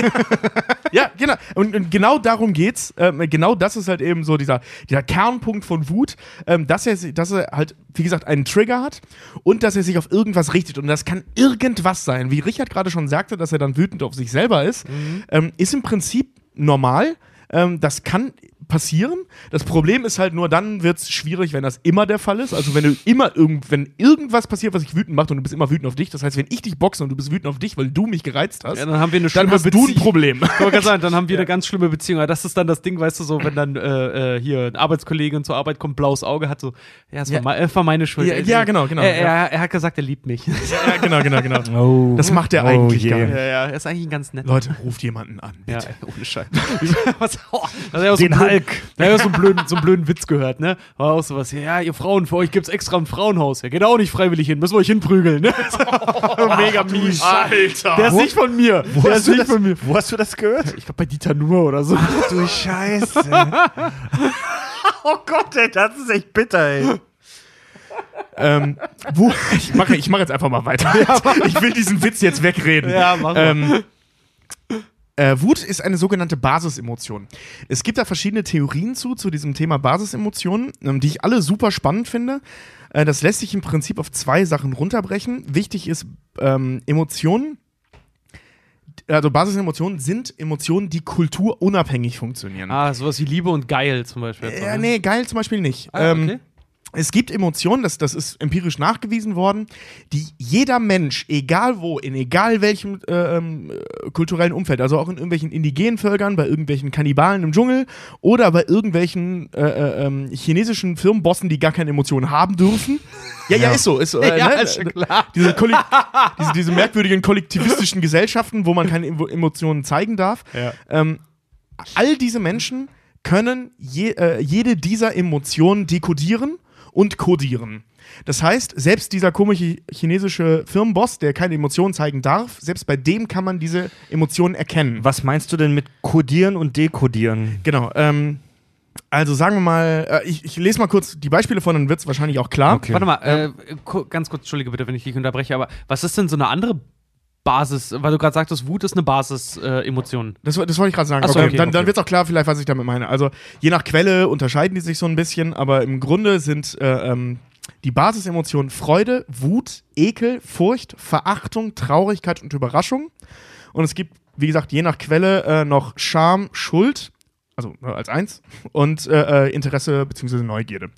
Ja, genau. Und, und genau darum geht's. Ähm, genau das ist halt eben so dieser, dieser Kernpunkt von Wut, ähm, dass, er, dass er halt, wie gesagt, einen Trigger hat und dass er sich auf irgendwas richtet. Und das kann irgendwas sein. Wie Richard gerade schon sagte, dass er dann wütend auf sich selber ist, ähm, ist im Prinzip normal. Ähm, das kann passieren. Das Problem ist halt nur, dann wird es schwierig, wenn das immer der Fall ist. Also wenn du immer irgend, wenn irgendwas passiert, was dich wütend macht und du bist immer wütend auf dich. Das heißt, wenn ich dich boxe und du bist wütend auf dich, weil du mich gereizt hast, Ja, dann haben wir eine dann schlimme hast du ein Beziehung. Problem. Sagen, dann haben wir [laughs] eine ganz schlimme Beziehung. Aber das ist dann das Ding, weißt du, so, wenn dann äh, äh, hier ein Arbeitskollege zur Arbeit kommt, blaues Auge hat, so, ja, es war, Ja. war meine Schuld. Ja, ja, genau, genau, Er, ja. er, er hat gesagt, er liebt mich. Ja, genau, genau, genau. [laughs] Oh. Das macht er Oh eigentlich je. gar nicht. ja, ja, er ist eigentlich ein ganz nett. Leute, ruft jemanden an. Ja, Bitte. ohne Scheiß. [laughs] Was, oh, ja so Den blöden- Hulk. Da hat ja so einen blöden, so einen blöden Witz gehört, ne? War auch sowas, ja, ihr Frauen, für euch gibt's extra ein Frauenhaus. Ja, geht auch nicht freiwillig hin, müssen wir euch hinprügeln, ne? [laughs] Mega mies. Alter. Der ist nicht von mir. Wo Der hast, ist du nicht das, von mir. wo hast du das gehört? Ich glaube bei Dieter Nuhr oder so. Du Scheiße. [laughs] oh Gott, ey, das ist echt bitter, ey. ähm, wo, ich mache ich mach jetzt einfach mal weiter. ich will diesen Witz jetzt wegreden. Ja, mach mal. ähm, Äh, Wut ist eine sogenannte Basisemotion. Es gibt da verschiedene Theorien zu, zu diesem Thema Basisemotionen, ähm, die ich alle super spannend finde. Äh, das lässt sich im Prinzip auf zwei Sachen runterbrechen. Wichtig ist, ähm, Emotionen, also Basisemotionen sind Emotionen, die kulturunabhängig funktionieren. Ah, sowas wie Liebe und Geil zum Beispiel. Äh, nee, geil zum Beispiel nicht. Ah, ähm, okay. Es gibt Emotionen, das, das ist empirisch nachgewiesen worden, die jeder Mensch, egal wo, in egal welchem äh, ähm, äh, kulturellen Umfeld, also auch in irgendwelchen indigenen Völkern, bei irgendwelchen Kannibalen im Dschungel oder bei irgendwelchen äh, äh, ähm, chinesischen Firmenbossen, die gar keine Emotionen haben dürfen. Ja, ja, ist so. Ist so [laughs] äh, Ja, ne? ist schon klar. Diese, [laughs] diese, diese merkwürdigen kollektivistischen Gesellschaften, wo man keine Emo- Emotionen zeigen darf. Ähm, all diese Menschen können je, äh, jede dieser Emotionen dekodieren und kodieren. Das heißt, selbst dieser komische chinesische Firmenboss, der keine Emotionen zeigen darf, selbst bei dem kann man diese Emotionen erkennen. Was meinst du denn mit Codieren und Dekodieren? Genau. Ähm, also sagen wir mal, äh, ich, ich lese mal kurz die Beispiele von, dann wird es wahrscheinlich auch klar. Okay. Warte mal, äh, ku- ganz kurz, entschuldige bitte, wenn ich dich unterbreche, aber was ist denn so eine andere Basis, weil du gerade sagtest, Wut ist eine Basis-Emotion. Äh. Das, das wollte ich gerade sagen. So, okay, okay, dann dann okay. wird es auch klar, vielleicht, was ich damit meine. Also, je nach Quelle unterscheiden die sich so ein bisschen, aber im Grunde sind äh, ähm, die Basisemotionen Freude, Wut, Ekel, Furcht, Verachtung, Traurigkeit und Überraschung. Und es gibt, wie gesagt, je nach Quelle äh, noch Scham, Schuld, also äh, als eins, und äh, äh, Interesse bzw. Neugierde.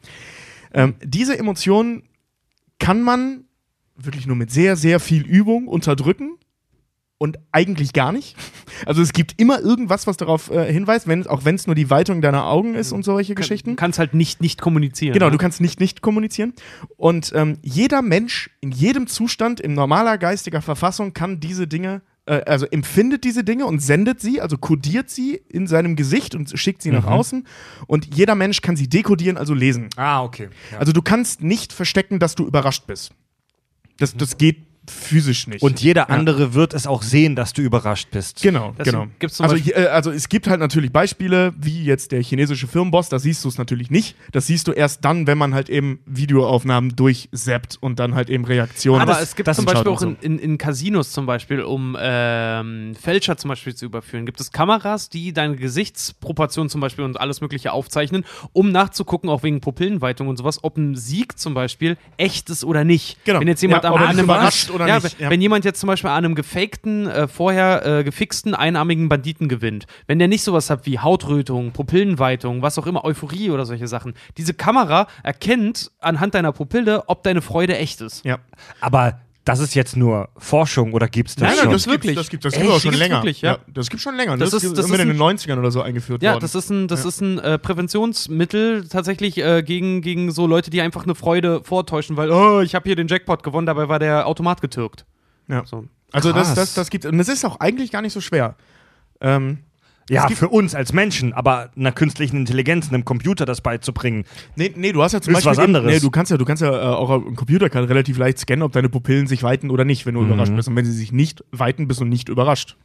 Ähm, diese Emotionen kann man wirklich nur mit sehr, sehr viel Übung unterdrücken und eigentlich gar nicht. Also es gibt immer irgendwas, was darauf äh, hinweist, wenn, auch wenn es nur die Weitung deiner Augen ist und solche Geschichten. Du kannst halt nicht nicht kommunizieren. Genau, ne? du kannst nicht nicht kommunizieren. Und ähm, jeder Mensch in jedem Zustand, in normaler geistiger Verfassung, kann diese Dinge, äh, also empfindet diese Dinge und sendet sie, also kodiert sie in seinem Gesicht und schickt sie nach außen. Und jeder Mensch kann sie dekodieren, also lesen. Ah, okay. Also du kannst nicht verstecken, dass du überrascht bist. Das, das geht physisch nicht. Und jeder Ja. andere wird es auch sehen, dass du überrascht bist. Genau, Deswegen genau. gibt's also, äh, also es gibt halt natürlich Beispiele, wie jetzt der chinesische Firmenboss, da siehst du es natürlich nicht. Das siehst du erst dann, wenn man halt eben Videoaufnahmen durchseppt und dann halt eben Reaktionen. Aber das- es gibt das zum Beispiel schaut auch und in, in, in Casinos zum Beispiel, um ähm, Fälscher zum Beispiel zu überführen, gibt es Kameras, die deine Gesichtsproportion zum Beispiel und alles Mögliche aufzeichnen, um nachzugucken, auch wegen Pupillenweitung und sowas, ob ein Sieg zum Beispiel echt ist oder nicht. Genau. Wenn jetzt jemand Ja, am einem überrascht oder ja, nicht, wenn- ja. Wenn jemand jetzt zum Beispiel an einem gefakten, äh, vorher äh, gefixten, einarmigen Banditen gewinnt, wenn der nicht sowas hat wie Hautrötung, Pupillenweitung, was auch immer, Euphorie oder solche Sachen, diese Kamera erkennt anhand deiner Pupille, ob deine Freude echt ist. Ja. Aber das ist jetzt nur Forschung oder gibt es das Nein, nein, schon? das wirklich. Gibt's, das gibt das Echt? gibt auch Die schon länger. wirklich, ja. Das gibt schon länger. Das Das, ist- das immer ist in den 90ern oder so eingeführt Ja, worden. das ist ein, das ist ein äh, Präventionsmittel tatsächlich äh, gegen, gegen so Leute, die einfach eine Freude vortäuschen, weil, oh, ich habe hier den Jackpot gewonnen, dabei war der Automat getürkt. ja. So. Also das, Krass. das, das gibt und das ist auch eigentlich gar nicht so schwer. Ähm, ja, für uns als Menschen, aber einer künstlichen Intelligenz, einem Computer das beizubringen. Nee, nee, du hast ja zum Ist Beispiel. was eben- anderes. Nee, du kannst ja, du kannst ja äh, auch ein Computer kann relativ leicht scannen, ob deine Pupillen sich weiten oder nicht, wenn du Mhm. überrascht bist. Und wenn sie sich nicht weiten, bist du nicht überrascht.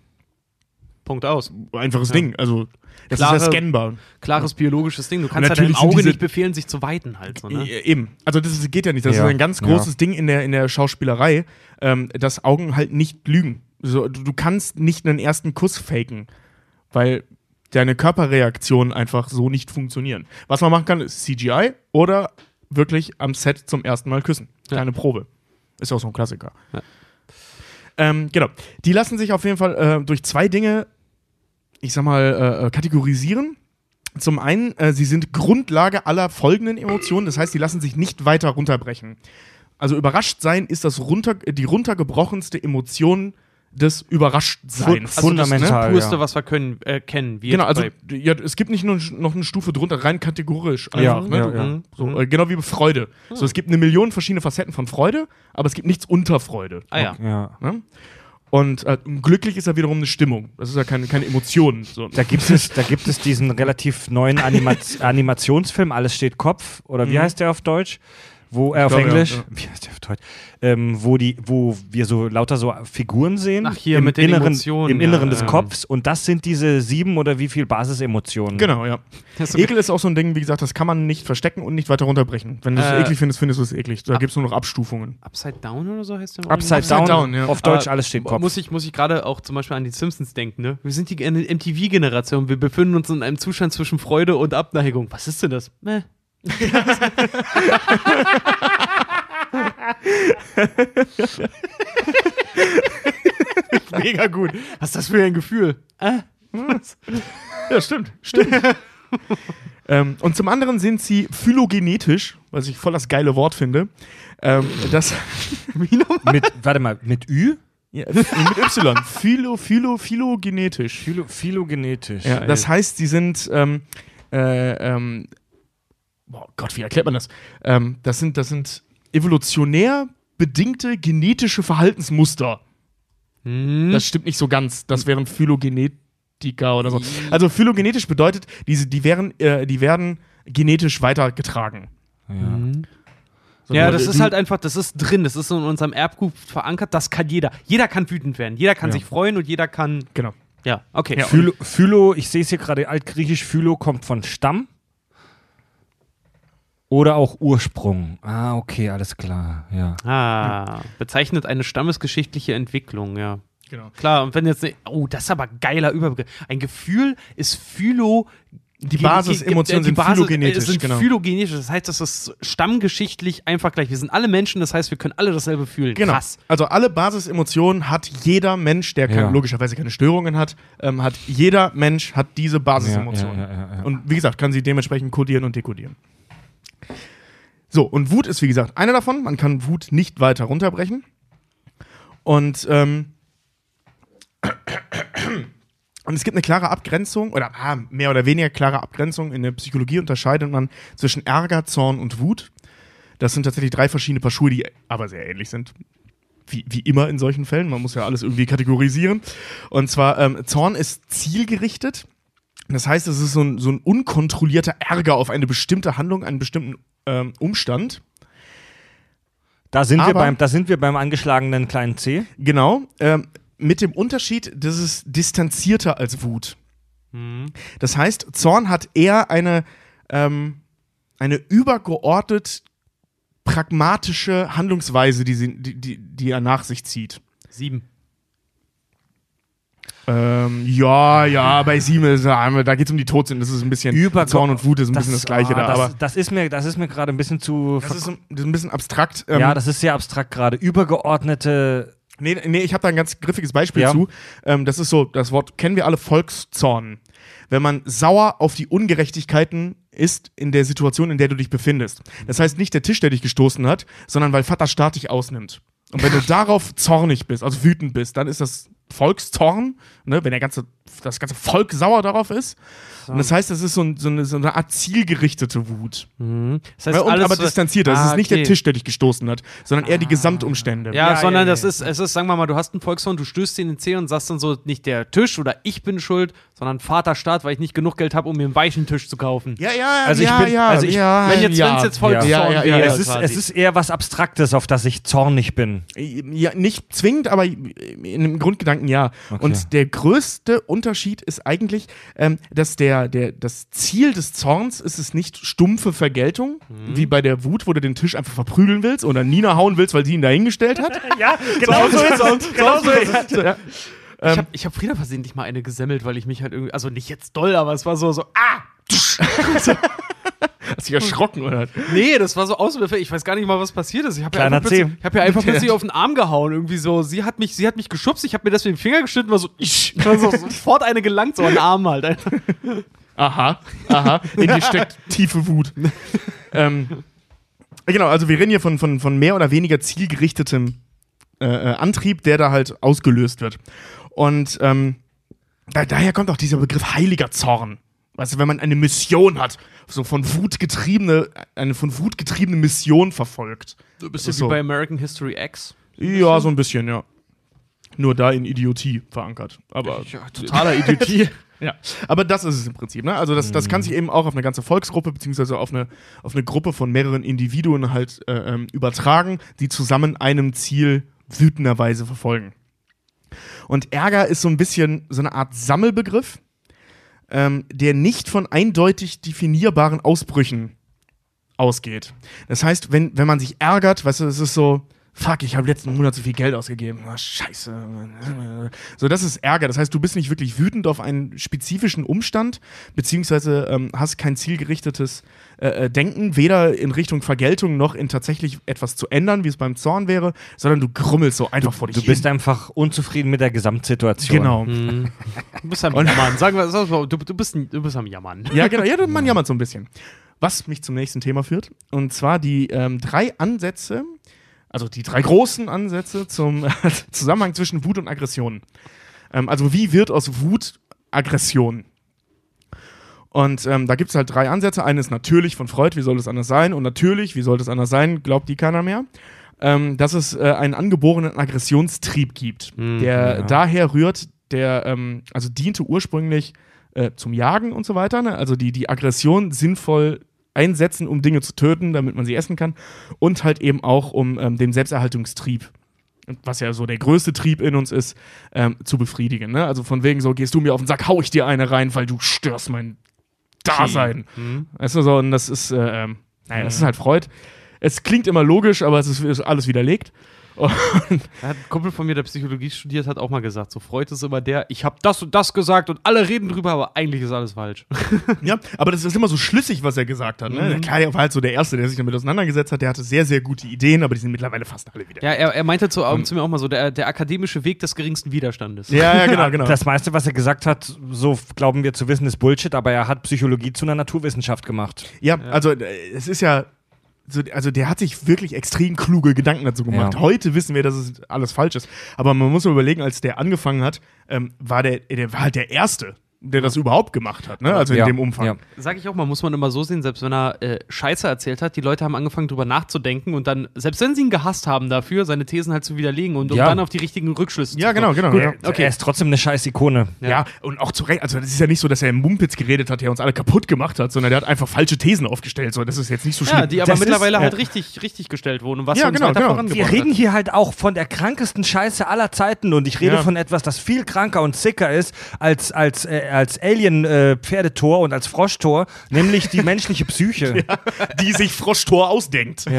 Punkt aus. Einfaches Ding. Also, das Klare- ist ja scannbar. Klares biologisches Ding. Du kannst ja natürlich deinem Auge diese- nicht befehlen, sich zu weiten halt. So, ne? E- Eben. Also, das ist, geht ja nicht. Das Ja. ist ein ganz Ja. großes Ding in der, in der Schauspielerei, ähm, dass Augen halt nicht lügen. So, du, du kannst nicht einen ersten Kuss faken, weil deine Körperreaktionen einfach so nicht funktionieren. Was man machen kann, ist CGI oder wirklich am Set zum ersten Mal küssen. Ja. Kleine Probe. Ist auch so ein Klassiker. Ja. Ähm, genau. Die lassen sich auf jeden Fall äh, durch zwei Dinge, ich sag mal, äh, äh, kategorisieren. Zum einen, äh, sie sind Grundlage aller folgenden Emotionen, das heißt, sie lassen sich nicht weiter runterbrechen. Also überrascht sein ist das runter, die runtergebrochenste Emotion des Überraschtseins. Fu- fundamental. ne? Purste, ja. was wir können, äh, kennen. Wie Genau, also ja, es gibt nicht nur noch eine Stufe drunter, rein kategorisch. Ja, einfach, ne? ja, ja. So, äh, genau wie bei Freude. So, es gibt eine Million verschiedene Facetten von Freude, aber es gibt nichts unter Freude. ah ja. Ja. Ne? Und äh, glücklich ist ja wiederum eine Stimmung. Das ist ja keine, keine Emotion. So. Da gibt, es, da gibt es diesen relativ neuen Anima Animationsfilm, Alles steht Kopf, oder wie Mhm. heißt der auf Deutsch? Wo äh, auf glaube, ja, Englisch, ja. wie heißt der auf Deutsch, ähm, wo die, wo wir so lauter so Figuren sehen Ach, hier im mit den Inneren, Emotionen, im ja, Inneren des ähm. Kopfs und das sind diese sieben oder wie viel Basisemotionen. Genau, ja. Das ist okay. Ekel ist auch so ein Ding, wie gesagt, das kann man nicht verstecken und nicht weiter runterbrechen. Wenn du es Äh, eklig findest, findest du es eklig. Da gibt es nur noch Abstufungen. Upside Down oder so heißt der Upside, Original? down, down, ja. auf Deutsch Äh, alles steht Kopf. Muss ich, muss ich gerade auch zum Beispiel an die Simpsons denken, ne? Wir sind die MTV-Generation. Wir befinden uns in einem Zustand zwischen Freude und Abneigung. Was ist denn das? Meh. [laughs] Mega gut. Was ist das für ein Gefühl? Äh? Ja, stimmt. Stimmt. [laughs] ähm, und zum anderen sind sie phylogenetisch, was ich voll das geile Wort finde. Ähm, das [laughs] mit, warte mal, mit Ü? ja, mit Y. Phylo, phylo, phylogenetisch. Philo, phylogenetisch. Ja, das heißt, sie sind, ähm, äh, ähm, boah Gott, wie erklärt man das? Ähm, das sind, das sind evolutionär bedingte genetische Verhaltensmuster. Hm? Das stimmt nicht so ganz. Das wären Phylogenetika oder so. Also phylogenetisch bedeutet, diese, die, wären, äh, die werden genetisch weitergetragen. So, Ja, du- das ist halt einfach, das ist drin, das ist in unserem Erbgut verankert, das kann jeder. Jeder kann wütend werden, jeder kann Ja. sich freuen und jeder kann. Genau. Ja, okay. Ja. Phylo, Phylo, ich sehe es hier gerade, altgriechisch Phylo kommt von Stamm. Oder auch Ursprung. Ah, okay, alles klar, ja. Ah, bezeichnet eine stammesgeschichtliche Entwicklung, ja. genau. Klar, und wenn jetzt, ne, oh, das ist aber geiler Überbegriff. Ein Gefühl ist Phylo. Die Basisemotionen ge- sind Basis- phylogenetisch, äh, sind genau. phylogenetisch, das heißt, das ist stammgeschichtlich einfach gleich. Wir sind alle Menschen, das heißt, wir können alle dasselbe fühlen. Genau. Krass. Also alle Basisemotionen hat jeder Mensch, der keine, Ja. logischerweise keine Störungen hat, ähm, hat jeder Mensch hat diese Basisemotionen. Ja, ja, ja, ja, ja. Und wie gesagt, kann sie dementsprechend kodieren und dekodieren. So, und Wut ist wie gesagt eine davon. Man kann Wut nicht weiter runterbrechen. Und, ähm, [clears throat] und es gibt eine klare Abgrenzung, oder ah, mehr oder weniger klare Abgrenzung. In der Psychologie unterscheidet man zwischen Ärger, Zorn und Wut. Das sind tatsächlich drei verschiedene Paar Schuhe, die aber sehr ähnlich sind. Wie, wie immer in solchen Fällen. Man muss ja alles irgendwie kategorisieren. Und zwar, ähm, Zorn ist zielgerichtet. Das heißt, es ist so ein, so ein unkontrollierter Ärger auf eine bestimmte Handlung, einen bestimmten ähm, Umstand. Da sind, wir Aber- beim, da sind wir beim angeschlagenen kleinen C. Genau. Ähm, mit dem Unterschied, das ist distanzierter als Wut. Das heißt, Zorn hat eher eine, ähm, eine übergeordnet pragmatische Handlungsweise, die, sie, die, die, die er nach sich zieht. Sieben. Ähm, ja, ja, bei sieben ist, da geht es um die Todsünden. Das ist ein bisschen Überge- Zorn und Wut ist ein bisschen das Gleiche ah, da. das, Aber das ist mir, das ist mir gerade ein bisschen zu. das ist, ein- das ist ein bisschen abstrakt. Ähm, ja, das ist sehr abstrakt gerade. Übergeordnete. Nee, nee ich habe da ein ganz griffiges Beispiel Ja. zu. Ähm, das ist so, das Wort kennen wir alle, Volkszorn. Wenn man sauer auf die Ungerechtigkeiten ist in der Situation, in der du dich befindest. Das heißt nicht der Tisch, der dich gestoßen hat, sondern weil Vater Staat dich ausnimmt. Und wenn du [laughs] darauf zornig bist, also wütend bist, dann ist das Volkszorn, ne, wenn der ganze, das ganze Volk sauer darauf ist. Und das heißt, das ist so, ein, so, eine, so eine Art zielgerichtete Wut. Das heißt, und alles, aber distanzierter. Es Ah, ist nicht okay. der Tisch, der dich gestoßen hat, sondern eher die Gesamtumstände. Ja, Ja, sondern ja, das ja. ist, es ist, sagen wir mal, du hast einen Volkssohn, du stößt ihn in den Zeh und sagst dann so, nicht der Tisch oder ich bin schuld, sondern Vater Staat, weil ich nicht genug Geld habe, um mir einen weichen Tisch zu kaufen. Ja, ja, Also ich ja, bin- ja, also ich- ja, wenn jetzt, ja. jetzt Volkszorn Ja, ja, ja, wäre, Es ist, quasi. es ist eher was Abstraktes, auf das ich zornig bin. Ja, nicht zwingend, aber in dem Grundgedanken ja. Und der größte Unterschied ist eigentlich, ähm, dass der, der, das Ziel des Zorns ist es nicht stumpfe Vergeltung, wie bei der Wut, wo du den Tisch einfach verprügeln willst oder Nina hauen willst, weil sie ihn dahingestellt hat. [laughs] Ja, genau so ist es. Genau so ist es. Ja. Ich habe ich hab Frieda versehentlich mal eine gesemmelt, weil ich mich halt irgendwie, also nicht jetzt doll, aber es war so, so, ah! [laughs] Hast dich erschrocken, oder? Nee, das war so auswürfig. Ich weiß gar nicht mal, was passiert ist. Ich habe ja einfach plötzlich, ich hab ja einfach [laughs] plötzlich auf den Arm gehauen. Irgendwie so. Sie hat mich, sie hat mich geschubst, ich habe mir das mit dem Finger geschnitten, war so, ich, war so [laughs] sofort eine gelangt, so an den Arm halt. Aha, aha. In dir steckt tiefe Wut. ähm, genau, also wir reden hier von, von, von mehr oder weniger zielgerichtetem äh, äh, Antrieb, der da halt ausgelöst wird. Und ähm, da, daher kommt auch dieser Begriff heiliger Zorn. Weißt du, wenn man eine Mission hat, so von Wut getriebene, eine von Wut getriebene Mission verfolgt. Du bist ja ja wie wie bei American History X. Ja, so ein bisschen, ja. Nur da in Idiotie verankert. Aber totaler [laughs] Idiotie. ja, aber das ist es im Prinzip. Ne? Also das, das kann sich eben auch auf eine ganze Volksgruppe beziehungsweise auf eine, auf eine Gruppe von mehreren Individuen halt äh, ähm, übertragen, die zusammen einem Ziel wütenderweise verfolgen. Und Ärger ist so ein bisschen so eine Art Sammelbegriff, ähm, der nicht von eindeutig definierbaren Ausbrüchen ausgeht. Das heißt, wenn, wenn man sich ärgert, weißt du, es ist so, fuck, ich habe letzten Monat so viel Geld ausgegeben. Ah, scheiße. So, das ist Ärger. Das heißt, du bist nicht wirklich wütend auf einen spezifischen Umstand, beziehungsweise ähm, hast kein zielgerichtetes äh, äh, Denken, weder in Richtung Vergeltung noch in tatsächlich etwas zu ändern, wie es beim Zorn wäre, sondern du grummelst so einfach vor dich Du bist einfach unzufrieden mit der Gesamtsituation. Genau. Du bist am Und- Jammern. Sagen wir, sag mal, du, du, bist, ein- du bist am Jammern. Ja, genau. Ja, man jammert so ein bisschen. Was mich zum nächsten Thema führt. Und zwar die ähm, drei Ansätze, also die drei großen Ansätze zum [laughs] Zusammenhang zwischen Wut und Aggression. Ähm, also wie wird aus Wut Aggression? Und ähm, da gibt es halt drei Ansätze. Eine ist natürlich von Freud, wie soll es anders sein? Und natürlich, wie soll es anders sein, glaubt die keiner mehr. Ähm, dass es äh, einen angeborenen Aggressionstrieb gibt, der daher rührt, der ähm, also diente ursprünglich äh, zum Jagen und so weiter. Ne? Also die, die Aggression sinnvoll einsetzen, um Dinge zu töten, damit man sie essen kann. Und halt eben auch um ähm, den Selbsterhaltungstrieb, was ja so der größte Trieb in uns ist, ähm, zu befriedigen. Ne? Also von wegen so, gehst du mir auf den Sack, hau ich dir eine rein, weil du störst mein Dasein. Weißt du so, und das ist, äh, ähm, naja, das ist halt Freud. Es klingt immer logisch, aber es ist, ist alles widerlegt. Und ein Kumpel von mir, der Psychologie studiert, hat auch mal gesagt, so Freud ist immer der, ich habe das und das gesagt und alle reden drüber, aber eigentlich ist alles falsch. [laughs] Ja, aber das ist immer so schlüssig, was er gesagt hat. Ne? Klar, er war halt so der Erste, der sich damit auseinandergesetzt hat. Der hatte sehr, sehr gute Ideen, aber die sind mittlerweile fast alle wieder. Ja, er, er meinte zu, zu mir auch mal so, der, der akademische Weg des geringsten Widerstandes. Ja, ja, genau, genau. Das meiste, was er gesagt hat, so glauben wir zu wissen, ist Bullshit, aber er hat Psychologie zu einer Naturwissenschaft gemacht. ja, also äh, es ist ja. So, also der hat sich wirklich extrem kluge Gedanken dazu gemacht. Ja. Heute wissen wir, dass es alles falsch ist. Aber man muss mal überlegen, als der angefangen hat, ähm, war der, der war halt der Erste, der das überhaupt gemacht hat, ne? Also in Ja, dem Umfang. ja. Sag ich auch mal, muss man immer so sehen, selbst wenn er äh, Scheiße erzählt hat, die Leute haben angefangen drüber nachzudenken und dann, selbst wenn sie ihn gehasst haben dafür, seine Thesen halt zu widerlegen und um Ja. dann auf die richtigen Rückschlüsse Ja, zu genau, genau. ja. Okay. Er ist trotzdem eine scheiß Ikone. Ja. und auch zu Recht. Also, das ist ja nicht so, dass er im Mumpitz geredet hat, der uns alle kaputt gemacht hat, sondern der hat einfach falsche Thesen aufgestellt. So, das ist jetzt nicht so schlimm. Ja, die aber Das ist- mittlerweile halt ja. richtig, richtig gestellt wurden und was Ja, uns genau, weiter genau. Wir reden hat. hier halt auch von der krankesten Scheiße aller Zeiten und ich rede Ja. von etwas, das viel kranker und sicker ist als, als, äh, als Alien-Pferdetor und als Froschtor, nämlich die menschliche Psyche. [laughs] die sich Froschtor ausdenkt. [laughs]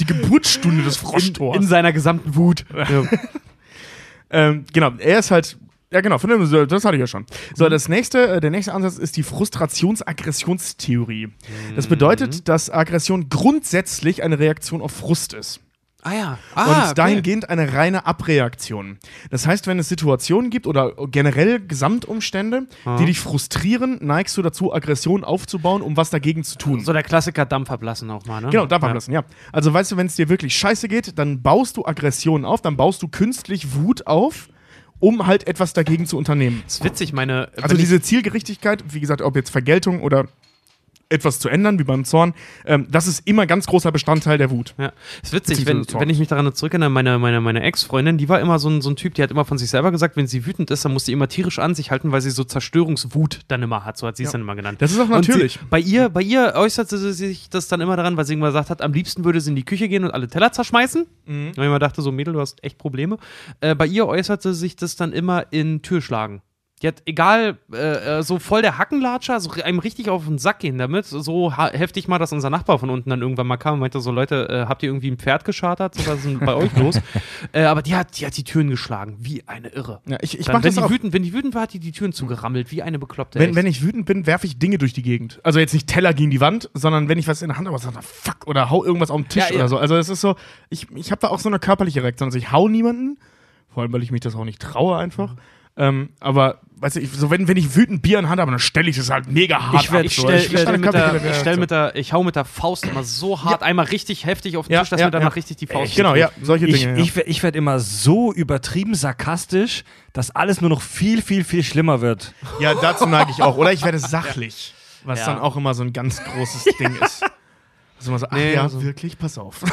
Die Geburtsstunde des Froschtors. in seiner gesamten Wut. ähm, genau, er ist halt. Ja, genau, das hatte ich ja schon. So, das nächste, äh, der nächste Ansatz ist die Frustrations-Aggressionstheorie. Das bedeutet, dass Aggression grundsätzlich eine Reaktion auf Frust ist. Ah ja. und Ah, okay. dahingehend eine reine Abreaktion. Das heißt, wenn es Situationen gibt oder generell Gesamtumstände, die dich frustrieren, neigst du dazu, Aggression aufzubauen, um was dagegen zu tun. So der Klassiker Dampf ablassen auch mal, ne? Genau, Dampf ablassen, ja. Also weißt du, wenn es dir wirklich scheiße geht, dann baust du Aggression auf, dann baust du künstlich Wut auf, um halt etwas dagegen zu unternehmen. Das ist witzig, meine. Also diese Zielgerichtigkeit, wie gesagt, ob jetzt Vergeltung oder etwas zu ändern, wie beim Zorn, ähm, das ist immer ganz großer Bestandteil der Wut. Ja, ist witzig, wenn, wenn ich mich daran zurückerinnere, meine, meine, meine Ex-Freundin, die war immer so ein, so ein Typ, die hat immer von sich selber gesagt, wenn sie wütend ist, dann muss sie immer tierisch an sich halten, weil sie so Zerstörungswut dann immer hat, so hat sie es dann immer genannt. Das ist auch natürlich. Sie, bei, ihr, bei ihr äußerte sie sich das dann immer daran, weil sie immer gesagt hat, am liebsten würde sie in die Küche gehen und alle Teller zerschmeißen. Mhm. Und ich immer dachte, so Mädel, du hast echt Probleme. Äh, bei ihr äußerte sich das dann immer in Türschlagen. Die hat, egal, äh, äh, so voll der Hackenlatscher, so einem richtig auf den Sack gehen damit. So heftig mal, dass unser Nachbar von unten dann irgendwann mal kam und meinte so, Leute, äh, habt ihr irgendwie ein Pferd geschartert? So, was ist denn bei euch los? [laughs] Äh, aber die hat, die hat die Türen geschlagen, wie eine Irre. Ja, ich ich Dann, wenn, das die auch. wütend, wenn die wütend war, hat die die Türen zugerammelt, wie eine Bekloppte. Wenn, echt. wenn ich wütend bin, werfe ich Dinge durch die Gegend. Also jetzt nicht Teller gegen die Wand, sondern wenn ich was in der Hand habe, sagt, fuck, oder hau irgendwas auf den Tisch Ja, ja. oder so. Also es ist so, ich, ich habe da auch so eine körperliche Reaktion. Also ich hau niemanden, vor allem, weil ich mich das auch nicht traue einfach. Ähm, aber, weißt du, ich, so wenn, wenn ich wütend Bier in der Hand habe, dann stelle ich das halt mega hart Ich werd- ab. ich so. stell, Ich- ich ich stell, eine mit der, ich stell mit der, ich hau mit der Faust immer so hart, einmal richtig heftig auf den Ja, Tisch, dass ja, mir danach ja. richtig die Faust Genau, wehtut. ja, solche Ich, Dinge. ja. ich, ich werde immer so übertrieben sarkastisch, dass alles nur noch viel, viel, viel schlimmer wird. Ja, dazu neige ich auch. Oder ich werde sachlich. Was Ja. dann auch immer so ein ganz großes [laughs] Ding ist. Also man so, ach Nee, ja, also- wirklich, pass auf. [laughs]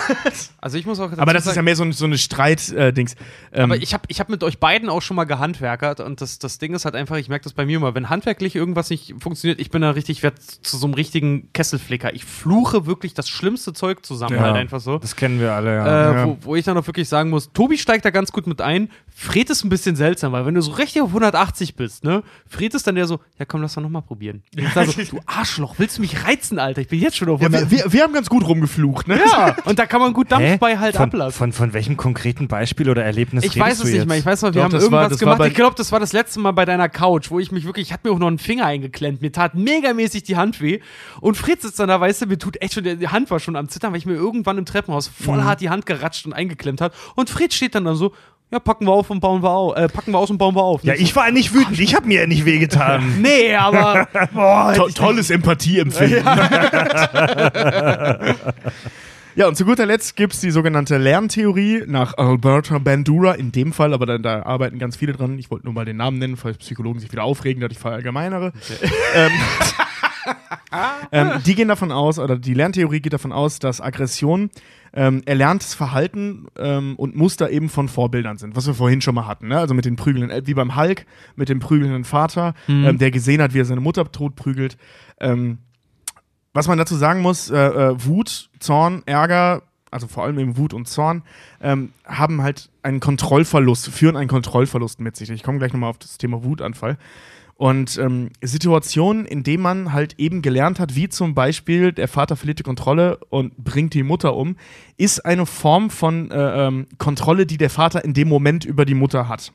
Also ich muss auch Aber das ist ja sagen, mehr so, ein, so eine Streit-Dings. ähm, aber ich habe ich hab mit euch beiden auch schon mal gehandwerkert und das, das Ding ist halt einfach, ich merke das bei mir immer, wenn handwerklich irgendwas nicht funktioniert, ich bin da richtig, ich werd zu so einem richtigen Kesselflicker. Ich fluche wirklich das schlimmste Zeug zusammen, Ja. halt einfach so. Das kennen wir alle, Äh, ja. Ja. wo, wo ich dann auch wirklich sagen muss, Tobi steigt da ganz gut mit ein. Fred ist ein bisschen seltsam, weil wenn du so richtig auf 180 bist, ne? Fred ist dann der so, ja komm, lass doch nochmal probieren. Und ich so, du Arschloch, willst du mich reizen, Alter? Ich bin jetzt schon auf ja, 180. wir, wir, wir haben ganz gut rumgeflucht, ne? [laughs] Ja, und da kann man gut Dampf Hä? bei halt von, ablassen. Von, von welchem konkreten Beispiel oder Erlebnis Ich weiß du es nicht jetzt? mehr. Ich weiß noch, wir Doch, haben irgendwas war- gemacht. ich glaube, das war das letzte Mal bei deiner Couch, wo ich mich wirklich, ich hatte mir auch noch einen Finger eingeklemmt. Mir tat megamäßig die Hand weh. Und Fritz sitzt dann da, weißt du, mir tut echt schon, die Hand war schon am Zittern, weil ich mir irgendwann im Treppenhaus voll Mhm. hart die Hand geratscht und eingeklemmt hat. Und Fritz steht dann da so, ja, packen wir auf und bauen wir auf. Äh, packen wir aus und bauen wir auf. Ja, ich war nicht wütend. Ich habe mir ja nicht wehgetan. [laughs] Nee, aber. [laughs] Boah, To tolles Empathieempfinden. [laughs] Ja. und zu guter Letzt gibt es die sogenannte Lerntheorie nach Alberta Bandura, in dem Fall, aber da, da arbeiten ganz viele dran. Ich wollte nur mal den Namen nennen, falls Psychologen sich wieder aufregen, dass ich verallgemeinere. ähm, [laughs] ähm, die gehen davon aus, oder die Lerntheorie geht davon aus, dass Aggression ähm, erlerntes Verhalten ähm, und Muster eben von Vorbildern sind, was wir vorhin schon mal hatten. Ne? Also mit den prügelnden, El- wie beim Hulk, mit dem prügelnden Vater, ähm, der gesehen hat, wie er seine Mutter tot prügelt. Ähm, was man dazu sagen muss, äh, äh, Wut, Zorn, Ärger, also vor allem eben Wut und Zorn, ähm, haben halt einen Kontrollverlust, führen einen Kontrollverlust mit sich. Ich komme gleich nochmal auf das Thema Wutanfall. Und ähm, Situationen, in denen man halt eben gelernt hat, wie zum Beispiel der Vater verliert die Kontrolle und bringt die Mutter um, ist eine Form von äh, ähm, Kontrolle, die der Vater in dem Moment über die Mutter hat.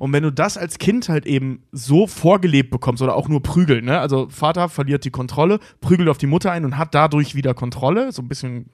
Und wenn du das als Kind halt eben so vorgelebt bekommst oder auch nur prügeln, ne? also Vater verliert die Kontrolle, prügelt auf die Mutter ein und hat dadurch wieder Kontrolle, so ein bisschen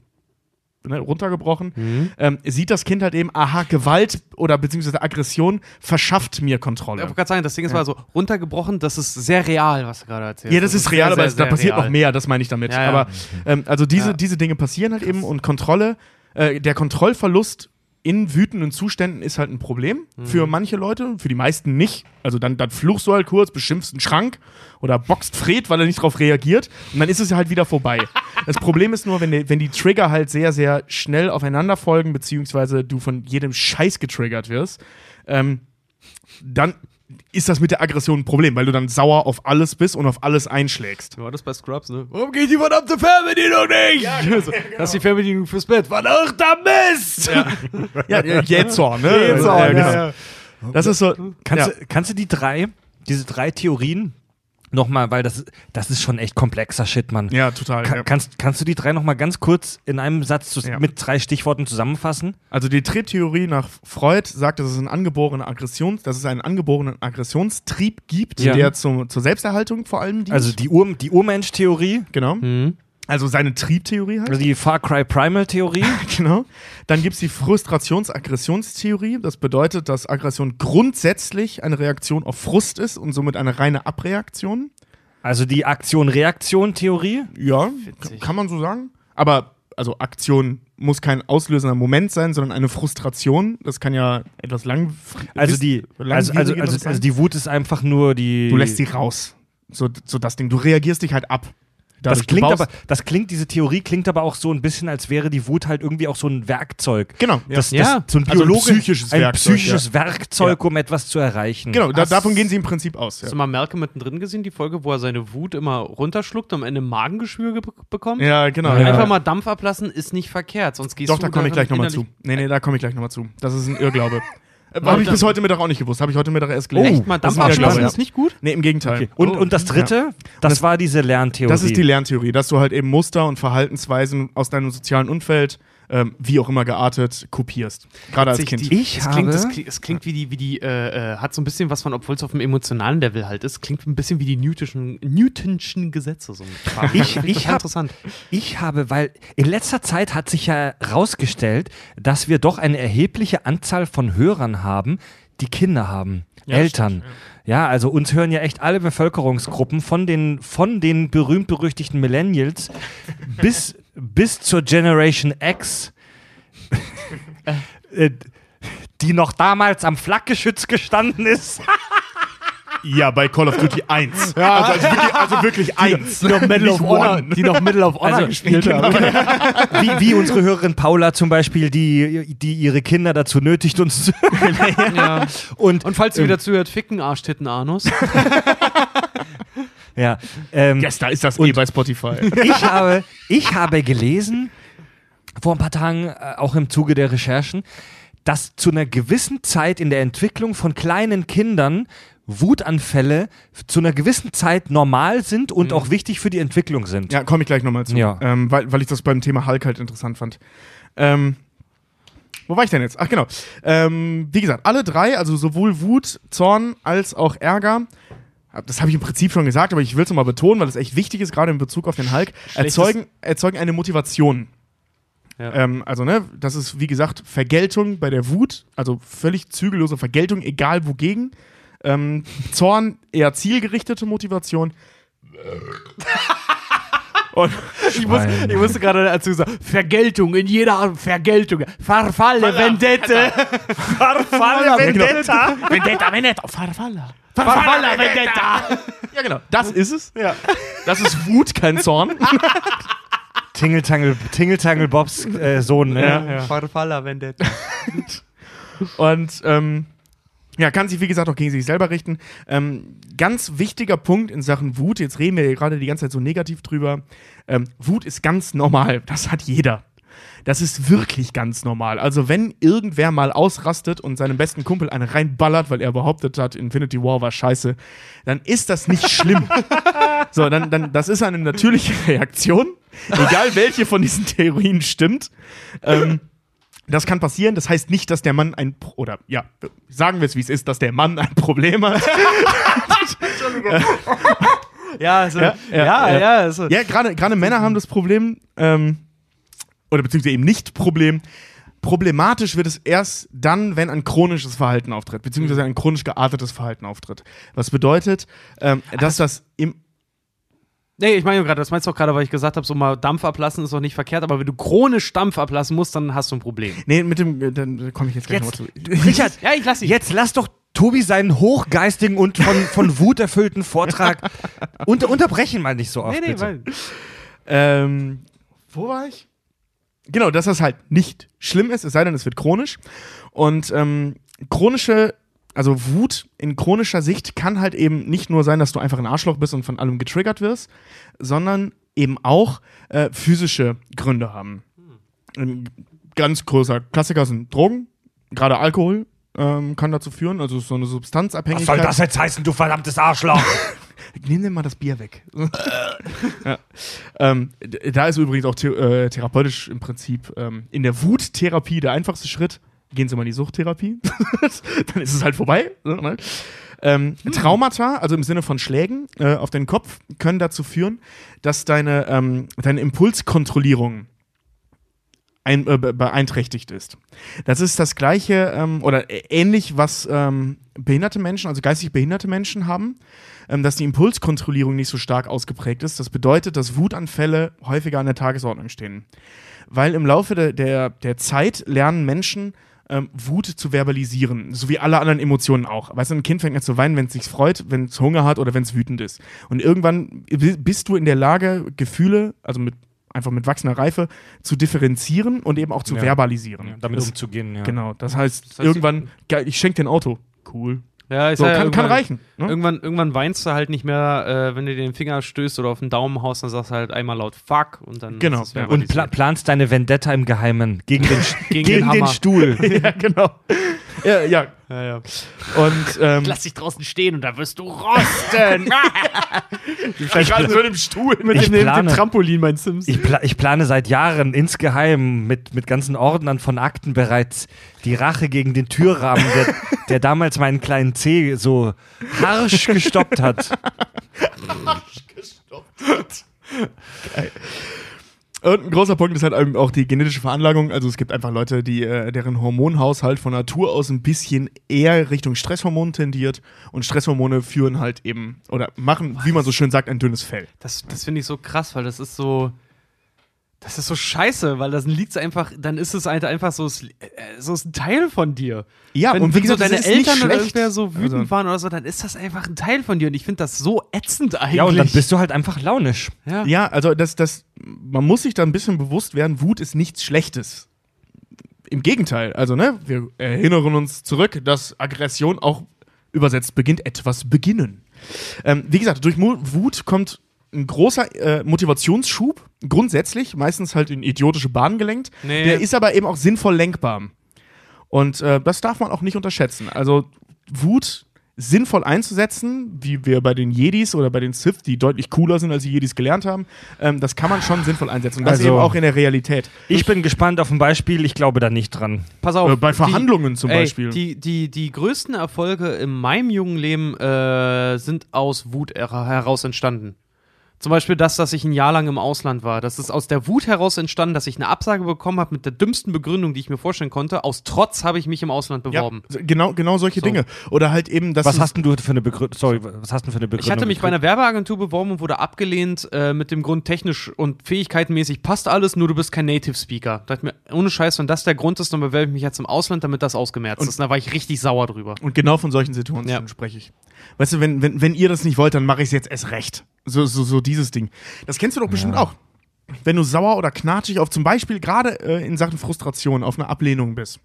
ne, runtergebrochen, ähm, sieht das Kind halt eben, aha, Gewalt oder beziehungsweise Aggression verschafft mir Ich Kontrolle. wollte gerade sagen, das Ding ist mal so runtergebrochen, das ist sehr real, was du gerade erzählst. Ja, das ist real, sehr, aber sehr, es, da sehr passiert real. noch mehr, das meine ich damit. Ja, ja. Aber ähm, also diese, Ja. diese Dinge passieren halt eben und Kontrolle, äh, der Kontrollverlust in wütenden Zuständen ist halt ein Problem Mhm. für manche Leute, für die meisten nicht. Also dann, dann fluchst du halt kurz, beschimpfst einen Schrank oder boxt Fred, weil er nicht darauf reagiert und dann ist es halt wieder vorbei. [laughs] das Problem ist nur, wenn die, wenn die Trigger halt sehr, sehr schnell aufeinander folgen, beziehungsweise du von jedem Scheiß getriggert wirst, ähm, dann ist das mit der Aggression ein Problem, weil du dann sauer auf alles bist und auf alles einschlägst. War das bei Scrubs, ne? Warum geht die verdammte Fernbedienung nicht? Ja, genau. Das ist die Fernbedienung fürs Bett. Verdammter Mist! Ja, ja Jähzorn, ne? Jähzorn, ja, ja, genau. Das ist so. Kannst, ja. du, kannst du die drei, diese drei Theorien nochmal, weil das, das ist schon echt komplexer Shit, Mann. ja, total. Ka- ja. kannst, kannst du die drei nochmal ganz kurz in einem Satz zu, Ja. mit drei Stichworten zusammenfassen? Also die Triebtheorie nach Freud sagt, dass es einen angeborenen Aggression, dass es einen angeborenen Aggressionstrieb gibt, Ja. der zum, zur Selbsterhaltung vor allem dient. Also die, Ur, die Urmensch-Theorie, genau. Mhm. Also seine Triebtheorie halt. also die Far Cry Primal-Theorie. [laughs] Genau. Dann gibt es die Frustrations-Aggressionstheorie. Das bedeutet, dass Aggression grundsätzlich eine Reaktion auf Frust ist und somit eine reine Abreaktion. Also die Aktion-Reaktion-Theorie. Ja, Witzig. kann man so sagen. Aber also Aktion muss kein auslösender Moment sein, sondern eine Frustration. Das kann ja etwas lang. Also die, also, also, also, also die Wut ist einfach nur die. du lässt sie raus. So, so das Ding. Du reagierst dich halt ab. Das klingt aber, das klingt, diese Theorie klingt aber auch so ein bisschen, als wäre die Wut halt irgendwie auch so ein Werkzeug. Genau. Ja. Das, das, Ja. so ein Also ein psychisches ein Werkzeug, psychisches Werkzeug, um etwas zu erreichen. genau da, davon gehen sie im Prinzip aus. Ja, Hast du mal Malcolm mittendrin gesehen, die Folge, wo er seine Wut immer runterschluckt und am Ende Magengeschwür ge bekommt? ja genau. Ja. Ja. Einfach mal Dampf ablassen ist nicht verkehrt, sonst gehst Doch, du da komme ich gleich nochmal zu. Nee, nee, da komme ich gleich nochmal zu. Das ist ein Irrglaube. [laughs] Äh, Habe ich bis heute Mittag auch nicht gewusst. Habe ich heute Mittag erst gelernt. Echt mal Das Dampf ist nicht gut? Nee, im Gegenteil. Okay. Und, Oh. und das dritte, das, war diese Lerntheorie. Das ist die Lerntheorie, dass du halt eben Muster und Verhaltensweisen aus deinem sozialen Umfeld, ähm, wie auch immer geartet, kopierst. Gerade als Kind. Die, Ich es klingt, es habe- klingt, es klingt wie die, wie die äh, äh, hat so ein bisschen was von, obwohl es auf dem emotionalen Level halt ist, klingt ein bisschen wie die Newtonschen, Newtonschen Gesetze. So. Ich- ich hab- interessant. Ich habe, weil in letzter Zeit hat sich ja herausgestellt, dass wir doch eine erhebliche Anzahl von Hörern haben, die Kinder haben, Eltern. Ja, also uns hören ja echt alle Bevölkerungsgruppen von den, von den berühmt-berüchtigten Millennials [laughs] bis, bis zur Generation X, [laughs] äh, die noch damals am Flakgeschütz gestanden ist. [laughs] Ja, bei Call of Duty 1. Also, also wirklich, also wirklich 1. Die noch Medal of Honor, die noch Medal of Honor Also, gespielt haben. [laughs] Wie, wie unsere Hörerin Paula zum Beispiel, die, die ihre Kinder dazu nötigt, uns zu. Ja. Und, Und falls du wieder zuhört, ficken Arschtitten Anus. Ja, ähm, Yes, da ist das eh bei Spotify. [laughs] ich, habe, ich habe gelesen, vor ein paar Tagen, äh, auch im Zuge der Recherchen, dass zu einer gewissen Zeit in der Entwicklung von kleinen Kindern Wutanfälle zu einer gewissen Zeit normal sind und auch wichtig für die Entwicklung sind. Ja, komme ich gleich nochmal zu. Ja. Ähm, weil, weil ich das beim Thema Hulk halt interessant fand. Ähm, wo war ich denn jetzt? Ach genau. Ähm, wie gesagt, alle drei, also sowohl Wut, Zorn als auch Ärger, das habe ich im Prinzip schon gesagt, aber ich will es nochmal betonen, weil es echt wichtig ist, gerade in Bezug auf den Hulk, erzeugen, erzeugen eine Motivation. Ja. Ähm, also, ne, das ist wie gesagt Vergeltung bei der Wut, also völlig zügellose Vergeltung, egal wogegen. Ähm, [laughs] Zorn eher zielgerichtete Motivation. [laughs] Und Ich, muss, ich musste gerade dazu sagen, Vergeltung in jeder Art, Vergeltung, Farfalle, Vendette. [laughs] Farfalle Vendetta. Vendetta, Vendetta, Farfalla. Farfalla, Vendetta. Ja, genau. Das ist es. Ja. Das ist Wut, kein Zorn. [laughs] Tingeltangel, Tingeltangel Bobs äh, Sohn. Ne? Farfalla, Vendetta. [laughs] Und ähm, ja, kann sich wie gesagt auch gegen sich selber richten. Ähm, ganz wichtiger Punkt in Sachen Wut, jetzt reden wir hier gerade die ganze Zeit so negativ drüber. Ähm, Wut ist ganz normal, das hat jeder. Das ist wirklich ganz normal. Also, wenn irgendwer mal ausrastet und seinem besten Kumpel eine reinballert, weil er behauptet hat, Infinity War war scheiße, dann ist das nicht schlimm. [laughs] so, dann, dann, das ist eine natürliche Reaktion, egal welche von diesen Theorien stimmt. Ähm, das kann passieren. Das heißt nicht, dass der Mann ein Pro oder ja, sagen wir es wie es ist, dass der Mann ein Problem hat. [laughs] Ja, also, Ja, ja, ja, ja, also, ja, gerade gerade Männer haben das Problem ähm, oder beziehungsweise eben nicht Problem. Problematisch wird es erst dann, wenn ein chronisches Verhalten auftritt, beziehungsweise ein chronisch geartetes Verhalten auftritt. Was bedeutet, ähm, dass das im Nee, ich meine gerade, das meinst du auch gerade, weil ich gesagt habe, so mal Dampf ablassen ist doch nicht verkehrt, aber wenn du chronisch Dampf ablassen musst, dann hast du ein Problem. Nee, mit dem, äh, dann komme ich jetzt gleich Jetzt, nochmal zu. [laughs] Richard, Ja, ich lass dich. jetzt lass doch Tobi seinen hochgeistigen und von, von Wut erfüllten Vortrag [laughs] unter, unterbrechen mal nicht so oft. Nee, nee, bitte. weil. Ähm, wo war ich? Genau, dass das halt nicht schlimm ist, es sei denn, es wird chronisch. Und ähm, chronische, also Wut in chronischer Sicht kann halt eben nicht nur sein, dass du einfach ein Arschloch bist und von allem getriggert wirst, sondern eben auch äh, physische Gründe haben. Ein ganz großer Klassiker sind Drogen, gerade Alkohol. Ähm, kann dazu führen, also so eine Was Substanzabhängigkeit. soll das jetzt heißen, du verdammtes Arschloch? [laughs] Nimm dir mal das Bier weg. [laughs] ja. ähm, da ist übrigens auch the äh, therapeutisch im Prinzip ähm, in der Wuttherapie der einfachste Schritt. Gehen Sie mal in die Suchttherapie. [laughs] Dann ist es halt vorbei. ne? ähm, Traumata, also im Sinne von Schlägen äh, auf den Kopf, können dazu führen, dass deine, ähm, deine Impulskontrollierung ein, äh, be- beeinträchtigt ist. Das ist das gleiche ähm, oder ähnlich, was ähm, behinderte Menschen, also geistig behinderte Menschen haben, ähm, dass die Impulskontrollierung nicht so stark ausgeprägt ist. Das bedeutet, dass Wutanfälle häufiger an der Tagesordnung stehen. Weil im Laufe der, der, der Zeit lernen Menschen, ähm, Wut zu verbalisieren, so wie alle anderen Emotionen auch. Weißt du, ein Kind fängt an zu weinen, wenn es sich freut, wenn es Hunger hat oder wenn es wütend ist. Und irgendwann bi- bist du in der Lage, Gefühle, also mit einfach mit wachsender Reife, zu differenzieren und eben auch zu Ja. verbalisieren. Damit das, umzugehen, ja. Genau, das heißt, heißt, irgendwann, geil, ich schenke dir ein Auto. Cool. Ja, So, ja, kann, kann reichen. Ne? Irgendwann, irgendwann weinst du halt nicht mehr, äh, wenn du dir den Finger stößt oder auf den Daumen haust, dann sagst du halt einmal laut Fuck und dann Genau, ist es ja. Und pla planst deine Vendetta im Geheimen gegen den, [laughs] Gegen gegen den den. Stuhl. [laughs] ja, genau. Ja, ja. ja, ja. Und ähm, Lass dich draußen stehen und da wirst du rosten. [laughs] gerade so im Stuhl. Mit Ich dem, plane- dem Trampolin, mein Sims. Ich, pla ich plane seit Jahren insgeheim mit, mit ganzen Ordnern von Akten bereits die Rache gegen den Türrahmen, der, [laughs] der damals meinen kleinen C so harsch gestoppt hat. [laughs] Und ein großer Punkt ist halt eben auch die genetische Veranlagung. Also es gibt einfach Leute, die, äh, deren Hormonhaushalt von Natur aus ein bisschen eher Richtung Stresshormon tendiert. Und Stresshormone führen halt eben oder machen, wie man so schön sagt, ein dünnes Fell. Das, das finde ich so krass, weil das ist so. Das ist so scheiße, weil dann liegt's einfach, dann ist es halt einfach so, es- äh, so ist ein Teil von dir. Ja, wenn, und wie wenn so gesagt, das deine Eltern oder irgendwer so wütend Also- waren oder so, dann ist das einfach ein Teil von dir und ich finde das so ätzend eigentlich. Ja, und dann bist du halt einfach launisch. ja. Ja, also das, das, man muss sich da ein bisschen bewusst werden, Wut ist nichts Schlechtes. Im Gegenteil, also ne, wir erinnern uns zurück, dass Aggression auch übersetzt beginnt, etwas beginnen. Ähm, wie gesagt, durch Wut kommt ein großer äh, Motivationsschub, grundsätzlich, meistens halt in idiotische Bahnen gelenkt. Nee. Der ist aber eben auch sinnvoll lenkbar. Und äh, das darf man auch nicht unterschätzen. Also Wut sinnvoll einzusetzen, wie wir bei den Jedis oder bei den Sith, die deutlich cooler sind, als die Jedis gelernt haben, ähm, das kann man schon sinnvoll einsetzen. Und das Also- eben auch in der Realität. Ich bin gespannt auf ein Beispiel, ich glaube da nicht dran. Pass auf. Äh, bei die- Verhandlungen zum ey, Beispiel. Die, die, die größten Erfolge in meinem jungen Leben äh, sind aus Wut her- heraus entstanden. Zum Beispiel das, dass ich ein Jahr lang im Ausland war. Das ist aus der Wut heraus entstanden, dass ich eine Absage bekommen habe mit der dümmsten Begründung, die ich mir vorstellen konnte. Aus Trotz habe ich mich im Ausland ja, beworben. genau, genau solche So. Dinge. Oder halt eben, dass Was hast denn du für eine Begründung? Sorry, was hast du denn für eine Begründung? Ich hatte mich bei einer Werbeagentur beworben und wurde abgelehnt äh, mit dem Grund, technisch und fähigkeitenmäßig passt alles, nur du bist kein Native Speaker. Da mir, ohne Scheiß, wenn das der Grund ist, dann bewerbe ich mich jetzt im Ausland, damit das ausgemerzt Und- ist. Und da war ich richtig sauer drüber. Und genau von solchen Situationen Ja. spreche ich. Weißt du, wenn, wenn, wenn ihr das nicht wollt, dann mache ich es jetzt erst recht. So, so, so dieses Ding. Das kennst du doch bestimmt auch. Wenn du sauer oder knatschig auf zum Beispiel gerade äh, in Sachen Frustration auf eine Ablehnung bist.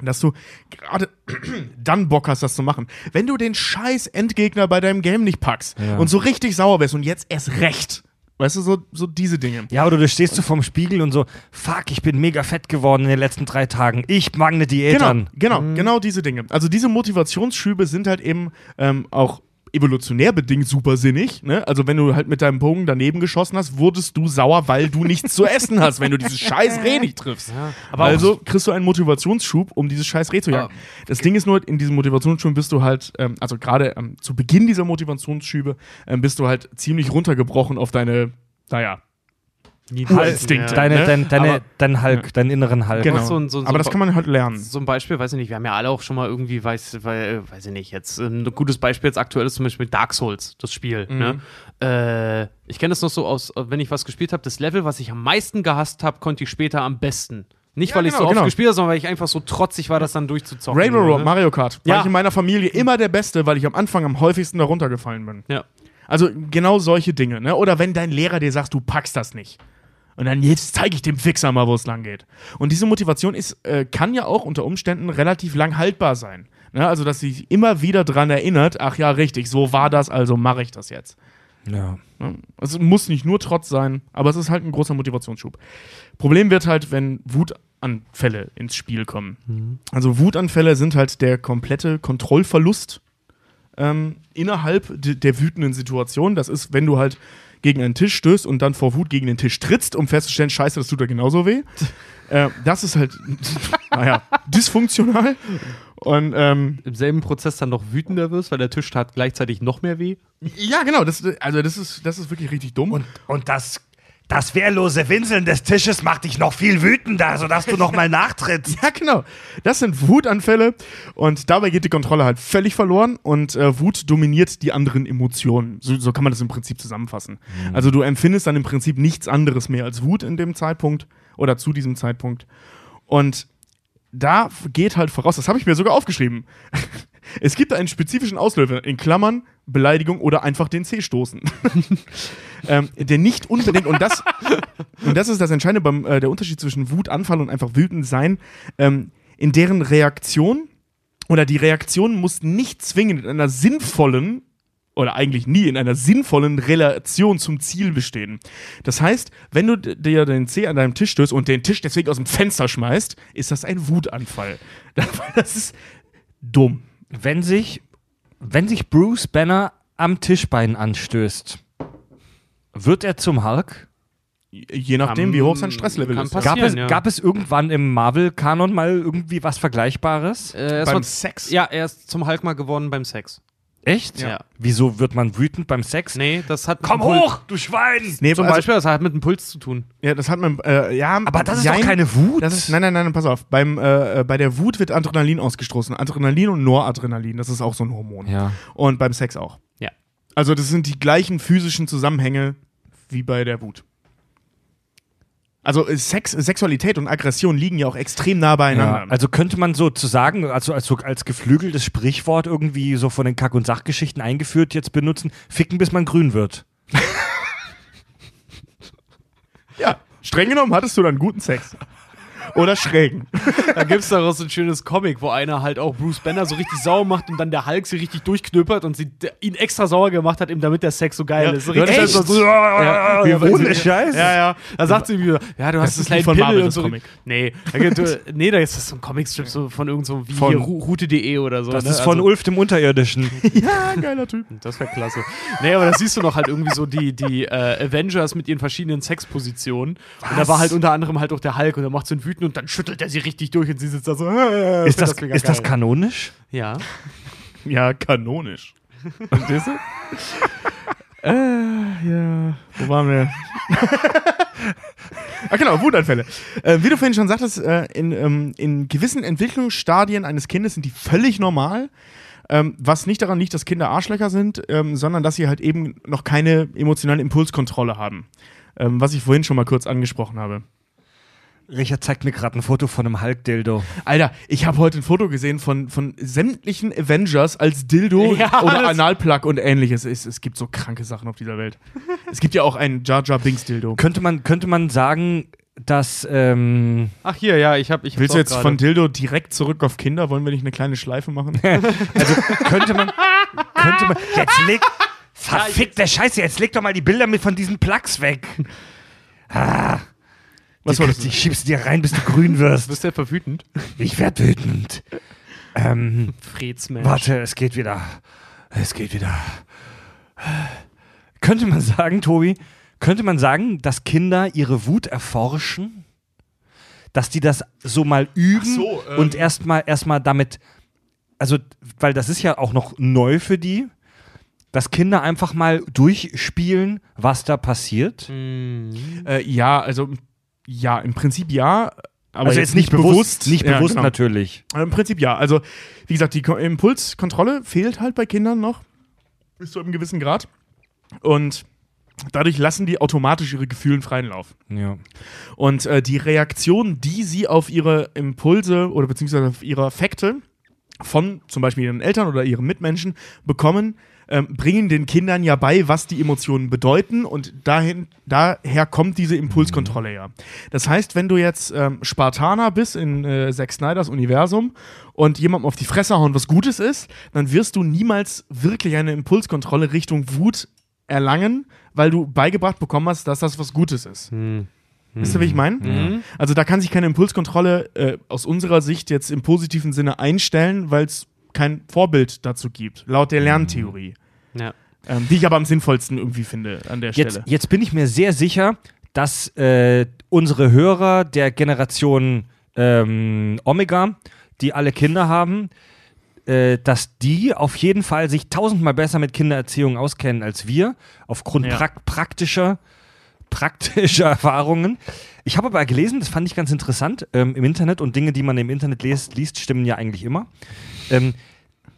Dass du gerade [clears throat] dann Bock hast, das zu machen. Wenn du den scheiß Endgegner bei deinem Game nicht packst Ja. und so richtig sauer bist und jetzt erst recht. Weißt du, so, so diese Dinge. Ja, oder du stehst so vorm Spiegel und so, fuck, ich bin mega fett geworden in den letzten drei Tagen. Ich mag eine Diät Genau, an. genau, genau diese Dinge. Also diese Motivationsschübe sind halt eben ähm, auch evolutionär bedingt supersinnig. Ne? Also wenn du halt mit deinem Bogen daneben geschossen hast, wurdest du sauer, weil du nichts zu essen hast, wenn du dieses scheiß Reh nicht triffst. aber also kriegst du einen Motivationsschub, um dieses scheiß Reh zu jagen. Das Ding ist nur, in diesem Motivationsschub bist du halt, ähm, also gerade ähm, zu Beginn dieser Motivationsschübe, ähm, bist du halt ziemlich runtergebrochen auf deine, naja, Urinstinkte. Deine, ne? dein, deine, Aber- dein Hulk, deinen inneren Hulk. Genau. so ein- so ein- Aber das kann man halt lernen. So ein Beispiel, weiß ich nicht, wir haben ja alle auch schon mal irgendwie, weiß, weil, weiß ich nicht, jetzt ein gutes Beispiel jetzt aktuell ist zum Beispiel Dark Souls, das Spiel. Mhm. Ne? Äh, ich kenne das noch so aus, wenn ich was gespielt habe, das Level, was ich am meisten gehasst habe, konnte ich später am besten. Nicht, Ja, weil ich genau, so oft genau. gespielt habe, sondern weil ich einfach so trotzig war, das dann durchzuzocken. Railroad, ne? Mario Kart. War Ja. ich in meiner Familie immer der Beste, weil ich am Anfang am häufigsten darunter gefallen bin. Ja. Also genau solche Dinge. Ne? Oder wenn dein Lehrer dir sagt, du packst das nicht. Und dann jetzt zeige ich dem Fixer mal, wo es lang geht. Und diese Motivation ist, äh, kann ja auch unter Umständen relativ lang haltbar sein. Ne? Also, dass sie sich immer wieder dran erinnert, ach ja, richtig, so war das, also mache ich das jetzt. Ja. Ne? Es muss nicht nur Trotz sein, aber es ist halt ein großer Motivationsschub. Problem wird halt, wenn Wutanfälle ins Spiel kommen. Also Wutanfälle sind halt der komplette Kontrollverlust ähm, innerhalb de der wütenden Situation. Das ist, wenn du halt gegen einen Tisch stößt und dann vor Wut gegen den Tisch trittst, um festzustellen, scheiße, das tut dir genauso weh. [laughs] äh, das ist halt, [laughs] naja, dysfunktional. Und ähm, Im selben Prozess dann noch wütender wirst, weil der Tisch tat gleichzeitig noch mehr weh. ja, genau, das, also das ist, das ist wirklich richtig dumm. Und, und das, das wehrlose Winseln des Tisches macht dich noch viel wütender, sodass du nochmal [laughs] nachtrittst. Ja, genau. Das sind Wutanfälle und dabei geht die Kontrolle halt völlig verloren und äh, Wut dominiert die anderen Emotionen. So, so kann man das im Prinzip zusammenfassen. Also du empfindest dann im Prinzip nichts anderes mehr als Wut in dem Zeitpunkt oder zu diesem Zeitpunkt. Und da geht halt voraus, das habe ich mir sogar aufgeschrieben. [laughs] Es gibt einen spezifischen Auslöser, in Klammern, Beleidigung oder einfach den C stoßen. [laughs] ähm, der nicht unbedingt, und das, und das ist das Entscheidende beim äh, der Unterschied zwischen Wutanfall und einfach wütend sein, ähm, in deren Reaktion oder die Reaktion muss nicht zwingend in einer sinnvollen oder eigentlich nie in einer sinnvollen Relation zum Ziel bestehen. Das heißt, wenn du dir den C an deinem Tisch stößt und den Tisch deswegen aus dem Fenster schmeißt, ist das ein Wutanfall. [laughs] Das ist dumm. Wenn sich, wenn sich Bruce Banner am Tischbein anstößt, wird er zum Hulk? Je nachdem, wie hoch sein Stresslevel kann ist. passieren. Gab es, ja. gab es irgendwann im Marvel-Kanon mal irgendwie was Vergleichbares? Äh, er ist Beim mal- Sex? Ja, er ist zum Hulk mal geworden beim Sex. Echt? Ja. Wieso wird man wütend beim Sex? Nee, das hat mit Komm hoch, du Schwein! Nee, Zum also, Beispiel, das hat mit dem Puls zu tun. Ja, das hat man, äh, ja. Aber das ist jein. doch keine Wut. Das ist, nein, nein, nein, pass auf. Beim, äh, äh, bei der Wut wird Adrenalin ausgestoßen. Adrenalin und Noradrenalin, das ist auch so ein Hormon. ja. Und beim Sex auch. Ja. Also das sind die gleichen physischen Zusammenhänge wie bei der Wut. Also äh, Sex, Sexualität und Aggression liegen ja auch extrem nah beieinander. Ja, also könnte man so zu sagen, also als, als geflügeltes Sprichwort irgendwie so von den Kack- und Sachgeschichten eingeführt jetzt benutzen, ficken bis man grün wird. [laughs] ja, streng genommen hattest du dann guten Sex. Oder schrägen. Da gibt es daraus so ein schönes Comic, wo einer halt auch Bruce Banner so richtig sauer macht und dann der Hulk sie richtig durchknüppert und sie ihn extra sauer gemacht hat, eben damit der Sex so geil Ja. ist. So Ja, richtig echt? so, Ja, Ja, ohne Scheiß. Ja, ja. Da sagt sie wieder, ja, du hast einen nicht kleinen von Pimmel Marvel, und das so. Comic. Nee, da gibt, nee, da ist das so ein Comicstrip so von irgend so wie Von- Route.de oder so. Das ne? ist von Also- Ulf dem Unterirdischen. [laughs] ja, geiler Typ. Das wäre klasse. Nee, aber da siehst du noch halt irgendwie so die, die äh, Avengers mit ihren verschiedenen Sexpositionen. Und da war halt unter anderem halt auch der Hulk und der macht so einen wütend und dann schüttelt er sie richtig durch und sie sitzt da so. Äh, Ist das, mega ist das kanonisch? Ja. [laughs] Ja, kanonisch. Verstehst du? [laughs] äh, ja. Wo waren wir? [laughs] ah, genau, Wutanfälle. Äh, wie du vorhin schon sagtest, äh, in, ähm, in gewissen Entwicklungsstadien eines Kindes sind die völlig normal. Ähm, was nicht daran liegt, dass Kinder Arschlöcher sind, ähm, sondern dass sie halt eben noch keine emotionale Impulskontrolle haben. Ähm, was ich vorhin schon mal kurz angesprochen habe. Richard zeigt mir gerade ein Foto von einem Hulk-Dildo. Alter, ich habe heute ein Foto gesehen von, von sämtlichen Avengers als Dildo Ja, oder Analplug und ähnliches. Es, es gibt so kranke Sachen auf dieser Welt. [laughs] es gibt ja auch ein Jar Jar Binks Dildo. Könnte man, könnte man sagen, dass. Ähm, Ach, hier, ja, ich habe. Ich Willst du jetzt von Dildo direkt zurück auf Kinder? Wollen wir nicht eine kleine Schleife machen? [laughs] also könnte man. könnte man. Jetzt [laughs] leg. Verfickte Scheiße, jetzt leg doch mal die Bilder mit von diesen Plugs weg. Ah, Was war das? Die schiebst dir rein, bis du grün wirst. Bist du etwa wütend? Ich werd wütend. Ähm, Fredsmash. warte, es geht wieder. Es geht wieder. Könnte man sagen, Tobi, könnte man sagen, dass Kinder ihre Wut erforschen? Dass die das so mal üben so, ähm. und erstmal erstmal damit, also, weil das ist ja auch noch neu für die, dass Kinder einfach mal durchspielen, was da passiert. Mhm. äh, ja, also ja, im Prinzip ja. Aber also jetzt nicht bewusst, nicht Ja, bewusst genau. natürlich. Aber Im Prinzip ja. Also, wie gesagt, die Ko- Impulskontrolle fehlt halt bei Kindern noch. Bis zu einem gewissen Grad. Und dadurch lassen die automatisch ihre Gefühlen freien Lauf. Ja. Und äh, die Reaktion, die sie auf ihre Impulse oder beziehungsweise auf ihre Affekte von zum Beispiel ihren Eltern oder ihren Mitmenschen bekommen, ähm, bringen den Kindern ja bei, was die Emotionen bedeuten und dahin, daher kommt diese Impulskontrolle ja. Das heißt, wenn du jetzt ähm, Spartaner bist in äh, Zack Snyders Universum und jemandem auf die Fresse hauen, was Gutes ist, dann wirst du niemals wirklich eine Impulskontrolle Richtung Wut erlangen, weil du beigebracht bekommen hast, dass das was Gutes ist. Wisst ihr, wie ich meine? Also da kann sich keine Impulskontrolle äh, aus unserer Sicht jetzt im positiven Sinne einstellen, weil es kein Vorbild dazu gibt, laut der Lerntheorie. Ja. Ähm, die ich aber am sinnvollsten irgendwie finde an der Jetzt, Stelle. jetzt bin ich mir sehr sicher, dass äh, unsere Hörer der Generation ähm, Omega, die alle Kinder haben, äh, dass die auf jeden Fall sich tausendmal besser mit Kindererziehung auskennen als wir, aufgrund Ja. prak praktischer, praktischer [laughs] Erfahrungen. Ich habe aber gelesen, das fand ich ganz interessant, ähm, im Internet und Dinge, die man im Internet liest, liest stimmen ja eigentlich immer. Ähm,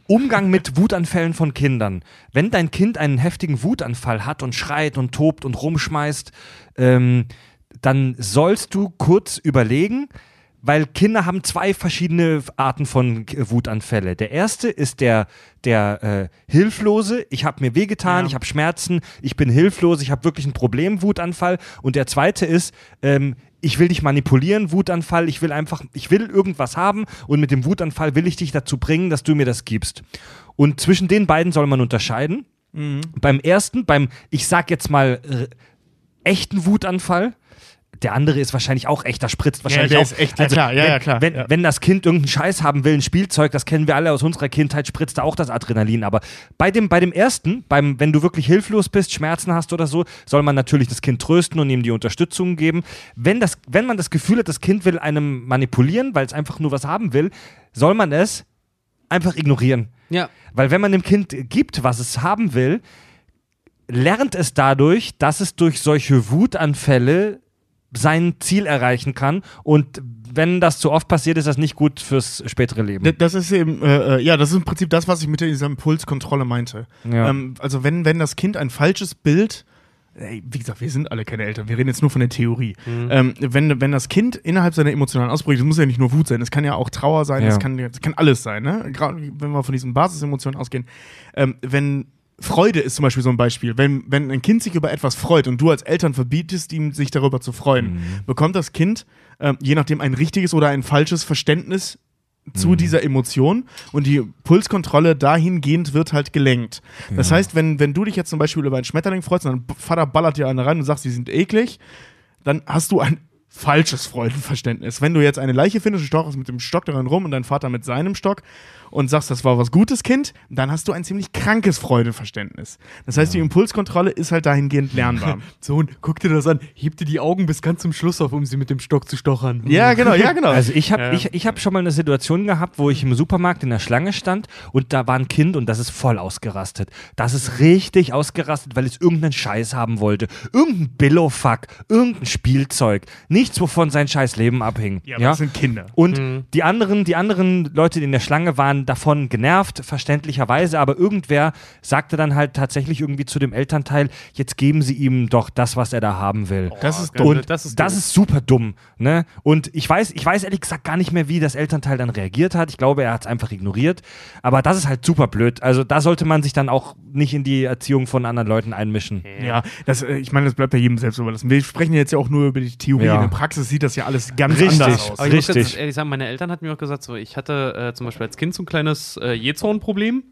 Umgang mit Wutanfällen von Kindern. Wenn dein Kind einen heftigen Wutanfall hat und schreit und tobt und rumschmeißt, ähm, dann sollst du kurz überlegen, weil Kinder haben zwei verschiedene Arten von Wutanfälle. Der erste ist der, der äh, Hilflose, ich habe mir wehgetan, Ja. ich habe Schmerzen, ich bin hilflos, ich habe wirklich ein Problem, Wutanfall. Und der zweite ist, ähm, ich will dich manipulieren, Wutanfall, ich will einfach, ich will irgendwas haben und mit dem Wutanfall will ich dich dazu bringen, dass du mir das gibst. Und zwischen den beiden soll man unterscheiden. Beim ersten, beim, ich sag jetzt mal, äh, echten Wutanfall, der andere ist wahrscheinlich auch echt, da spritzt wahrscheinlich der auch. ist echt, ja klar, ja, wenn, ja, klar, Wenn, ja. wenn das Kind irgendeinen Scheiß haben will, ein Spielzeug, das kennen wir alle aus unserer Kindheit, spritzt da auch das Adrenalin. Aber bei dem, bei dem ersten, beim, wenn du wirklich hilflos bist, Schmerzen hast oder so, soll man natürlich das Kind trösten und ihm die Unterstützung geben. Wenn, das, wenn man das Gefühl hat, das Kind will einem manipulieren, weil es einfach nur was haben will, soll man es einfach ignorieren. Ja. Weil wenn man dem Kind gibt, was es haben will, lernt es dadurch, dass es durch solche Wutanfälle sein Ziel erreichen kann. Und wenn das zu oft passiert, ist das nicht gut fürs spätere Leben. Das ist eben, äh, äh, ja, das ist im Prinzip das, was ich mit dieser Impulskontrolle meinte. Ja. Ähm, also wenn, wenn das Kind ein falsches Bild ey, wie gesagt, wir sind alle keine Eltern, wir reden jetzt nur von der Theorie. Mhm. Ähm, wenn, wenn das Kind innerhalb seiner emotionalen Ausbrüche, das muss ja nicht nur Wut sein, es kann ja auch Trauer sein, es Ja. kann, das kann alles sein, ne? Gerade wenn wir von diesen Basisemotionen ausgehen. Ähm, wenn Freude ist zum Beispiel so ein Beispiel. Wenn, wenn ein Kind sich über etwas freut und du als Eltern verbietest ihm, sich darüber zu freuen, Mhm. bekommt das Kind ähm, je nachdem ein richtiges oder ein falsches Verständnis Mhm. zu dieser Emotion und die Pulskontrolle dahingehend wird halt gelenkt. Das heißt, wenn, wenn du dich jetzt zum Beispiel über einen Schmetterling freust und dein Vater ballert dir eine rein und sagst, die sind eklig, dann hast du ein falsches Freudenverständnis. Wenn du jetzt eine Leiche findest und stochst mit dem Stock daran rum und dein Vater mit seinem Stock und sagst, das war was Gutes, Kind, dann hast du ein ziemlich krankes Freudeverständnis. Das heißt, die Impulskontrolle ist halt dahingehend lernbar. [laughs] Sohn, guck dir das an. Heb dir die Augen bis ganz zum Schluss auf, um sie mit dem Stock zu stochern. ja, genau, ja, genau. Also ich habe ich, ich hab schon mal eine Situation gehabt, wo ich im Supermarkt in der Schlange stand und da war ein Kind und das ist voll ausgerastet. Das ist richtig ausgerastet, weil es irgendeinen Scheiß haben wollte. Irgendein Billo-Fuck, irgendein Spielzeug. Nichts, wovon sein scheiß Leben abhing. ja, aber das sind Kinder. Und die anderen, die anderen Leute die in der Schlange waren davon genervt, verständlicherweise, aber irgendwer sagte dann halt tatsächlich irgendwie zu dem Elternteil, jetzt geben sie ihm doch das, was er da haben will. Das ist dumm. Und Das ist das doof. ist super dumm, ne? Und ich weiß, ich weiß ehrlich gesagt gar nicht mehr, wie das Elternteil dann reagiert hat. Ich glaube, er hat es einfach ignoriert. Aber das ist halt super blöd. Also da sollte man sich dann auch nicht in die Erziehung von anderen Leuten einmischen. Ja, das, äh, ich meine, das bleibt ja jedem selbst überlassen. Wir sprechen jetzt ja auch nur über die Theorie. Ja. In der Praxis sieht das ja alles ganz Richtig. anders aus. Aber ich muss Richtig. ganz ehrlich sagen, meine Eltern hatten mir auch gesagt, so, ich hatte äh, zum Beispiel als Kind so ein kleines äh, Jezorn-Problem.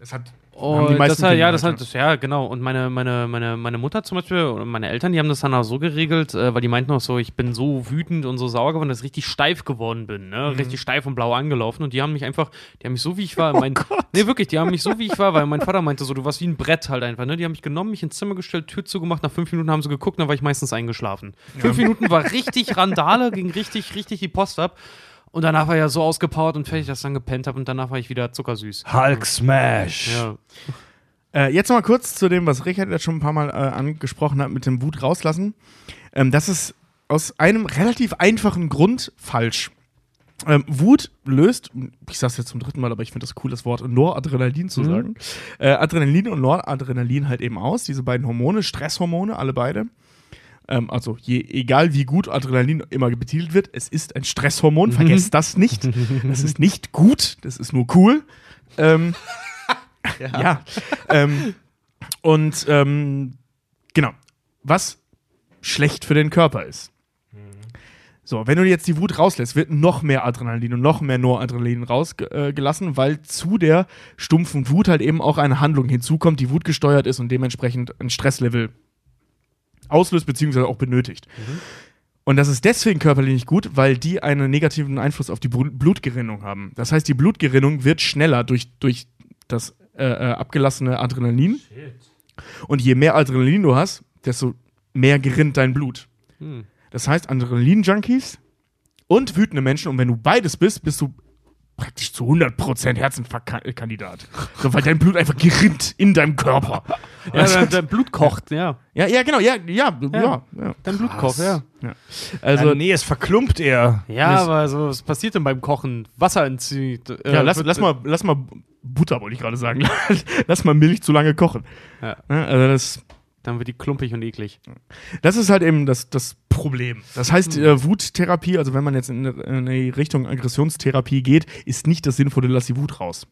Das hat, Und die meisten das hat, ja, das halt, hat, ja, genau. Und meine, meine, meine, meine Mutter zum Beispiel oder meine Eltern, die haben das dann auch so geregelt, äh, weil die meinten auch so, ich bin so wütend und so sauer geworden, dass ich richtig steif geworden bin, ne? Mhm. Richtig steif und blau angelaufen. Und die haben mich einfach, die haben mich so wie ich war, Oh mein, nee, wirklich, die haben mich so wie ich war, weil mein Vater meinte so, du warst wie ein Brett halt einfach, ne? Die haben mich genommen, mich ins Zimmer gestellt, Tür zugemacht, nach fünf Minuten haben sie geguckt, dann war ich meistens eingeschlafen. Fünf Minuten war richtig Randale, ging richtig, richtig die Post ab. Und danach war ich ja so ausgepowert und fertig, dass ich dann gepennt habe und danach war ich wieder zuckersüß. Hulk Smash. Ja. Äh, jetzt noch mal kurz zu dem, was Richard jetzt schon ein paar Mal äh, angesprochen hat, mit dem Wut rauslassen. Ähm, das ist aus einem relativ einfachen Grund falsch. Ähm, Wut löst, ich sag's jetzt zum dritten Mal, aber ich finde das cool, das Wort Noradrenalin zu sagen. Äh, Adrenalin und Noradrenalin halt eben aus, diese beiden Hormone, Stresshormone, alle beide. Ähm, also je, egal wie gut Adrenalin immer betitelt wird, es ist ein Stresshormon, vergesst das nicht. Das ist nicht gut, das ist nur cool. Ähm, [laughs] ja. Ähm, und ähm, genau, was schlecht für den Körper ist. So, wenn du jetzt die Wut rauslässt, wird noch mehr Adrenalin und noch mehr Noradrenalin rausgelassen, weil zu der stumpfen Wut halt eben auch eine Handlung hinzukommt, die Wut gesteuert ist und dementsprechend ein Stresslevel auslöst beziehungsweise auch benötigt. Und das ist deswegen körperlich nicht gut, weil die einen negativen Einfluss auf die Blutgerinnung haben. Das heißt, die Blutgerinnung wird schneller durch, durch das äh, äh, abgelassene Adrenalin. Und je mehr Adrenalin du hast, desto mehr gerinnt dein Blut. Hm. Das heißt, Adrenalin-Junkies und wütende Menschen, und wenn du beides bist, bist du praktisch zu 100% Herzinfarktkandidat. So, weil dein Blut einfach gerinnt in deinem Körper. Ja, dein, dein Blut kocht, ja. Ja, ja, genau, ja, ja, ja. ja, Dein Blut kocht, ja. ja. Also, Also, nee, es verklumpt eher. Ja, aber so, was passiert denn beim Kochen? Wasser entzieht. Äh, ja, lass, wird- lass, mal, lass mal Butter, wollte ich gerade sagen. [laughs] lass mal Milch zu lange kochen. Ja. also das, Dann wird die klumpig und eklig. das ist halt eben das, das Problem. Das heißt, äh, Wuttherapie, also wenn man jetzt in, in die Richtung Aggressionstherapie geht, ist nicht das Sinnvolle, lass die Wut raus.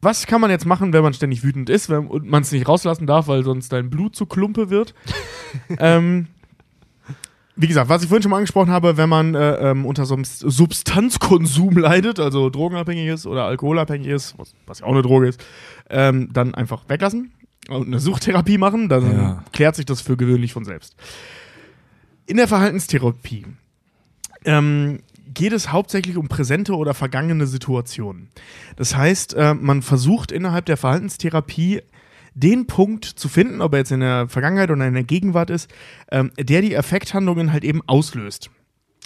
Was kann man jetzt machen, wenn man ständig wütend ist wenn, und man es nicht rauslassen darf, weil sonst dein Blut zu Klumpe wird? [laughs] ähm, wie gesagt, was ich vorhin schon mal angesprochen habe, wenn man äh, ähm, unter so einem Substanzkonsum [laughs] leidet, also drogenabhängig ist oder alkoholabhängig ist, was, was ja auch eine Droge ist, ähm, dann einfach weglassen und eine Suchttherapie machen, dann Ja. klärt sich das für gewöhnlich von selbst. In der Verhaltenstherapie ähm, geht es hauptsächlich um präsente oder vergangene Situationen. Das heißt, äh, man versucht innerhalb der Verhaltenstherapie den Punkt zu finden, ob er jetzt in der Vergangenheit oder in der Gegenwart ist, ähm, der die Effekthandlungen halt eben auslöst.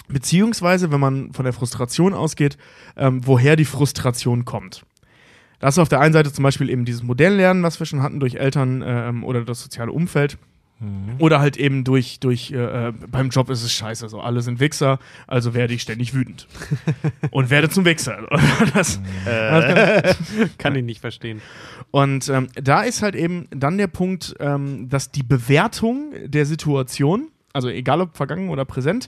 Beziehungsweise, wenn man von der Frustration ausgeht, ähm, woher die Frustration kommt. Das ist auf der einen Seite zum Beispiel eben dieses Modelllernen, was wir schon hatten durch Eltern ähm, oder das soziale Umfeld. Oder halt eben durch, durch äh, äh, beim Job ist es scheiße, so alle sind Wichser, also werde ich ständig wütend. [laughs] und werde zum Wichser. [laughs] das, [laughs] Kann ich nicht verstehen. und ähm, da ist halt eben dann der Punkt, ähm, dass die Bewertung der Situation, also egal ob vergangen oder präsent,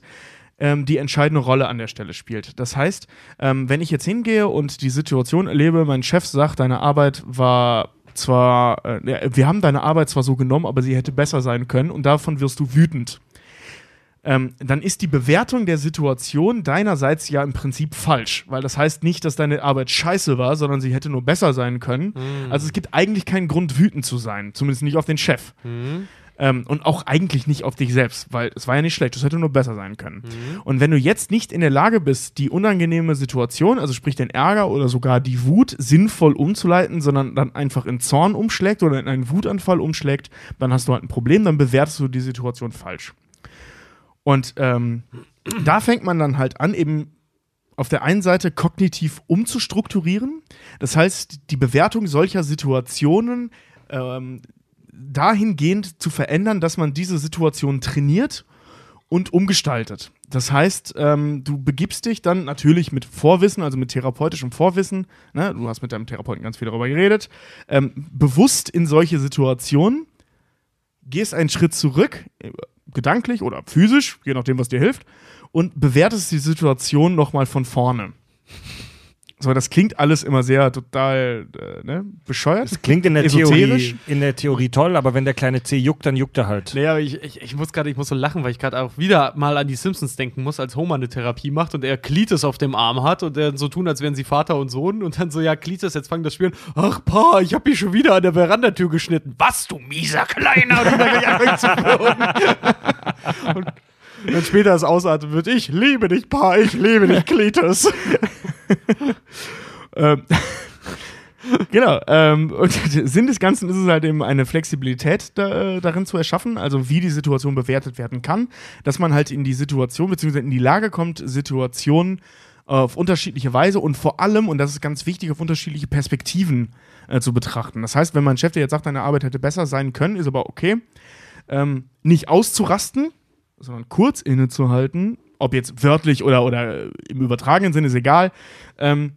ähm, die entscheidende Rolle an der Stelle spielt. Das heißt, ähm, wenn ich jetzt hingehe und die Situation erlebe, mein Chef sagt, deine Arbeit war zwar, äh, wir haben deine Arbeit zwar so genommen, aber sie hätte besser sein können und davon wirst du wütend. Ähm, dann ist die Bewertung der Situation deinerseits ja im Prinzip falsch, weil das heißt nicht, dass deine Arbeit scheiße war, sondern sie hätte nur besser sein können. Also es gibt eigentlich keinen Grund, wütend zu sein, zumindest nicht auf den Chef. Ähm, und auch eigentlich nicht auf dich selbst, weil es war ja nicht schlecht, es hätte nur besser sein können. Und wenn du jetzt nicht in der Lage bist, die unangenehme Situation, also sprich den Ärger oder sogar die Wut sinnvoll umzuleiten, sondern dann einfach in Zorn umschlägt oder in einen Wutanfall umschlägt, dann hast du halt ein Problem, dann bewertest du die Situation falsch. Und ähm, da fängt man dann halt an, eben auf der einen Seite kognitiv umzustrukturieren. Das heißt, die Bewertung solcher Situationen ähm, dahingehend zu verändern, dass man diese Situation trainiert und umgestaltet. Das heißt, ähm, du begibst dich dann natürlich mit Vorwissen, also mit therapeutischem Vorwissen, ne, du hast mit deinem Therapeuten ganz viel darüber geredet, ähm, bewusst in solche Situationen, gehst einen Schritt zurück, äh, gedanklich oder physisch, je nachdem, was dir hilft, und bewertest die Situation nochmal von vorne. So, das klingt alles immer sehr total äh, ne, bescheuert. Das klingt in der. Theorie, in der Theorie toll, aber wenn der kleine C juckt, dann juckt er halt. Naja, aber ich, ich, ich muss gerade, ich muss so lachen, weil ich gerade auch wieder mal an die Simpsons denken muss, als Homer eine Therapie macht und er Cletus auf dem Arm hat und er so tun, als wären sie Vater und Sohn und dann so, ja, Cletus, jetzt fangen das Spielen. Ach, Pa, ich hab mich schon wieder an der Verandatür geschnitten. Was, du mieser Kleiner? Und [laughs] und dann später es ausatmen wird, ich liebe dich, Pa, ich liebe dich, Cletus. [laughs] Ähm, [laughs] genau. Ähm, und [laughs] Sinn des Ganzen ist es halt eben eine Flexibilität da, äh, darin zu erschaffen, also wie die Situation bewertet werden kann, dass man halt in die Situation bzw. in die Lage kommt, Situationen äh, auf unterschiedliche Weise und vor allem, und das ist ganz wichtig, auf unterschiedliche Perspektiven äh, zu betrachten. Das heißt, wenn mein Chef dir jetzt sagt, deine Arbeit hätte besser sein können, ist aber okay, ähm, nicht auszurasten, sondern kurz innezuhalten, ob jetzt wörtlich oder, oder im übertragenen Sinne, ist egal. Ähm,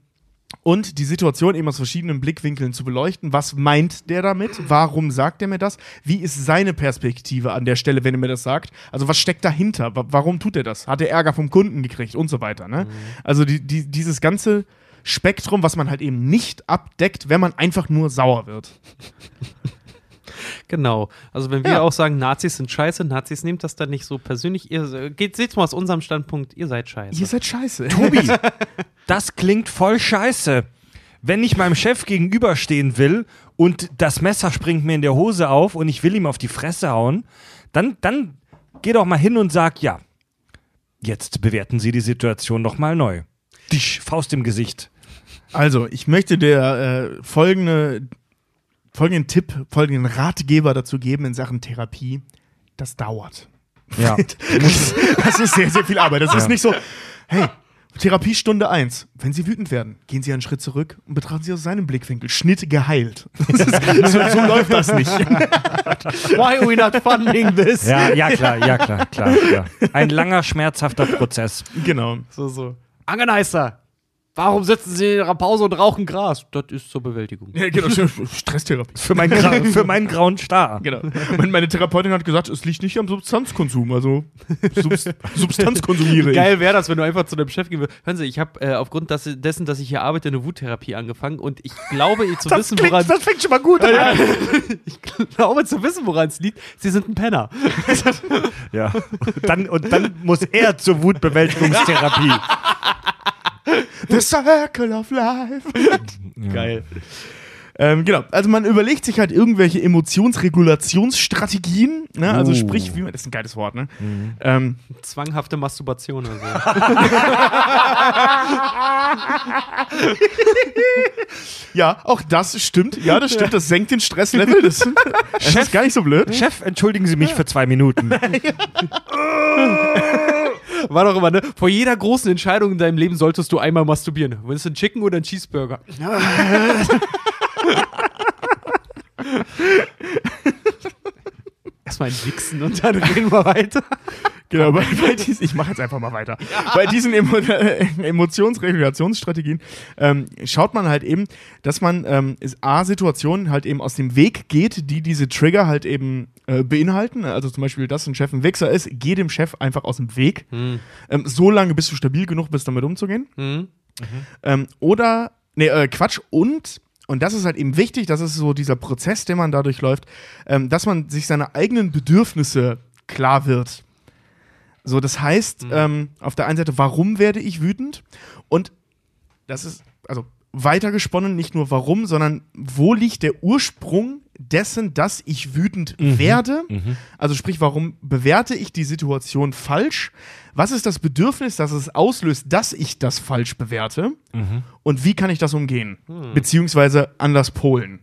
und die Situation eben aus verschiedenen Blickwinkeln zu beleuchten. Was meint der damit? Warum sagt er mir das? Wie ist seine Perspektive an der Stelle, wenn er mir das sagt? Also was steckt dahinter? Wa- Warum tut er das? Hat er Ärger vom Kunden gekriegt und so weiter? Ne? Also die, die, dieses ganze Spektrum, was man halt eben nicht abdeckt, wenn man einfach nur sauer wird. [laughs] Genau. Also wenn wir Ja. auch sagen, Nazis sind scheiße, Nazis nehmt das dann nicht so persönlich. Ihr äh, geht, seht's mal aus unserem Standpunkt, ihr seid scheiße. Ihr seid scheiße. [laughs] Tobi, [laughs] das klingt voll scheiße. Wenn ich meinem Chef gegenüberstehen will und das Messer springt mir in der Hose auf und ich will ihm auf die Fresse hauen, dann, dann geh doch mal hin und sag, ja, jetzt bewerten Sie die Situation noch mal neu. Disch, Faust im Gesicht. Also, ich möchte dir äh, folgende, folgenden Tipp, folgenden Ratgeber dazu geben in Sachen Therapie. Das dauert. Ja. [laughs] Das, ist sehr, sehr viel Arbeit. Das ist nicht so, hey, Therapiestunde 1. Wenn Sie wütend werden, gehen Sie einen Schritt zurück und betrachten Sie aus seinem Blickwinkel. Schnitt geheilt. [laughs] Ist, so, so läuft das nicht. [laughs] Why are we not funding this? ja, ja, klar, ja, klar, klar, klar. Ein langer, schmerzhafter Prozess. Genau. So, so. Angeneister, warum sitzen Sie in Ihrer Pause und rauchen Gras? Das ist zur Bewältigung. Ja, genau. Stresstherapie. Für, mein Gra [laughs] für meinen grauen Star. Genau. Und meine Therapeutin hat gesagt, es liegt nicht am Substanzkonsum. Also Subst Substanz konsumiere ich. Geil wäre das, wenn du einfach zu deinem Chef gehen würdest. Hören Sie, ich habe äh, aufgrund das, dessen, dass ich hier arbeite, eine Wuttherapie angefangen und ich glaube eh zu wissen, woran das fängt schon mal gut an. [laughs] ich glaube zu wissen, woran es liegt. Sie sind ein Penner. [laughs] Ja. Und dann, und dann muss er zur Wutbewältigungstherapie. The Circle of Life. [laughs] Geil. Ähm, genau, also man überlegt sich halt irgendwelche Emotionsregulationsstrategien, ne? also Oh. sprich, wie man, das ist ein geiles Wort, ne? Ähm, Zwanghafte Masturbation oder so. [laughs] ja, auch das stimmt, ja, das stimmt, das senkt den Stresslevel, das, das ist gar nicht so blöd. Chef, entschuldigen Sie mich für zwei Minuten. [laughs] War doch immer, ne? Vor jeder großen Entscheidung in deinem Leben solltest du einmal masturbieren. Willst du einen Chicken oder einen Cheeseburger? [laughs] erstmal ein Wichsen und dann reden wir weiter. Genau, bei, bei diesen, ich mache jetzt einfach mal weiter. Bei diesen Emo äh, Emotionsregulationsstrategien ähm, schaut man halt eben, dass man ähm, A, Situationen halt eben aus dem Weg geht, die diese Trigger halt eben äh, beinhalten. Also zum Beispiel, dass ein Chef ein Wichser ist, geh dem Chef einfach aus dem Weg. Hm. Ähm, so lange, bis du stabil genug bist, damit umzugehen. Hm. Ähm, oder, nee, äh, Quatsch, und, und das ist halt eben wichtig, das ist so dieser Prozess, den man dadurch läuft, ähm, dass man sich seine eigenen Bedürfnisse klar wird. So, das heißt, ähm, auf der einen Seite, warum werde ich wütend? Und das ist, also weiter gesponnen, nicht nur warum, sondern wo liegt der Ursprung dessen, dass ich wütend werde? Also sprich, warum bewerte ich die Situation falsch? Was ist das Bedürfnis, das es auslöst, dass ich das falsch bewerte? Und wie kann ich das umgehen? Beziehungsweise anders polen.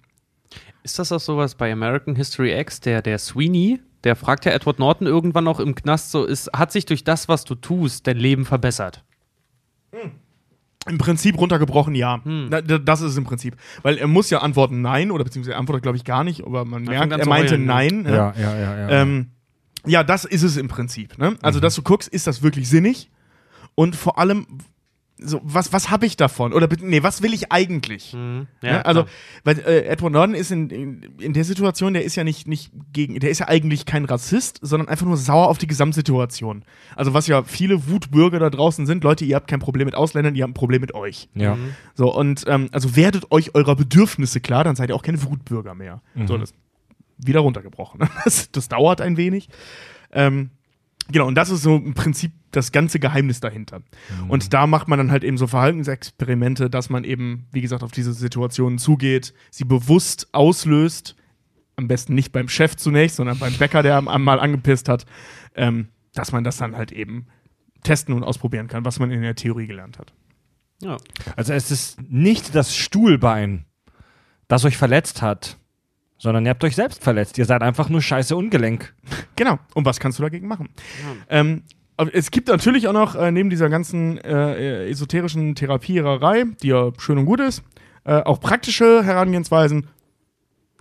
Ist das auch sowas bei American History X, der, der Sweeney, der fragt ja Edward Norton irgendwann noch im Knast so, ist, hat sich durch das, was du tust, dein Leben verbessert? Im Prinzip runtergebrochen, ja. D- das ist es im Prinzip. Weil er muss ja antworten Nein, oder beziehungsweise er antwortet, glaube ich, gar nicht, aber man Er merkt, er meinte heulen, ja. Nein. Ja, ja, ja, ja. Ähm, ja, das ist es im Prinzip. Ne? Also, dass du guckst, ist das wirklich sinnig? Und vor allem, so, was, was habe ich davon? Oder nee, was will ich eigentlich? Hm. Ja, also, weil äh, Edward Norton ist in, in, in der Situation, der ist ja nicht, nicht gegen, der ist ja eigentlich kein Rassist, sondern einfach nur sauer auf die Gesamtsituation. Also, was ja viele Wutbürger da draußen sind, Leute, ihr habt kein Problem mit Ausländern, ihr habt ein Problem mit euch. ja. So, und ähm, also werdet euch eurer Bedürfnisse klar, dann seid ihr auch keine Wutbürger mehr. So, das wieder runtergebrochen. [laughs] Das, das dauert ein wenig. Ähm, genau, und das ist so im Prinzip das ganze Geheimnis dahinter. Und da macht man dann halt eben so Verhaltensexperimente, dass man eben, wie gesagt, auf diese Situationen zugeht, sie bewusst auslöst, am besten nicht beim Chef zunächst, sondern beim Bäcker, der mal angepisst hat, ähm, dass man das dann halt eben testen und ausprobieren kann, was man in der Theorie gelernt hat. ja. Also es ist nicht das Stuhlbein, das euch verletzt hat, sondern ihr habt euch selbst verletzt. Ihr seid einfach nur scheiße ungelenk. Genau. Und was kannst du dagegen machen? Ähm, aber es gibt natürlich auch noch äh, neben dieser ganzen äh, esoterischen Therapiererei, die ja schön und gut ist, äh, auch praktische Herangehensweisen.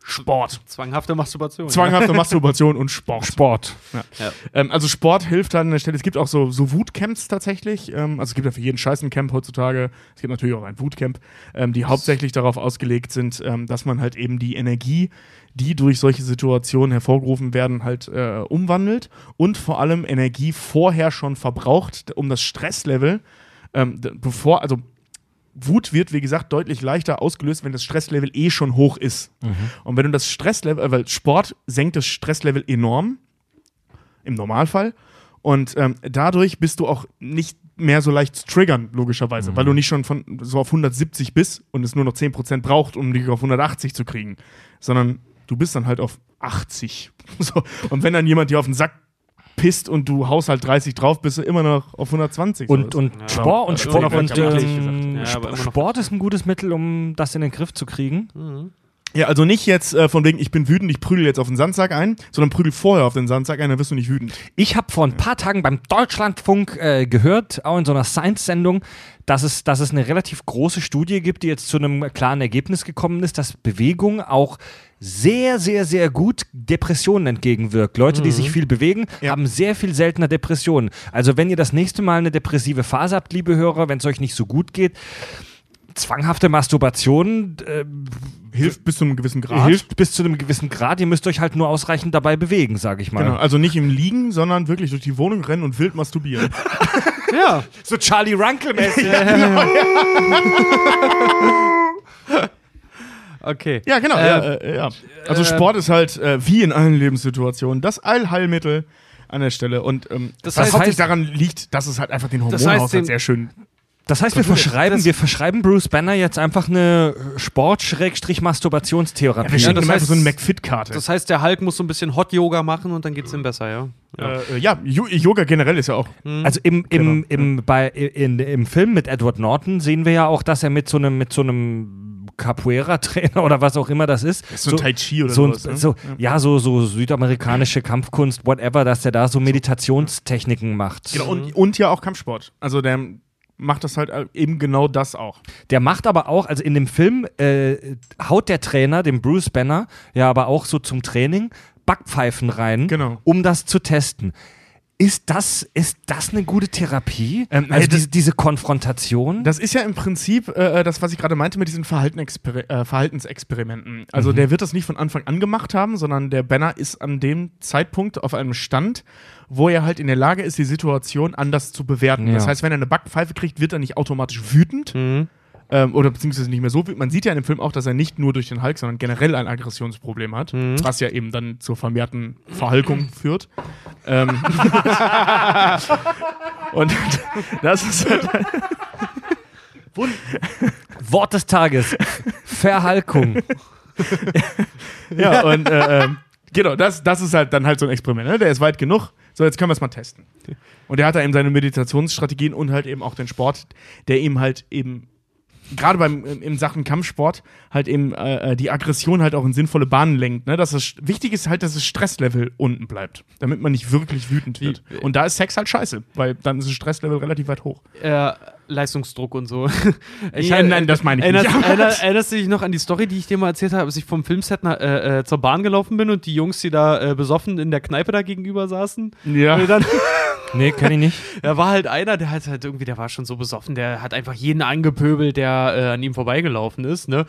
Sport. Zwanghafte Masturbation. Zwanghafte [laughs] Masturbation und Sport. Sport. Ähm, also Sport hilft dann an der Stelle. Es gibt auch so, so Wutcamps tatsächlich. Ähm, also es gibt ja für jeden Scheiß ein Camp heutzutage. Es gibt natürlich auch ein Wutcamp, ähm, die hauptsächlich darauf ausgelegt sind, ähm, dass man halt eben die Energie, die durch solche Situationen hervorgerufen werden, halt äh, umwandelt und vor allem Energie vorher schon verbraucht, um das Stresslevel, ähm, bevor, also Wut wird, wie gesagt, deutlich leichter ausgelöst, wenn das Stresslevel eh schon hoch ist. Und wenn du das Stresslevel, äh, weil Sport senkt das Stresslevel enorm, im Normalfall. Und ähm, dadurch bist du auch nicht mehr so leicht zu triggern, logischerweise, weil du nicht schon von so auf 170 bist und es nur noch 10% braucht, um dich auf 180 zu kriegen, sondern du bist dann halt auf 80. [laughs] So. Und wenn dann jemand dir auf den Sack pisst und du haust halt 30 drauf, bist du immer noch auf 120. Und, So. und Ja. Sport und Sport, und, verträglich ähm. Ja, Sport ist ein gutes Mittel, um das in den Griff zu kriegen. Ja, also nicht jetzt äh, von wegen, ich bin wütend, ich prügel jetzt auf den Sandsack ein, sondern prügel vorher auf den Sandsack ein, dann wirst du nicht wütend. Ich habe vor ein paar Tagen beim Deutschlandfunk äh, gehört, auch in so einer Science-Sendung, dass es, dass es eine relativ große Studie gibt, die jetzt zu einem klaren Ergebnis gekommen ist, dass Bewegung auch sehr, sehr, sehr gut Depressionen entgegenwirkt. Leute, die sich viel bewegen, Ja. haben sehr viel seltener Depressionen. Also wenn ihr das nächste Mal eine depressive Phase habt, liebe Hörer, wenn es euch nicht so gut geht, zwanghafte Masturbation äh, Hilft bis zu einem gewissen Grad. hilft bis zu einem gewissen Grad. Ihr müsst euch halt nur ausreichend dabei bewegen, sage ich mal. Genau, also nicht im Liegen, sondern wirklich durch die Wohnung rennen und wild masturbieren. [laughs] Ja. So Charlie Runkle-mäßig. Okay. ja, genau. Äh, ja, äh, ja. Also Sport ist halt äh, wie in allen Lebenssituationen das Allheilmittel an der Stelle. Und ähm, Das was heißt- hauptsächlich daran liegt, dass es halt einfach den Das heißt, Hormonhaushalt den- sehr schön. Das heißt, wir verschreiben, wir verschreiben Bruce Banner jetzt einfach eine Sport-Masturbtionstherapie. Wir schicken das ihm einfach heißt- so eine McFit-Karte. Das heißt, der Hulk muss so ein bisschen Hot-Yoga machen und dann geht's ihm besser, ja? Ja. Äh, ja, Jo- Yoga generell ist ja auch. also im, im, Genau. im, bei, in, im Film mit Edward Norton sehen wir ja auch, dass er mit so einem, mit so einem Capoeira-Trainer [laughs] oder was auch immer das ist. So ein Tai Chi oder so, sowas, ne? so, ja, so, so südamerikanische Kampfkunst, whatever, dass er da so Meditationstechniken macht. Genau, und, und ja auch Kampfsport. Also der macht das halt eben genau das auch. Der macht aber auch, also in dem Film äh, haut der Trainer, dem Bruce Banner, ja aber auch so zum Training Backpfeifen rein, Genau. um das zu testen. Ist das, ist das eine gute Therapie? Ähm, also das- diese, diese Konfrontation? Das ist ja im Prinzip äh, das, was ich gerade meinte mit diesen Verhaltenexper äh, Verhaltensexperimenten. Also der wird das nicht von Anfang an gemacht haben, sondern der Banner ist an dem Zeitpunkt auf einem Stand, wo er halt in der Lage ist, die Situation anders zu bewerten. Ja. Das heißt, wenn er eine Backpfeife kriegt, wird er nicht automatisch wütend. Ähm, oder beziehungsweise nicht mehr so wütend. Man sieht ja in dem Film auch, dass er nicht nur durch den Hulk, sondern generell ein Aggressionsproblem hat, was ja eben dann zur vermehrten Verhalkung [clears throat] führt. Ähm [laughs] Und das ist halt Wort des Tages. Verhalkung. [laughs] Ja, und äh, ähm, genau, das, das ist halt dann halt so ein Experiment. Ne? Der ist weit genug. So, jetzt können wir es mal testen. Und er hat da eben seine Meditationsstrategien und halt eben auch den Sport, der ihm halt eben gerade beim in, Sachen Kampfsport halt eben äh, äh, die Aggression halt auch in sinnvolle Bahnen lenkt. Ne? Dass das, wichtig ist halt, dass das Stresslevel unten bleibt, damit man nicht wirklich wütend wird. Und da ist Sex halt scheiße, weil dann ist das Stresslevel relativ weit hoch. äh, Leistungsdruck und so. [laughs] Ja, nein, das meine ich erinnerst, nicht. Erinnerst, [laughs] erinnerst du dich noch an die Story, die ich dir mal erzählt habe, als ich vom Filmset nach, äh, äh, zur Bahn gelaufen bin und die Jungs, die da äh, besoffen in der Kneipe da gegenüber saßen? Ja. Und dann, [laughs] Nee, kenn ich nicht. [laughs] da war halt einer, der hat halt irgendwie, der war schon so besoffen, der hat einfach jeden angepöbelt, der äh, an ihm vorbeigelaufen ist, ne?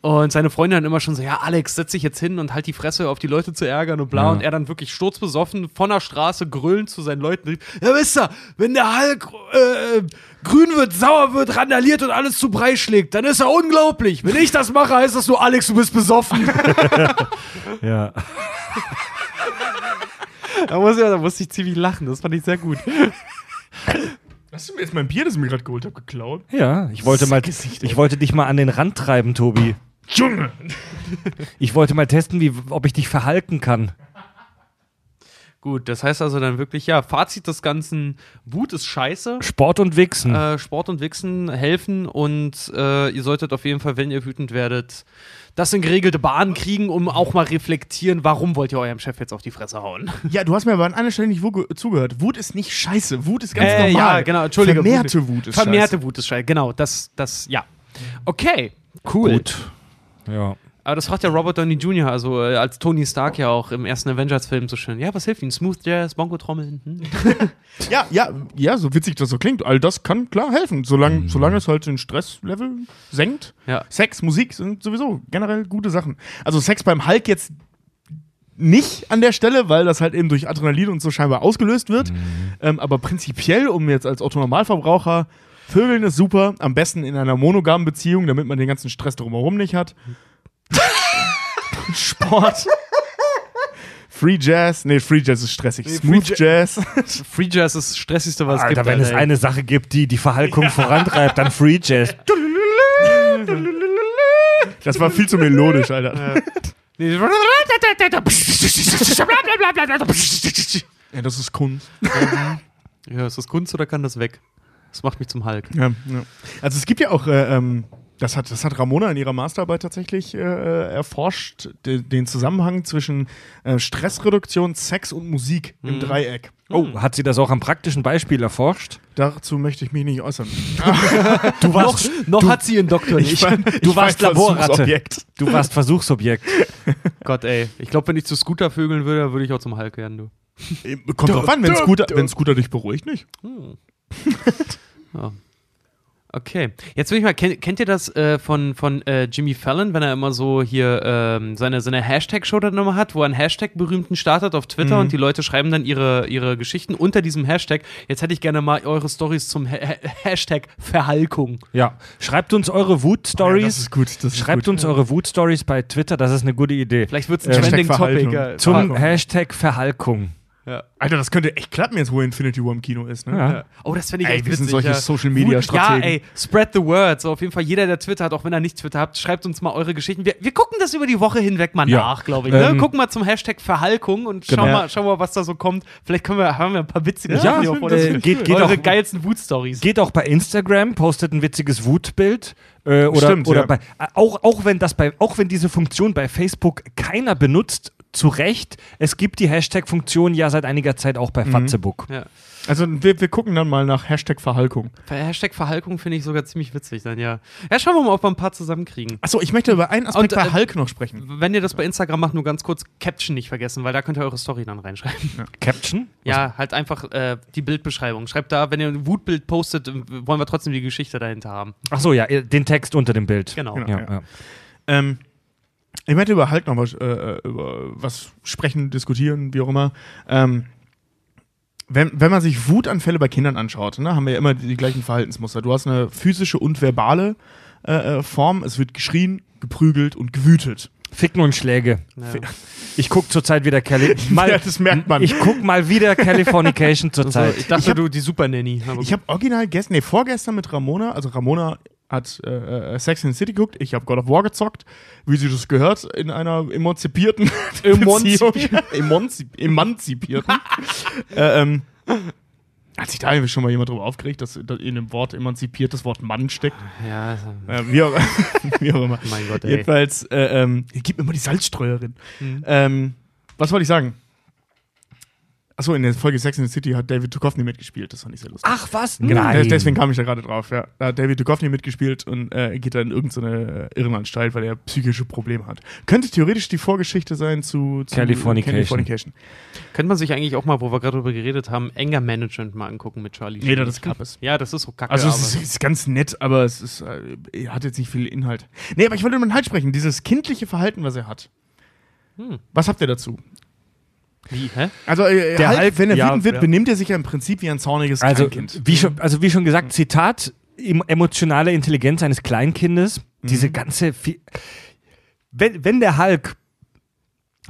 Und seine Freunde dann immer schon so, ja, Alex, setz dich jetzt hin und halt die Fresse, auf die Leute zu ärgern und bla. Ja. Und er dann wirklich sturzbesoffen von der Straße grölend zu seinen Leuten rief, ja, wisst ihr, wenn der Hulk äh, grün wird, sauer wird, randaliert und alles zu Brei schlägt, dann ist er unglaublich. Wenn ich das mache, heißt das nur, Alex, du bist besoffen. [laughs] Ja. [laughs] da, muss ich, da musste ich ziemlich lachen, das fand ich sehr gut. Hast du mir jetzt mein Bier, das ich mir gerade geholt habe, geklaut? Ja, ich wollte mal, ich wollte dich mal an den Rand treiben, Tobi. Junge! Ich wollte mal testen, wie, ob ich dich verhalten kann. Gut, das heißt also dann wirklich, ja, Fazit des Ganzen, Wut ist scheiße. Sport und Wichsen. Äh, Sport und Wichsen helfen und äh, ihr solltet auf jeden Fall, wenn ihr wütend werdet, das in geregelte Bahnen kriegen, um auch mal reflektieren, warum wollt ihr eurem Chef jetzt auf die Fresse hauen. [laughs] Ja, du hast mir aber an einer Stelle nicht wo- zugehört. Wut ist nicht scheiße. Wut ist ganz Äh, normal. Ja, genau, Entschuldige. Vermehrte Wut ist Vermehrte scheiße. Wut ist scheiße, genau, das, das, ja. Okay, cool. Gut. Ja. Aber das fragt ja Robert Downey Jr., also äh, als Tony Stark ja auch im ersten Avengers-Film so schön. Ja, was hilft ihm? Smooth Jazz, Bongo-Trommeln? Hm? [laughs] Ja, ja, ja, so witzig das so klingt. All das kann klar helfen, solange, solange es halt den Stresslevel senkt. Ja. Sex, Musik sind sowieso generell gute Sachen. Also Sex beim Hulk jetzt nicht an der Stelle, weil das halt eben durch Adrenalin und so scheinbar ausgelöst wird. Ähm, aber prinzipiell, um jetzt als Otto-Normalverbraucher, Vögeln ist super, am besten in einer monogamen Beziehung, damit man den ganzen Stress drumherum nicht hat. Sport. Free Jazz, nee, Free Jazz ist stressig. Smooth Free Jazz. [laughs] Free Jazz ist das Stressigste, was es Alter, gibt. wenn es Alter, ey. eine Sache gibt, die die Verhalkung vorantreibt, dann Free Jazz. Das war viel zu melodisch, Alter. Nee. Ja, das ist Kunst. Ja, ist das Kunst oder kann das weg? Das macht mich zum Hulk. Ja, ja. Also es gibt ja auch, äh, ähm, das hat, das hat Ramona in ihrer Masterarbeit tatsächlich äh, äh, erforscht, de, den Zusammenhang zwischen äh, Stressreduktion, Sex und Musik im Dreieck. Oh, hat sie das auch am praktischen Beispiel erforscht? Dazu möchte ich mich nicht äußern. [laughs] Du warst, Noch hat sie ihren Doktor nicht. war- du ich war warst Laborratte. Du warst Versuchsobjekt. [laughs] Gott, ey. Ich glaube, wenn ich zu Scooter vögeln würde, würde ich auch zum Hulk werden, du. Kommt drauf an, wenn Scooter, wenn Scooter dich beruhigt, nicht. [laughs] Okay. Jetzt will ich mal, kennt, kennt ihr das äh, von, von äh, Jimmy Fallon, wenn er immer so hier ähm, seine, seine Hashtag-Show dann immer hat, wo er einen Hashtag berühmten startet auf Twitter und die Leute schreiben dann ihre, ihre Geschichten unter diesem Hashtag. Jetzt hätte ich gerne mal eure Stories zum ha Ha- Hashtag Verhalkung. Ja. Schreibt uns eure Wut-Stories. das ist gut. Das ist Schreibt gut. uns eure Wut-Stories bei Twitter, das ist eine gute Idee. Vielleicht wird es ein Äh, Trending Hashtag Topic. Verhaltung. äh, Zum Verhalkung. Hashtag Verhalkung. Alter, das könnte echt klappen jetzt, wo Infinity War im Kino ist. Ne? Ja. Oh, das fände ich Ey, echt wir sind solche ja. Social-Media-Strategen. Ja, ey, spread the word. So, auf jeden Fall jeder, der Twitter hat, auch wenn er nicht Twitter habt, schreibt uns mal eure Geschichten. Wir, wir gucken das über die Woche hinweg mal Ja. nach, glaube ich. Ähm, ne? Gucken mal zum Hashtag Verhalkung und schauen, Genau. mal, schauen mal, was da so kommt. Vielleicht können wir, haben wir ein paar witzige Ja, Sachen find ich geht- geht eure auch- geilsten Wut-Stories. Geht auch bei Instagram, postet ein witziges Wutbild. Äh, oder Stimmt, oder ja. bei, äh, auch, auch, wenn das bei, auch wenn diese Funktion bei Facebook keiner benutzt, zu Recht, es gibt die Hashtag-Funktion ja seit einiger Zeit auch bei Mhm. Fatzebook. Ja. Also wir, wir gucken dann mal nach Hashtag Verhalkung. Hashtag Verhalkung finde ich sogar ziemlich witzig dann, ja. Ja, schauen wir mal, ob wir ein paar zusammenkriegen. Achso, ich möchte über einen Aspekt Und, bei äh, Hulk noch sprechen. Wenn ihr das bei Instagram macht, nur ganz kurz Caption nicht vergessen, weil da könnt ihr eure Story dann reinschreiben. Caption? Ja, halt einfach äh, die Bildbeschreibung. Schreibt da, wenn ihr ein Wutbild postet, äh, wollen wir trotzdem die Geschichte dahinter haben. Ach so, ja, den Text unter dem Bild. Genau. Genau. Ja, Ja. ja. Ähm, ich möchte über Hulk noch was, äh, äh, über was sprechen, diskutieren, wie auch immer. Ähm, wenn, wenn man sich Wutanfälle bei Kindern anschaut, ne, haben wir ja immer die, die gleichen Verhaltensmuster. Du hast eine physische und verbale äh, äh, Form. Es wird geschrien, geprügelt und gewütet. Ficken und Schläge. Ja. Ich guck zurzeit wieder. [laughs] Mal, Ja, das merkt man. Ich guck mal wieder Californication zurzeit. Also, ich dachte, Ich hab- du die Super Nanny. Ich habe original gestern, nee, vorgestern mit Ramona, also Ramona hat äh, äh, Sex in the City geguckt, ich habe God of War gezockt, wie sie das gehört, in einer emanzipierten [laughs] emanzipierten. [laughs] äh, ähm, hat sich da schon mal jemand drüber aufgeregt, dass da in dem Wort emanzipiert das Wort Mann steckt? ja, Äh, wie, auch, [laughs] wie auch immer. mein Gott, ey. Jedenfalls, äh, ähm, gib mir mal die Salzstreuerin. Mhm. Ähm, was wollte ich sagen? Achso, in der Folge Sex in the City hat David Duchovny mitgespielt, das fand ich sehr lustig. Ach was? Genau, Nein. des- deswegen kam ich da gerade drauf. Ja. Da hat David Duchovny mitgespielt und äh, geht dann in irgendeine äh, Irrenanstalt, weil er psychische Probleme hat. Könnte theoretisch die Vorgeschichte sein zu, zu Californication. Californication. Könnte man sich eigentlich auch mal, wo wir gerade drüber geredet haben, Anger Management mal angucken mit Charlie. Nee, das ist Kappes. [laughs] Ja, das ist so kacke. Also es ist, ist ganz nett, aber es ist, äh, er hat jetzt nicht viel Inhalt. Nee, aber ich wollte über den Halt sprechen. Dieses kindliche Verhalten, was er hat. Hm. Was habt ihr dazu? Wie, hä? Also äh, Der Hulk, Hulk- wenn er ja, wütend wird, ja. benimmt er sich ja im Prinzip wie ein zorniges Also, Kleinkind. wie schon, also wie schon gesagt, Zitat, em- emotionale Intelligenz eines Kleinkindes. Diese ganze. Fi- Wenn, wenn der Hulk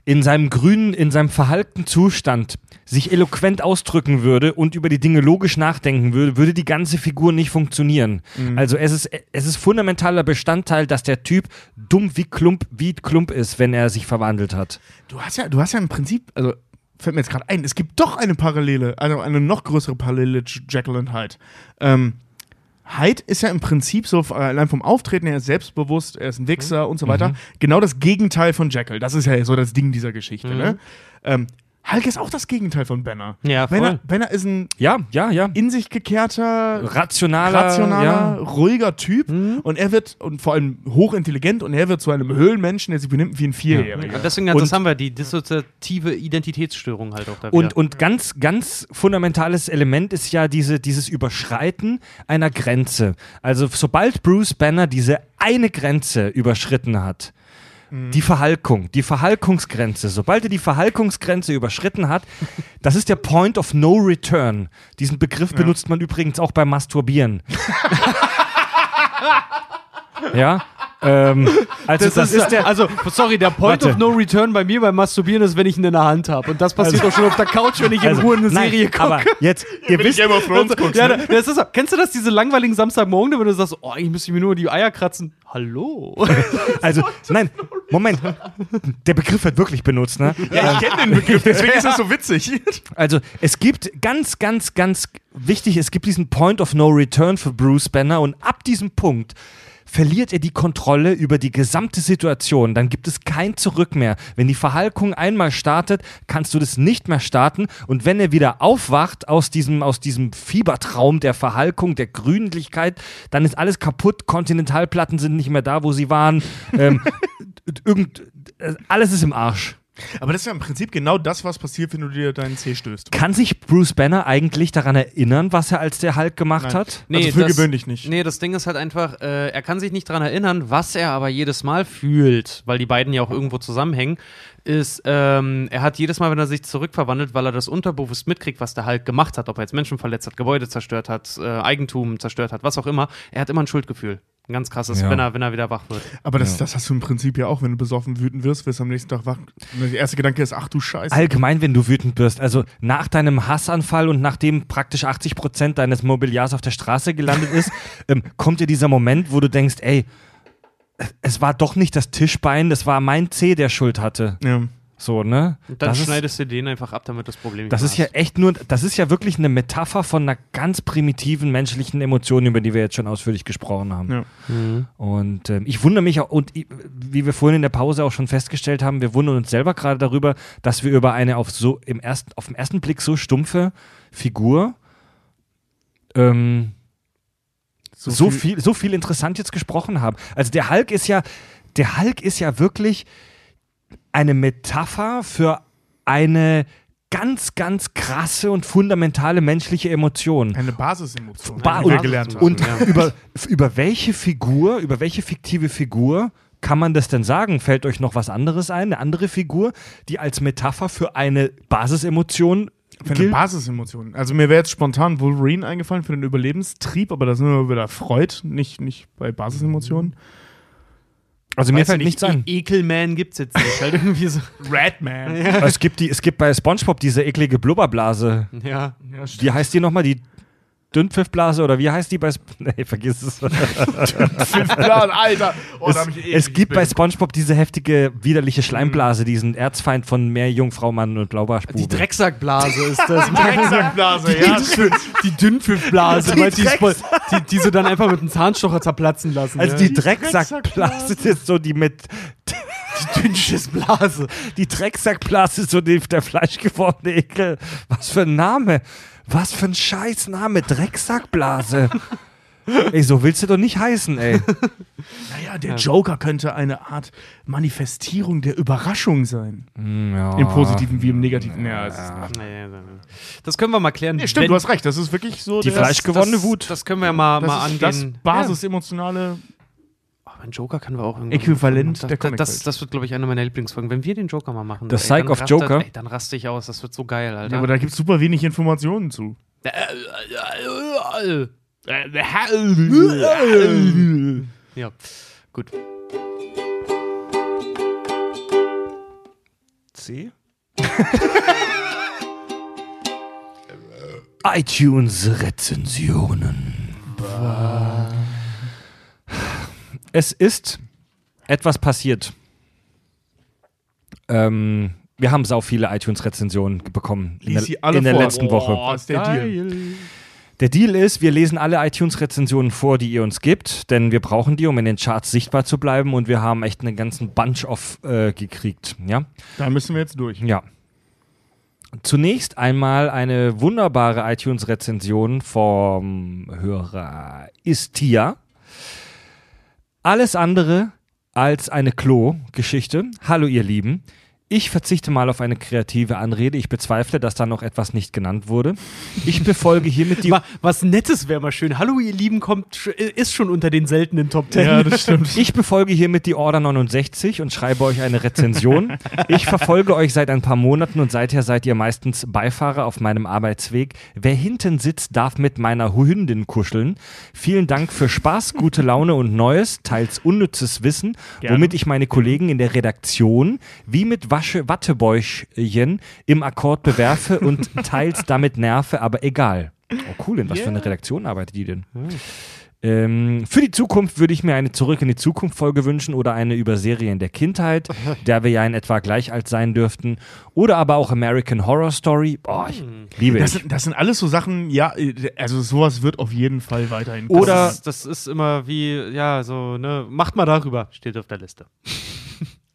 in seinem grünen, in seinem verhalkten Zustand sich eloquent ausdrücken würde und über die Dinge logisch nachdenken würde, würde die ganze Figur nicht funktionieren. Also es ist, es ist fundamentaler Bestandteil, dass der Typ dumm wie Klump, wie Klump ist, wenn er sich verwandelt hat. Du hast ja, du hast ja im Prinzip, also fällt mir jetzt gerade ein, es gibt doch eine Parallele, also eine noch größere Parallele zu Jekyll und Hyde. Ähm, Hyde ist ja im Prinzip so, äh, allein vom Auftreten, er ist selbstbewusst, er ist ein Wichser und so weiter. Genau das Gegenteil von Jekyll. Das ist ja so das Ding dieser Geschichte. Ne? Ähm, Hulk ist auch das Gegenteil von Banner. Ja, Banner, voll. Banner ist ein Ja, ja, ja. in sich gekehrter, Rationaler, rationaler, ja. ruhiger Typ und er wird, und vor allem hochintelligent und er wird zu einem Höhlenmenschen, der sich benimmt wie ein Vierjähriger. Und deswegen, Und- das haben wir die dissoziative Identitätsstörung halt auch da Und, und ganz, ganz fundamentales Element ist ja diese, dieses Überschreiten einer Grenze. Also sobald Bruce Banner diese eine Grenze überschritten hat, die Verhalkung, die Verhalkungsgrenze, sobald er die Verhalkungsgrenze überschritten hat, [laughs] das ist der Point of No Return. Diesen Begriff benutzt man übrigens auch beim Masturbieren. [laughs] ja, ähm, [laughs] also das, ist der, also, sorry, der Point Warte. of No Return bei mir beim Masturbieren ist, wenn ich ihn in der Hand habe. Und das passiert doch schon auf der Couch, wenn ich in also, Ruhe eine nein, Serie gucke. Aber jetzt, ihr wisst, Game of Thrones guckst, Ja, ne? das ist, kennst du das, diese langweiligen Samstagmorgen, wenn du sagst, oh, eigentlich müsste ich mir nur die Eier kratzen? Hallo? [laughs] Also, nein, Moment. Der Begriff wird wirklich benutzt, ne? Ja, ich kenne den Begriff, deswegen ist das so [laughs] witzig. Also, es gibt ganz, ganz, ganz wichtig, es gibt diesen Point of No Return für Bruce Banner und ab diesem Punkt verliert er die Kontrolle über die gesamte Situation. Dann gibt es kein Zurück mehr. Wenn die Verhalkung einmal startet, kannst du das nicht mehr starten. Und wenn er wieder aufwacht aus diesem, aus diesem Fiebertraum der Verhalkung, der Grünlichkeit, dann ist alles kaputt. Kontinentalplatten sind nicht mehr da, wo sie waren. ähm, [laughs] irgend, äh, alles ist im Arsch. Aber das ist ja im Prinzip genau das, was passiert, wenn du dir deinen Zeh stößt. Kann sich Bruce Banner eigentlich daran erinnern, was er als der Hulk gemacht Nein. hat? Also für gewöhnlich nicht. Nee, das Ding ist halt einfach, äh, er kann sich nicht dran erinnern, was er aber jedes Mal fühlt, weil die beiden ja auch irgendwo zusammenhängen, ist, ähm, er hat jedes Mal, wenn er sich zurückverwandelt, weil er das unterbewusst mitkriegt, was der Hulk gemacht hat, ob er jetzt Menschen verletzt hat, Gebäude zerstört hat, äh, Eigentum zerstört hat, was auch immer, er hat immer ein Schuldgefühl. Ein ganz krasses, Ja. wenn, er, wenn er wieder wach wird. Aber das, das hast du im Prinzip ja auch, wenn du besoffen wütend wirst, wirst du am nächsten Tag wach. Der erste Gedanke ist, ach du Scheiße. Allgemein, wenn du wütend wirst, also nach deinem Hassanfall und nachdem praktisch 80 Prozent deines Mobiliars auf der Straße gelandet ist, [laughs] ähm, kommt dir dieser Moment, wo du denkst, ey, es war doch nicht das Tischbein, das war mein Zeh, der Schuld hatte. Ja. So, ne? Und dann das ist, schneidest du den einfach ab, damit das Problem nicht das mehr ist ja hast. echt nur, das ist ja wirklich eine Metapher von einer ganz primitiven menschlichen Emotion, über die wir jetzt schon ausführlich gesprochen haben. Ja. Und ähm, ich wundere mich auch, und i- wie wir vorhin in der Pause auch schon festgestellt haben, wir wundern uns selber gerade darüber, dass wir über eine auf so im ersten, auf den ersten Blick so stumpfe Figur ähm, so, viel, so viel interessant jetzt gesprochen haben. Also der Hulk ist ja, der Hulk ist ja wirklich eine Metapher für eine ganz, ganz krasse und fundamentale menschliche Emotion. Eine Basisemotion. Ba- und- gelernt haben. Und Ja. über, über welche Figur, über welche fiktive Figur kann man das denn sagen? Fällt euch noch was anderes ein? Eine andere Figur, die als Metapher für eine Basisemotion Für eine gilt? Basisemotion. Also mir wäre jetzt spontan Wolverine eingefallen für den Überlebenstrieb, aber da sind wir wieder Freud, nicht, nicht bei Basisemotionen. Also mir fällt ich nichts. E Ekelman gibt's jetzt nicht. Halt irgendwie so. [laughs] Ratman. Es gibt, die, es gibt bei Spongebob diese eklige Blubberblase. Ja. Wie heißt die nochmal? Die Dünnpfiffblase oder wie heißt die bei Sp [laughs] Nee, vergiss es. Plan, Alter. Oh, es, es gibt bei Spongebob diese heftige, widerliche Schleimblase, diesen Erzfeind von Meerjungfrau, Mann und Blaubarschbube. Die Drecksackblase ist das. Bild. Drecksackblase, ja. die Dünnpfiffblase, Die die, Drecks- Spo- die, die sie dann einfach mit einem Zahnstocher zerplatzen lassen. also ja. die Die Drecksackblase das ist so die mit die Dünnschissblase. die Drecksackblase ist so die, der fleischgewordene Ekel. Was für ein Name. Was für ein Scheißname. Drecksackblase. ey, so willst du doch nicht heißen, ey. Naja, der Joker könnte eine Art Manifestierung der Überraschung sein. Ja. Im Positiven wie im Negativen. Ja, es ist. Das können wir mal klären. nee, stimmt, wenn- du hast recht. Das ist wirklich so Die der- fleischgewonnene das, Wut. Das können wir mal, das mal ist das angehen. basisemotionale. Ein Joker können wir auch irgendwie. Äquivalent das, der das, Comicwelt. das, das wird, glaube ich, eine meiner Lieblingsfolgen. Wenn wir den Joker mal machen. The ey, Psych dann of rastet- Joker? Ey, dann raste ich aus. Das wird so geil, Alter. Ja, aber da gibt es super wenig Informationen zu. ja, gut. C? [laughs] iTunes-Rezensionen. Es ist etwas passiert. Ähm, wir haben sau viele iTunes-Rezensionen bekommen in Lies der, sie alle in der letzten Woche. Oh, ist der Deal. Der Deal ist, wir lesen alle iTunes-Rezensionen vor, die ihr uns gibt, denn wir brauchen die, um in den Charts sichtbar zu bleiben und wir haben echt einen ganzen Bunch of äh, gekriegt. Ja? Da müssen wir jetzt durch. Ja. Zunächst einmal eine wunderbare iTunes-Rezension vom Hörer Istia. Alles andere als eine Klo-Geschichte. Hallo ihr Lieben. Ich verzichte mal auf eine kreative Anrede. Ich bezweifle, dass da noch etwas nicht genannt wurde. Ich befolge hiermit die [laughs] Wa- Was Nettes wäre mal schön. Hallo, ihr Lieben, kommt, ist schon unter den seltenen Top Ten. Ja, das stimmt. [laughs] Ich befolge hiermit die Order 69 und schreibe euch eine Rezension. Ich verfolge euch seit ein paar Monaten und seither seid ihr meistens Beifahrer auf meinem Arbeitsweg. Wer hinten sitzt, darf mit meiner Hündin kuscheln. Vielen Dank für Spaß, gute Laune und Neues, teils unnützes Wissen, Gerne. womit ich meine Kollegen in der Redaktion wie mit Wasche Wattebäuschen im Akkord bewerfe und [laughs] teils damit nerve, aber egal. Oh cool, in was für eine Redaktion arbeitet die denn? Ähm, für die Zukunft würde ich mir eine Zurück in die Zukunft Folge wünschen oder eine über Serien der Kindheit, [laughs] der wir ja in etwa gleich alt sein dürften. Oder aber auch American Horror Story. Boah, ich liebe Das sind, das sind alles so Sachen, ja, also sowas wird auf jeden Fall weiterhin Oder- Das ist, das ist immer wie, ja, so, ne, macht mal darüber, steht auf der Liste.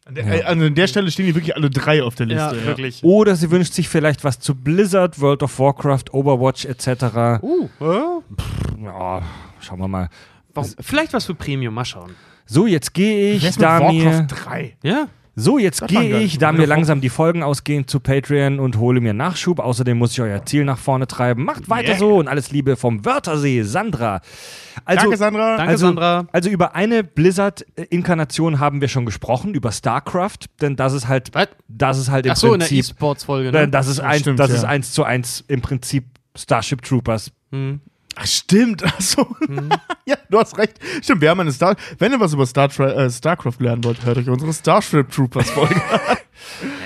An der, äh, an der Stelle stehen die wirklich alle drei auf der Liste. Ja, wirklich. Oder sie wünscht sich vielleicht was zu Blizzard, World of Warcraft, Overwatch etc. Uh, äh? Ja, schauen wir mal. Warum? Vielleicht was für Premium, mal schauen. So, jetzt gehe ich, Was mit da mir. Warcraft 3? Ja? So, jetzt gehe ich, da mir langsam die Folgen ausgehen, zu Patreon und hole mir Nachschub. Außerdem muss ich euer Ziel nach vorne treiben. Macht weiter Yeah. so und alles Liebe vom Wörthersee, Sandra. Also, Danke, Sandra. Danke, also, Sandra. Also über eine Blizzard-Inkarnation haben wir schon gesprochen, über StarCraft, denn das ist halt, Was? das ist halt im Ach so, in der Prinzip, E-Sports-Folge, ne? das ist eins, stimmt, das ja. ist eins zu eins im Prinzip Starship Troopers. Hm. Ach, stimmt. [laughs] Achso. Mhm. [laughs] ja, du hast recht. Stimmt, wir haben eine Star. Wenn ihr was über Star Tra äh, StarCraft lernen wollt, hört euch unsere Starship Troopers Folge an. [laughs]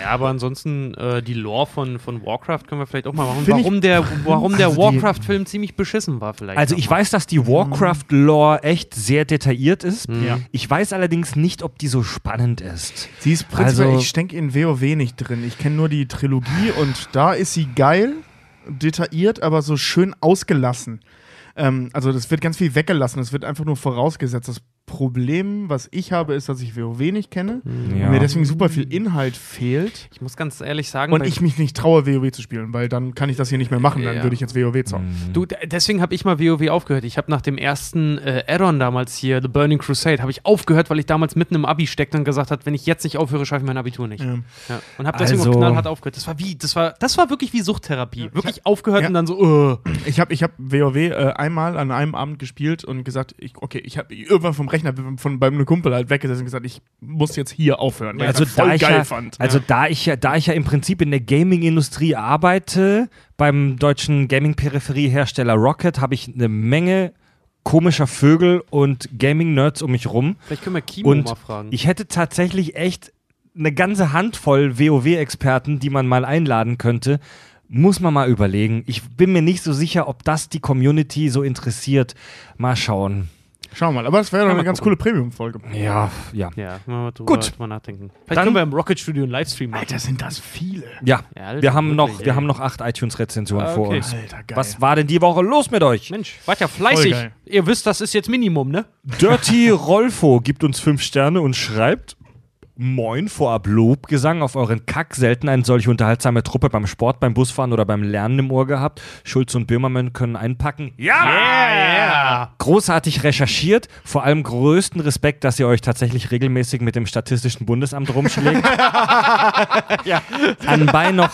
Ja, aber ansonsten äh, die Lore von, von Warcraft können wir vielleicht auch mal machen. Find ich- Warum der, warum der Also die- Warcraft-Film ziemlich beschissen war vielleicht. Also ich mal. weiß, dass die Warcraft-Lore echt sehr detailliert ist. Ja. Ich weiß allerdings nicht, ob die so spannend ist. Sie ist prinzipiell, Also- ich stecke in WoW nicht drin. Ich kenne nur die Trilogie und da ist sie geil, detailliert, aber so schön ausgelassen. Ähm, also das wird ganz viel weggelassen, es wird einfach nur vorausgesetzt. Das Problem, was ich habe, ist, dass ich WoW nicht kenne Ja. und mir deswegen super viel Inhalt fehlt Ich muss ganz ehrlich sagen, und ich mich nicht traue, WoW zu spielen, weil dann kann ich das hier nicht mehr machen, dann Ja. würde ich jetzt WoW zocken. Du, d- deswegen habe ich mal WoW aufgehört. Ich habe nach dem ersten äh, Add-on damals hier, The Burning Crusade, habe ich aufgehört, weil ich damals mitten im Abi steckte und gesagt habe, wenn ich jetzt nicht aufhöre, schaffe ich mein Abitur nicht. Ja. Ja. Und habe deswegen Also- auch knallhart aufgehört. Das war wie, das war, das war wirklich wie Suchttherapie. Wirklich aufgehört Ja. und dann so, uh. Ich habe ich hab WoW äh, einmal an einem Abend gespielt und gesagt, ich, okay, ich habe irgendwann vom Rechner von beim Kumpel halt weggesessen und gesagt, ich muss jetzt hier aufhören, weil Also ich das voll da ich, geil ja, fand. also da ich ja, da ich ja im Prinzip in der Gaming-Industrie arbeite, beim deutschen Gaming-Peripheriehersteller Rocket, habe ich eine Menge komischer Vögel und Gaming-Nerds um mich rum. Vielleicht können wir Kimo Und mal fragen. ich hätte tatsächlich echt eine ganze Handvoll WoW-Experten, die man mal einladen könnte. Muss man mal überlegen. Ich bin mir nicht so sicher, ob das die Community so interessiert. Mal schauen. Schau mal, aber das wäre doch eine ganz gucken. coole Premium-Folge. Ja, ja. ja, mal drüber, Gut. drüber nachdenken. Vielleicht Dann- können wir im Rocket Studio einen Livestream machen. Alter, sind das viele. Ja, Ja, wir haben noch, wirklich, wir ey. haben noch acht iTunes-Rezensionen Ah, vor okay. uns. Alter, geil. Was war denn die Woche los mit euch? Mensch, wart ja fleißig. Ihr wisst, das ist jetzt Minimum, ne? Dirty Rolfo gibt uns fünf Sterne und schreibt: Moin, vorab Lobgesang auf euren Kack. Selten eine solche unterhaltsame Truppe beim Sport, beim Busfahren oder beim Lernen im Ohr gehabt. Schulz und Böhmermann können einpacken. Ja! Yeah! Großartig recherchiert. Vor allem größten Respekt, dass ihr euch tatsächlich regelmäßig mit dem Statistischen Bundesamt rumschlägt. [laughs] Anbei, noch,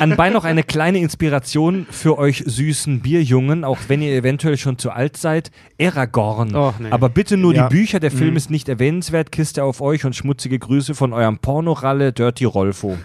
anbei noch eine kleine Inspiration für euch süßen Bierjungen, auch wenn ihr eventuell schon zu alt seid. Aragorn. Och, nee. Aber bitte nur Ja. die Bücher, der Film ist nicht erwähnenswert. Kiste auf euch und schmutzige Grüße von eurem Pornoralle Dirty Rolfo.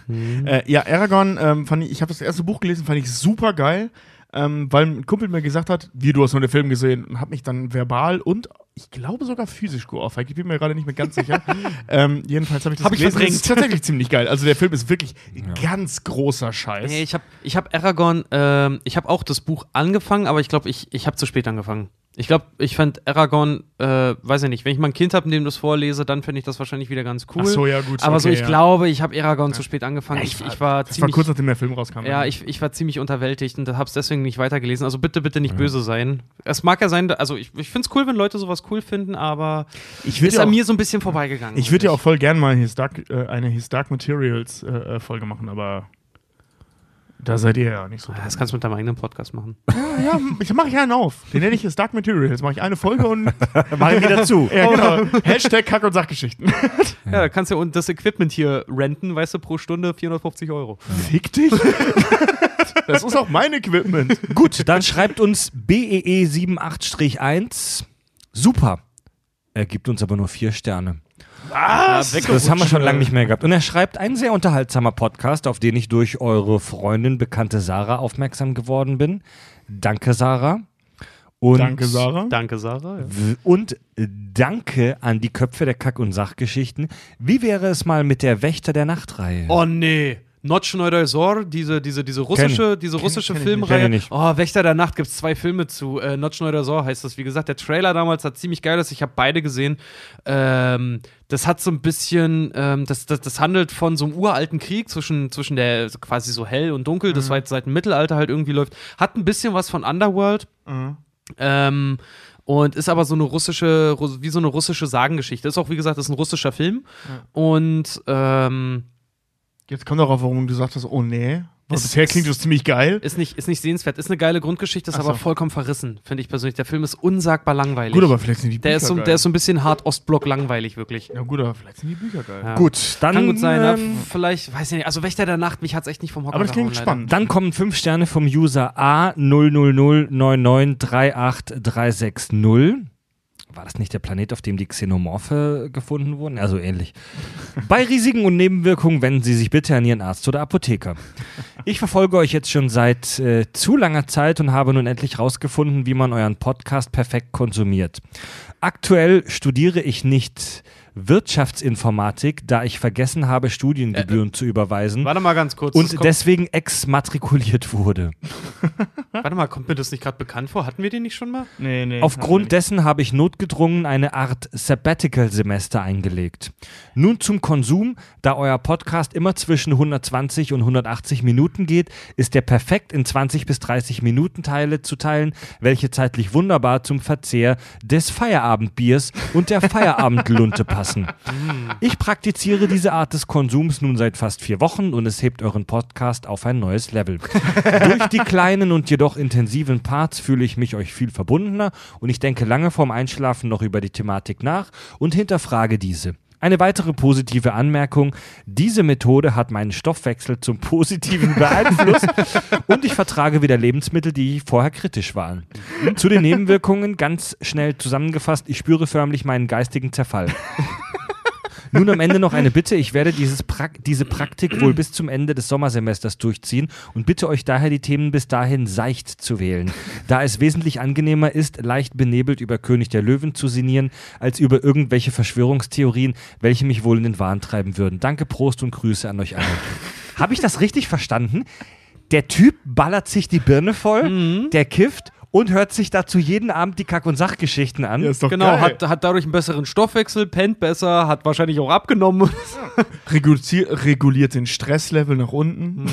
Äh, ja, Aragorn, ähm, fand ich, ich habe das erste Buch gelesen, fand ich super geil, ähm, weil ein Kumpel mir gesagt hat, wie du hast nur den Film gesehen und hat mich dann verbal und ich glaube sogar physisch geohrfeigt. Ich bin mir gerade nicht mehr ganz sicher. [laughs] ähm, jedenfalls habe ich das Hab ich gelesen. verdrängt. Das ist tatsächlich ziemlich geil. Also der Film ist wirklich [laughs] ganz großer Scheiß. Nee, ich habe ich hab Aragorn, ähm, ich habe auch das Buch angefangen, aber ich glaube, ich, ich habe zu spät angefangen. Ich glaube, ich fand Aragorn, äh, weiß ich nicht, wenn ich mal ein Kind habe, dem das vorlese, dann finde ich das wahrscheinlich wieder ganz cool. Ach so, ja, gut. aber so, okay, ich ja. glaube, ich habe Aragorn zu spät angefangen. Ja, ich, ich war Das war ziemlich. kurz nachdem der Film rauskam. ja, ich, ich war ziemlich unterwältigt und habe es deswegen nicht weitergelesen. Also bitte, bitte nicht böse sein. Es mag ja sein, also ich, ich finde es cool, wenn Leute sowas cool finden, aber ich ist würde ja, an auch- mir so ein bisschen vorbeigegangen. ich würd ja auch voll gern mal His Dark, äh, eine His Dark Materials äh, äh, Folge machen, aber da seid ihr ja nicht so. Ah, dran. Das kannst du mit deinem eigenen Podcast machen. Ja, ich mache ich einen auf. Den nenne ich His Dark Materials. Mache ich eine Folge und [laughs] Mach ihn wieder zu. [laughs] ja, genau. Hashtag Kack- und Sachgeschichten. Ja, da kannst du und das Equipment hier renten, weißt du, pro Stunde 450 Euro. Fick dich. [laughs] Das ist auch mein Equipment. Gut, dann schreibt uns E BEE78-1. Super. Er gibt uns aber nur vier Sterne. Was? Das haben wir schon lange nicht mehr gehabt. Und er schreibt, ein sehr unterhaltsamer Podcast, auf den ich durch eure Freundin, bekannte Sarah, aufmerksam geworden bin. Danke, Sarah. Und Danke, Sarah. Danke, Sarah. Ja. Und danke an die Köpfe der Kack- und Sachgeschichten. Wie wäre es mal mit der Wächter der Nachtreihe? Oh nee. Nochneuder Zor, diese, diese, diese russische, diese russische kenn. Filmreihe. Kenn. Oh, Wächter der Nacht gibt es zwei Filme zu. Äh, Nochneuder Zor heißt das. Wie gesagt, der Trailer damals hat ziemlich geil. Ich habe beide gesehen. Ähm, das hat so ein bisschen, ähm, das, das, das handelt von so einem uralten Krieg zwischen, zwischen der quasi so hell und dunkel, das weit seit dem Mittelalter halt irgendwie läuft. Hat ein bisschen was von Underworld. Mhm. Ähm, und ist aber so eine russische, Ru- wie so eine russische Sagengeschichte. Ist auch, wie gesagt, ist ein russischer Film. Und ähm, Jetzt kommt darauf, warum du sagst, oh nee. Weil Es- bisher klingt das ziemlich geil. ist nicht, ist nicht sehenswert. Ist eine geile Grundgeschichte, ist Ach aber so. vollkommen verrissen, finde ich persönlich. Der Film ist unsagbar langweilig. Gut, aber vielleicht sind die Bücher der ist, so, geil. der ist so ein bisschen hart Ostblock langweilig, wirklich. ja gut, aber vielleicht sind die Bücher geil. Ja. Gut, dann, Kann gut sein, ja, ähm, vielleicht, weiß ich nicht. Also Wächter der Nacht, mich hat es echt nicht vom Hocker Aber das klingt gehauen, spannend. dann kommen fünf Sterne vom User A0009938360. War das nicht der Planet, auf dem die Xenomorphe gefunden wurden? Also ähnlich. Bei Risiken und Nebenwirkungen wenden Sie sich bitte an Ihren Arzt oder Apotheker. Ich verfolge euch jetzt schon seit äh, zu langer Zeit und habe nun endlich rausgefunden, wie man euren Podcast perfekt konsumiert. Aktuell studiere ich nicht Wirtschaftsinformatik, da ich vergessen habe, Studiengebühren zu überweisen Warte mal ganz kurz. und deswegen exmatrikuliert wurde. [laughs] warte mal, kommt mir das nicht gerade bekannt vor? Hatten wir den nicht schon mal? Nee, nee. Aufgrund dessen habe ich notgedrungen eine Art Sabbatical-Semester eingelegt. Nun zum Konsum. Da euer Podcast immer zwischen 120 und 180 Minuten geht, ist der perfekt in 20 bis 30 Minuten Teile zu teilen, welche zeitlich wunderbar zum Verzehr des Feierabendbiers und der [laughs] Feierabendlunte passen. Ich praktiziere diese Art des Konsums nun seit fast vier Wochen und es hebt euren Podcast auf ein neues Level. Durch die kleinen und jedoch intensiven Parts fühle ich mich euch viel verbundener und ich denke lange vorm Einschlafen noch über die Thematik nach und hinterfrage diese. Eine weitere positive Anmerkung, diese Methode hat meinen Stoffwechsel zum Positiven beeinflusst [laughs] und ich vertrage wieder Lebensmittel, die vorher kritisch waren. Zu den Nebenwirkungen ganz schnell zusammengefasst, ich spüre förmlich meinen geistigen Zerfall. Nun am Ende noch eine Bitte. Ich werde dieses Prak diese Praktik wohl bis zum Ende des Sommersemesters durchziehen und bitte euch daher, die Themen bis dahin seicht zu wählen, da es wesentlich angenehmer ist, leicht benebelt über König der Löwen zu sinnieren, als über irgendwelche Verschwörungstheorien, welche mich wohl in den Wahn treiben würden. Danke, Prost und Grüße an euch alle. Habe ich das richtig verstanden? Der Typ ballert sich die Birne voll, der kifft und hört sich dazu jeden Abend die Kack- und Sachgeschichten an. Ja, ist doch Genau, geil. hat, hat dadurch einen besseren Stoffwechsel, pennt besser, hat wahrscheinlich auch abgenommen. Regulier, reguliert den Stresslevel nach unten.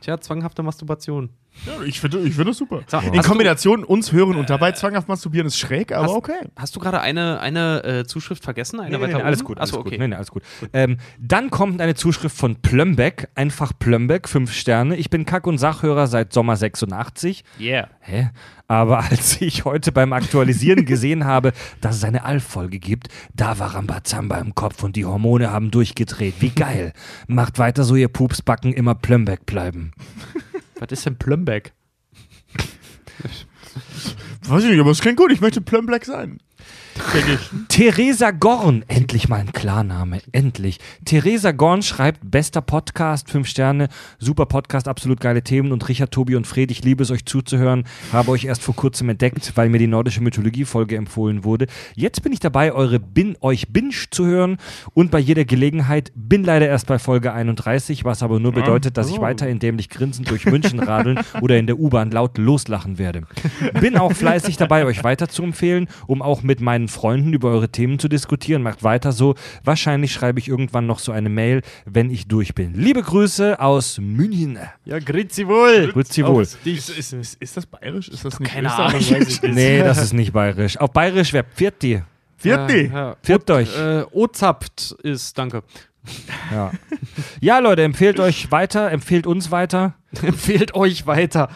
Tja, zwanghafte Masturbation. Ja, ich finde ich find das super. Sag, In Kombination uns hören und dabei zwanghaft masturbieren ist schräg, aber Hast- okay. Hast du gerade eine, eine äh, Zuschrift vergessen? Eine Nee, nee, nee, alles gut, alles Achso, gut. okay. Nee, nee, alles gut. Ähm, dann kommt eine Zuschrift von Plömbeck, einfach Plömbeck, fünf Sterne. Ich bin Kack- und Sachhörer seit Sommer 86. Yeah. Hä? Aber als ich heute beim Aktualisieren [laughs] gesehen habe, dass es eine Alf-Folge gibt, da war Rambazamba im Kopf und die Hormone haben durchgedreht. Wie geil. Macht weiter so, ihr Pupsbacken immer Plömbeck bleiben. Was ist denn Plumbeck? Weiß ich nicht, aber es klingt gut. Ich möchte Plum Black sein. Theresa Gorn, endlich mal ein Klarname, endlich. Theresa Gorn schreibt, bester Podcast, fünf Sterne, super Podcast, absolut geile Themen und Richard, Tobi und Fred, ich liebe es euch zuzuhören, habe euch erst vor kurzem entdeckt, weil mir die nordische Mythologie-Folge empfohlen wurde. Jetzt bin ich dabei, eure Bin, euch Binge zu hören und bei jeder Gelegenheit, bin leider erst bei Folge 31, was aber nur bedeutet, dass ich weiterhin dämlich grinsend durch München radeln oder in der U-Bahn laut loslachen werde. Bin auch fleißig dabei, euch weiter zu empfehlen, um auch mit meinen Freunden über eure Themen zu diskutieren. Macht weiter so. Wahrscheinlich schreibe ich irgendwann noch so eine Mail, wenn ich durch bin. Liebe Grüße aus München. Ja, grüezi wohl. Grüezi wohl. Ist, ist, ist, ist das bayerisch? Ist das nicht keine? Ahnung. Nee, das ist nicht bayerisch. Auf bayerisch wäre Pfirti. Vierti. Ja, Pfirt euch. Äh, Ozapt ist, danke. Ja. ja, Leute, empfehlt euch weiter, empfehlt uns weiter. [laughs] Empfehlt euch weiter.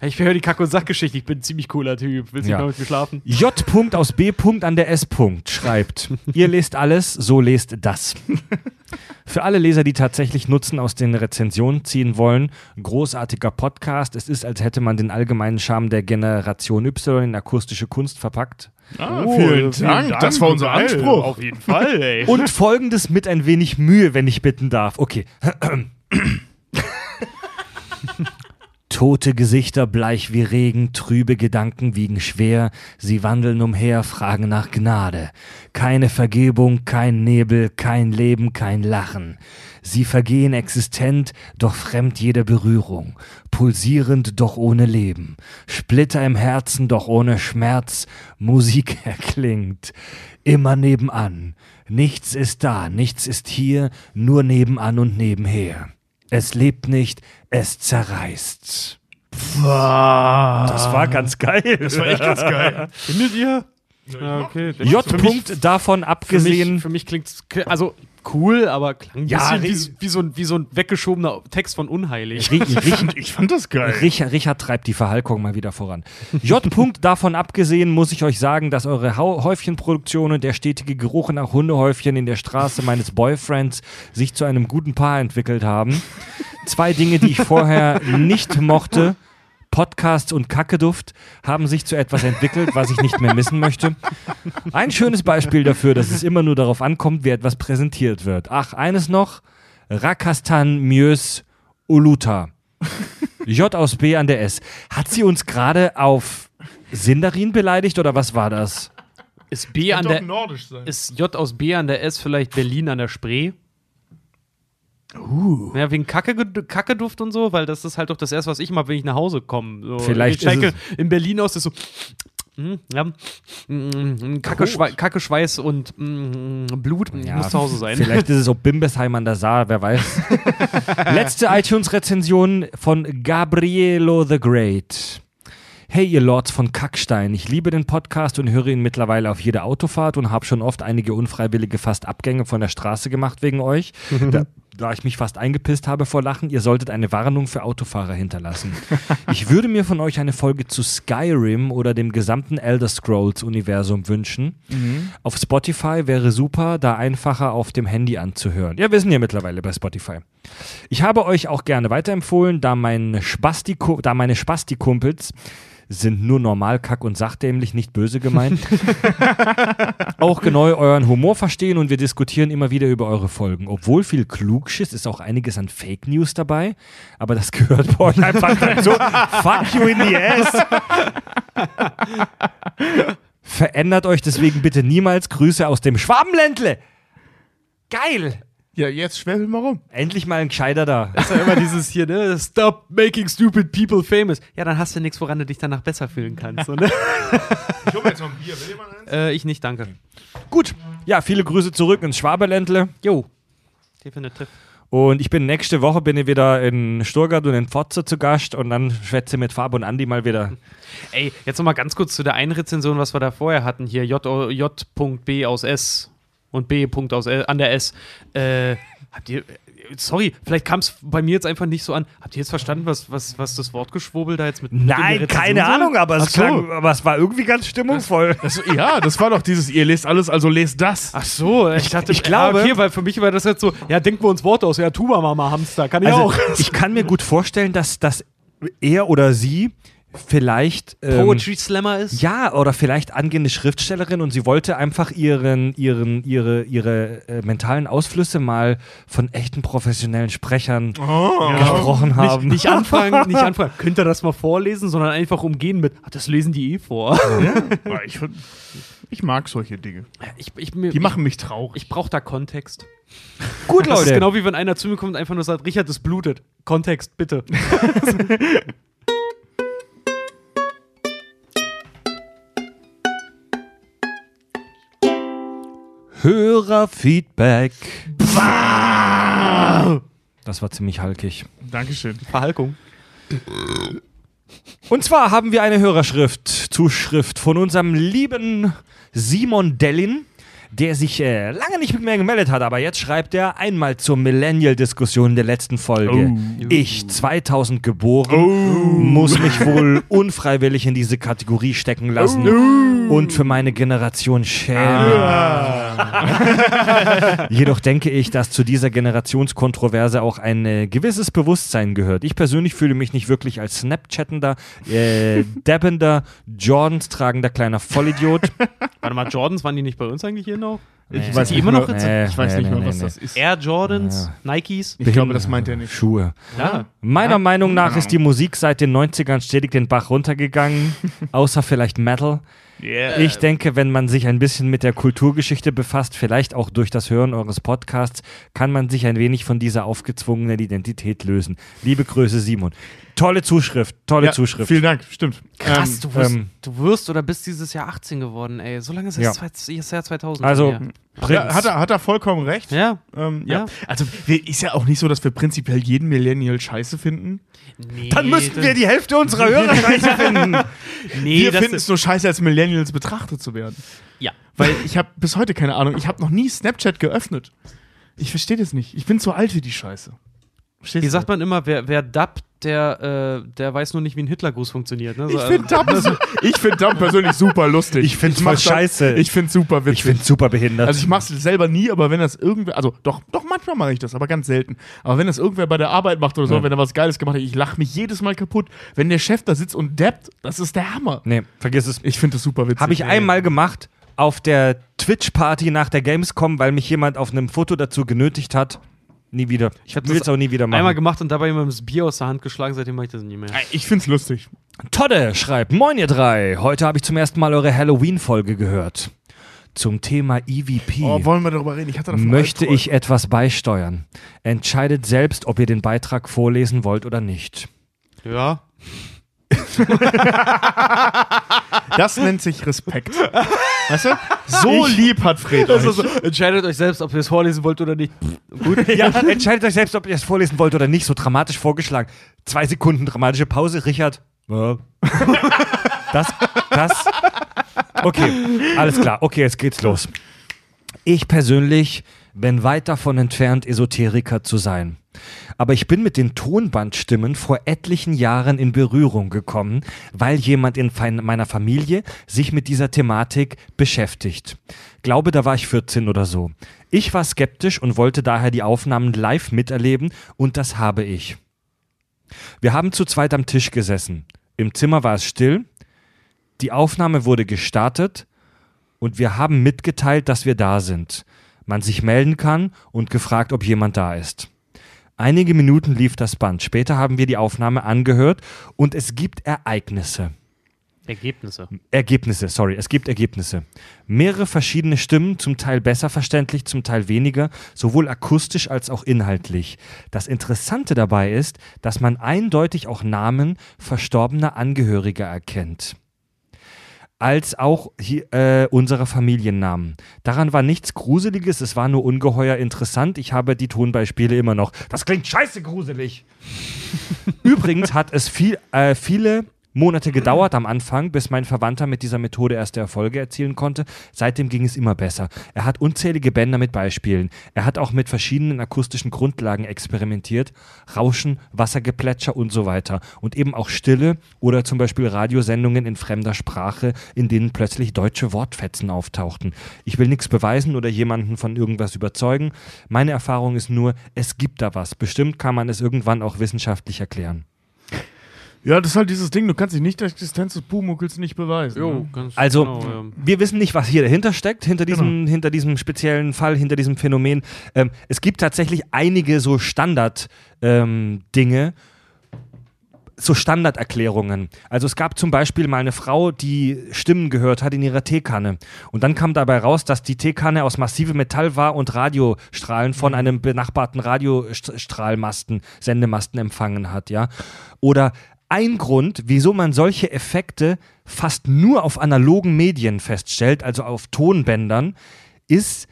Ich höre die Kack- und Sachgeschichte. Ich bin ein ziemlich cooler Typ. Willst du Ja. mal mit mir schlafen? J. aus B. an der S. schreibt, [laughs] ihr lest alles, so lest das. Für alle Leser, die tatsächlich Nutzen aus den Rezensionen ziehen wollen, großartiger Podcast. Es ist, als hätte man den allgemeinen Charme der Generation Y in akustische Kunst verpackt. Ah, vielen, Dank. Das war unser. Anspruch. Auf jeden [laughs] Fall, ey. Und folgendes mit ein wenig Mühe, wenn ich bitten darf. Okay. [clears throat] [clears throat] Tote Gesichter bleich wie Regen, trübe Gedanken wiegen schwer, sie wandeln umher, fragen nach Gnade. Keine Vergebung, kein Nebel, kein Leben, kein Lachen. Sie vergehen existent, doch fremd jeder Berührung, pulsierend, doch ohne Leben, Splitter im Herzen, doch ohne Schmerz, Musik [laughs] erklingt, immer nebenan. Nichts ist da, nichts ist hier, nur nebenan und nebenher. Es lebt nicht, es zerreißt. Das war ganz geil. Das war echt ganz geil. [laughs] Findet ihr? Ja, okay. J. Für Punkt davon Für abgesehen. mich, für mich klingt also cool, aber klang ein Ja, bisschen wie, wie, so ein, wie so ein weggeschobener Text von Unheilig. Ri- Ri- [laughs] Ich fand das geil. Richard, Richard treibt die Verhalkung mal wieder voran. J. [laughs] Punkt davon abgesehen muss ich euch sagen, dass eure Häufchenproduktion und der stetige Geruch nach Hundehäufchen in der Straße meines Boyfriends sich zu einem guten Paar entwickelt haben. Zwei Dinge, die ich vorher nicht mochte. Podcasts und Kackeduft haben sich zu etwas entwickelt, was ich nicht mehr missen möchte. Ein schönes Beispiel dafür, dass es immer nur darauf ankommt, wie etwas präsentiert wird. Ach, eines noch. Rakastan Mjös Uluta. J aus B an der S. Hat sie uns gerade auf Sindarin beleidigt oder was war das? Ist B an der nordisch sein. ist J aus B an der S vielleicht Berlin an der Spree? Uh. Ja, wegen Kacke, Kackeduft und so, weil das ist halt doch das erste, was ich mache, wenn ich nach Hause komme. So, Vielleicht ich checke in Berlin aus, das ist so. mm, Ja, mm, Kacke, Schwei Kacke, Schweiß und mm, Blut. Ich muss zu Hause sein. Vielleicht ist es [laughs] auch Bimbesheim an der Saar, wer weiß. [laughs] Letzte iTunes-Rezension von Gabrielo the Great. Hey, ihr Lords von Kackstein, ich liebe den Podcast und höre ihn mittlerweile auf jeder Autofahrt und habe schon oft einige unfreiwillige fast Abgänge von der Straße gemacht wegen euch. [laughs] Da, da ich mich fast eingepisst habe vor Lachen, ihr solltet eine Warnung für Autofahrer hinterlassen. [laughs] Ich würde mir von euch eine Folge zu Skyrim oder dem gesamten Elder Scrolls-Universum wünschen. Auf Spotify wäre super, da einfacher auf dem Handy anzuhören. Ja, wir sind ja mittlerweile bei Spotify. Ich habe euch auch gerne weiterempfohlen, da, mein Spasti da meine Spasti-Kumpels sind nur normal, kack und sachdämlich, nicht böse gemeint. [laughs] auch genau euren Humor verstehen und wir diskutieren immer wieder über eure Folgen. Obwohl viel Klugschiss ist auch einiges an Fake News dabei, aber das [laughs] gehört bei euch einfach dazu. Fuck you in the ass. Verändert euch deswegen bitte niemals. Grüße aus dem Schwabenländle. Geil. Ja, jetzt schwäbel mal rum. Endlich mal ein Gescheiter da. ist ja immer dieses hier, ne? Stop making stupid people famous. Ja, dann hast du nichts, woran du dich danach besser fühlen kannst. So, ne? Ich hole mir jetzt noch ein Bier. Will jemand eins? äh, ich nicht, danke. Gut. Ja, viele Grüße zurück ins Schwaberländle. Jo. Definitiv. Und ich bin nächste Woche bin ich wieder in Sturgart und in Pfotze zu Gast und dann schwätze mit Fab und Andi mal wieder. [laughs] Ey, jetzt noch mal ganz kurz zu der einen Rezension, was wir da vorher hatten. Hier J, J.B aus S und B. aus L, an der S. Äh, habt ihr. Sorry, vielleicht kam es bei mir jetzt einfach nicht so an. Habt ihr jetzt verstanden, was, was, was das Wortgeschwurbel da jetzt mit. Nein, keine soll? Ahnung, aber es, so. klang, aber es war irgendwie ganz stimmungsvoll. Das, ja, das war doch dieses, ihr lest alles, also lest das. Ach so, ich dachte, ich glaube- ja, okay, weil für mich war das jetzt so, ja, denken wir uns Worte aus, ja, Tuba Mama Hamster, kann ich Also, auch. ich kann mir gut vorstellen, dass, dass er oder sie vielleicht. Ähm, Poetry Slammer ist? Ja, oder vielleicht angehende Schriftstellerin und sie wollte einfach ihren, ihren, ihre, ihre äh, mentalen Ausflüsse mal von echten professionellen Sprechern gesprochen haben. Nicht, nicht anfangen, [laughs] nicht anfangen, könnt ihr das mal vorlesen, sondern einfach umgehen mit, ach, das lesen die eh vor. Ja, [laughs] ich, ich mag solche Dinge. Ich, ich, mir, Die machen mich traurig. ich, ich brauche da Kontext. [laughs] Gut, Das ist Leute. genau wie wenn einer zu mir kommt und einfach nur sagt, Richard, das blutet. Kontext, bitte. Hörerfeedback. Das war ziemlich halkig. Dankeschön. Verhalkung. Und zwar haben wir eine Hörerschrift, Zuschrift von unserem lieben Simon Dellin, der sich äh, lange nicht mit mir gemeldet hat, aber jetzt schreibt er einmal zur Millennial-Diskussion der letzten Folge. Ich, 2000 geboren, muss mich wohl unfreiwillig in diese Kategorie stecken lassen und für meine Generation schämen. [laughs] [laughs] Jedoch denke ich, dass zu dieser Generationskontroverse auch ein äh, gewisses Bewusstsein gehört. Ich persönlich fühle mich nicht wirklich als Snapchattender, äh, [laughs] dabbender, Jordans tragender kleiner Vollidiot. Warte mal, Jordans, waren die nicht bei uns eigentlich hier noch? Nee. Ich weiß immer noch Nee, Ich weiß nee, nicht nee, mehr, was nee, das ist. Air Jordans, Nikes. Ich glaube, das meint er nicht. Schuhe. Ja. Meiner Meinung nach ist die Musik seit den 90ern stetig den Bach runtergegangen, [laughs] außer vielleicht Metal. Ich denke, wenn man sich ein bisschen mit der Kulturgeschichte befasst, vielleicht auch durch das Hören eures Podcasts, kann man sich ein wenig von dieser aufgezwungenen Identität lösen. Liebe Grüße, Simon. Tolle Zuschrift, tolle Ja, Zuschrift. Vielen Dank, stimmt. Krass, Ähm, du, wirst, ähm, du wirst oder bist dieses Jahr 18 geworden, ey. So lange ist es Ja. ja. das Jahr 2000. Also, ja, hat, er, hat er vollkommen recht. her. Ähm, ja. Ja. Also wir, ist ja auch nicht so, dass wir prinzipiell jeden Millennial scheiße finden. Nee, Dann müssten wir die Hälfte unserer Hörer [laughs] scheiße finden. Nee, wir finden es nur scheiße, als Millennials betrachtet zu werden. Ja. Weil ich habe bis heute keine Ahnung. Ich habe noch nie Snapchat geöffnet. Ich verstehe das nicht. Ich bin zu alt für die Scheiße. Verstehst Wie sagt man immer, wer, wer dubbt, der, äh, der weiß nur nicht, wie ein Hitlergruß funktioniert. Ne? So, Ich finde Dump, ich find Dump persönlich super lustig. Ich mach voll Dump- scheiße. Ich find's super witzig. Ich finde super behindert. Also ich mach's selber nie, aber wenn das irgendwer, also doch, doch manchmal mache ich das, aber ganz selten. Aber wenn das irgendwer bei der Arbeit macht oder so, Ja. wenn er was Geiles gemacht hat, ich lache mich jedes Mal kaputt. Wenn der Chef da sitzt und dappt, das ist der Hammer. nee, vergiss es. Ich finde das super witzig. Habe ich einmal gemacht auf der Twitch-Party nach der Gamescom, weil mich jemand auf einem Foto dazu genötigt hat. Nie wieder. Ich hab will das es auch nie wieder machen. Einmal gemacht und dabei jemandem das Bier aus der Hand geschlagen, seitdem mache ich das nie mehr. Ich find's lustig. Todde schreibt, Moin ihr drei, heute habe ich zum ersten Mal eure Halloween-Folge gehört. Zum Thema EVP Oh, wollen wir darüber reden? Ich hatte möchte ich etwas beisteuern. Entscheidet selbst, ob ihr den Beitrag vorlesen wollt oder nicht. Ja. [laughs] Das nennt sich Respekt. Weißt du? So lieb hat Fred euch. Also, entscheidet euch selbst, ob ihr es vorlesen wollt oder nicht. Gut. [laughs] Ja, entscheidet euch selbst, ob ihr es vorlesen wollt oder nicht. So dramatisch vorgeschlagen. Zwei Sekunden dramatische Pause. Richard. Ja. Das, das. Okay, alles klar. Okay, jetzt geht's los. Ich persönlich bin weit davon entfernt, Esoteriker zu sein. Aber ich bin mit den Tonbandstimmen vor etlichen Jahren in Berührung gekommen, weil jemand in meiner Familie sich mit dieser Thematik beschäftigt. Glaube, da war ich 14 oder so. Ich war skeptisch und wollte daher die Aufnahmen live miterleben und das habe ich. Wir haben zu zweit am Tisch gesessen. Im Zimmer war es still. Die Aufnahme wurde gestartet und wir haben mitgeteilt, dass wir da sind. Man sich melden kann und gefragt, ob jemand da ist. Einige Minuten lief das Band. Später haben wir die Aufnahme angehört und es gibt Ereignisse. Ergebnisse. Ergebnisse, sorry, es gibt Ergebnisse. Mehrere verschiedene Stimmen, zum Teil besser verständlich, zum Teil weniger, sowohl akustisch als auch inhaltlich. Das Interessante dabei ist, dass man eindeutig auch Namen verstorbener Angehöriger erkennt. Als auch äh, unsere Familiennamen. Daran war nichts Gruseliges, es war nur ungeheuer interessant. Ich habe die Tonbeispiele immer noch. Das klingt scheiße gruselig. [laughs] Übrigens hat es viel, äh, viele Monate gedauert am Anfang, bis mein Verwandter mit dieser Methode erste Erfolge erzielen konnte. Seitdem ging es immer besser. Er hat unzählige Bänder mit Beispielen. Er hat auch mit verschiedenen akustischen Grundlagen experimentiert. Rauschen, Wassergeplätscher und so weiter. Und eben auch Stille oder zum Beispiel Radiosendungen in fremder Sprache, in denen plötzlich deutsche Wortfetzen auftauchten. Ich will nichts beweisen oder jemanden von irgendwas überzeugen. Meine Erfahrung ist nur, es gibt da was. Bestimmt kann man es irgendwann auch wissenschaftlich erklären. Ja, das ist halt dieses Ding, du kannst dich nicht der Existenz des Pumuckels nicht beweisen. ne? ganz Also, genau, ja. wir wissen nicht, was hier dahinter steckt, hinter diesem, hinter diesem speziellen Fall, hinter diesem Phänomen. Ähm, es gibt tatsächlich einige so Standard-Dinge, so Standarderklärungen. Also es gab zum Beispiel mal eine Frau, die Stimmen gehört hat in ihrer Teekanne. Und dann kam dabei raus, dass die Teekanne aus massivem Metall war und Radiostrahlen von einem benachbarten Radiostrahlmasten, Sendemasten empfangen hat, ja. Oder ein Grund, wieso man solche Effekte fast nur auf analogen Medien feststellt, also auf Tonbändern, ist,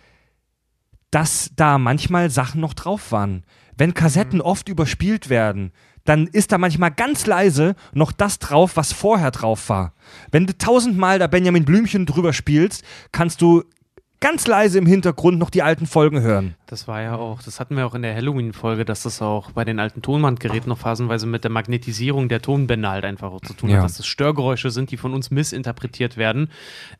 dass da manchmal Sachen noch drauf waren. Wenn Kassetten oft überspielt werden, dann ist da manchmal ganz leise noch das drauf, was vorher drauf war. Wenn du tausendmal da Benjamin Blümchen drüber spielst, kannst du ganz leise im Hintergrund noch die alten Folgen hören. Das war ja auch, das hatten wir auch in der Halloween-Folge, dass das auch bei den alten Tonbandgeräten noch phasenweise mit der Magnetisierung der Tonbänder halt einfach auch zu tun Ja. hat, dass das Störgeräusche sind, die von uns missinterpretiert werden.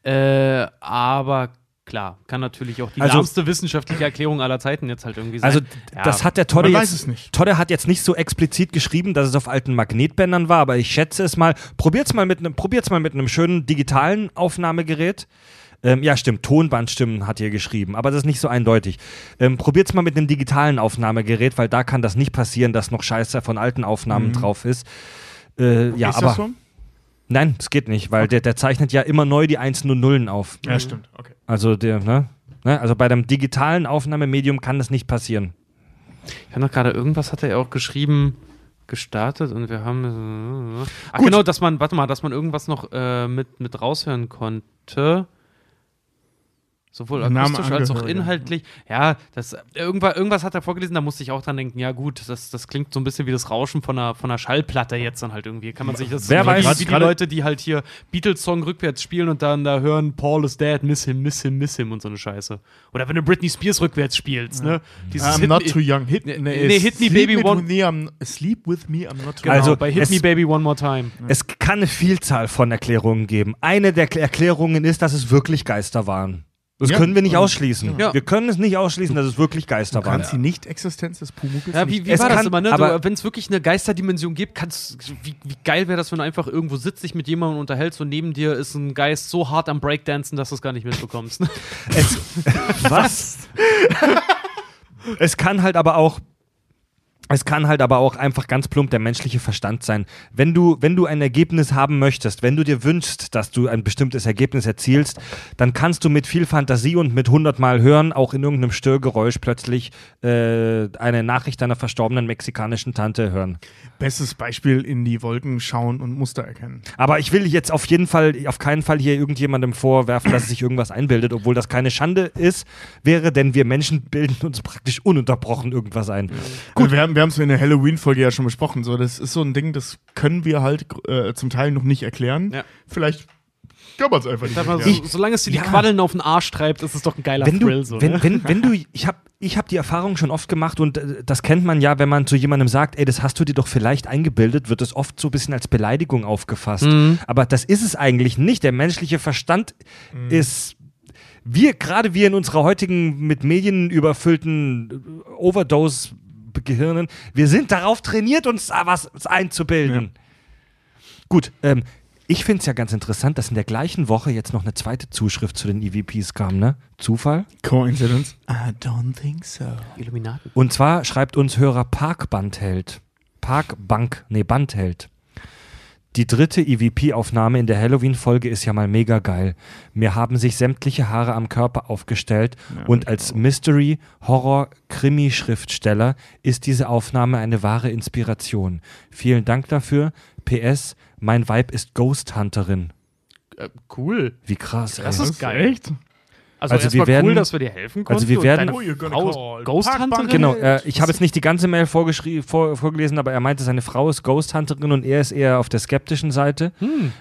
Äh, aber klar, kann natürlich auch die Also- lahmste wissenschaftliche Erklärung aller Zeiten jetzt halt irgendwie sein. Also Ja. das hat der Todde jetzt, es nicht. Todde hat jetzt nicht so explizit geschrieben, dass es auf alten Magnetbändern war, aber ich schätze es mal. Probiert's mal mit einem, probiert's mal mit einem schönen digitalen Aufnahmegerät. Ähm, ja, stimmt, Tonbandstimmen hat ihr geschrieben, aber das ist nicht so eindeutig. Ähm, probiert's mal mit einem digitalen Aufnahmegerät, weil da kann das nicht passieren, dass noch Scheiße von alten Aufnahmen drauf ist. Äh, ja, ist aber das so? nein, das geht nicht, weil der, der zeichnet ja immer neu die Einsen und Nullen auf. Ja, stimmt. Okay. Also der, ne? ne? Also bei dem digitalen Aufnahmemedium kann das nicht passieren. Ich habe noch gerade irgendwas hat er auch geschrieben, gestartet und wir haben. äh, Ach Gut. genau, dass man, warte mal, dass man irgendwas noch äh, mit, mit raushören konnte. Sowohl akustisch als auch inhaltlich. Ja, das, irgendwas, irgendwas hat er vorgelesen, da musste ich auch dran denken, ja gut, das, das klingt so ein bisschen wie das Rauschen von einer, von einer Schallplatte jetzt dann halt irgendwie. Kann man sich das Wer so weiß, wie, wie die Leute, die halt hier Beatles-Song rückwärts spielen und dann da hören Paul is dead, miss him, miss him, miss him und so eine Scheiße. Oder wenn du Britney Spears rückwärts spielst, ne? Dieses I'm Hit not too young. Hit, Nee, nee, Hit Me Sleep Baby with One- Me, I'm, sleep with me, I'm not too Genau, Also, bei Hit es- Me Baby One More Time. Es kann eine Vielzahl von Erklärungen geben. Eine der Kl- Erklärungen ist, dass es wirklich Geister waren. Das Ja. können wir nicht ausschließen. Ja. Wir können es nicht ausschließen, dass es wirklich Geister Du waren. kannst die Nicht-Existenz des Pumuckls Ja, nicht wie, wie Es war das immer, ne? aber- Wenn es wirklich eine Geisterdimension gibt, kannst wie, wie geil wäre das, wenn du einfach irgendwo sitzt, dich mit jemandem unterhältst und neben dir ist ein Geist so hart am Breakdancen, dass du es gar nicht mitbekommst. Es, [laughs] was? [laughs] es kann halt aber auch. Es kann halt aber auch einfach ganz plump der menschliche Verstand sein. Wenn du, wenn du ein Ergebnis haben möchtest, wenn du dir wünschst, dass du ein bestimmtes Ergebnis erzielst, dann kannst du mit viel Fantasie und mit hundertmal hören auch in irgendeinem Störgeräusch plötzlich äh, eine Nachricht deiner verstorbenen mexikanischen Tante hören. Bestes Beispiel in die Wolken schauen und Muster erkennen. Aber ich will jetzt auf jeden Fall, auf keinen Fall hier irgendjemandem vorwerfen, dass sich irgendwas einbildet, obwohl das keine Schande ist, wäre, denn wir Menschen bilden uns praktisch ununterbrochen irgendwas ein. Gut, wir haben wir haben es in der Halloween-Folge ja schon besprochen. So, das ist so ein Ding, das können wir halt äh, zum Teil noch nicht erklären. Ja. Vielleicht kann man es einfach nicht mal, so, solange es dir die Ja. Quaddeln auf den Arsch treibt, ist es doch ein geiler Wenn du, Thrill. So, wenn, ne? wenn, wenn du, [laughs] ich habe ich hab die Erfahrung schon oft gemacht und äh, das kennt man ja, wenn man zu jemandem sagt, ey, das hast du dir doch vielleicht eingebildet, wird es oft so ein bisschen als Beleidigung aufgefasst. Mhm. Aber das ist es eigentlich nicht. Der menschliche Verstand ist wir, gerade wir in unserer heutigen mit Medien überfüllten äh, Overdose-Gehirnen, wir sind darauf trainiert, uns da was einzubilden. Gut, ähm, ich finde es ja ganz interessant, dass in der gleichen Woche jetzt noch eine zweite Zuschrift zu den EVPs kam, ne? Zufall? Coincidence? I don't think so. Illuminaten. Und zwar schreibt uns Hörer Parkbandheld. Parkbank, nee, Bandheld. Die dritte EVP-Aufnahme in der Halloween-Folge ist ja mal mega geil. Mir haben sich sämtliche Haare am Körper aufgestellt und als Mystery, Horror, Krimi-Schriftsteller ist diese Aufnahme eine wahre Inspiration. Vielen Dank dafür. PS, mein Weib ist Ghost Hunterin. Äh, cool. Wie krass, ey. Das ist geil. Echt? Also, Also wir werden- cool, dass wir dir helfen konnten. also wir und werden- deine Oh, Frau Ghost. Hunterin? Genau, äh, ich habe jetzt nicht die ganze Mail vorgeschrie- vor, vorgelesen, aber er meinte, seine Frau ist Ghost Hunterin und er ist eher auf der skeptischen Seite.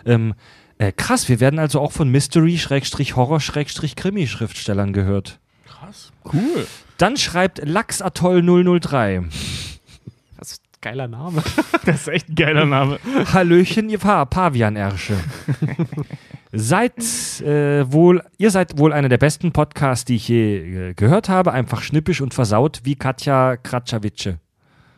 Ähm, äh, krass, wir werden also auch von Mystery, Schrägstrich Horror, Schrägstrich Krimi-Schriftstellern gehört. Krass. Cool. Dann schreibt Lachsatoll 003. Das ist ein geiler Name. [laughs] Das ist echt ein geiler Name. Hallöchen, ihr Pa- Pavianersche. [laughs] seid äh, wohl, ihr seid wohl einer der besten Podcasts, die ich je äh, gehört habe. Einfach schnippisch und versaut wie Katja Kratschawitsche.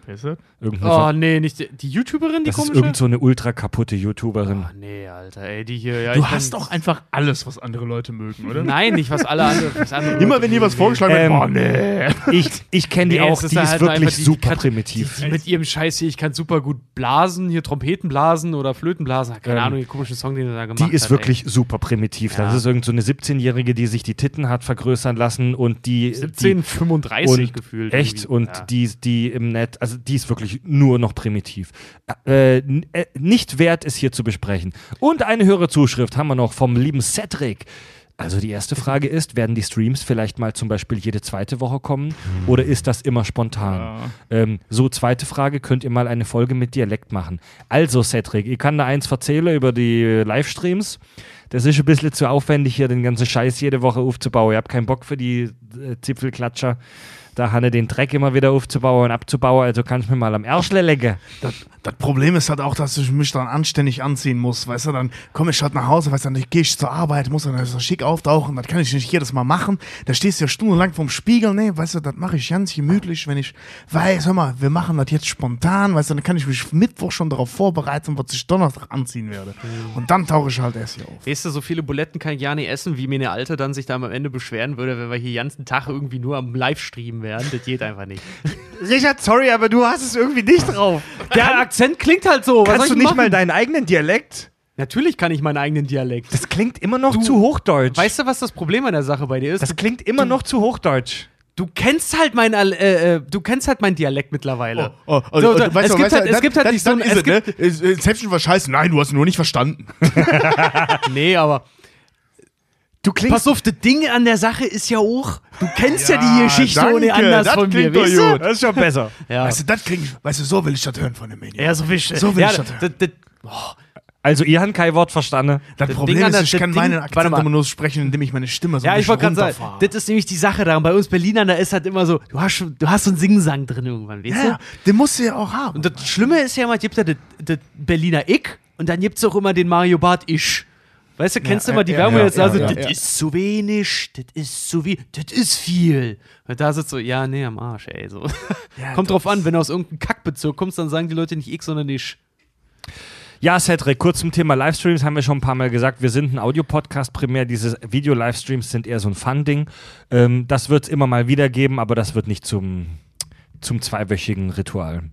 Ist? Irgendeine Oh, nee, nicht die, die YouTuberin, die das ist komische? irgend so eine ultra kaputte YouTuberin. oh, nee, Alter, ey, die hier. Ja, Du ich hast doch einfach alles, was andere Leute mögen, oder? Nein, nicht was alle andere. Was andere Immer wenn dir was vorgeschlagen wird, Ähm, oh nee. Ich, ich kenne die Nee, auch, die ist ist halt wirklich die- die super kann- primitiv. Die mit ihrem Scheiß hier, ich kann super gut blasen, hier Trompeten blasen oder Flöten blasen. Keine Ähm, Ahnung, den komischen Song, den er da gemacht Die hat. ist wirklich super primitiv. Ja. Das ist irgend so eine 17-Jährige, die sich die Titten hat vergrößern lassen und die. ey. 17, 35 und gefühlt. Echt? irgendwie. Und ja. die, die im Net, also die ist wirklich nur noch primitiv. Äh, n- äh, nicht wert, es hier zu besprechen. Und eine höhere Zuschrift haben wir noch vom lieben Cedric. Also die erste Frage ist, werden die Streams vielleicht mal zum Beispiel jede zweite Woche kommen oder ist das immer spontan? Ähm, so, zweite Frage, könnt ihr mal eine Folge mit Dialekt machen? Also Cedric, ich kann da eins erzählen über die äh, Livestreams. Das ist ein bisschen zu aufwendig, hier den ganzen Scheiß jede Woche aufzubauen. Ich habe keinen Bock für die äh, Zipfelklatscher. Da Hanne den Dreck immer wieder aufzubauen und abzubauen, also kann ich mir mal am Ärschle lecken. Das, das Problem ist halt auch, dass ich mich dann anständig anziehen muss, weißt du, dann komme ich halt nach Hause, weißt du, dann gehe ich zur Arbeit, muss dann so schick auftauchen, das kann ich nicht jedes Mal machen, da stehst du ja stundenlang vorm Spiegel, ne, weißt du, das mache ich ganz gemütlich, wenn ich weiß, hör mal, wir machen das jetzt spontan, weißt du, dann kann ich mich Mittwoch schon darauf vorbereiten, was ich Donnerstag anziehen werde und dann tauche ich halt erst hier auf. Weißt du, so viele Buletten kann ich ja nicht essen, wie mir eine Alte dann sich da am Ende beschweren würde, wenn wir hier den ganzen Tag irgendwie nur am Livestream wären. Das geht einfach nicht. Richard, sorry, aber du hast es irgendwie nicht drauf. Der Akzent klingt halt so. Kannst du nicht machen? mal deinen eigenen Dialekt? Natürlich kann ich meinen eigenen Dialekt. Das klingt immer noch zu Hochdeutsch. Weißt du, was das Problem an der Sache bei dir ist? das klingt immer noch zu Hochdeutsch. Du kennst halt mein, äh, äh, du kennst halt meinen Dialekt mittlerweile. Oh, oh, So, oh, da- du weißt es doch, gibt weißt halt- du, es gibt halt nicht so ein- es ne? Selbst schon was scheiße. Nein, du hast nur nicht verstanden. [laughs] Nee, aber Du klingst. Pass auf, das Ding an der Sache ist ja auch, du kennst ja, die Geschichte danke, ohne anders das von mir, klingt doch weißt du? gut. Das ist schon besser. [laughs] Ja. Weißt du, das ich, weißt du, so will ich das hören von dem Medium. ja, so will ich, So will ja, ich das das, das, Also, ihr habt kein Wort verstanden. Das das Problem Ding ist, ich das kann Ding- meinen Akzent immer nur sprechen, indem ich meine Stimme so Ja, ein ich wollte bisschen gerade sagen, das ist nämlich die Sache daran. Bei uns Berlinern, da ist halt immer so, du hast, du hast so einen Singsang drin irgendwann, weißt Ja, du? den musst du ja auch haben. Und das Schlimme ist ja immer, es gibt ja das, das Berliner Ich und dann gibt es auch immer den Mario Bart Ich. Weißt du, kennst du ja, immer die ja, Werbung ja, jetzt ja, also, das ist zu wenig, das ist zu viel, das ist viel. Und da sitzt so, ja, nee, am Arsch, ey. So. [laughs] Kommt drauf an, wenn du aus irgendeinem Kackbezirk kommst, dann sagen die Leute nicht X, sondern ich. Ja, Cedric, kurz zum Thema Livestreams haben wir schon ein paar Mal gesagt. Wir sind ein Audiopodcast primär. Diese Video-Livestreams sind eher so ein Fun-Ding. Ähm, das wird es immer mal wieder geben, aber das wird nicht zum, zum zweiwöchigen Ritual.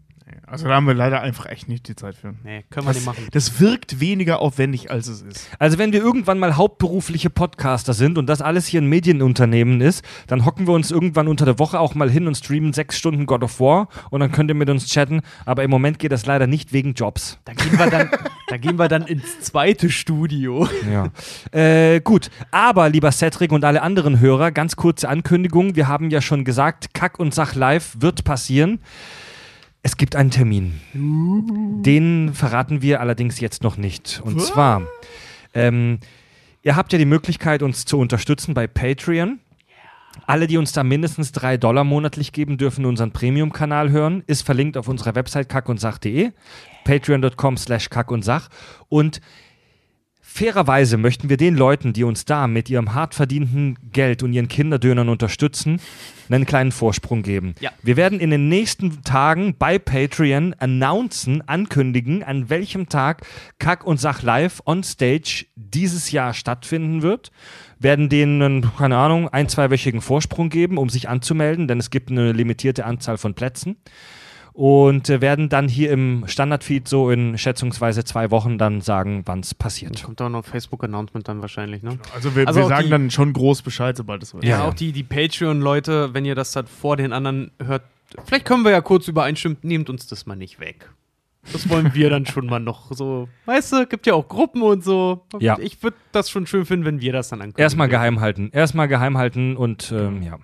Also da haben wir leider einfach echt nicht die Zeit für. Nee, können wir Das, nicht machen. das wirkt weniger aufwendig, als es ist. Also wenn wir irgendwann mal hauptberufliche Podcaster sind und das alles hier ein Medienunternehmen ist, dann hocken wir uns irgendwann unter der Woche auch mal hin und streamen sechs Stunden God of War und dann könnt ihr mit uns chatten. Aber im Moment geht das leider nicht wegen Jobs. Da gehen wir dann, da gehen wir dann ins zweite Studio. Ja. äh, gut, aber lieber Cedric und alle anderen Hörer, ganz kurze Ankündigung. Wir haben ja schon gesagt, Kack und Sach live wird passieren. Es gibt einen Termin. Den verraten wir allerdings jetzt noch nicht. Und zwar, ähm, ihr habt ja die Möglichkeit, uns zu unterstützen bei Patreon. Alle, die uns da mindestens drei Dollar monatlich geben, dürfen unseren Premium-Kanal hören. Ist verlinkt auf unserer Website kackundsach.de, patreon.com slash kackundsach. Und fairerweise möchten wir den Leuten, die uns da mit ihrem hart verdienten Geld und ihren Kinderdönern unterstützen, einen kleinen Vorsprung geben. Ja. Wir werden in den nächsten Tagen bei Patreon announcen, ankündigen, an welchem Tag Kack und Sach live on stage dieses Jahr stattfinden wird. Werden denen, einen, keine Ahnung, ein, zweiwöchigen Vorsprung geben, um sich anzumelden, denn es gibt eine limitierte Anzahl von Plätzen und äh, werden dann hier im Standardfeed so in schätzungsweise zwei Wochen dann sagen, wann es passiert. Kommt auch noch Facebook-Announcement dann wahrscheinlich, ne? Also wir, Also wir sagen die- dann schon groß Bescheid, sobald es wird. Ja, Ja, ja. auch die, die Patreon-Leute, wenn ihr das dann vor den anderen hört, vielleicht können wir ja kurz übereinstimmen, nehmt uns das mal nicht weg. Das wollen wir dann schon mal noch so. Weißt du, gibt ja auch Gruppen und so. Ja. Ich würde das schon schön finden, wenn wir das dann ankündigen. Erstmal geheim halten. Erstmal geheim halten und ähm, ja.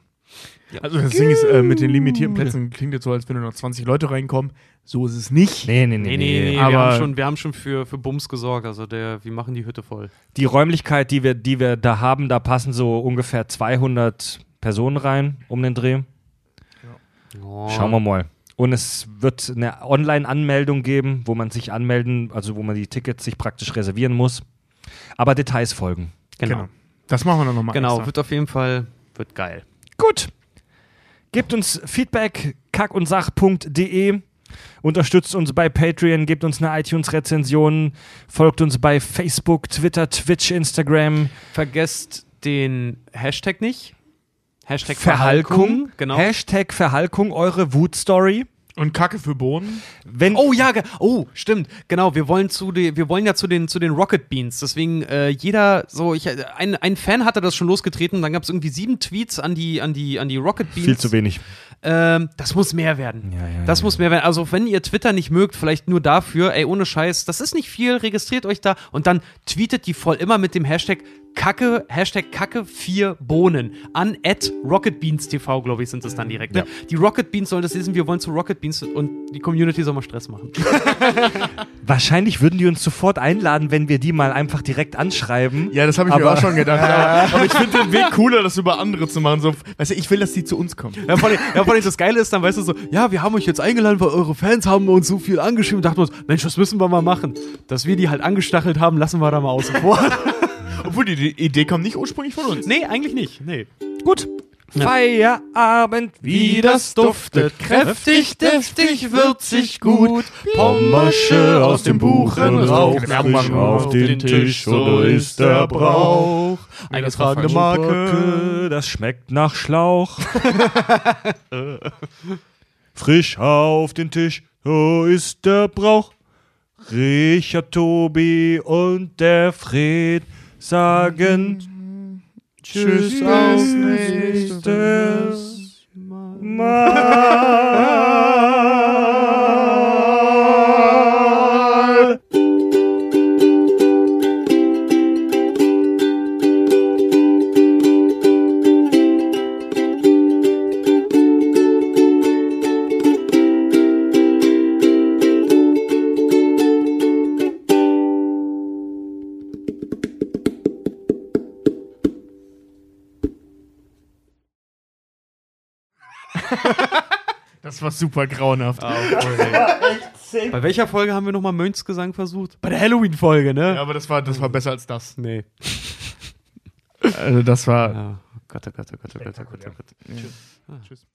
Also das Ding ist, äh, mit den limitierten Plätzen klingt jetzt so, als wenn nur noch 20 Leute reinkommen. So ist es nicht. Nee, nee, nee. Nee, nee, nee, wir Aber- haben schon, wir haben schon für, für Bums gesorgt. Also der, wir machen die Hütte voll. Die Räumlichkeit, die wir, die wir da haben, da passen so ungefähr 200 Personen rein um den Dreh. Oh. Schauen wir mal. Und es wird eine Online-Anmeldung geben, wo man sich anmelden, also wo man die Tickets sich praktisch reservieren muss. Aber Details folgen. Genau. Das machen wir dann nochmal Genau, extra. wird auf jeden Fall, wird geil. Gut. Gebt uns Feedback, kackundsach.de. Unterstützt uns bei Patreon, gebt uns eine iTunes-Rezension, folgt uns bei Facebook, Twitter, Twitch, Instagram. Vergesst den Hashtag nicht. Hashtag Verhalkung. Genau. Hashtag Verhalkung, eure Wut-Story. Und Kacke für Bohnen. Wenn, Oh ja, ge- oh stimmt, genau. Wir wollen zu den, wir wollen ja zu den zu den Rocket Beans. Deswegen äh, jeder so, ich ein, ein Fan hatte das schon losgetreten. Dann gab es irgendwie sieben Tweets an die an die an die Rocket Beans. viel zu wenig. Ähm, das muss mehr werden. Ja, ja, das ja, muss mehr werden. Also wenn ihr Twitter nicht mögt, vielleicht nur dafür. Ey, ohne Scheiß, das ist nicht viel. Registriert euch da und dann tweetet die voll immer mit dem Hashtag Kacke, Hashtag Kacke 4 Bohnen an at RocketBeansTV, glaube ich, sind es dann direkt. Ne? Die Rocket Beans sollen das lesen, wir wollen zu Rocket Beans und die Community soll mal Stress machen. [laughs] Wahrscheinlich würden die uns sofort einladen, wenn wir die mal einfach direkt anschreiben. Ja, das habe ich mir Aber- auch schon gedacht. [laughs] aber, aber ich finde den Weg cooler, das über andere zu machen. So, weißt du, ich will, dass die zu uns kommen. Ja, vor allem, ja, vor allem das Geile ist dann, weißt du, so, ja, wir haben euch jetzt eingeladen, weil eure Fans haben uns so viel angeschrieben und dachten uns, Mensch, das müssen wir mal machen. Dass wir die halt angestachelt haben, lassen wir da mal außen vor. [laughs] Obwohl, die, Idee kommt nicht ursprünglich von uns. nee, eigentlich nicht. Nee. Gut. Feierabend, wie das duftet. Kräftig, deftig, würzig, gut. Pommersche aus dem Buchenrauch, [laughs] frisch auf den Tisch, so ist der Brauch. War falsch. Marke. Das schmeckt nach Schlauch. frisch auf den Tisch, so ist der Brauch. Richard, Tobi und der Fred sagen Tschüss, auf nächstes Mal. [laughs] Das war super grauenhaft. Bei welcher Folge haben wir nochmal Mönchsgesang versucht? Bei der Halloween-Folge, ne? Ja, aber das war, das war besser als das. Nee. Also das war. Ja. Gott, oh Gott, oh Gott, oh Gott, oh Gott, oh Gott. Tschüss. Tschüss.